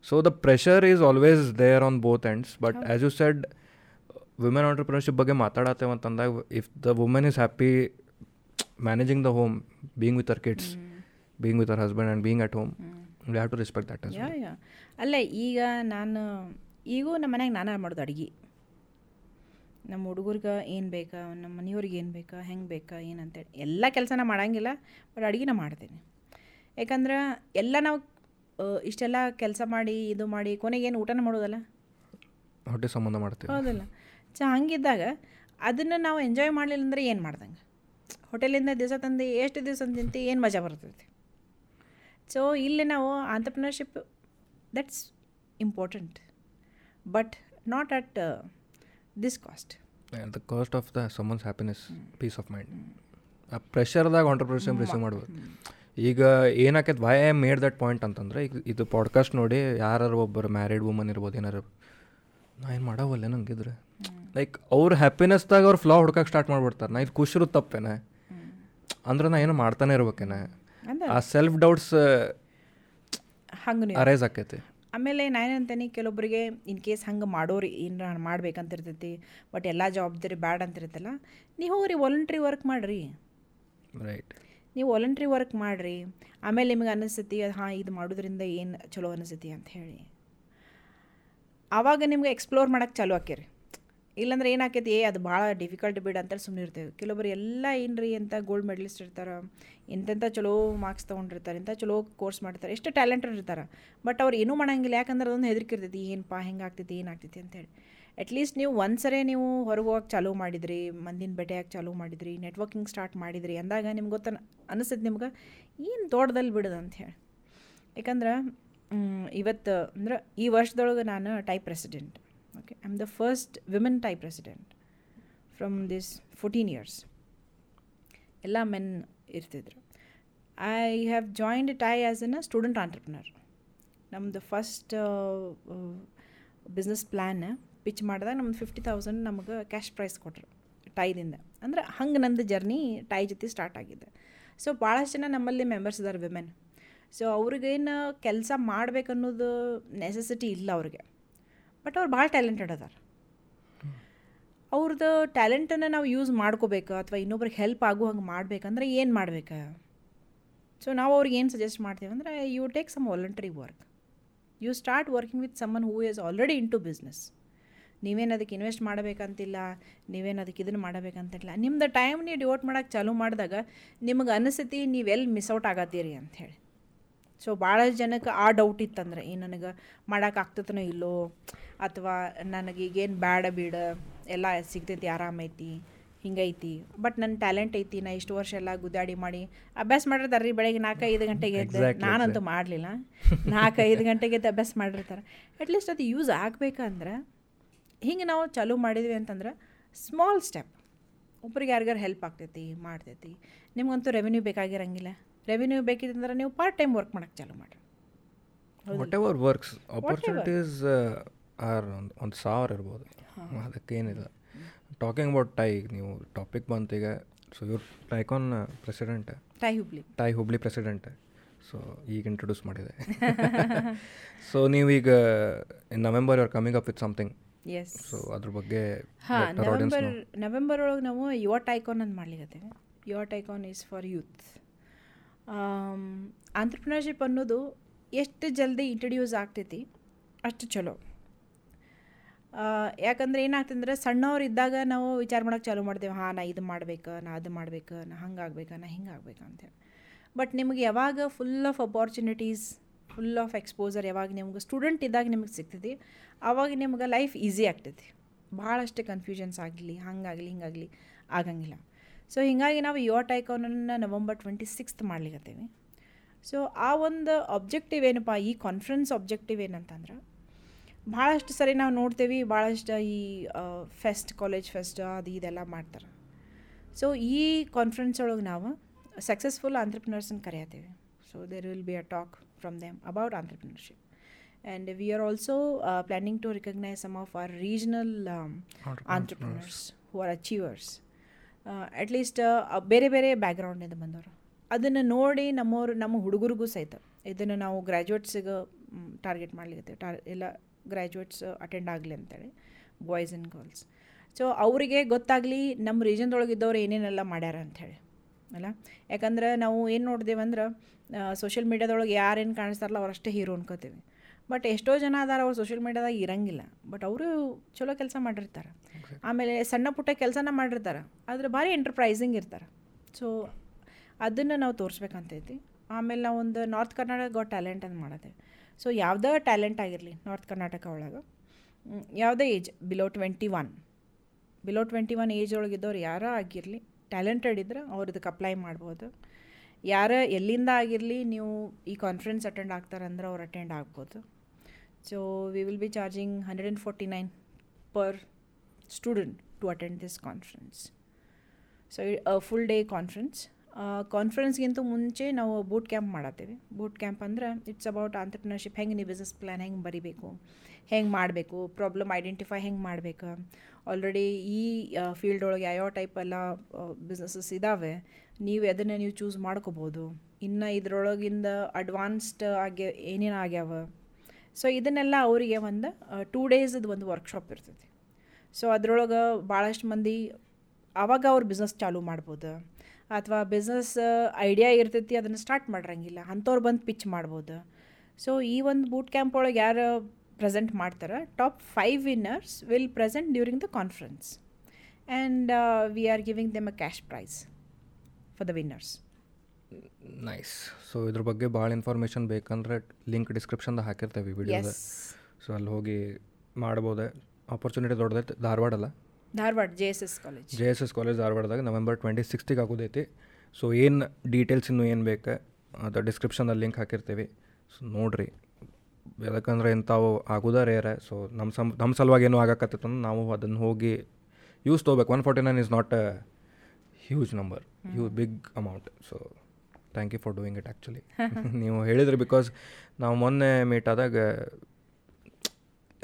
So the pressure is always there on both ends but as you said women entrepreneurship ಬಗ್ಗೆ ಮಾತಾಡತ್ತೇವೆ ಅಂತಂದಾಗ if the women is happy managing the home being with our kids being with our husband and being at home. We have to respect that yeah yeah ಅಲ್ಲ ಈಗ ನಾನು ಈಗೂ ನಮ್ಮ ಮನ್ಯಾಗ ನಾನೇ ಮಾಡೋದು ಅಡುಗೆ. ನಮ್ಮ ಹುಡುಗರ್ಗೆ ಏನು ಬೇಕಾ ನಮ್ಮ ಮನೆಯವ್ರಿಗೆ ಏನು ಬೇಕಾ ಹೆಂಗೆ ಬೇಕಾ ಏನಂತೇಳಿ ಎಲ್ಲ ಕೆಲಸನ ಮಾಡೋಂಗಿಲ್ಲ ಬಟ್ ಅಡುಗೆನ ಮಾಡ್ತೀನಿ. ಯಾಕಂದ್ರೆ ಎಲ್ಲ ನಾವು ಇಷ್ಟೆಲ್ಲ ಕೆಲಸ ಮಾಡಿ ಇದು ಮಾಡಿ ಕೊನೆಗೆ ಏನು ಊಟನ ಮಾಡೋದಲ್ಲ? ಹೊಟ್ಟೆ ಸಂಬಂಧ ಮಾಡ್ತೀವಿ. ಹೌದಲ್ಲ. ಸೊ ಹಂಗಿದ್ದಾಗ ಅದನ್ನು ನಾವು ಎಂಜಾಯ್ ಮಾಡಲಿಲ್ಲ ಅಂದರೆ ಏನು ಮಾಡ್ದಂಗೆ? ಹೋಟೆಲಿಂದ ದಿವಸ ತಂದು ಎಷ್ಟು ದಿವಸ ತಿಂತಿ ಏನು ಮಜಾ ಬರ್ತೈತಿ? ಸೊ ಇಲ್ಲಿ ನಾವು entrepreneurship that's important but not at this cost the cost of the someone's happiness peace of mind ಆ ಪ್ರೆಷರ್ದಾಗ ಆಂಟರ್ಪ್ರಿನರ್ಶಿಪ್ ರಿಸೀವ್ ಮಾಡ್ಬೋದು. ಈಗ ಏನಾಕೈತೆ why I made that point ಅಂತಂದ್ರೆ ಈಗ ಇದು ಪಾಡ್ಕಾಸ್ಟ್ ನೋಡಿ ಯಾರು ಒಬ್ಬರು ಮ್ಯಾರಿಡ್ ವುಮನ್ ಇರ್ಬೋದು ಏನಾರು ನಾ ಏನು ಮಾಡವಲ್ಲ ನಂಗಿದ್ರೆ? ಲೈಕ್ ಅವ್ರ ಹ್ಯಾಪಿನೆಸ್ದಾಗ ಅವ್ರು ಫ್ಲಾ ಹುಡ್ಕಕ್ಕೆ ಸ್ಟಾರ್ಟ್ ಮಾಡ್ಬಿಡ್ತಾರೆ. ನಾ ಇದು ಖುಷಿರು ತಪ್ಪೇನ. ಅಂದ್ರೆ ನಾ ಏನು ಮಾಡ್ತಾನೆ ಇರ್ಬೇಕೇನ. ಆ ಸೆಲ್ಫ್ ಡೌಟ್ಸ್ ಹಂಗೆ ಅರೈಸ್ ಆಕೈತಿ. ಆಮೇಲೆ ನಾನೇನಂತೇನೆ ಕೆಲವೊಬ್ಬರಿಗೆ ಇನ್ ಕೇಸ್ ಹಂಗೆ ಮಾಡೋರಿ ಏನು ಮಾಡ್ಬೇಕಂತ ಇರ್ತೈತಿ ಬಟ್ ಎಲ್ಲ ಜವಾಬ್ದಾರಿ ಬ್ಯಾಡ್ ಅಂತಿರ್ತಲ್ಲ ನೀವು ಹೋಗ್ರಿ ವಾಲಂಟ್ರಿ ವರ್ಕ್ ಮಾಡಿರಿ. ರೈಟ್ ನೀವು ವಾಲಂಟ್ರಿ ವರ್ಕ್ ಮಾಡಿರಿ. ಆಮೇಲೆ ನಿಮಗೆ ಅನಿಸ್ತೈತಿ ಹಾಂ ಇದು ಮಾಡೋದ್ರಿಂದ ಏನು ಚಲೋ ಅನಿಸ್ತೈತಿ ಅಂತ ಹೇಳಿ. ಆವಾಗ ನಿಮ್ಗೆ ಎಕ್ಸ್ಪ್ಲೋರ್ ಮಾಡೋಕ್ಕೆ ಚಾಲು ಆಕ್ಯರಿ ಇಲ್ಲಾಂದ್ರೆ ಏನಾಕೈತಿ, ಏ, ಅದು ಭಾಳ ಡಿಫಿಕಲ್ಟ್ ಬಿಡ್ ಅಂತೇಳಿ ಸುಮ್ಮನೆ ಇರ್ತೇವೆ. ಕೆಲವೊಬ್ರು ಎಲ್ಲ ಏನ್ರಿ ಅಂತ ಗೋಲ್ಡ್ ಮೆಡಲಿಸ್ಟ್ ಇರ್ತಾರೆ ಇಂತೆಂಥ ಚಲೋ ಮಾರ್ಕ್ಸ್ ತೊಗೊಂಡಿರ್ತಾರೆ ಇಂಥ ಚಲೋ ಕೋರ್ಸ್ ಮಾಡ್ತಾರೆ, ಎಷ್ಟು ಟ್ಯಾಲೆಂಟೆಡ್ ಇರ್ತಾರೆ. ಬಟ್ ಅವ್ರು ಏನೂ ಮಾಡಂಗಿಲ್ಲ, ಯಾಕಂದ್ರೆ ಅದೊಂದು ಹೆದರಿಕೆ ಇರ್ತೈತಿ ಏನಪ್ಪ ಹೆಂಗೆ ಆಗ್ತೈತಿ ಏನಾಗ್ತೈತಿ ಅಂತೇಳಿ ಅಟ್ಲೀಸ್ಟ್ ನೀವು ಒಂದ್ಸರಿ ನೀವು ಹೊರಗೆ ಹೋಗಕ್ಕೆ ಚಾಲೂ ಮಾಡಿದ್ರಿ, ಮಂದಿನ ಭೇಟಿಯಾಗಿ ಚಾಲೂ ಮಾಡಿದ್ರಿ ನೆಟ್ವರ್ಕಿಂಗ್ ಸ್ಟಾರ್ಟ್ ಮಾಡಿದ್ರಿ ಅಂದಾಗ ನಿಮ್ಗೆ ಗೊತ್ತ ಅನಿಸ್ತೈತಿ ನಿಮ್ಗೆ, ಏನು ತೋಟದಲ್ಲಿ ಬಿಡೋದು ಅಂತ ಹೇಳಿ. ಯಾಕಂದ್ರೆ ಇವತ್ತು, ಅಂದ್ರೆ ಈ ವರ್ಷದೊಳಗೆ ನಾನು TiE president okay i'm the first women TiE president from this fourteen years ಎಲ್ಲ ಮೆನ್ ಇರ್ತಿದ್ರು I have joined TiE as an a student entrepreneur ನಮ್ಮದು ಫಸ್ಟ್ ಬಿಸ್ನೆಸ್ ಪ್ಲ್ಯಾನ್ ಪಿಚ್ ಮಾಡಿದಾಗ ನಮ್ದು ಫಿಫ್ಟಿ ತೌಸಂಡ್ ನಮಗೆ ಕ್ಯಾಶ್ ಪ್ರೈಸ್ ಕೊಟ್ಟರು ಟೈದಿಂದ ಅಂದ್ರೆ ಹಂಗೆ ನಂದು ಜರ್ನಿ ಟೈ ಜೊತೆ ಸ್ಟಾರ್ಟ್ ಆಗಿದೆ ಸೊ ಭಾಳಷ್ಟು ಜನ ನಮ್ಮಲ್ಲಿ ಮೆಂಬರ್ಸ್ ಇದ್ದಾರೆ ವಿಮೆನ್ ಸೊ ಅವ್ರಿಗೇನು ಕೆಲಸ ಮಾಡಬೇಕನ್ನೋದು ನೆಸೆಸಿಟಿ ಇಲ್ಲ ಅವ್ರಿಗೆ ಬಟ್ ಅವ್ರು ಭಾಳ ಟ್ಯಾಲೆಂಟೆಡ್ ಅದಾರ. ಅವ್ರದ್ದು ಟ್ಯಾಲೆಂಟನ್ನು ನಾವು ಯೂಸ್ ಮಾಡ್ಕೋಬೇಕು ಅಥವಾ ಇನ್ನೊಬ್ರಿಗೆ ಹೆಲ್ಪ್ ಆಗೋ ಹಂಗೆ ಮಾಡ್ಬೇಕಂದ್ರೆ ಏನು ಮಾಡ್ಬೇಕು? ಸೊ ನಾವು ಅವ್ರಿಗೆ ಏನು ಸಜೆಸ್ಟ್ ಮಾಡ್ತೀವಿ ಅಂದರೆ you take some voluntary work you start working with someone who is already into business ನೀವೇನು ಅದಕ್ಕೆ ಇನ್ವೆಸ್ಟ್ ಮಾಡಬೇಕಂತಿಲ್ಲ, ನೀವೇನು ಅದಕ್ಕೆ ಇದನ್ನು ಮಾಡಬೇಕಂತಿಲ್ಲ. ನಿಮ್ದು ಟೈಮ್ ನೀವು ಡಿವೋಟ್ ಮಾಡೋಕ್ಕೆ ಚಾಲೂ ಮಾಡಿದಾಗ, ನಿಮಗೆ ಎಲ್ಲಿ ಮಿಸ್ ಔಟ್ ಆಗತ್ತೀರಿ ಅಂಥೇಳಿ ಸೊ ಭಾಳ ಜನಕ್ಕೆ ಆ ಡೌಟ್ ಇತ್ತಂದ್ರೆ ಈ ನನಗೆ ಮಾಡೋಕ್ಕಾಗ್ತತನೋ ಇಲ್ಲೋ? ಅಥವಾ ನನಗೆ ಈಗೇನು ಬೇಡ ಬೀಡ ಎಲ್ಲ ಸಿಗ್ತೈತಿ ಆರಾಮೈತಿ ಹಿಂಗೈತಿ. ಬಟ್ ನನ್ನ ಟ್ಯಾಲೆಂಟ್ ಐತಿ ನಾ ಇಷ್ಟು ವರ್ಷ ಎಲ್ಲ ಗುದ್ದಾಡಿ ಮಾಡಿ ಅಭ್ಯಾಸ ಮಾಡಿರ್ತಾರೆ ರೀ ಬೆಳಗ್ಗೆ ನಾಲ್ಕು ಐದು ಗಂಟೆಗೆ ಎದ್ದು. ನಾನಂತೂ ಮಾಡಲಿಲ್ಲ. ನಾಲ್ಕು ಐದು ಗಂಟೆಗೆ ಎದ್ದು ಅಭ್ಯಾಸ ಮಾಡಿರ್ತಾರೆ. ಅಟ್ಲೀಸ್ಟ್ ಅದು ಯೂಸ್ ಆಗಬೇಕಂದ್ರೆ ಹಿಂಗೆ ನಾವು ಚಾಲೂ ಮಾಡಿದ್ವಿ ಅಂತಂದ್ರೆ ಸ್ಮಾಲ್ ಸ್ಟೆಪ್ ಒಬ್ರಿಗೆ ಯಾರಿಗಾರು ಹೆಲ್ಪ್ ಆಗ್ತೈತಿ ಮಾಡ್ತೈತಿ. ನಿಮ್ಗಂತೂ ರೆವೆನ್ಯೂ ಬೇಕಾಗಿರಂಗಿಲ್ಲ. ರೆವೆನ್ಯೂ ಬೇಕಿದ್ರೆ ನೀವು ಪಾರ್ಟ್ ಟೈಮ್ ವರ್ಕ್ ಮಾಡೋಕ್ಕೆ ಚಾಲೂ ಮಾಡಿ whatever works opportunities are ಒಂದು ಸಾವಿರ ಇರ್ಬೋದು. ಅದಕ್ಕೇನಿಲ್ಲ. ಟಾಕಿಂಗ್ ಅಬೌಟ್ ಟೈ ನೀವು ಟಾಪಿಕ್ ಬಂತು ಈಗ. ಸೊ ಇವ್ರ TiECon president TiE Hubli TiE Hubli president so ಈಗ ಇಂಟ್ರೊಡ್ಯೂಸ್ ಮಾಡಿದೆ. ಸೊ ನೀವೀಗ in November your coming up with something yes so ಅದ್ರ ಬಗ್ಗೆ ಹಾಂ ನವೆಂಬರ್. ನವೆಂಬರ್ ಒಳಗೆ ನಾವು ಯುವ ಟೈಕಾನ್ ಅಂತ ಮಾಡ್ಲಿಕ್ಕೆ Yuva TiECon is for youth entrepreneurship ಅನ್ನೋದು ಎಷ್ಟು ಜಲ್ದಿ ಇಂಟ್ರಡ್ಯೂಸ್ ಆಗ್ತೈತಿ, ಅಷ್ಟು ಚಲೋ. ಯಾಕಂದ್ರೆ ಏನಾಗ್ತಂದ್ರೆ ಸಣ್ಣವ್ರು ಇದ್ದಾಗ ನಾವು ವಿಚಾರ ಮಾಡೋಕೆ ಚಾಲೂ ಮಾಡ್ತೇವೆ, ಹಾಂ, ನಾ ಇದು ಮಾಡ್ಬೇಕು, ನಾ ಅದು ಮಾಡ್ಬೇಕು, ನಾ ಹಂಗೆ ಆಗ್ಬೇಕು, ನಾ ಹಿಂಗೆ ಆಗ್ಬೇಕು ಅಂತೇಳಿ ಬಟ್ ನಿಮಗೆ ಯಾವಾಗ full of opportunities full of exposure ಯಾವಾಗ ನಿಮ್ಗೆ ಸ್ಟೂಡೆಂಟ್ ಇದ್ದಾಗ ನಿಮಗೆ ಸಿಗ್ತೈತಿ ಆವಾಗ ನಿಮ್ಗೆ ಲೈಫ್ ಈಸಿ ಆಗ್ತೈತಿ. ಭಾಳಷ್ಟು ಕನ್ಫ್ಯೂಷನ್ಸ್ ಆಗಲಿ ಹಂಗಾಗಲಿ ಹಿಂಗಾಗಲಿ ಆಗಂಗಿಲ್ಲ. ಸೊ ಹೀಗಾಗಿ ನಾವು ಯುವ ಟೈಕೋನನ್ನು ನವಂಬರ್ ಟ್ವೆಂಟಿ ಸಿಕ್ಸ್ತ್ ಮಾಡ್ಲಿಕ್ಕತ್ತೀವಿ ಸೊ ಆ ಒಂದು ಅಬ್ಜೆಕ್ಟಿವ್ ಏನಪ್ಪ ಈ ಕಾನ್ಫರೆನ್ಸ್ ಅಬ್ಜೆಕ್ಟಿವ್ ಏನಂತಂದ್ರೆ ಭಾಳಷ್ಟು ಸರಿ ನಾವು ನೋಡ್ತೇವೆ ಭಾಳಷ್ಟು ಈ ಫೆಸ್ಟ್ ಕಾಲೇಜ್ ಫೆಸ್ಟ್ ಅದು ಇದೆಲ್ಲ ಮಾಡ್ತಾರೆ. ಸೊ ಈ ಕಾನ್ಫರೆನ್ಸ್ ಒಳಗೆ ನಾವು ಸಕ್ಸಸ್ಫುಲ್ ಆಂಟ್ರಪ್ರಿನರ್ಸನ್ನು ಕರೆಯತ್ತೀವಿ. So there will be a talk from them about entrepreneurship and we are also planning to recognise some of our regional entrepreneurs who are achievers at least ಬೇರೆ ಬೇರೆ ಬ್ಯಾಕ್ಗ್ರೌಂಡಿಂದ ಬಂದವರು. ಅದನ್ನು ನೋಡಿ ನಮ್ಮವ್ರು, ನಮ್ಮ ಹುಡುಗರಿಗೂ ಸಹಿತ. ಇದನ್ನು ನಾವು ಗ್ರ್ಯಾಜುಯೇಟ್ಸಿಗೆ ಟಾರ್ಗೆಟ್ ಮಾಡ್ಲಿಕ್ಕೆ ಟಾರ್ ಎಲ್ಲ ಗ್ರ್ಯಾಜುಯೇಟ್ಸ್ ಅಟೆಂಡ್ ಆಗಲಿ ಅಂತೇಳಿ ಬಾಯ್ಸ್ ಆ್ಯಂಡ್ ಗರ್ಲ್ಸ್ ಸೊ ಅವರಿಗೆ ಗೊತ್ತಾಗಲಿ ನಮ್ಮ ರೀಜನ್ದೊಳಗಿದ್ದವ್ರು ಏನೇನೆಲ್ಲ ಮಾಡ್ಯಾರ ಅಂಥೇಳಿ ಅಲ್ಲ? ಯಾಕಂದ್ರೆ ನಾವು ಏನು ನೋಡ್ದೇವಂದ್ರೆ ಸೋಷಿಯಲ್ ಮೀಡ್ಯಾದೊಳಗೆ ಯಾರೇನು ಕಾಣಿಸ್ತಾರಲ್ಲ ಅವರಷ್ಟೇ ಹೀರೋ ಅನ್ಕೋತೀವಿ. ಬಟ್ ಎಷ್ಟೋ ಜನ ಅದಾರ, ಅವ್ರು ಸೋಷಿಯಲ್ ಮೀಡ್ಯಾದಾಗ ಇರಂಗಿಲ್ಲ. ಬಟ್ ಅವರು ಚಲೋ ಕೆಲಸ ಮಾಡಿರ್ತಾರೆ. ಆಮೇಲೆ ಸಣ್ಣ ಪುಟ್ಟ ಕೆಲಸನ ಮಾಡಿರ್ತಾರೆ, ಆದರೆ ಭಾರಿ ಎಂಟರ್ಪ್ರೈಸಿಂಗ್ ಇರ್ತಾರೆ. ಸೊ ಅದನ್ನು ನಾವು ತೋರಿಸ್ಬೇಕಂತೈತಿ. ಆಮೇಲೆ ನಾವು ಒಂದು ನಾರ್ತ್ ಕರ್ನಾಟಕ ಗೋ ಟ್ಯಾಲೆಂಟ್ ಅಂತ ಮಾಡಿದೆ. ಸೊ ಯಾವುದೇ ಟ್ಯಾಲೆಂಟ್ ಆಗಿರಲಿ ನಾರ್ತ್ ಕರ್ನಾಟಕ ಒಳಗೆ ಯಾವುದೇ age below twenty one below twenty one age ಒಳಗಿದ್ದವ್ರು ಯಾರೋ ಆಗಿರಲಿ ಟ್ಯಾಲೆಂಟೆಡ್ ಇದ್ದರೆ ಅವ್ರು ಇದಕ್ಕೆ ಅಪ್ಲೈ ಮಾಡ್ಬೋದು. ಯಾರ ಎಲ್ಲಿಂದ ಆಗಿರಲಿ ನೀವು ಈ ಕಾನ್ಫರೆನ್ಸ್ ಅಟೆಂಡ್ ಆಗ್ತಾರಂದ್ರೆ ಅವ್ರು ಅಟೆಂಡ್ ಆಗ್ಬೋದು. So we will be charging hundred and forty nine per student to attend this conference so full day conference ಕಾನ್ಫರೆನ್ಸ್ಗಿಂತ ಮುಂಚೆ ನಾವು ಬೂಟ್ ಕ್ಯಾಂಪ್ ಮಾಡತ್ತೀವಿ. ಬೂಟ್ ಕ್ಯಾಂಪ್ ಅಂದ್ರೆ ಇಟ್ಸ್ ಅಬೌಟ್ ಆಂಟ್ರಪ್ರಿನರ್ಶಿಪ್ ಹೆಂಗೆ ನೀವು ಬಿಸ್ನೆಸ್ ಪ್ಲ್ಯಾನ್ ಹೆಂಗೆ ಬರಿಬೇಕು? ಹೆಂಗೆ ಮಾಡಬೇಕು? ಪ್ರಾಬ್ಲಮ್ ಐಡೆಂಟಿಫೈ ಹೆಂಗೆ ಮಾಡಬೇಕು? ಆಲ್ರೆಡಿ ಈ ಫೀಲ್ಡ್ ಒಳಗೆ ಯಾವ್ಯಾವ ಟೈಪ್ ಎಲ್ಲ ಬಿಸ್ನೆಸಸ್ ಇದ್ದಾವೆ ನೀವು ಅದನ್ನು ನೀವು ಚೂಸ್ ಮಾಡ್ಕೋಬೋದು. ಇನ್ನು ಇದರೊಳಗಿಂದ ಅಡ್ವಾನ್ಸ್ಡ್ ಆಗ್ಯ ಏನೇನು ಆಗ್ಯಾವ? ಸೊ ಇದನ್ನೆಲ್ಲ ಅವರಿಗೆ ಒಂದು ಟೂ ಡೇಸದು ಒಂದು ವರ್ಕ್ಶಾಪ್ ಇರ್ತೈತಿ ಸೊ ಅದರೊಳಗೆ ಭಾಳಷ್ಟು ಮಂದಿ ಆವಾಗ ಅವ್ರು ಬಿಸ್ನೆಸ್ ಚಾಲೂ ಮಾಡ್ಬೋದು. ಅಥವಾ ಬಿಸ್ನೆಸ್ ಐಡಿಯಾ ಇರ್ತೈತಿ ಅದನ್ನು ಸ್ಟಾರ್ಟ್ ಮಾಡಿರಂಗಿಲ್ಲ. ಅಂಥವ್ರು ಬಂದು ಪಿಚ್ ಮಾಡ್ಬೋದು. ಸೊ ಈ ಒಂದು ಬೂಟ್ ಕ್ಯಾಂಪ್ ಒಳಗೆ ಯಾರು ಪ್ರೆಸೆಂಟ್ ಮಾಡ್ತಾರೆ top five winners will present during the conference and we are giving them a cash prize for the winners nice so ಇದ್ರ ಬಗ್ಗೆ ಭಾಳ ಇನ್ಫಾರ್ಮೇಷನ್ ಬೇಕಂದ್ರೆ ಲಿಂಕ್ ಡಿಸ್ಕ್ರಿಪ್ಷನ್ದಾಗ ಹಾಕಿರ್ತೇವೆ ವಿಡಿಯೋದ ಸೊ ಅಲ್ಲಿ ಹೋಗಿ ಮಾಡ್ಬೋದೆ. ಆಪರ್ಚುನಿಟಿ ದೊಡ್ಡದೈತೆ ಧಾರವಾಡ ಅಲ್ಲ Dharwad J S S college J S S college ಧಾರವಾಡದಾಗ ನವೆಂಬರ್ ಟ್ವೆಂಟಿ ಸಿಕ್ಸ್ತಿಗೆ ಆಗೋದೈತಿ. ಸೊ ಏನು ಡೀಟೇಲ್ಸ್ ಇನ್ನೂ ಏನು ಬೇಕು? ಅದು ಡಿಸ್ಕ್ರಿಪ್ಷನಲ್ಲಿ ಲಿಂಕ್ ಹಾಕಿರ್ತೀವಿ. ಸೊ ನೋಡಿರಿ. ಯಾಕಂದ್ರೆ ಇಂಥವು ಆಗೋದ ರೇರ ಸೊ ನಮ್ಮ ಸಮ್ ನಮ್ಮ ಸಲುವಾಗಿ ಏನೋ ಆಗಕತ್ತೈತೆ ಅಂದ್ರೆ ನಾವು ಅದನ್ನು ಹೋಗಿ ಯೂಸ್ ತೊಗೋಬೇಕು. One forty nine is not a huge number huge big amount so thank you for doing it actually ನೀವು ಹೇಳಿದ್ರಿ ಬಿಕಾಸ್ ನಾವು ಮೊನ್ನೆ ಮೀಟ್ ಆದಾಗ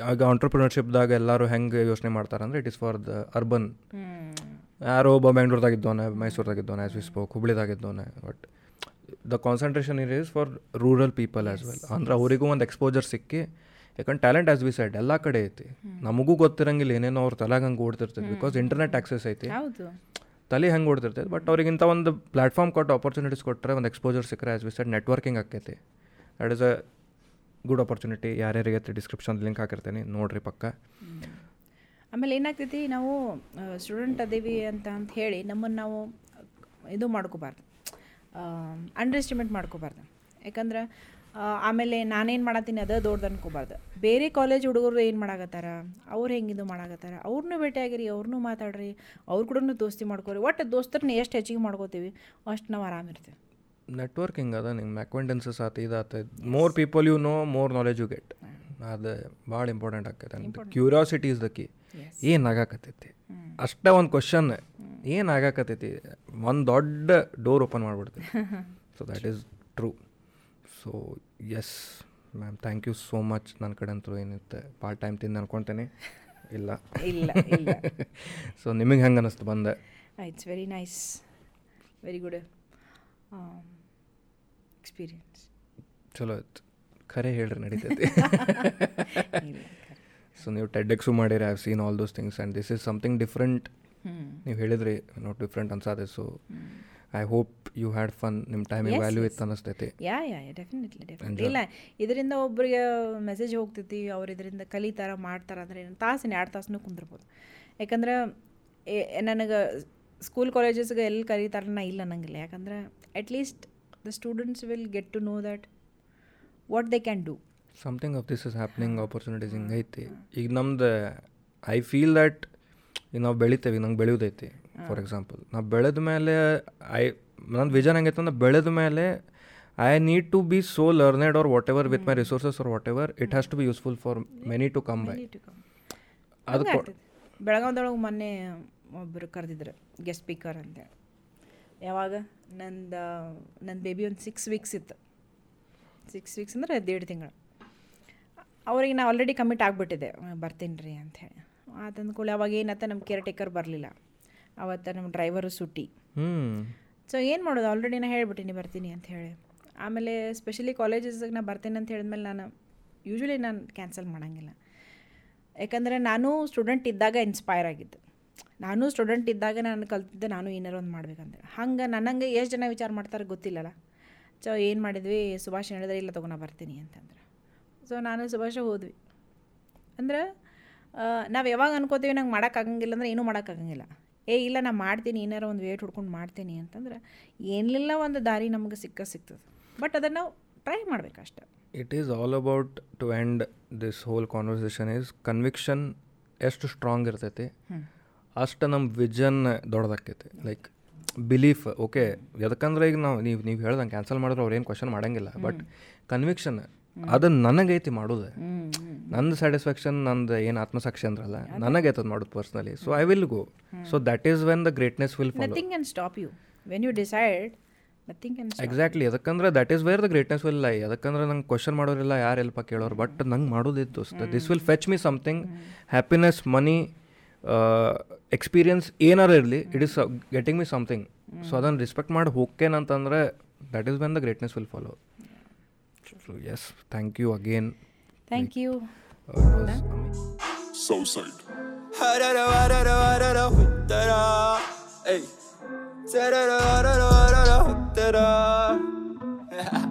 ಆಗ ಆಂಟ್ರಪ್ರಿನರ್ಶಿಪ್ದಾಗ ಎಲ್ಲರೂ ಹೆಂಗೆ ಯೋಚನೆ ಮಾಡ್ತಾರೆ ಅಂದರೆ it is for the urban ಯಾರೋ ಒಬ್ಬ ಬೆಂಗ್ಳೂರ್ದಾಗಿದ್ದವನೆ ಮೈಸೂರ್ದಾಗಿದ್ದವನೆ ಆ್ಯಸ್ ವಿ ಸ್ಪೋಕ್ ಹುಬ್ಳಿದಾಗಿದ್ದವನೆ ಬಟ್ ದ ಕಾನ್ಸಂಟ್ರೇಷನ್ ಇರ್ is for rural people as well ಅಂದ್ರೆ ಅವರಿಗೂ ಒಂದು ಎಕ್ಸ್ಪೋಜರ್ ಸಿಕ್ಕಿ ಯಾಕಂದ್ರೆ ಟ್ಯಾಲೆಂಟ್ ಆಸ್ ವಿ ಸೈಡ್ ಎಲ್ಲ ಕಡೆ ಐತಿ. ನಮಗೂ ಗೊತ್ತಿರಂಗಿಲ್ಲ ಏನೇನೋ ಅವ್ರ ತಲೆಗೆ ಹಂಗೆ ಓಡ್ತಿರ್ತೈತೆ ಬಿಕಾಸ್ ಇಂಟರ್ನೆಟ್ ಆಕ್ಸೆಸ್ ಐತಿ. ತಲೆ ಹೆಂಗೆ ಓಡ್ತಿರ್ತೈತೆ ಬಟ್ ಅವ್ರಿಗಿಂತ ಒಂದು ಪ್ಲಾಟ್ಫಾರ್ಮ್ ಕೊಟ್ಟು ಆಪರ್ಚುನಿಟೀಸ್ ಕೊಟ್ಟರೆ ಒಂದು ಎಕ್ಸ್ಪೋಜರ್ ಸಿಕ್ಕರೆ ಆಸ್ ವಿ ಸೈಡ್ ನೆಟ್ವರ್ಕಿಂಗ್ ಆಕೈತಿ that is a good opportunity ಯಾರ್ಯಾರಿಗೆ ಡಿಸ್ಕ್ರಿಪ್ಷನ್ ಲಿಂಕ್ ಹಾಕಿರ್ತೀನಿ, ನೋಡ್ರಿ ಪಕ್ಕ. ಆಮೇಲೆ ಏನಾಗ್ತೈತಿ, ನಾವು ಸ್ಟೂಡೆಂಟ್ ಅದೇವಿ ಅಂತ ಅಂತ ಹೇಳಿ ನಮ್ಮನ್ನು ನಾವು ಇದು ಮಾಡ್ಕೋಬಾರ್ದು. ಅಂಡರ್ ಎಸ್ಟಿಮೇಟ್ ಮಾಡ್ಕೋಬಾರ್ದು. ಯಾಕಂದ್ರೆ ಆಮೇಲೆ ನಾನೇನು ಮಾಡತ್ತೀನಿ, ಅದ ದೊಡ್ಡದು ಅನ್ಕೋಬಾರ್ದು. ಬೇರೆ ಕಾಲೇಜ್ ಹುಡುಗರು ಏನು ಮಾಡಾಕತ್ತಾರ? ಅವ್ರು ಹೆಂಗೆ ಇದು ಮಾಡಾಕತ್ತಾರ? ಅವ್ರನ್ನೂ ಭೇಟಿಯಾಗಿರಿ ಅವ್ರನ್ನೂ ಮಾತಾಡ್ರಿ, ಅವ್ರ ಕೂಡ ದೋಸ್ತಿ ಮಾಡ್ಕೋರಿ. ಒಟ್ಟು ದೋಸ್ತರನ್ನ ಎಷ್ಟು ಹೆಚ್ಚಿಗೆ ಮಾಡ್ಕೋತೀವಿ, ಅಷ್ಟು ನಾವು ಆರಾಮಿರ್ತೀವಿ ನೆಟ್ವರ್ಕಿಂಗ್ ಅದ ನಿಂಗೆ ಅಕ್ವೆಂಟೆನ್ಸಸ್ ಆತ ಇದಾತ more people you know more knowledge you get ಅದು ಭಾಳ ಇಂಪಾರ್ಟೆಂಟ್ ಆಕೈತೆ. ಕ್ಯೂರಿಯಾಸಿಟಿ ಇಸ್ ದ ಕಿ ಏನು ಆಗಾಕತ್ತೈತಿ? ಅಷ್ಟೇ ಒಂದು ಕ್ವಶನ್ ಏನು ಆಗಾಕತ್ತೈತಿ? ಒಂದು ದೊಡ್ಡ door open ಮಾಡಿಬಿಡ್ತೀವಿ so that is true so yes ma'am thank you so much ನನ್ನ ಕಡೆ ಅಂತೂ ಏನಿರುತ್ತೆ ಪಾರ್ಟ್ ಟೈಮ್ ತಿಂದು ಅನ್ಕೊತೇನೆ. ಇಲ್ಲ. ಇಲ್ಲ ಇಲ್ಲ. *laughs* ಸೊ ನಿಮಗೆ ಹೆಂಗೆ ಅನ್ನಿಸ್ತು ಬಂದೆ? It's very nice very good experience ಚಲೋ ಆಯ್ತು. ಖರೆ ಹೇಳ್ರಿ ನಡೀತೈತಿ. *laughs* ಸೊ ನೀವು ಟೆಡ್ಡೆಕ್ಸು ಮಾಡಿರಿ I seen all those things and this is something different ನೀವು ಹೇಳಿದ್ರಿ not different ಅನ್ಸಾದೆ. So I hope you had fun ನಿಮ್ಮ ಟೈಮಿಗೆ ವ್ಯಾಲ್ಯೂ ಇತ್ತು ಅನ್ನಿಸ್ತೈತಿ. ಯಾ ಯಾ ಡೆಫಿನೆಟ್ಲಿ ಡೆಫಿನೆಟ್ಲಿ ಇಲ್ಲ ಇದರಿಂದ ಒಬ್ಬರಿಗೆ ಮೆಸೇಜ್ ಹೋಗ್ತೈತಿ ಅವ್ರು ಇದರಿಂದ ಕಲಿತಾರ ಮಾಡ್ತಾರ ಅಂದ್ರೆ ಏನು ತಾಸಿನ ಎರಡು ತಾಸನ್ನು ಕುಂದಿರ್ಬೋದು. ಯಾಕಂದ್ರೆ ನನಗೆ ಸ್ಕೂಲ್ ಕಾಲೇಜಸ್ಗೆ ಎಲ್ಲಿ ಕಲಿತಾರ ನಾ ಇಲ್ಲ ಅನ್ನಂಗಿಲ್ಲ ಯಾಕಂದ್ರೆ at least the students will get to know that what they can do something of this is happening opportunities ಹಿಂಗೆ ಐತಿ ಈಗ ನಮ್ದು ಐ ಫೀಲ್ ದ್ಯಾಟ್ ಈಗ ನಾವು ಬೆಳಿತೇವೆ ನಂಗೆ ಬೆಳೆಯೋದೈತಿ ಫಾರ್ ಎಕ್ಸಾಂಪಲ್ ನಾವು ಬೆಳೆದ ಮೇಲೆ ಐ ನನ್ನ ವಿಜನ್ ಹೆಂಗೈತೆ ಅಂದ್ರೆ ಬೆಳೆದ ಮೇಲೆ I need to be so learned or whatever with my resources or whatever it has to be useful for many to come by ಅದು ಬೆಳಗಾವ್ದೊಳಗೆ ಮೊನ್ನೆ ಒಬ್ಬರು ಕರೆದಿದ್ರು ಗೆಸ್ಟ್ ಸ್ಪೀಕರ್ ಅಂತೇಳಿ ಯಾವಾಗ? ನಂದು ನನ್ನ ಬೇಬಿ ಒಂದು ಸಿಕ್ಸ್ ವೀಕ್ಸ್ ಇತ್ತು. ಸಿಕ್ಸ್ ವೀಕ್ಸ್ ಅಂದ್ರೆ ದೇಡ್ ತಿಂಗಳು. ಅವ್ರಿಗೆ ನಾ ಆಲ್ರೆಡಿ ಕಮಿಟ್ ಆಗಿಬಿಟ್ಟಿದೆ ಬರ್ತೀನಿ ರೀ ಅಂಥೇಳಿ ಆತಂದ ಕೂಡ ಅವಾಗ ಏನತ್ತ ನಮ್ಮ ಕೇರ್ ಟೇಕರ್ ಬರಲಿಲ್ಲ. ಅವತ್ತು ನಮ್ಮ ಡ್ರೈವರು ಸುಟ್ಟಿ. ಸೊ ಏನು ಮಾಡೋದು? ಆಲ್ರೆಡಿ ನಾನು ಹೇಳ್ಬಿಟ್ಟಿನಿ ಬರ್ತೀನಿ ಅಂತ ಹೇಳಿ. ಆಮೇಲೆ ಸ್ಪೆಷಲಿ ಕಾಲೇಜಸ್ಗೆ ನಾ ಬರ್ತೀನಿ ಅಂತ ಹೇಳಿದ್ಮೇಲೆ ನಾನು ಯೂಶ್ವಲಿ ನಾನು ಕ್ಯಾನ್ಸಲ್ ಮಾಡೋಂಗಿಲ್ಲ. ಯಾಕಂದರೆ ನಾನು ಸ್ಟೂಡೆಂಟ್ ಇದ್ದಾಗ ಇನ್ಸ್ಪೈರ್ ಆಗಿದ್ದು. ನಾನು ಸ್ಟೂಡೆಂಟ್ ಇದ್ದಾಗ ನಾನು ಕಲ್ತಿದ್ದೆ ನಾನು ಏನಾರು ಒಂದು ಮಾಡ್ಬೇಕಂತ. ಹಂಗೆ ನನಗೆ ಎಷ್ಟು ಜನ ವಿಚಾರ ಮಾಡ್ತಾರೆ ಗೊತ್ತಿಲ್ಲಲ್ಲ ಸೊ ಏನು ಮಾಡಿದ್ವಿ ಸುಭಾಷ್ ಹೇಳಿದ್ರೆ ಇಲ್ಲ ತೊಗೊಂಡು ಬರ್ತೀನಿ ಅಂತಂದ್ರೆ. ಸೊ ನಾನು ಸುಭಾಷ ಹೋದ್ವಿ. ಅಂದ್ರೆ ನಾವು ಯಾವಾಗ ಅನ್ಕೋತೀವಿ ನಂಗೆ ಮಾಡೋಕ್ಕಾಗಂಗಿಲ್ಲ ಅಂದ್ರೆ ಏನೂ ಮಾಡೋಕ್ಕಾಗಂಗಿಲ್ಲ ಏ ಇಲ್ಲ ನಾನು ಮಾಡ್ತೀನಿ ಏನಾರು ಒಂದು ವೇಟ್ ಹುಡ್ಕೊಂಡು ಮಾಡ್ತೀನಿ ಅಂತಂದ್ರೆ ಏನಿಲ್ಲ ಒಂದು ದಾರಿ ನಮಗೆ ಸಿಕ್ಕ ಸಿಗ್ತದೆ. ಬಟ್ ಅದನ್ನು ನಾವು try ಮಾಡಬೇಕಷ್ಟೆ it is all about to end this whole conversation is conviction ಎಷ್ಟು ಸ್ಟ್ರಾಂಗ್ ಇರ್ತೈತಿ. ಅಷ್ಟು ನಮ್ಮ ವಿಜನ್ ದೊಡ್ಡದಾಕೈತಿ ಲೈಕ್ ಬಿಲೀಫ್ ಓಕೆ ಯಾಕಂದ್ರೆ ಈಗ ನಾವು ನೀವು ನೀವು ಹೇಳ್ದಂಗೆ ಕ್ಯಾನ್ಸಲ್ ಮಾಡಿದ್ರೆ ಅವ್ರು ಏನು ಕ್ವಶನ್ ಮಾಡೋಂಗಿಲ್ಲ ಬಟ್ ಕನ್ವಿಕ್ಷನ್ ಅದು ನನಗೈತಿ ಮಾಡೋದು. ನಂದು ಸ್ಯಾಟಿಸ್ಫ್ಯಾಕ್ಷನ್ ನಂದು ಏನು ಆತ್ಮಸಾಕ್ಷಿ ಅಂದ್ರಲ್ಲ ನನಗೈತದ ಮಾಡೋದು personally so I will go so that is when the greatness will nothing can stop you when you decide exactly ಅದಕ್ಕಂದ್ರೆ that is where the greatness will lie ಅದಕ್ಕಂದ್ರೆ ನಂಗೆ ಕ್ವಶನ್ ಮಾಡೋರಿಲ್ಲ ಯಾರು ಎಲ್ಪ ಕೇಳೋರು ಬಟ್ ನಂಗೆ ಮಾಡೋದಿತ್ತು this will fetch me something happiness money experience ಏನಾರು ಇರಲಿ it is getting me something so ಅದನ್ನು respect ಮಾಡಿ ಹೋಗ್ತೇನಂತಂದ್ರೆ that is when the greatness will follow so yes thank you again thank you Southside. Harara, *laughs*